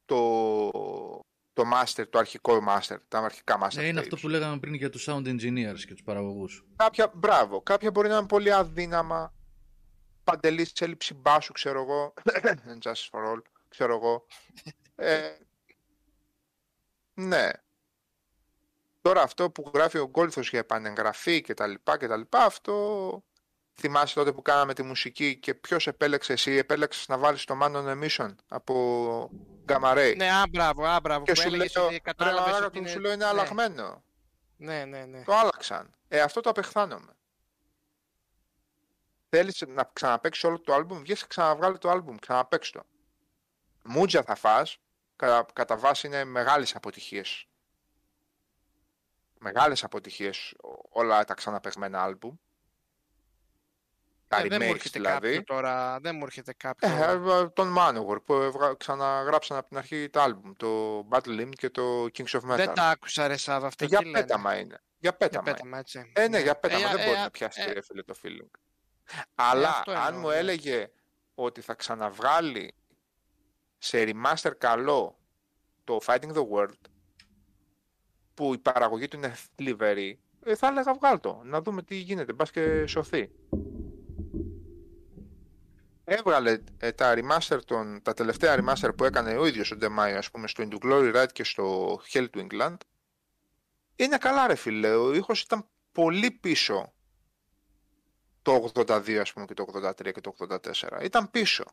το, το master, το αρχικό master, τα αρχικά master Ναι, είναι tapes. αυτό που λέγαμε πριν για τους sound engineers και τους παραγωγούς. Κάποια, μπράβο, κάποια μπορεί να είναι πολύ αδύναμα, παντελής έλλειψη μπάσου, ξέρω εγώ, And justice for all, ξέρω εγώ. Ε, ναι. Τώρα αυτό που γράφει ο Γκόλθος για επανεγγραφή και τα λοιπά και τα λοιπά, αυτό θυμάσαι τότε που κάναμε τη μουσική και ποιος επέλεξε εσύ, επέλεξες να βάλεις το Man on a Mission από Gamma Ray. Ναι, α, μπράβο, α, μπράβο. και που σου έλεγες λέω, ότι ρε κατάλαβες μαλάκα, ότι του είναι... σου λέω είναι ναι, αλλαγμένο. Ναι, ναι, ναι. Το άλλαξαν. Ε, αυτό το απεχθάνομαι. Θέλεις να ξαναπαίξεις όλο το άλμπουμ, βγες και ξαναβγάλει το άλμπουμ, ξαναπαίξ' το. Μούτζα θα φας, κατά, κατά βάση είναι μεγάλες αποτυχίες. Μεγάλες αποτυχίες ό- όλα τα ξαναπαιγμένα άλμπουμ. Τα Ε, δεν μου remakes έρχεται δηλαδή. κάποιο τώρα, δεν μου έρχεται κάποιο. Ε, ε, τον Manowar που έβγα- ξαναγράψαν από την αρχή τα άλμπουμ, το Battle Hymn και το Kings of Metal. δεν τα άκουσα ρε Σάβα, αυτό Ε, για τι λένε. πέταμα είναι. Για Για πέταμα είναι. πέταμα, έτσι. Ε, ναι, για πέταμα. Ε, δεν ε, μπορεί ε, να πιάσει ε, ρε φίλε το feeling. Αλλά αυτό αν εννοώ, μου ναι. έλεγε ότι θα ξαναβγάλει σε remaster καλό το Fighting the World που η παραγωγή του είναι θλιβερή, ε, θα έλεγα βγάλ το. Να δούμε τι γίνεται. Μπας και σωθεί. Έβγαλε ε, τα remaster των, τα τελευταία remaster που έκανε ο ίδιος ο Ντεμάιο, ας πούμε, στο Into Glory Ride και στο Hell to England. Είναι καλά ρε φίλε, ο ήχος ήταν πολύ πίσω το 82 ας πούμε και το 83 και το 84. Ήταν πίσω.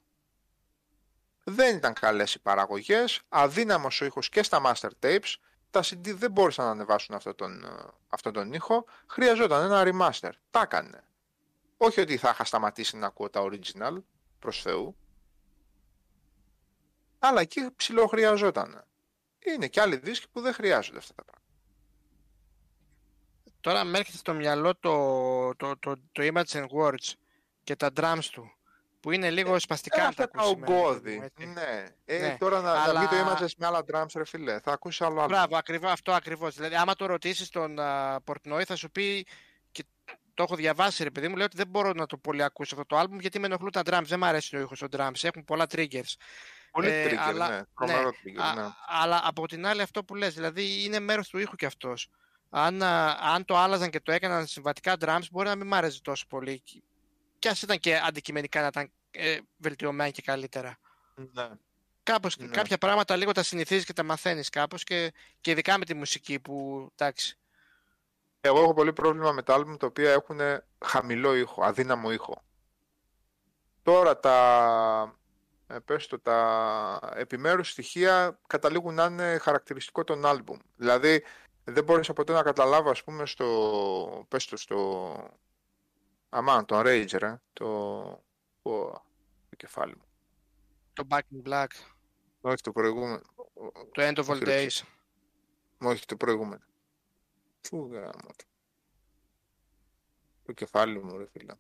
Δεν ήταν καλές οι παραγωγές, αδύναμος ο ήχος και στα master tapes, τα CD δεν μπόρεσαν να ανεβάσουν αυτόν τον, ε, αυτόν τον ήχο, χρειαζόταν ένα remaster. Τα έκανε. Όχι ότι θα είχα σταματήσει να ακούω τα original, προς Θεού, αλλά εκεί ψηλό χρειαζόταν. Είναι και άλλοι δίσκοι που δεν χρειάζονται αυτά τα πράγματα. Τώρα με έρχεται στο μυαλό το, το, το, το Image and Words και τα drums του, που είναι λίγο σπαστικά Ε, να τα αυτά τα ακούσει. εμένα, παιδί ογκώδη. μου, έτσι. Ναι. Ε, Ναι. Τώρα να, να Αλλά- βγει το Images με άλλα drums, ρε φίλε. Θα ακούσει άλλο άλλο. Μπράβο, ακριβώς, αυτό ακριβώς. Δηλαδή, άμα το ρωτήσεις τον α, Portnoy θα σου πει και το έχω διαβάσει ρε παιδί μου, λέει ότι δεν μπορώ να το πολύ ακούσω αυτό το album γιατί με ενοχλούν τα drums. Δεν μου αρέσει ο ήχος των drums, έχουν πολλά triggers. Πολύ ε, trigger, αλλά- ναι. Τρομερό trigger, Α, ναι. Αλλά από την άλλη αυτό που λες, δηλαδή είναι μέρος του ήχου κι αυτός. Αν, α, αν το άλλαζαν και το έκαναν συμβατικά drums μπορεί να μην μ' άρεσε τόσο πολύ. Κι ας ήταν και αντικειμενικά να ήταν ε, βελτιωμένα και καλύτερα. ναι. κάπως, Ναι. κάποια πράγματα λίγο τα συνηθίζεις και τα μαθαίνεις κάπως και, και ειδικά με τη μουσική που, εντάξει, Εγώ έχω πολύ πρόβλημα με τα άλμπουμ τα οποία έχουν χαμηλό ήχο, αδύναμο ήχο. Τώρα τα, ε, πες το, τα επιμέρους στοιχεία καταλήγουν να είναι χαρακτηριστικό των άλμπουμ. Δηλαδή δεν μπόρεσα ποτέ να καταλάβω ας πούμε στο, πες το, στο, αμάν, τον Rager, ε, το, ο, το κεφάλι μου. το Back in Black, Όχι το προηγούμενο. το End of All Όχι, ρε, Days. Όχι το προηγούμενο. Του γάμο. του. Το κεφάλι μου, ρε φίλε.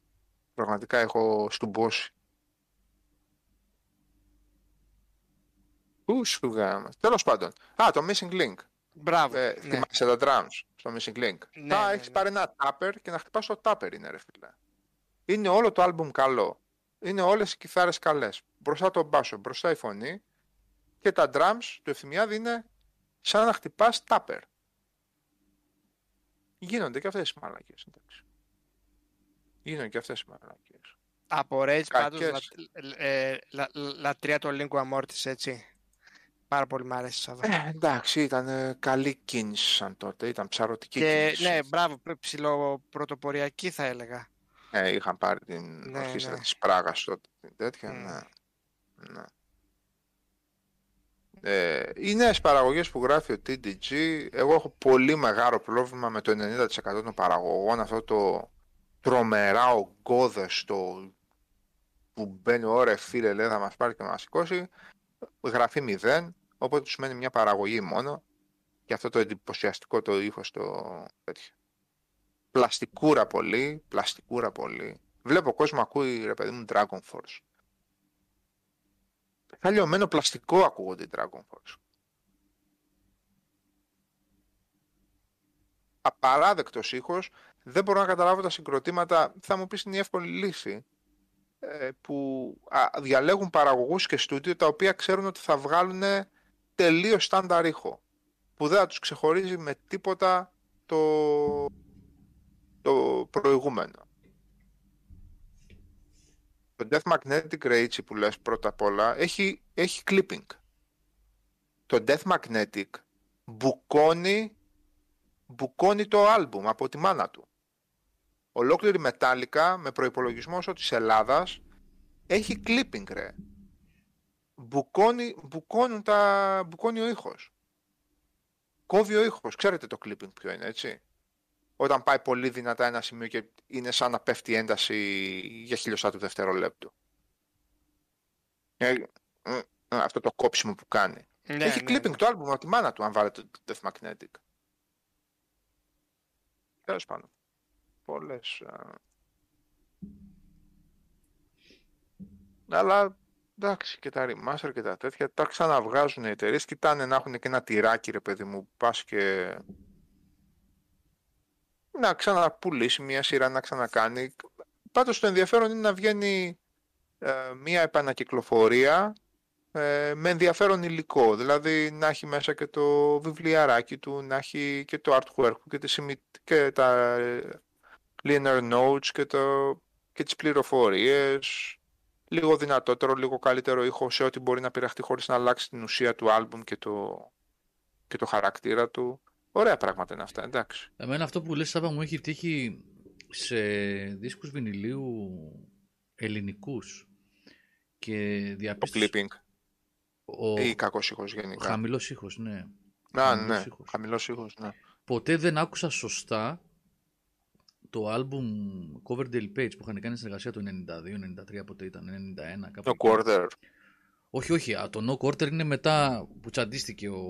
Πραγματικά έχω στουμπώσει. Πού σου γάμο. Τέλος πάντων. Α, το Missing Link. Μπράβο, Ε, ναι. Θυμάσαι τα drums στο Missing Link. Ναι, Τα ναι, έχεις ναι. πάρει ένα tupper και να χτυπάς το tupper είναι, ρε φίλε. Είναι όλο το album καλό. Είναι όλες οι κιθάρες καλές. Μπροστά το μπάσο, μπροστά η φωνή και τα drums του ευθυμιάδη είναι σαν να χτυπάς tupper. Γίνονται και αυτές οι μαλακίες, εντάξει. Γίνονται και αυτές οι μαλακίες. Από Rage πάντως Κακές. λα, ε, λα, λα- λατρεία το Lingua Mortis, έτσι. Πάρα πολύ μ' αρέσει Σάββα. Ε, εντάξει, ήταν ε, καλή κίνηση σαν τότε, ήταν ψαρωτική Και κίνηση. ναι, μπράβο, π- ψηλό πρωτοποριακή θα έλεγα. Ε, είχαν πάρει την Ναι, ορχήστρα ναι. της Πράγας τότε, την τέτοια, Μμ. ναι. ναι. Ε, οι νέες παραγωγές που γράφει ο TDG, εγώ έχω πολύ μεγάλο πρόβλημα με το 90% των παραγωγών, αυτό το τρομερά ογκώδεστο που μπαίνει ώρα φίλε λέει θα μας πάρει και να μας σηκώσει, γραφεί μηδέν, οπότε τους μένει μια παραγωγή μόνο και αυτό το εντυπωσιαστικό το ύφος το τέτοιο. Πλαστικούρα πολύ, πλαστικούρα πολύ. Βλέπω κόσμος ακούει ρε παιδί μου Dragon Force. Θα λιωμένο πλαστικό ακούγονται οι Dragon Force. Απαράδεκτος ήχος, δεν μπορώ να καταλάβω τα συγκροτήματα, θα μου πεις είναι η εύκολη λύση, ε, που α, διαλέγουν παραγωγούς και στούντιο τα οποία ξέρουν ότι θα βγάλουν τελείως στάνταρ ήχο, που δεν θα τους ξεχωρίζει με τίποτα το, το προηγούμενο. Το Death Magnetic Rage που λες πρώτα απ' όλα έχει, έχει clipping. Το Death Magnetic μπουκώνει, μπουκώνει το άλμπουμ από τη μάνα του. Ολόκληρη Metallica με προϋπολογισμό όσο της Ελλάδας έχει clipping ρε. Μπουκώνει, μπουκώνουν τα, μπουκώνει ο ήχος. Κόβει ο ήχος. Ξέρετε το clipping ποιο είναι έτσι. Όταν πάει πολύ δυνατά ένα σημείο και είναι σαν να πέφτει η ένταση για χιλιοστά του δευτερολέπτου. Ε, ε, ε, αυτό το κόψιμο που κάνει. Ναι, Έχει ναι, clipping ναι. το άλμπουμ από τη μάνα του αν βάλετε το Death Magnetic. Τέλος πάντων. Πολλές... α. Αλλά εντάξει και τα remaster και τα τέτοια τα ξαναβγάζουν οι εταιρείες κοιτάνε να έχουν και ένα τυράκι ρε παιδί μου πας και να ξαναπουλήσει μια σειρά να ξανακάνει. Πάντως το ενδιαφέρον είναι να βγαίνει ε, μια επανακυκλοφορία ε, με ενδιαφέρον υλικό. Δηλαδή να έχει μέσα και το βιβλιαράκι του να έχει και το artwork και, τη σημει- και τα ε, linear notes και, το, και τις πληροφορίες. Λίγο δυνατότερο, λίγο καλύτερο ήχο σε ό,τι μπορεί να πειραχτεί χωρίς να αλλάξει την ουσία του άλμπουμ και το, και το χαρακτήρα του. Ωραία πράγματα είναι αυτά, εντάξει. Εμένα αυτό που λες Σάβα μου έχει τύχει σε δίσκους βινιλίου ελληνικούς και Το διαπίστωσα clipping ο, ή κακός ήχος ο γενικά. χαμηλός ήχος, ναι. Να, χαμηλός ναι, ήχος. χαμηλός ήχος, ναι. Ποτέ δεν άκουσα σωστά το άλμπουμ Coverdale Page που είχαν κάνει συνεργασία το 92, 93, ποτέ ήταν, 91, κάπου Το εκεί. Quarter. Όχι, όχι. α, Το No Quarter είναι μετά που τσαντίστηκε ο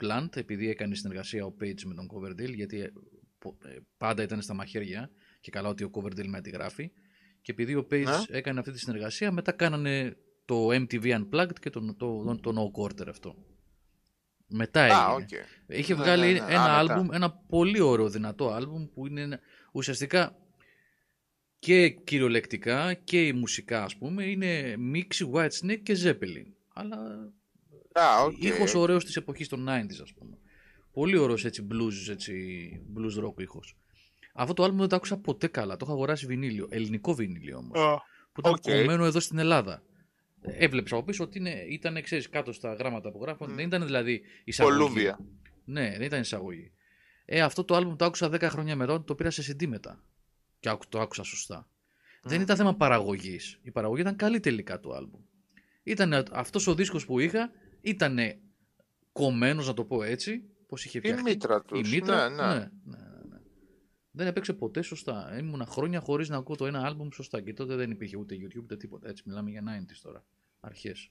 Plant επειδή έκανε συνεργασία ο Page με τον Coverdale γιατί ε, πο- ε, πάντα ήταν στα μαχαίρια και καλά ότι ο Coverdale με αντιγράφει και επειδή ο Page Ναι. έκανε αυτή τη συνεργασία μετά κάνανε το MTV Unplugged και το, το, το, το No Quarter αυτό. Μετά έγινε. Α, οκ. Είχε Ναι, βγάλει ναι, ναι. ένα Α, μετά. άλμπουμ, ένα πολύ ωραίο δυνατό άλμπουμ που είναι ένα- ουσιαστικά και κυριολεκτικά και η μουσικά ας πούμε είναι μίξη Whitesnake και Zeppelin. Αλλά Α, οκ. ήχος ωραίος της εποχής των 90s ας πούμε. Πολύ ωραίος έτσι blues, έτσι blues rock ήχος. Αυτό το άλμπουμ δεν το άκουσα ποτέ καλά. Το είχα αγοράσει βινίλιο, ελληνικό βινίλιο όμως. Ω, Που ήταν οκ. κομμένο εδώ στην Ελλάδα. Έβλεψα από πίσω ότι είναι, ήταν, ξέρεις, κάτω στα γράμματα που γράφω. Μμ. Δεν ήταν δηλαδή εισαγωγή. Κολούμβια. Ναι, δεν ήταν εισαγωγή. Ε, αυτό το άλμπουμ το άκουσα 10 χρόνια μετά, το πήρα σε CD μετά. Και άκου- το άκουσα σωστά. Δεν Μμ. ήταν θέμα παραγωγής. Η παραγωγή ήταν καλή τελικά του άλμπουμ. Ήταν αυτός ο δίσκος που είχα, ήταν κομμένος, να το πω έτσι, πώ είχε Η φτιαχτεί. μήτρα τους. Η μήτρα, Ναι, ναι. ναι, ναι, ναι. Δεν έπαιξε ποτέ σωστά. Ήμουνα χρόνια χωρίς να ακούω το ένα άλμπουμ σωστά. Και τότε δεν υπήρχε ούτε YouTube ούτε τίποτα. Έτσι, μιλάμε για 90s τώρα. Αρχές.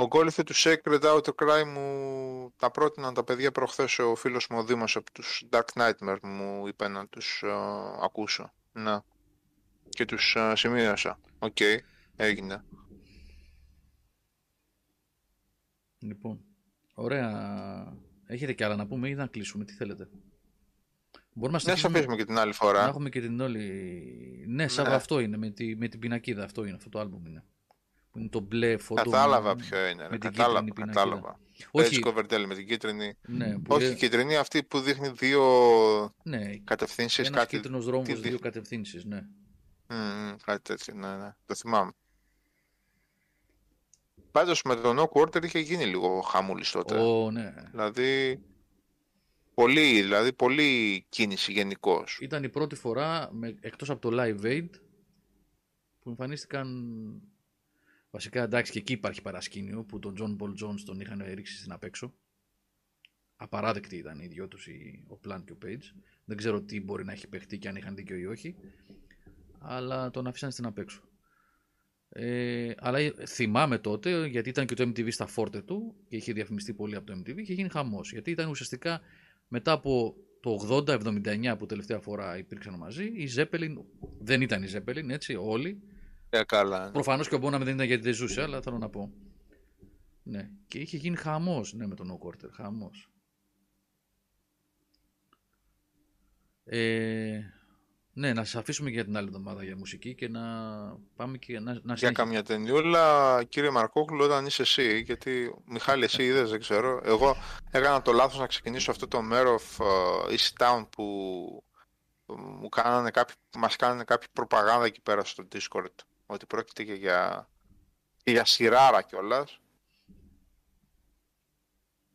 Ο γκόλιθε του Sacred Outcry μου τα πρότειναν τα παιδιά προχθές ο φίλος μου ο Δήμος από τους Dark Nightmare μου είπε να τους ε, ακούσω. Ναι. Και τους ε, σημείωσα. Οκ. Έγινε. Λοιπόν, ωραία. Έχετε κι άλλα να πούμε ή να κλείσουμε, τι θέλετε; Μπορούμε να Ναι, σε συνεχίσουμε- αφήσουμε και την άλλη να φορά. έχουμε και την όλη. Ναι, Σάβα, Ναι. αυτό είναι. Με, τη, με την πινακίδα αυτό είναι. Αυτό το άλμπουμ είναι. Που είναι το μπλε φωτό. Κατάλαβα με- ποιο είναι. με ρε, την Κατάλαβα, κίτρινη πινακίδα. κατάλαβα. Όχι, Έτσι Coverdale με την κίτρινη. ναι, που Όχι, είναι- η κίτρινη αυτή που δείχνει δύο ναι, κατευθύνσεις, ένας κάτι, κίτρινος δρόμος, τι δύο δει- κατευθύνσεις, ναι. Μμμ, μμ, κάτι τέτοιο, ναι, ναι. Το θυμάμαι. Πάντως με τον No Quarter είχε γίνει λίγο χαμούλης τότε. Ω, ναι. Δηλαδή, πολύ, δηλαδή, πολύ κίνηση γενικώς. Ήταν η πρώτη φορά, με, εκτός από το Live Aid, που εμφανίστηκαν... Βασικά, εντάξει, και εκεί υπάρχει παρασκήνιο, που τον John Paul Jones τον είχαν ρίξει στην απέξω. Απαράδεκτη ήταν οι δυο τους, οι- ο Plant και ο Page. Δεν ξέρω τι μπορεί να έχει παιχτεί και αν είχαν δίκιο ή όχι. Αλλά τον αφήσαν στην απέξω. Ε, αλλά θυμάμαι τότε, γιατί ήταν και το MTV στα φόρτε του και είχε διαφημιστεί πολύ από το MTV και είχε γίνει χαμός. Γιατί ήταν ουσιαστικά μετά από το 80-79 που τελευταία φορά υπήρξαν μαζί, η Zeppelin δεν ήταν η Zeppelin, έτσι, όλοι. Ε, καλά. ναι. Προφανώς και ο Bonham δεν ήταν γιατί δεν ζούσε, αλλά θέλω να πω. Ναι, και είχε γίνει χαμός, ναι, με τον No Quarter, χαμός. Ε, ναι, να σας αφήσουμε για την άλλη εβδομάδα για μουσική και να πάμε και να, να Για συνεχίσουμε. καμιά ταινιούλα, κύριε Μαρκόκλου, όταν είσαι εσύ, γιατί Μιχάλη, εσύ είδες, δεν ξέρω. Εγώ έκανα το λάθος να ξεκινήσω αυτό το μέρο of uh, East Town που μου κάνανε κάποιοι, μας κάνανε κάποιοι προπαγάνδα εκεί πέρα στο Discord, ότι πρόκειται και για, και για σειράρα κιόλας.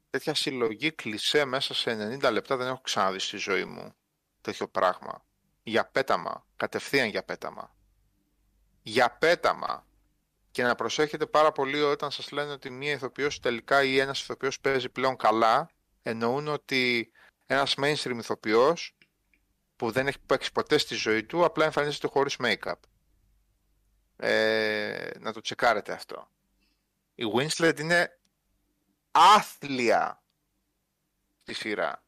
Τέτοια συλλογή κλισέ μέσα σε 90 λεπτά δεν έχω ξαναδεί στη ζωή μου τέτοιο πράγμα. Για πέταμα, κατευθείαν για πέταμα. Για πέταμα. Και να προσέχετε πάρα πολύ όταν σας λένε ότι μία ηθοποιός τελικά ή ένας ηθοποιός παίζει πλέον καλά, εννοούν ότι ένας mainstream ηθοποιός που δεν έχει παίξει ποτέ στη ζωή του, απλά εμφανίζεται χωρίς make-up. Ε, να το τσεκάρετε αυτό. Η Winslet είναι άθλια στη σειρά.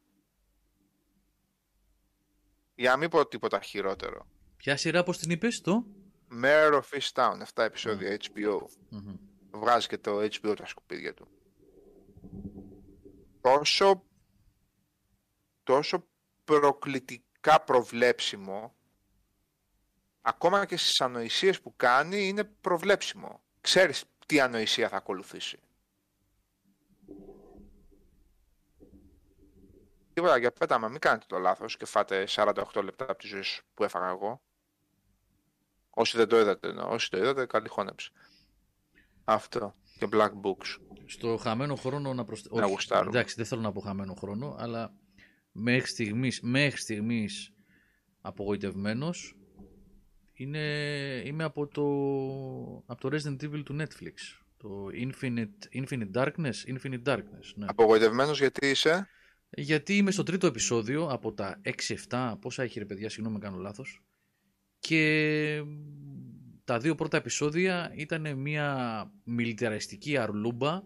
Για να μην πω τίποτα χειρότερο. Ποια σειρά, πώς την είπες, το; Mayor of Easttown, 7 επεισόδια HBO. Μμμ. Βγάζει και το HBO τα σκουπίδια του. Τόσο, τόσο προκλητικά προβλέψιμο, ακόμα και στις ανοησίες που κάνει, είναι προβλέψιμο. Ξέρεις τι ανοησία θα ακολουθήσει. Τίποτα για πέταμα, μην κάνετε το λάθος και φάτε 48 λεπτά από τη ζωή σου που έφαγα εγώ. Όσοι δεν το είδατε, εννοώ. όσοι το είδατε, καλή χώνεψη. Αυτό. Και Black Books. Στο χαμένο χρόνο να προσθέσω. Να γουστάρουμε. εντάξει, δεν θέλω να πω χαμένο χρόνο, αλλά μέχρι στιγμής, μέχρι στιγμής απογοητευμένος είναι, είμαι από το, από το Resident Evil του Netflix. Το Infinite, Infinite Darkness, Infinite Darkness, ναι. Απογοητευμένος γιατί είσαι; Γιατί είμαι στο τρίτο επεισόδιο από τα 6-7, πόσα έχει ρε παιδιά, συγγνώμη με κάνω λάθος. Και τα δύο πρώτα επεισόδια ήταν μια μιλιταριστική αρλούμπα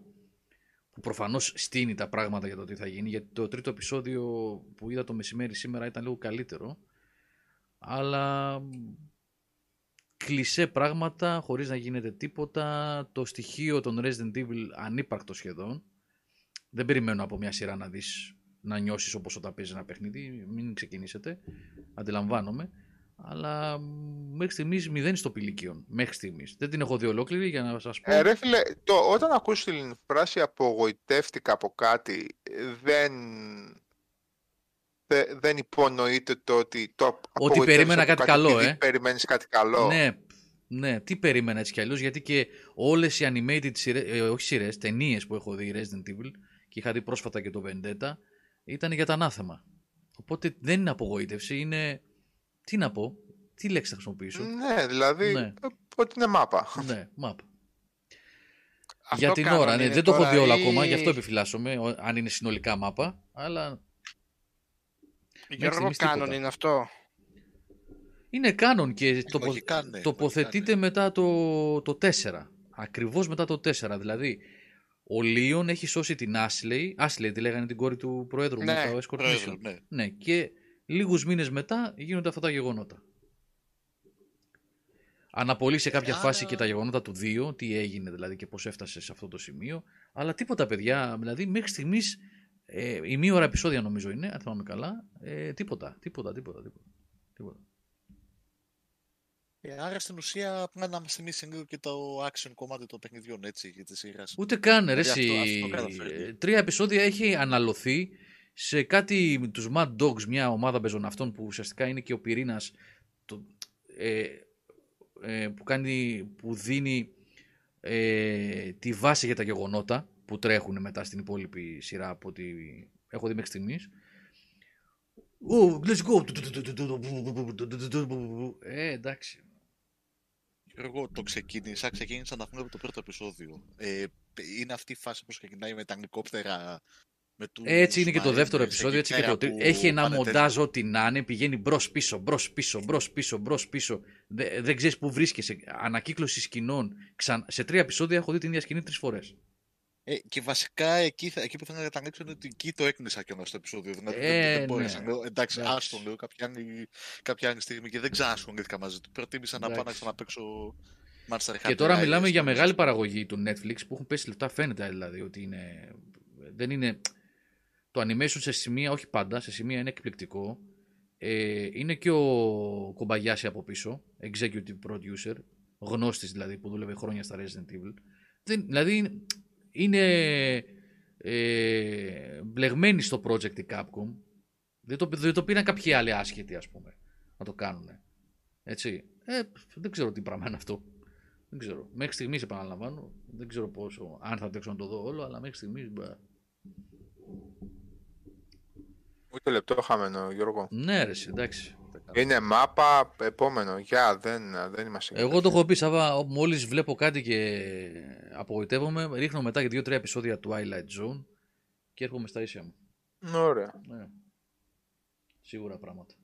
που προφανώς στείνει τα πράγματα για το τι θα γίνει γιατί το τρίτο επεισόδιο που είδα το μεσημέρι σήμερα ήταν λίγο καλύτερο αλλά κλισέ πράγματα χωρίς να γίνεται τίποτα. Το στοιχείο των Resident Evil ανύπαρκτο σχεδόν. Δεν περιμένω από μια σειρά να δεις να νιώσεις όπως όταν παίζεις ένα παιχνίδι. Μην ξεκινήσετε. Αντιλαμβάνομαι. Αλλά μ, μέχρι στιγμής μηδέν στο πηλικίον μέχρι στιγμής. Δεν την έχω δει ολόκληρη για να σας πω. Ε, ρε φίλε, το, όταν ακούσεις την φράση απογοητεύτηκα από κάτι, ε, δεν, δε- δεν υπονοείται το ότι το Ότι απογοητεύεσαι περίμενα από κάτι καλό, επειδή ε. περιμένεις κάτι καλό. ναι, Ναι, τι περίμενα έτσι κι αλλιώς, γιατί και όλες οι animated σειρές, ε, όχι σειρές, ταινίες που έχω δει Resident Evil και είχα δει πρόσφατα και το Vendetta ήταν για τα ανάθεμα. Οπότε δεν είναι απογοήτευση, είναι. Τι να πω, τι λέξη θα χρησιμοποιήσω; Ναι, δηλαδή Ναι. ε, ότι είναι μάπα. ναι, map. Αυτό για την κάνουν, ώρα, ναι, είναι δεν το έχω τώρα δει όλα ή- ακόμα, γι' αυτό επιφυλάσσομαι, ο- αν είναι συνολικά μάπα, αλλά Γιώργο στιγμής Κάνον τίποτα. είναι αυτό. είναι κάνον και τοπο- Λογικά, ναι, τοποθετείται λογικά, ναι. μετά το, το 4. Ακριβώς μετά το 4. Δηλαδή, ο Λίον έχει σώσει την Ashley, Ashley τη λέγανε την κόρη του Προέδρου Ναι, με το Escort Πρόεδρο, Mission. ναι. Ναι, και λίγους μήνες μετά γίνονται αυτά τα γεγονότα. Αναπολύει σε κάποια άρα- φάση και τα γεγονότα του 2, τι έγινε δηλαδή και πώς έφτασε σε αυτό το σημείο. Αλλά τίποτα παιδιά, δηλαδή μέχρι στιγμής, ε, η μία ώρα επεισόδια νομίζω είναι, αν θυμάμαι καλά, ε, τίποτα, τίποτα, τίποτα, τίποτα. τίποτα. Ε, άρα στην ουσία πρέπει να μας θυμίσει λίγο και το action κομμάτι των παιχνιδιών, έτσι, για της σειράς. Ούτε καν, ρε, Δηλαδή εσύ. αυτό- αυτό καταφέρνει. Ε, Τρία επεισόδια έχει αναλωθεί σε κάτι με τους Mad Dogs, μια ομάδα πεζοναυτών που ουσιαστικά είναι και ο πυρήνας το, ε, ε, που, κάνει, που δίνει ε, τη βάση για τα γεγονότα που τρέχουν μετά στην υπόλοιπη σειρά από ό,τι έχω δει μέχρι στιγμής. Oh, let's go. Ε, εντάξει. Εγώ το ξεκίνησα, ξεκίνησα να πούμε από το πρώτο επεισόδιο. Ε, είναι αυτή η φάση που ξεκινάει με τα ελικόπτερα. Με τους Έτσι είναι και το Marines δεύτερο εκεί επεισόδιο. Έτσι και πέρα το... τρί- που Έχει ένα πάνε μοντάζ ό,τι να είναι. Πηγαίνει μπρος πίσω, μπρος πίσω, μπρος πίσω, μπρος πίσω. Δε- δεν ξέρεις πού βρίσκεσαι. Ανακύκλωση σκηνών. Ξαν... Σε τρία επεισόδια έχω δει την ίδια σκηνή τρεις φορές. Ε, και βασικά εκεί, θα- εκεί που θα καταλήξω είναι ότι εκεί το έκνισα και στο επεισόδιο. Δηλαδή Ε, δεν, δεν ναι. μπόρεσα. Λέω, εντάξει, Εντάξει. άστο λέω κάποια άλλη, κάποια άλλη στιγμή και δεν ξανασχολήθηκα μαζί του. Προτίμησα να πάω να Εντάξει. ξαναπαίξω Monster Και Hunter τώρα Rise, μιλάμε για το μεγάλη Monster- παραγωγή του Netflix που έχουν πέσει λεφτά. Φαίνεται δηλαδή ότι είναι. Δεν είναι. Το animation σε σημεία, όχι πάντα, σε σημεία είναι εκπληκτικό. Ε, είναι και ο Κομπαγιάση από πίσω, executive producer, γνώστης δηλαδή που δούλευε χρόνια στα Resident Evil. Δεν, δηλαδή είναι ε, μπλεγμένοι στο project η Capcom. Δεν το, δεν το πήραν κάποιοι άλλοι άσχετοι ας πούμε να το κάνουν. Έτσι. Ε, δεν ξέρω τι πράγμα είναι αυτό. Δεν ξέρω. Μέχρι στιγμής επαναλαμβάνω. Δεν ξέρω πόσο, αν θα αντέξω να το δω όλο, αλλά μέχρι στιγμής. Ούτε λεπτό χαμένο, Γιώργο. Ναι, ρε, εσύ, εντάξει. Είναι μάπα, επόμενο. Γεια, δεν, δεν είμαστε. Εγώ το έχω πει, Σάβα, μόλις βλέπω κάτι και απογοητεύομαι, ρίχνω μετά για 2-3 επεισόδια Twilight Zone και έρχομαι στα ίσια μου. Ωραία. Ναι. Σίγουρα πράγματα.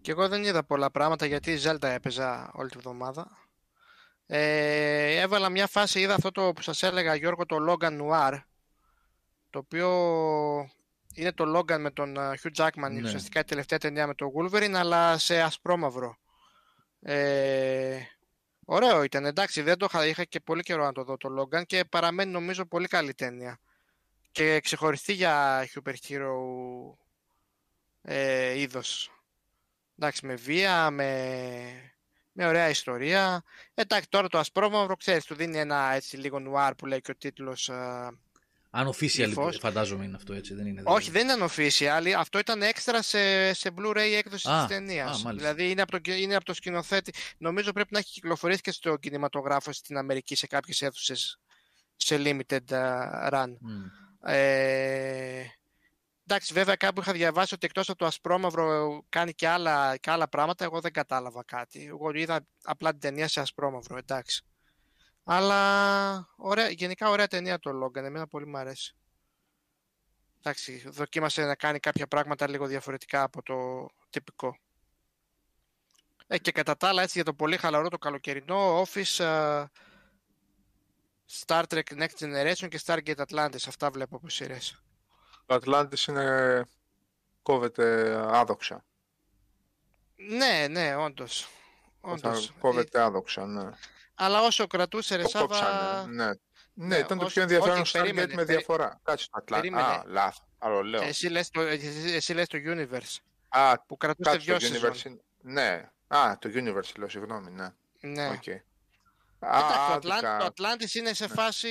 Και εγώ δεν είδα πολλά πράγματα γιατί η Zelda έπαιζα όλη τη βδομάδα. Ε, έβαλα μια φάση, είδα αυτό το που σας έλεγα Γιώργο, το Logan Noir, το οποίο είναι το Logan με τον uh, Hugh Jackman, Ναι. ουσιαστικά η τελευταία ταινία με τον Wolverine, αλλά σε ασπρόμαυρο. Ε, ωραίο ήταν, εντάξει, δεν το είχα, είχα και πολύ καιρό να το δω το Logan και παραμένει νομίζω πολύ καλή ταινία. Και ξεχωριστή για super hero ε, είδος. Εντάξει, με βία, με, με ωραία ιστορία. Εντάξει, τώρα το ασπρόμαυρο, ξέρεις, του δίνει ένα έτσι λίγο νουάρ που λέει και ο τίτλος. α, Αν official Υφός. φαντάζομαι είναι αυτό έτσι, δεν είναι. όχι, δηλαδή. δεν ήταν official, αυτό ήταν έξτρα σε, σε Blu-ray έκδοση Α, της ταινίας. α, μάλιστα. δηλαδή είναι από, το, είναι από το σκηνοθέτη. Νομίζω πρέπει να έχει κυκλοφορήσει και στο κινηματογράφο στην Αμερική σε κάποιες αίθουσες σε limited α, run. Μμ. Ε, εντάξει, βέβαια κάπου είχα διαβάσει ότι εκτός από το ασπρόμαυρο κάνει και άλλα, και άλλα πράγματα, εγώ δεν κατάλαβα κάτι. Εγώ είδα απλά την ταινία σε ασπρόμαυρο, εντάξει. Αλλά ωραία, γενικά ωραία ταινία το Logan, εμένα πολύ μου αρέσει. Εντάξει, δοκίμασε να κάνει κάποια πράγματα λίγο διαφορετικά από το τυπικό. Ε, και κατά τα άλλα, έτσι για το πολύ χαλαρό το καλοκαιρινό, Office, α, Star Trek Next Generation και Stargate Atlantis. Αυτά βλέπω από σειρές. Το Ατλάντης είναι... κόβεται άδοξα. Ναι, ναι, όντως. όντως. Θα κόβεται άδοξα, ναι. Ε, αλλά όσο κρατούσε ρε Το Σάβα... κόψανε, ναι. Ναι, Ναι, ήταν το όχι- πιο ενδιαφέρον όχι, Stargate περίμενε, με περί- διαφορά. Κάτσε το Ατλάντη. περίμενε. Α, λάθος. Άλλο λέω. Εσύ λες, το, εσύ, εσύ λες το Universe, Α, που κρατούσε κάτσε δυο το σεζόν. Universe. είναι- Ναι. Α, το Universe λέω, συγγνώμη, ναι. Ναι. Οκ. Εντάξει, το, άδικα. Atlant- το Atlantis είναι σε Ναι. φάση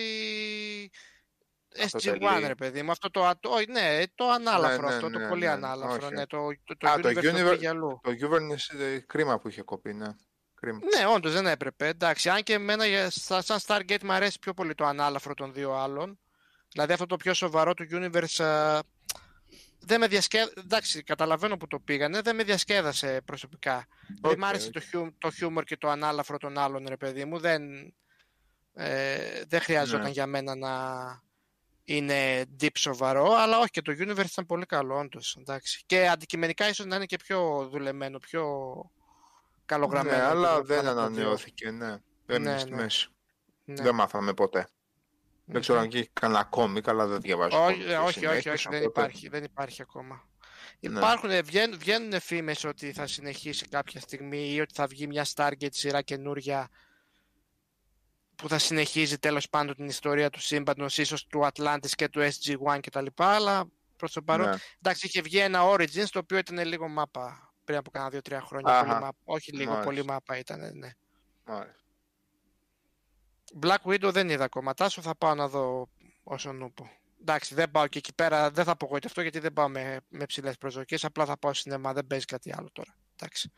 Αυτό το SG1 Elite. ρε παιδί μου, αυτό το, α- το, όχι, ναι, το ανάλαφρο Ναι, ναι, αυτό, ναι, το πολύ ναι, ανάλαφρο, όχι. ναι, το, το, το Α, το Universe το Universe- πήγε αλλού. Το Universe ε, κρίμα που είχε κοπεί, ναι. Κρίμα. Ναι, όντως δεν έπρεπε. Εντάξει, αν και εμένα για- σα- σαν Stargate μου αρέσει πιο πολύ το ανάλαφρο των δύο άλλων. Δηλαδή αυτό το πιο σοβαρό του Universe α, δεν με διασκέδασε. Εντάξει, καταλαβαίνω που το πήγανε, δεν με διασκέδασε προσωπικά. δεν Οκ, μ' άρεσε οκ. το, χιου, το χιούμορ και το ανάλαφρο των άλλων, ρε παιδί μου. Δεν, ε, δεν χρειαζόταν Ναι. για μένα να είναι deep σοβαρό, αλλά όχι και το Universe ήταν πολύ καλό, όντως. Εντάξει. Και αντικειμενικά ίσως να είναι και πιο δουλεμένο, πιο καλογραμμένο. Ναι, το αλλά πάνω δεν από το δύο. ανανεώθηκε, ναι. Δεν Ναι, είναι στη ναι. μέση. Ναι. Δεν μάθαμε ποτέ. Δεν ξέρω αν έχει κανένα κόμικ, αλλά δεν διαβάζω. Όχι, κόμικ ε, όχι, όχι, συνέχεια, όχι, δεν οπότε- υπάρχει, δεν υπάρχει ακόμα. Ναι. Υπάρχουν, ε, βγαίνουν, βγαίνουν φήμες ότι θα συνεχίσει κάποια στιγμή ή ότι θα βγει μια Stargate σειρά καινούρια που θα συνεχίζει τέλος πάντων την ιστορία του σύμπαντος, ίσως του Atlantis και του SG-1 κτλ. Αλλά προς το παρόν, Ναι. εντάξει, είχε βγει ένα Origins το οποίο ήταν λίγο μάπα πριν από κάνα δύο-τρία χρόνια. Αχα. Πολύ μάπα. Όχι λίγο, Μάλιστα. πολύ μάπα ήταν, ναι. Μάλιστα. Black Widow δεν είδα ακόμα. Τάσο θα πάω να δω όσο νούπο. Εντάξει, δεν πάω και εκεί πέρα, δεν θα απογοητευτώ γιατί δεν πάω με, με ψηλές προσδοκίες. Απλά θα πάω σινεμά, δεν παίζει κάτι άλλο τώρα. Εντάξει.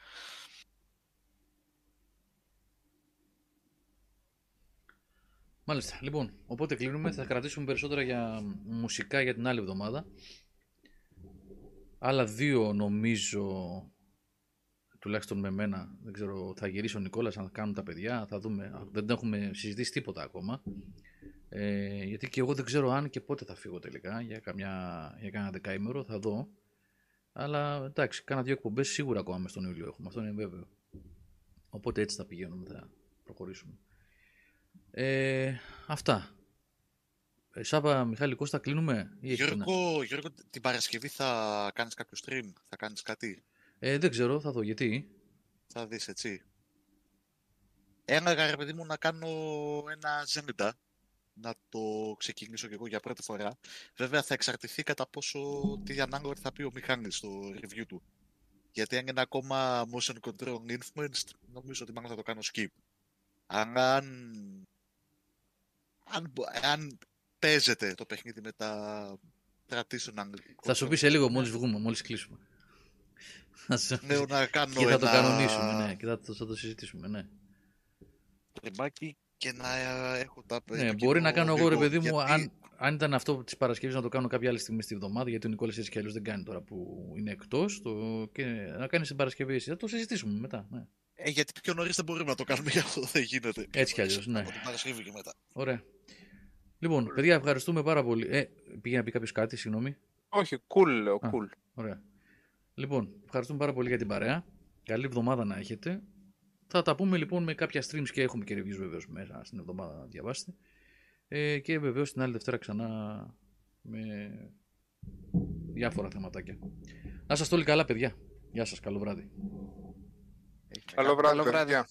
Μάλιστα. Λοιπόν, οπότε κλείνουμε. Θα κρατήσουμε περισσότερα για μουσικά για την άλλη εβδομάδα. Άλλα δύο νομίζω, τουλάχιστον με μένα, δεν ξέρω, θα γυρίσει ο Νικόλας αν κάνουν τα παιδιά, θα δούμε. Α, Δεν έχουμε συζητήσει τίποτα ακόμα. Ε, γιατί και εγώ δεν ξέρω αν και πότε θα φύγω τελικά, για, καμιά, για κάνα δεκαήμερο, θα δω. Αλλά εντάξει, κάνα δύο εκπομπές σίγουρα ακόμα μες στον Ιούλιο έχουμε, αυτό είναι βέβαιο. Οπότε έτσι θα πηγαίνουμε, θα προχωρήσουμε. Ε, αυτά. Ε, Σάβα, Μιχάλη Κώστα, κλείνουμε ή έχεις ένα; Γιώργο, Γιώργο, την Παρασκευή θα κάνεις κάποιο stream, θα κάνεις κάτι, Ε, δεν ξέρω, θα δω γιατί. θα δεις έτσι. Έναγα ρε παιδί μου να κάνω ένα Zelda, να το ξεκινήσω κι εγώ για πρώτη φορά. Βέβαια θα εξαρτηθεί κατά πόσο τι ανάγκη θα πει ο Μιχάλης στο review του. Γιατί αν είναι ακόμα motion control influenced, νομίζω ότι μάλλον θα το κάνω skip. Αλλά αν, αν, μπο- αν παίζεται το παιχνίδι με τα traditional Θα σου πει σε λίγο μόλις βγούμε, μόλις κλείσουμε. Θα σου- Ναι, να κάνω και θα το ένα κανονίσουμε, ναι, και θα το, θα το συζητήσουμε, ναι. τριμάκι και να ε, έχω τα ναι το μπορεί να κοινό κάνω εγώ, ρε λίγο, παιδί μου, γιατί- αν, αν ήταν αυτό της Παρασκευής να το κάνω κάποια άλλη στιγμή στη εβδομάδα, γιατί ο Νικόλας έτσι κι αλλιώς δεν κάνει τώρα που είναι εκτός, το, και να κάνει την Παρασκευή εσύ. Θα το συζητήσουμε μετά, ναι. Ε, γιατί πιο νωρίς δεν μπορούμε να το κάνουμε γι' αυτό δεν γίνεται. Έτσι κι αλλιώς, ναι. Από την Παρασκευή και μετά. Ωραία. Λοιπόν, παιδιά, ευχαριστούμε πάρα πολύ. Ε, πήγε να πει κάποιος κάτι, συγγνώμη. Όχι, cool λέω, Α. cool. Ωραία. Λοιπόν, ευχαριστούμε πάρα πολύ για την παρέα. Καλή εβδομάδα να έχετε. Θα τα πούμε λοιπόν με κάποια streams και έχουμε και reviews βεβαίως μέσα στην εβδομάδα να διαβάσετε. Ε, και βεβαίως την άλλη Δευτέρα ξανά με διάφορα θεματάκια. Να σας το όλοι καλά παιδιά. Γεια σας, καλό βράδυ. Καλό βράδυ, Καλό βράδυ. παιδιά.